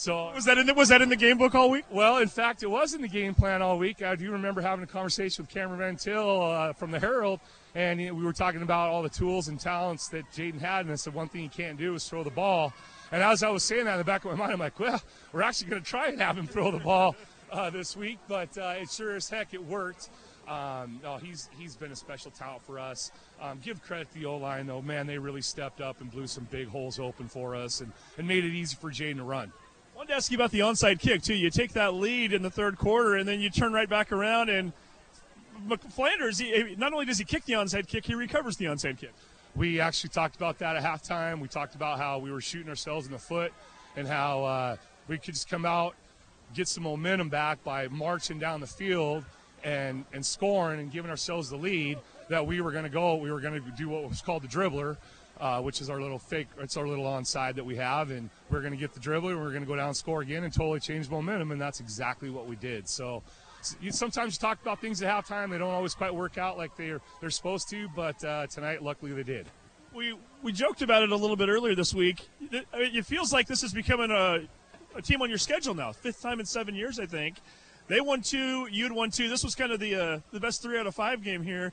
So was that in the, was that in the game book all week? Well, in fact, it was in the game plan all week. I do remember having a conversation with Cameron Van Til uh, from the Herald, and you know, we were talking about all the tools and talents that Jayden had, and I said one thing he can't do is throw the ball. And as I was saying that in the back of my mind, I'm like, well, we're actually going to try and have him throw the ball uh, this week, but uh, it sure as heck it worked. Um, no, he's he's been a special talent for us. Um, give credit to the O line though, man, they really stepped up and blew some big holes open for us and, and made it easy for Jayden to run. I wanted to ask you about the onside kick too. You take that lead in the third quarter, and then you turn right back around, and Flanders. He, not only does he kick the onside kick, he recovers the onside kick. We actually talked about that at halftime. We talked about how we were shooting ourselves in the foot, and how uh, we could just come out, get some momentum back by marching down the field and and scoring and giving ourselves the lead. That we were going to go. We were going to do what was called the dribbler. Uh, which is our little fake, it's our little onside that we have, and we're going to get the dribbler, we're going to go down and score again and totally change momentum, and that's exactly what we did. So you, sometimes you talk about things at halftime, they don't always quite work out like they're they're supposed to, but uh, tonight, luckily, they did. We we joked about it a little bit earlier this week. It, it feels like this is becoming a, a team on your schedule now. Fifth time in seven years, I think. They won two, you'd won two. This was kind of the uh, the best three out of five game here.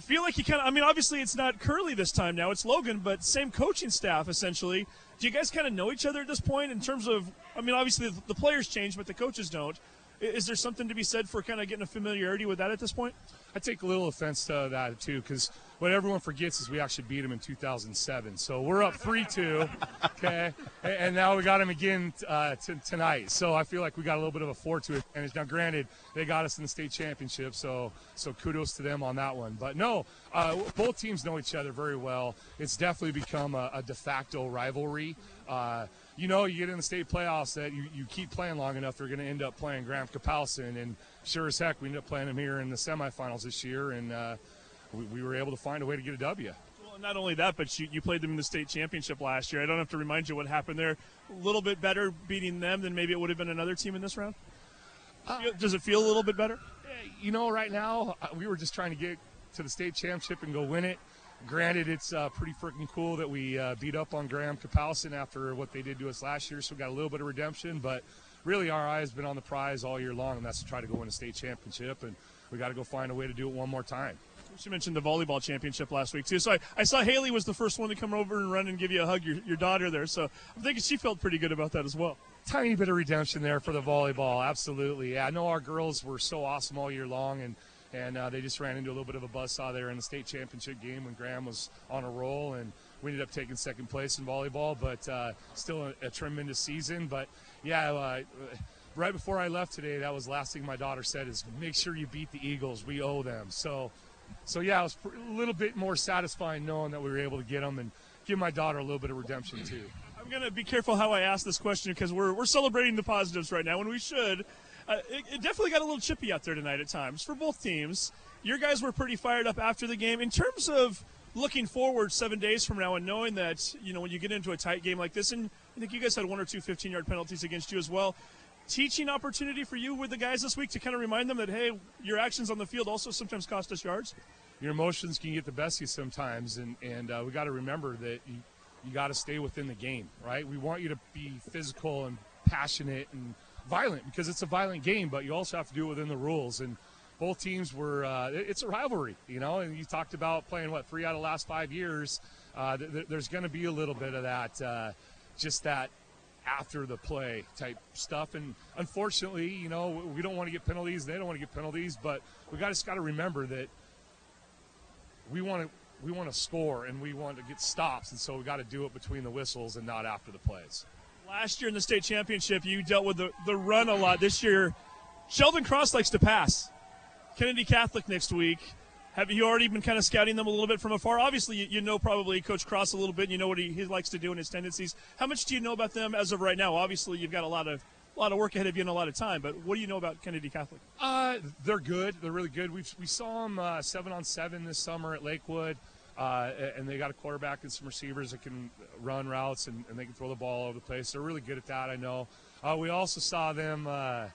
Feel like you kind of. I mean, obviously it's not Kurle this time now; it's Logan, but same coaching staff essentially. Do you guys kind of know each other at this point in terms of? I mean, obviously the players change, but the coaches don't. Is there something to be said for kind of getting a familiarity with that at this point? I take a little offense to that too, because what everyone forgets is we actually beat them in 2007. So we're up three-two, okay, and now we got them again uh, t- tonight. So I feel like we got a little bit of a four-two advantage. Now, granted, they got us in the state championship, so so kudos to them on that one. But no, uh, both teams know each other very well. It's definitely become a, a de facto rivalry. Uh, you know, you get in the state playoffs that you, you keep playing long enough, they're going to end up playing Graham Kapowsin. And sure as heck, we ended up playing him here in the semifinals this year, and uh, we, we, were able to find a way to get a W. Well, not only that, but you, you played them in the state championship last year. I don't have to remind you what happened there. A little bit better beating them than maybe it would have been another team in this round? Uh, Does it feel a little bit better? You know, right now, uh, we were just trying to get to the state championship and go win it. Granted, it's uh, pretty freaking cool that we uh, beat up on Graham Kapowsin after what they did to us last year, so we got a little bit of redemption. But really, our eye has been on the prize all year long, and that's to try to go win a state championship. And we got to go find a way to do it one more time. She mentioned the volleyball championship last week too. So I, I, saw Haley was the first one to come over and run and give you a hug, your, your daughter there. So I'm thinking she felt pretty good about that as well. Tiny bit of redemption there for the volleyball, absolutely. Yeah, I know our girls were so awesome all year long, and and uh, they just ran into a little bit of a buzzsaw there in the state championship game when Graham was on a roll, and we ended up taking second place in volleyball. But uh, still a, a, tremendous season. But yeah, uh, right before I left today, that was the last thing my daughter said is make sure you beat the Eagles. We owe them. So, so yeah, it was a little bit more satisfying knowing that we were able to get them and give my daughter a little bit of redemption too. I'm gonna be careful how I ask this question because we're we're celebrating the positives right now, and we should. Uh, it, it definitely got a little chippy out there tonight at times for both teams. Your guys were pretty fired up after the game. In terms of looking forward seven days from now and knowing that, you know, when you get into a tight game like this, and I think you guys had one or two 15 yard penalties against you as well. Teaching opportunity for you with the guys this week to kind of remind them that, hey, your actions on the field also sometimes cost us yards? Your emotions can get the best of you sometimes, and, and uh, we got to remember that you, you got to stay within the game, right? We want you to be physical and passionate and violent because it's a violent game, but you also have to do it within the rules. And both teams were, uh, it's a rivalry, you know, and you talked about playing, what, three out of the last five years. Uh, th- there's going to be a little bit of that, uh, just that after the play type stuff. And unfortunately, you know, we don't want to get penalties. They don't want to get penalties, but we got just got to remember that we want to we want to score and we want to get stops, and so we got to do it between the whistles and not after the plays. Last year in the state championship, you dealt with the, the run a lot. This year, Sheldon Cross likes to pass. Kennedy Catholic next week. Have you already been kind of scouting them a little bit from afar? Obviously, you, you know probably Coach Cross a little bit. And you know what he, he likes to do and his tendencies. How much do you know about them as of right now? Obviously, you've got a lot of a lot of work ahead of you and a lot of time. But what do you know about Kennedy Catholic? Uh, they're good. They're really good. We we saw them uh, seven on seven this summer at Lakewood, uh, and they got a quarterback and some receivers that can run routes and, and, they can throw the ball all over the place. They're really good at that. I know. Uh, we also saw them uh,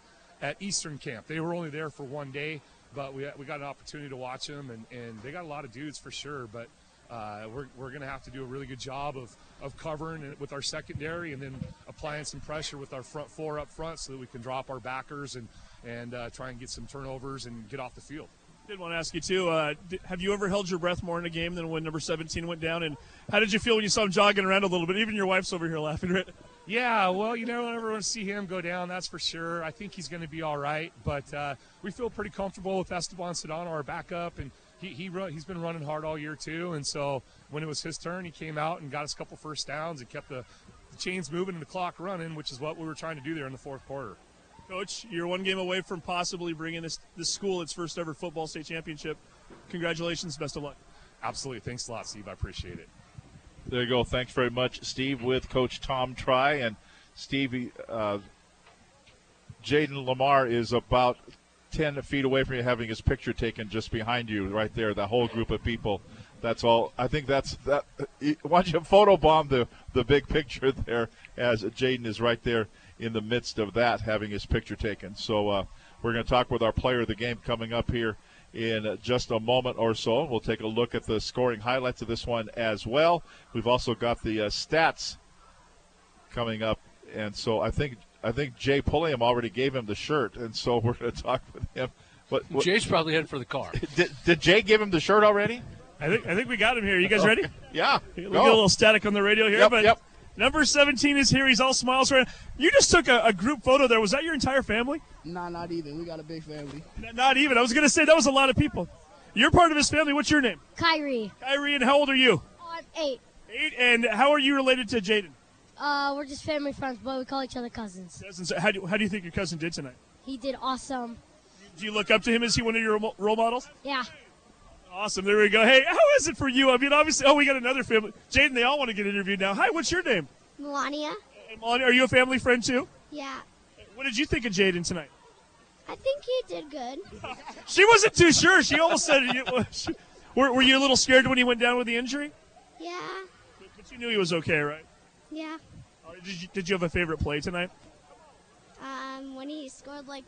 at Eastern Camp. They were only there for one day, but we we got an opportunity to watch them, and, and they got a lot of dudes for sure. But uh, we're, we're going to have to do a really good job of, of covering it with our secondary and then applying some pressure with our front four up front so that we can drop our backers and, and uh, try and get some turnovers and get off the field. Did want to ask you too. Uh, have you ever held your breath more in a game than when number 17 went down? And how did you feel when you saw him jogging around a little bit? Even your wife's over here laughing, right? Yeah, well, you never want to see him go down. That's for sure. I think he's going to be all right, but uh, we feel pretty comfortable with Esteban Sedano, our backup, and he, he run, he's been running hard all year too. And so when it was his turn, he came out and got us a couple first downs and kept the, the chains moving and the clock running, which is what we were trying to do there in the fourth quarter. Coach, you're one game away from possibly bringing this this school its first ever football state championship. Congratulations, best of luck. Absolutely, thanks a lot, Steve. I appreciate it. There you go. Thanks very much, Steve, with Coach Tom Tri and Stevie. Uh, Jayden Limar is about 10 feet away from you having his picture taken just behind you right there the whole group of people that's all i think that's that why don't you photobomb the the big picture there as jayden is right there in the midst of that having his picture taken so uh, we're going to talk with our player of the game coming up here in just a moment or so we'll take a look at the scoring highlights of this one as well we've also got the uh, stats coming up and so i think I think Jay Pulliam already gave him the shirt, and so we're going to talk with him. What, what, Jay's probably headed for the car. Did, did Jay give him the shirt already? I think I think we got him here. You guys ready? yeah. We get a little static on the radio here, yep, but yep. Number 17 is here. He's all smiles right. You just took a, a, group photo there. Was that your entire family? Nah, not even. We got a big family. N- not even. I was going to say that was a lot of people. You're part of his family. What's your name? Kyrie. Kyrie, and how old are you? Uh, eight. Eight. And how are you related to Jayden? Uh, we're just family friends, but we call each other cousins. Cousins. How do, how do you think your cousin did tonight? He did awesome. Do you look up to him? Is he one of your role models? Yeah. Awesome. There we go. Hey, how is it for you? I mean, obviously, oh, we got another family. Jayden, they all want to get interviewed now. Hi, what's your name? Melania. Hey, Melania, are you a family friend too? Yeah. What did you think of Jayden tonight? I think he did good. she wasn't too sure. She almost said, you, were, were you a little scared when he went down with the injury? Yeah. But, but you knew he was okay, right? Yeah. Did you, did you have a favorite play tonight? Um, when he scored like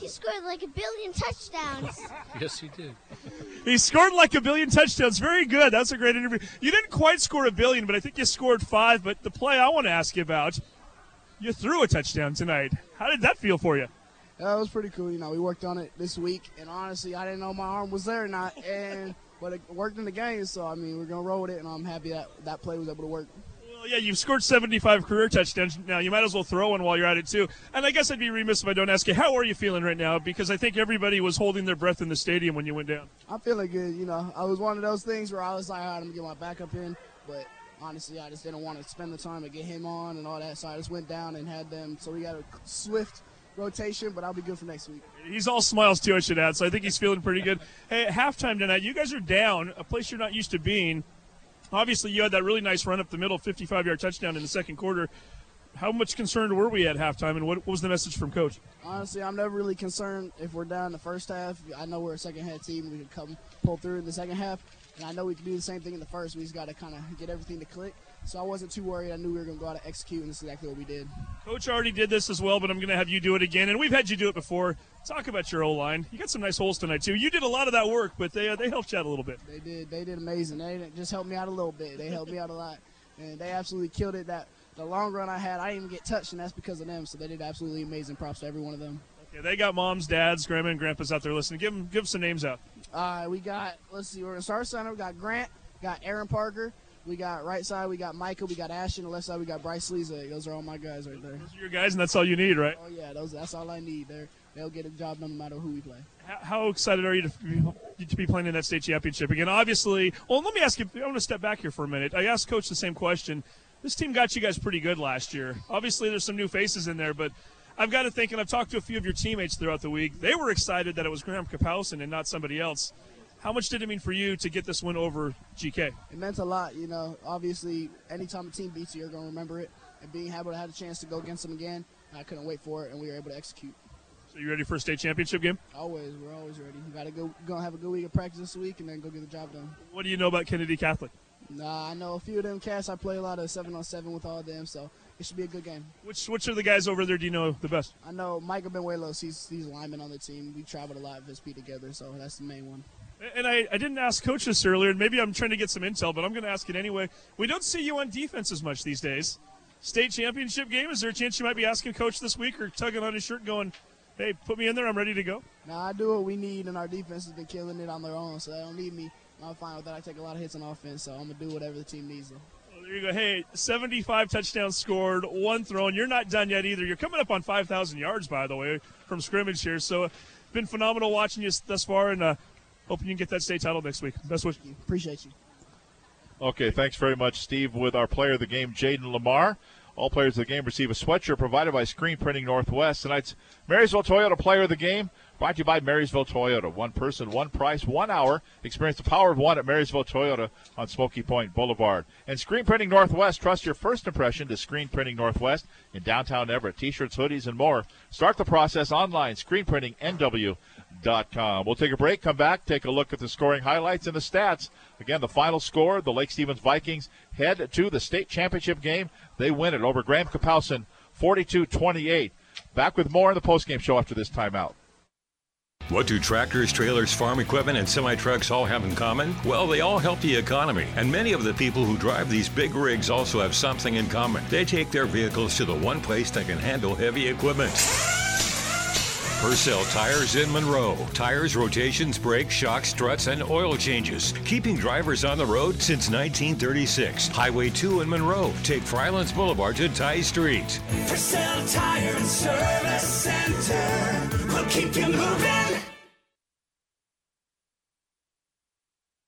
he scored like a billion touchdowns. yes, he did. He scored like a billion touchdowns. Very good. That's a great interview. You didn't quite score a billion, but I think you scored five. But the play I want to ask you about, you threw a touchdown tonight. How did that feel for you? Yeah, it was pretty cool. You know, we worked on it this week, and honestly, I didn't know my arm was there or not, and but it worked in the game. So I mean, we're gonna roll with it, and I'm happy that that play was able to work. Well, yeah, you've scored 75 career touchdowns now. You might as well throw one while you're at it, too. And I guess I'd be remiss if I don't ask you, how are you feeling right now? Because I think everybody was holding their breath in the stadium when you went down. I'm feeling good. Uh, you know, I was one of those things where I was like, I'm going to get my backup in. But honestly, I just didn't want to spend the time to get him on and all that. So I just went down and had them. So we got a swift rotation, but I'll be good for next week. He's all smiles, too, I should add. So I think he's feeling pretty good. Hey, at halftime tonight, you guys are down, a place you're not used to being. Obviously, you had that really nice run up the middle, 55 yard touchdown in the second quarter. how much concerned were we at halftime, and what, what was the message from coach? Honestly, I'm never really concerned if we're down the first half. I know we're a second half team. We can come pull through in the second half, and I know we can do the same thing in the first. We just got to kind of get everything to click. So I wasn't too worried. I knew we were going to go out and execute, and this is exactly what we did. Coach already did this as well, but I'm going to have you do it again. And we've had you do it before. Talk about your O line. You got some nice holes tonight too. You did a lot of that work, but they uh, they helped you out a little bit. They did. They did amazing. They just helped me out a little bit. They helped me out a lot, and they absolutely killed it. That the long run I had, I didn't even get touched, and that's because of them. So they did absolutely amazing. Props to every one of them. Okay, they got moms, dads, grandma, and grandpas out there listening. Give them give 'em some names out. Uh, we got let's see, we're gonna start center. We got Grant, got Aaron Parker. We got right side, we got Michael, we got Ashton. The left side, we got Bryce Leza. Those are all my guys right there. Those are your guys, and that's all you need, right? Oh yeah, those that's all I need. They're, they'll get a job no matter who we play. How, how excited are you to, to be playing in that state championship again? Obviously, well, let me ask you. I want to step back here for a minute. I asked Coach the same question. This team got you guys pretty good last year. Obviously, there's some new faces in there, but I've got to think, and I've talked to a few of your teammates throughout the week. They were excited that it was Graham Kapowsin and not somebody else. How much did it mean for you to get this win over GK? It meant a lot, you know. Obviously, anytime a team beats you, you're gonna remember it. And being able to have a chance to go against them again, I couldn't wait for it, and we were able to execute. So you ready for a state championship game? Always, we're always ready. We gotta go, gonna have a good week of practice this week, and then go get the job done. What do you know about Kennedy Catholic? Nah, I know a few of them cats. I play a lot of seven on seven with all of them, so it should be a good game. Which which are the guys over there? Do you know the best? I know Michael Benuelos. He's he's a lineman on the team. We traveled a lot of SP together, so that's the main one. And I, I didn't ask coach this earlier, and maybe I'm trying to get some intel, but I'm going to ask it anyway. We don't see you on defense as much these days. State championship game. Is there a chance you might be asking coach this week or tugging on his shirt, going, "Hey, put me in there. I'm ready to go." Now I do what we need, and our defense has been killing it on their own, so they don't need me. I'm fine with that. I take a lot of hits on offense, so I'm gonna do whatever the team needs. Well, there you go. Hey, 75 touchdowns scored, one thrown. You're not done yet either. You're coming up on 5,000 yards, by the way, from scrimmage here. So, been phenomenal watching you thus far, and uh, hoping you can get that state title next week. Best wishes. Appreciate you. Okay, thanks very much, Steve. With our player of the game, Jayden Limar. All players of the game receive a sweatshirt provided by Screen Printing Northwest. Tonight's Marysville Toyota Player of the Game brought to you by Marysville Toyota. One person, one price, one hour. Experience the power of one at Marysville Toyota on Smoky Point Boulevard. And Screen Printing Northwest. Trust your first impression to Screen Printing Northwest in downtown Everett. T-shirts, hoodies, and more. Start the process online. ScreenPrintingNW.com. We'll take a break, come back, take a look at the scoring highlights and the stats. Again, the final score, the Lake Stevens Vikings head to the state championship game. They win it over Graham Kapowsin, 42-28. Back with more in the postgame show after this timeout. What do tractors, trailers, farm equipment, and semi trucks all have in common? Well, they all help the economy. And many of the people who drive these big rigs also have something in common. They take their vehicles to the one place that can handle heavy equipment. Purcell Tires in Monroe. Tires, rotations, brakes, shocks, struts, and oil changes. Keeping drivers on the road since 1936. Highway 2 in Monroe. Take Fryelands Boulevard to Tye Street. Purcell Tire and Service Center will keep you moving.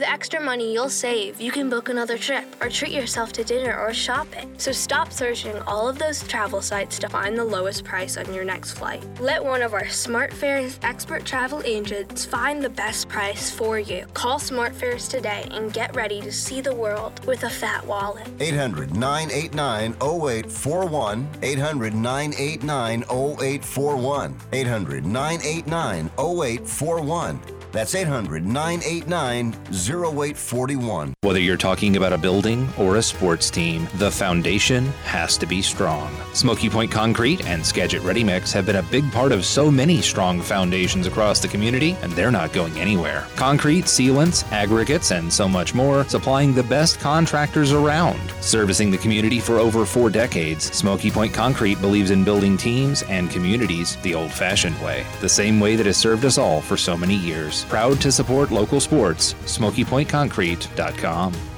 the extra money you'll save, you can book another trip or treat yourself to dinner or shopping. So stop searching all of those travel sites to find the lowest price on your next flight. Let one of our SmartFares expert travel agents find the best price for you. Call SmartFares today and get ready to see the world with a fat wallet. 800 989 0841. 800 989 0841. 800 989 0841. That's 800 989 0841. Whether you're talking about a building or a sports team, the foundation has to be strong. Smoky Point Concrete and Skagit Ready Mix have been a big part of so many strong foundations across the community, and they're not going anywhere. Concrete, sealants, aggregates, and so much more, supplying the best contractors around. Servicing the community for over four decades, Smoky Point Concrete believes in building teams and communities the old fashioned way, the same way that has served us all for so many years. Proud to support local sports. SmokyPointConcrete.com.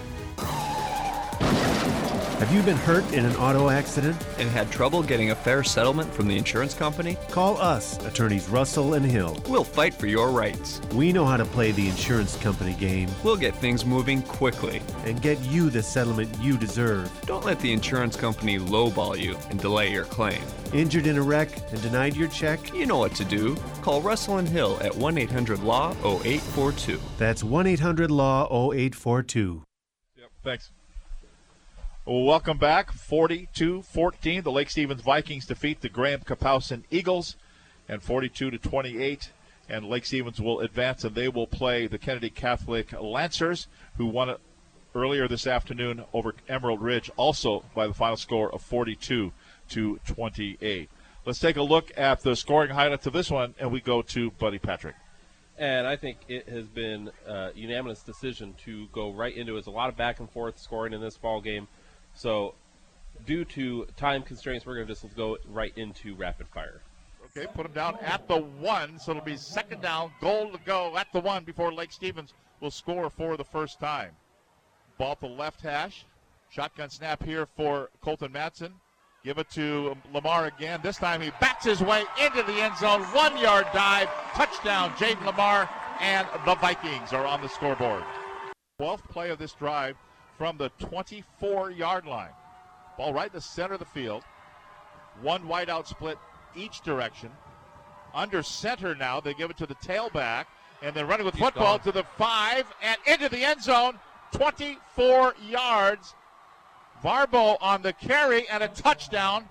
Have you been hurt in an auto accident? And had trouble getting a fair settlement from the insurance company? Call us, attorneys Russell and Hill. We'll fight for your rights. We know how to play the insurance company game. We'll get things moving quickly. And get you the settlement you deserve. Don't let the insurance company lowball you and delay your claim. Injured in a wreck and denied your check? You know what to do. Call Russell and Hill at 1 800 Law 0842. That's 1 800 Law 0842. Yep, thanks. Welcome back. 42 14. The Lake Stevens Vikings defeat the Graham Kapowsin Eagles and 42 to 28. And Lake Stevens will advance and they will play the Kennedy Catholic Lancers, who won it earlier this afternoon over Emerald Ridge, also by the final score of 42 to 28. Let's take a look at the scoring highlights of this one, and we go to Buddy Patrick. And I think it has been a unanimous decision to go right into it. There's a lot of back and forth scoring in this ball game. So, due to time constraints, we're going to just go right into rapid fire. Okay, put him down at the one, so it'll be second down, goal to go at the one before Lake Stevens will score for the first time. Ball the left hash. Shotgun snap here for Colton Matson. Give it to Limar again. This time he bats his way into the end zone. One yard dive. Touchdown, Jayden Limar. And the Vikings are on the scoreboard. 12th play of this drive from the 24 yard line. Ball right in the center of the field. One wideout split each direction. Under center now. They give it to the tailback. And then running with He's football gone. to the five and into the end zone. 24 yards. Yarbo on the carry and a touchdown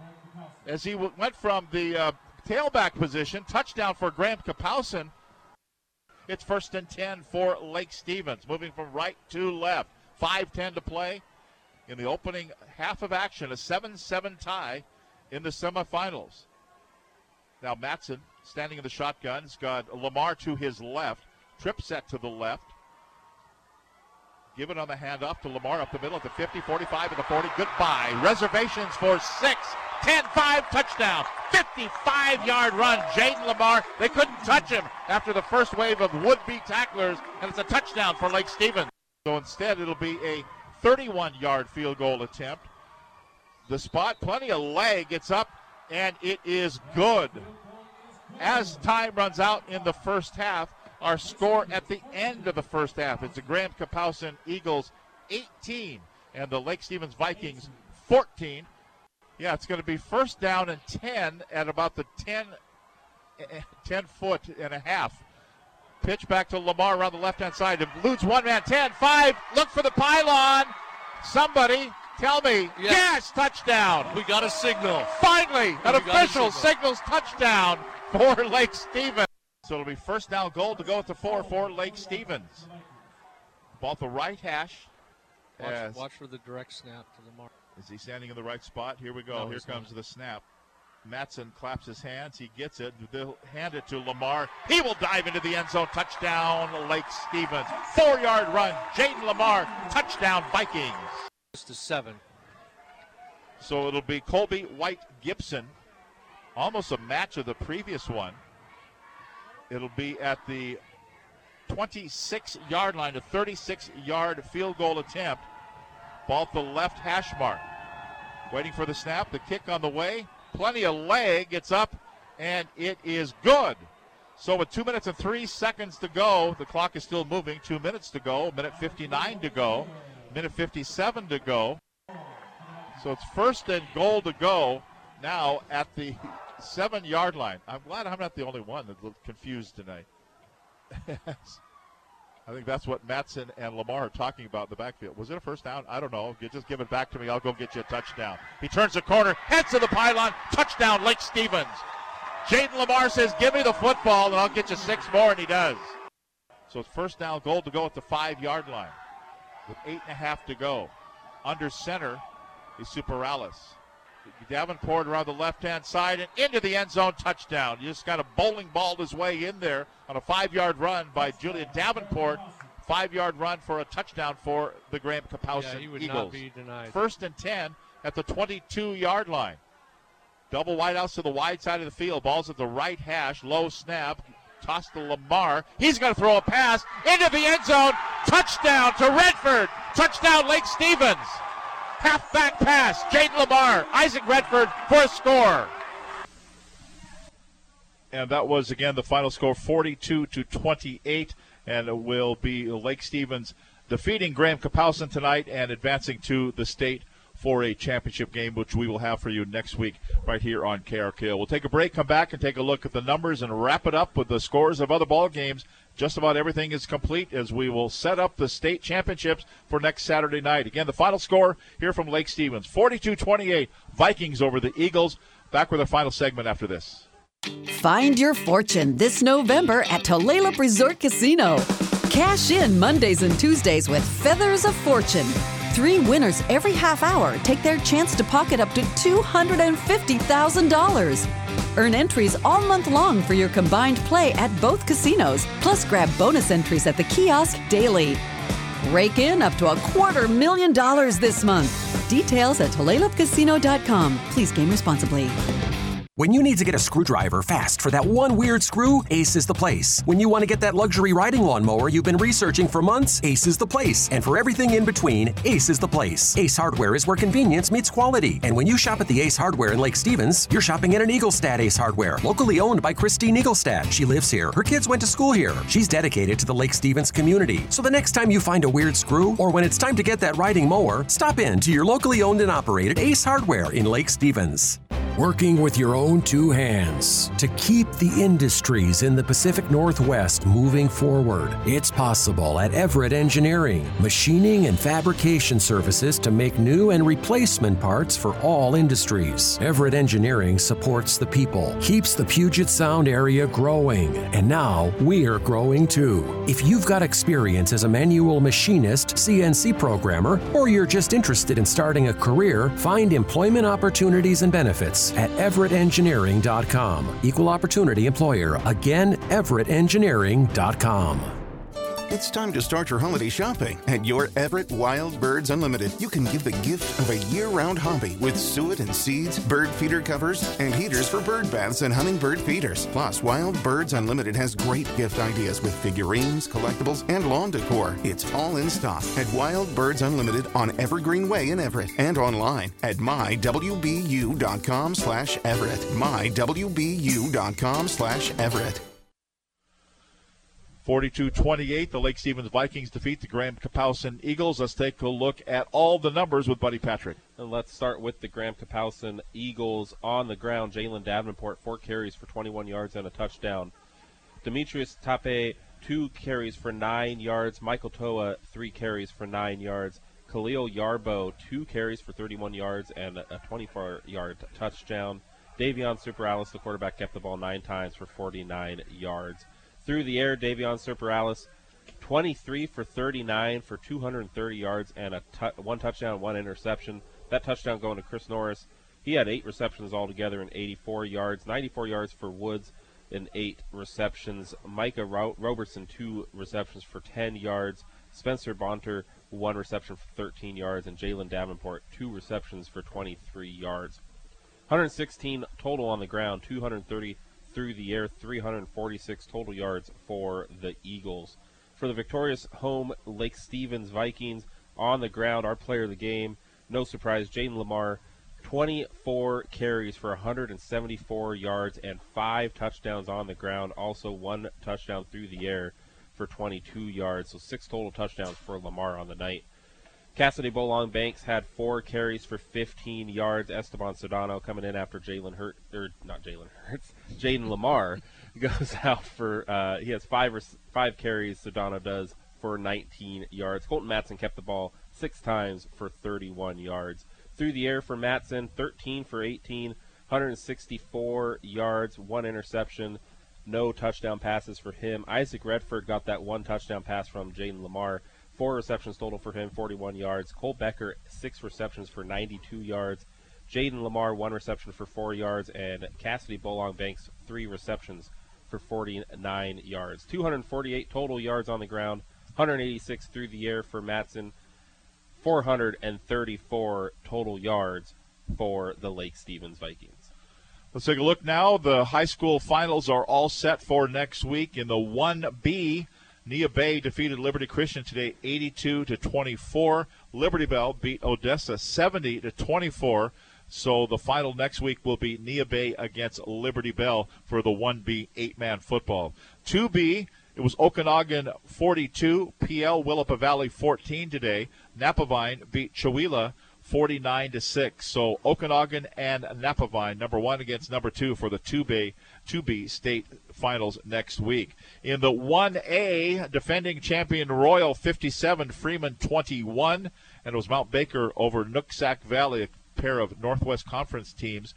as he w- went from the uh, tailback position. Touchdown for Graham Kapowsin. It's first and 10 for Lake Stevens, moving from right to left. 5-10 to play in the opening half of action, a 7-7 tie in the semifinals. Now Matson standing in the shotgun. He's got Limar to his left, trip set to the left. Give it on the handoff to Limar up the middle at the 50, 45, and the 40. Goodbye. Reservations for six. 10 5 touchdown. 55 yard run. Jayden Limar. They couldn't touch him after the first wave of would be tacklers, and it's a touchdown for Lake Stevens. So instead, it'll be a 31 yard field goal attempt. The spot, plenty of leg. It's up, and it is good. As time runs out in the first half, our score at the end of the first half is the Graham Kapowsin Eagles 18 and the Lake Stevens Vikings 14. Yeah, it's going to be first down and 10 at about the 10, eh, 10 foot and a half. Pitch back to Limar around the left hand side. Eludes one man, 10, 5. Look for the pylon. Somebody tell me. Yes, touchdown. We got a signal. Finally, an official signal. signals touchdown for Lake Stevens. So it'll be first down goal to go at the four for Lake Stevens. Ball the right hash. Watch, watch for the direct snap to the mark. is he standing in the right spot? Here we go. No, Here comes not. the snap. Matson claps his hands. He gets it. They'll hand it to Limar. He will dive into the end zone. Touchdown, Lake Stevens. Four yard run. Jayden Limar. Touchdown, Vikings. A seven. So it'll be Colby White Gibson. Almost a match of the previous one. It'll be at the 26 yard line, a 36 yard field goal attempt. Ball at the left hash mark. Waiting for the snap. The kick on the way. Plenty of leg. It's up, and it is good. So with two minutes and three seconds to go, the clock is still moving. Two minutes to go. Minute 59 to go. Minute 57 to go. So it's first and goal to go now at the seven yard line. I'm glad I'm not the only one that's confused tonight. I think that's what Matson and Limar are talking about in the backfield. Was it a first down? I don't know. You just give it back to me. I'll go get you a touchdown. He turns the corner, heads to the pylon. Touchdown, Lake Stevens. Jayden Limar says, Give me the football, and I'll get you six more, and he does. So it's first down goal to go at the five yard line with eight and a half to go. Under center is Superales. Davenport around the left hand side and into the end zone touchdown. You just kind of bowling balled his way in there on a five yard run by Julian Davenport. Five yard run for a touchdown for the Graham Kapowsin Yeah, Eagles. not be denied. First and 10 at the 22 yard line. Double wideouts to the wide side of the field. Ball's at the right hash. Low snap. Toss to Limar. He's going to throw a pass into the end zone. Touchdown to Redford. Touchdown Lake Stevens. Half back pass. Jayden Limar. Isaac Redford for a score. And that was again the final score 42 to 28 and it will be Lake Stevens defeating Graham Kapowsin tonight and advancing to the state for a championship game, which we will have for you next week right here on KRKO. We'll take a break, come back, and take a look at the numbers and wrap it up with the scores of other ball games. Just about everything is complete as we will set up the state championships for next Saturday night. Again, the final score here from Lake Stevens 42 28, Vikings over the Eagles. Back with our final segment after this. Find your fortune this November at Tulalip Resort Casino. Cash in Mondays and Tuesdays with Feathers of Fortune. Three winners every half hour take their chance to pocket up to $250,000. Earn entries all month long for your combined play at both casinos, plus grab bonus entries at the kiosk daily. Rake in up to a quarter million dollars this month. Details at TulalipCasino.com. Please game responsibly. When you need to get a screwdriver fast for that one weird screw, Ace is the place. When you want to get that luxury riding lawnmower you've been researching for months, Ace is the place. And for everything in between, Ace is the place. Ace Hardware is where convenience meets quality. And when you shop at the Ace Hardware in Lake Stevens, you're shopping at an Eaglestad Ace Hardware, locally owned by Christine Eaglestad. She lives here. Her kids went to school here. She's dedicated to the Lake Stevens community. So the next time you find a weird screw, or when it's time to get that riding mower, stop in to your locally owned and operated Ace Hardware in Lake Stevens. Working with your own two hands to keep the industries in the Pacific Northwest moving forward. It's possible at Everett Engineering, machining and fabrication services to make new and replacement parts for all industries. Everett Engineering supports the people, keeps the Puget Sound area growing, and now we're growing too. If you've got experience as a manual machinist, CNC programmer, or you're just interested in starting a career, find employment opportunities and benefits at everettengineering.com. Equal opportunity employer. Again, everettengineering.com. It's time to start your holiday shopping at your Everett Wild Birds Unlimited. You can give the gift of a year-round hobby with suet and seeds, bird feeder covers, and heaters for bird baths and hummingbird feeders. Plus, Wild Birds Unlimited has great gift ideas with figurines, collectibles, and lawn decor. It's all in stock at Wild Birds Unlimited on Evergreen Way in Everett and online at mywbu.com slash Everett. mywbu.com slash Everett. 42-28, the Lake Stevens Vikings defeat the Graham Kapowsin Eagles. Let's take a look at all the numbers with Buddy Patrick. And let's start with the Graham Kapowsin Eagles on the ground. Jalen Davenport, four carries for 21 yards and a touchdown. Demetrius Tape, two carries for nine yards. Michael Toa, three carries for nine yards. Khalil Yarbo, two carries for 31 yards and a 24-yard touchdown. Davion Superales, the quarterback, kept the ball nine times for 49 yards. Through the air, Davion Superales, 23 for 39 for 230 yards and a one touchdown, one interception. That touchdown going to Chris Norris. He had eight receptions altogether and 84 yards, 94 yards for Woods and eight receptions. Micah Ro- Roberson, two receptions for 10 yards. Spencer Bonter, one reception for 13 yards. And Jalen Davenport, two receptions for 23 yards. 116 total on the ground, 230 through the air, 346 total yards for the Eagles. For the victorious home Lake Stevens Vikings on the ground, our player of the game, no surprise, Jayden Limar, 24 carries for 174 yards and five touchdowns on the ground. Also one touchdown through the air for 22 yards. So six total touchdowns for Limar on the night. Cassidy Bolong Banks had four carries for 15 yards. Esteban Sedano coming in after Jalen Hurt, or not Jalen Hurts, Jayden Limar goes out for. Uh, he has five or, five carries. Sedano does for 19 yards. Colton Matson kept the ball six times for 31 yards. Through the air for Matson, 13 for 18, 164 yards, one interception, no touchdown passes for him. Isaac Redford got that one touchdown pass from Jayden Limar. Four receptions total for him, 41 yards. Cole Becker, six receptions for 92 yards. Jayden Limar, one reception for four yards. And Cassidy Bolong Banks, three receptions for 49 yards. 248 total yards on the ground, 186 through the air for Matson, 434 total yards for the Lake Stevens Vikings. Let's take a look now. The high school finals are all set for next week in the 1B Neah Bay defeated Liberty Christian today 82 to 24. Liberty Bell beat Odessa 70 to 24. So the final next week will be Neah Bay against Liberty Bell for the 1B eight-man football. 2B, it was Okanogan 42, Pe Ell Willapa Valley 14 today. Napavine beat Chewelah 49 to 6. So Okanogan and Napavine, number one against number two for the 2B, 2B state finals next week. In the 1A, defending champion Royal 57, Freeman 21, and it was Mount Baker over Nooksack Valley, a pair of Northwest Conference teams.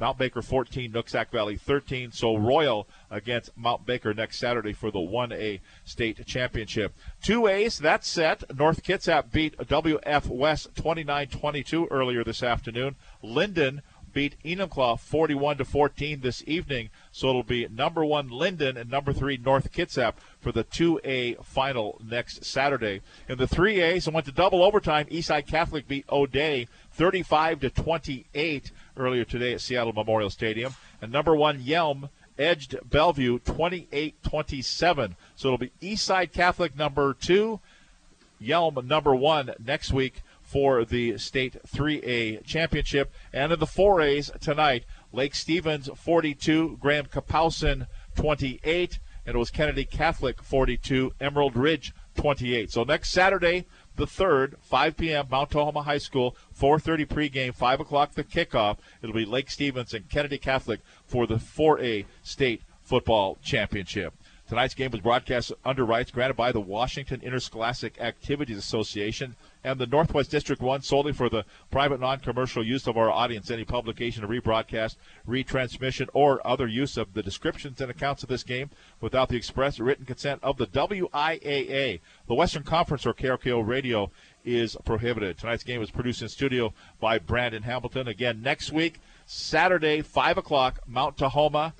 Mount Baker 14, Nooksack Valley 13. So Royal against Mount Baker next Saturday for the 1A state championship. 2A's, that's set. North Kitsap beat WF West 29-22 earlier this afternoon. Lynden beat Enumclaw 41 to 14 this evening. So it'll be number one Lynden and number three North Kitsap for the 2A final next Saturday. In the 3A's, it went to double overtime. Eastside Catholic beat O'Dea 35 to 28 earlier today at Seattle Memorial Stadium. And number one Yelm edged Bellevue 28-27. So it'll be Eastside Catholic number two, Yelm number one next week for the state 3A championship. And in the 4As tonight, Lake Stevens 42, Graham Kapowsin 28, and it was Kennedy Catholic 42, Emerald Ridge 28. So next Saturday, the third, 5 p.m. Mount Tahoma High School, 4:30 pregame, 5 o'clock the kickoff. It'll be Lake Stevens and Kennedy Catholic for the 4A state football championship. Tonight's game was broadcast under rights granted by the Washington Interscholastic Activities Association and the Northwest District 1 solely for the private non-commercial use of our audience. Any publication, rebroadcast, retransmission, or other use of the descriptions and accounts of this game without the express written consent of the WIAA, the Western Conference or KRKO Radio is prohibited. Tonight's game was produced in studio by Brandon Hamilton. Again, next week, Saturday, 5 o'clock, Mount Tahoma.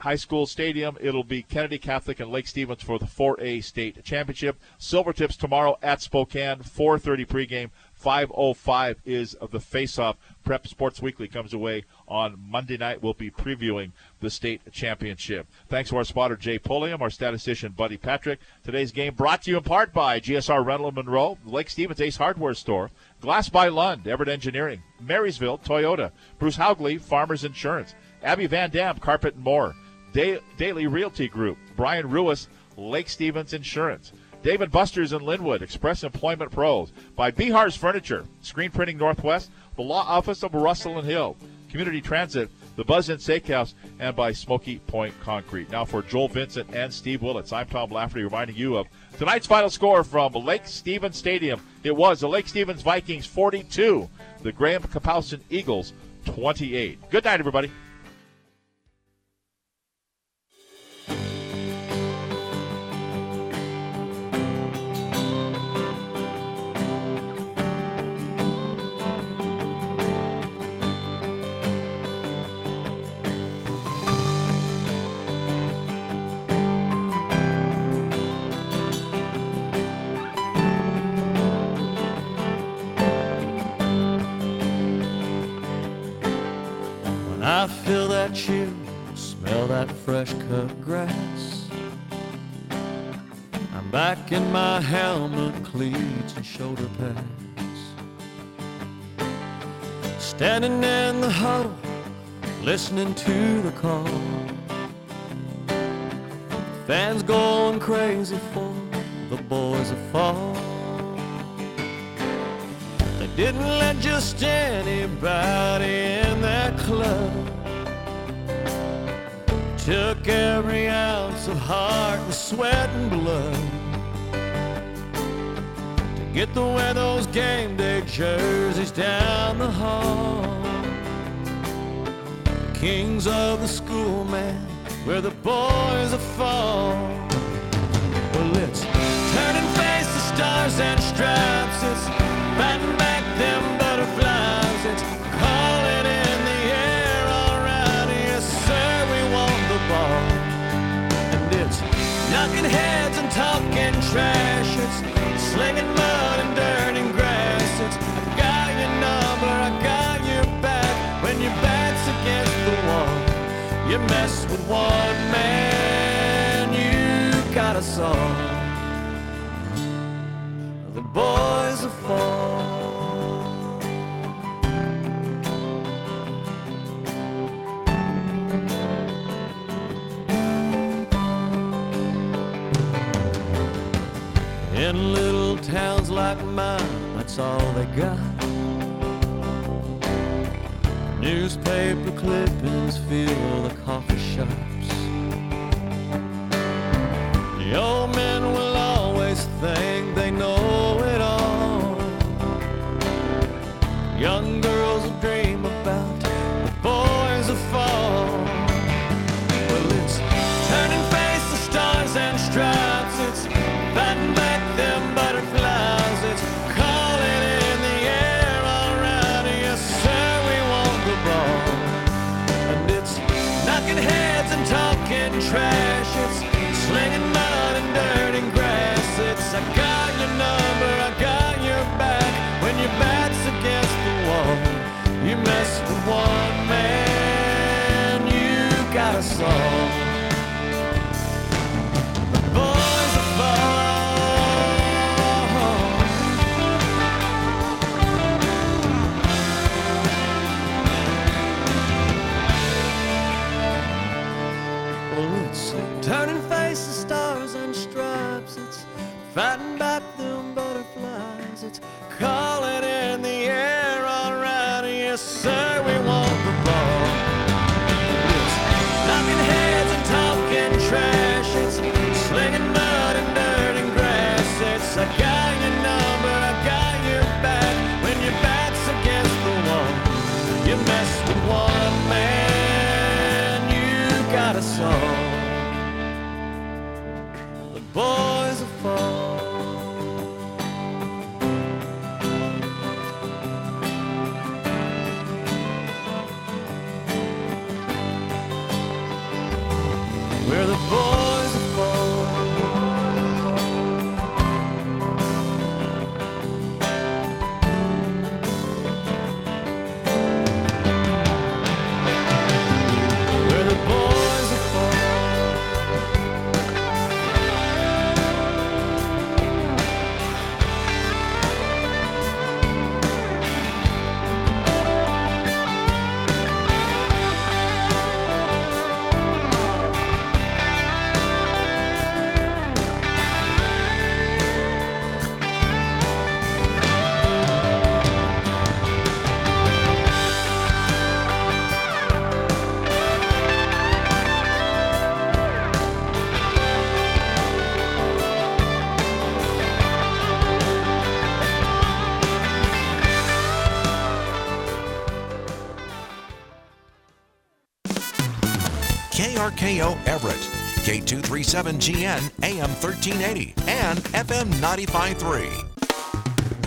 High School Stadium. It'll be Kennedy Catholic and Lake Stevens for the 4A state championship. Silvertips tomorrow at Spokane, 4:30 pregame. 5:05 is the face-off. Prep Sports Weekly comes away on Monday night. We'll be previewing the state championship. Thanks to our spotter Jay Pulliam, our statistician Buddy Patrick. Today's game brought to you in part by GSR Rental Monroe, Lake Stevens Ace Hardware Store, Glass by Lund, Everett Engineering, Marysville Toyota, Bruce Haugley Farmers Insurance. Abby Van Dam, Carpet and More. Da- Daily Realty Group. Brian Ruiz, Lake Stevens Insurance. Dave & Buster's in Lynnwood, Express Employment Pros. By Bihar's Furniture, Screen Printing Northwest, the Law Office of Russell and Hill, Community Transit, the Buzz Inn Steakhouse, and by Smoky Point Concrete. Now for Joel Vincent and Steve Willits, I'm Tom Lafferty reminding you of tonight's final score from Lake Stevens Stadium. It was the Lake Stevens Vikings 42, the Graham Kapowsin Eagles 28. Good night, everybody. I feel that chill, smell that fresh cut grass. I'm back in my helmet, cleats, and shoulder pads. Standing in the huddle, listening to the call. Fans going crazy for the boys of fall. They didn't let just anybody in that club. Took every ounce of heart and sweat and blood to get the wear those game day jerseys down the hall. Kings of the school, man, where the boys are fall. Well, it's turn and face the stars and stripes. It's batting back Knocking heads and talking trash. It's slinging mud and dirt and grass. It's I got your number, I got your back. When your back's against the wall, you mess with one man, you got a all. The boys are falling. In little towns like mine, that's all they got. Newspaper clippings fill the coffee shops. The old men will always think they know it all. Young time. KO Everett, K237GN AM 1380, and FM 95.3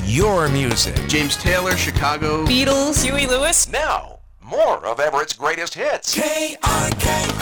your music. James Taylor, Chicago. Beatles, Huey Lewis. Now, more of Everett's greatest hits. K-R-K.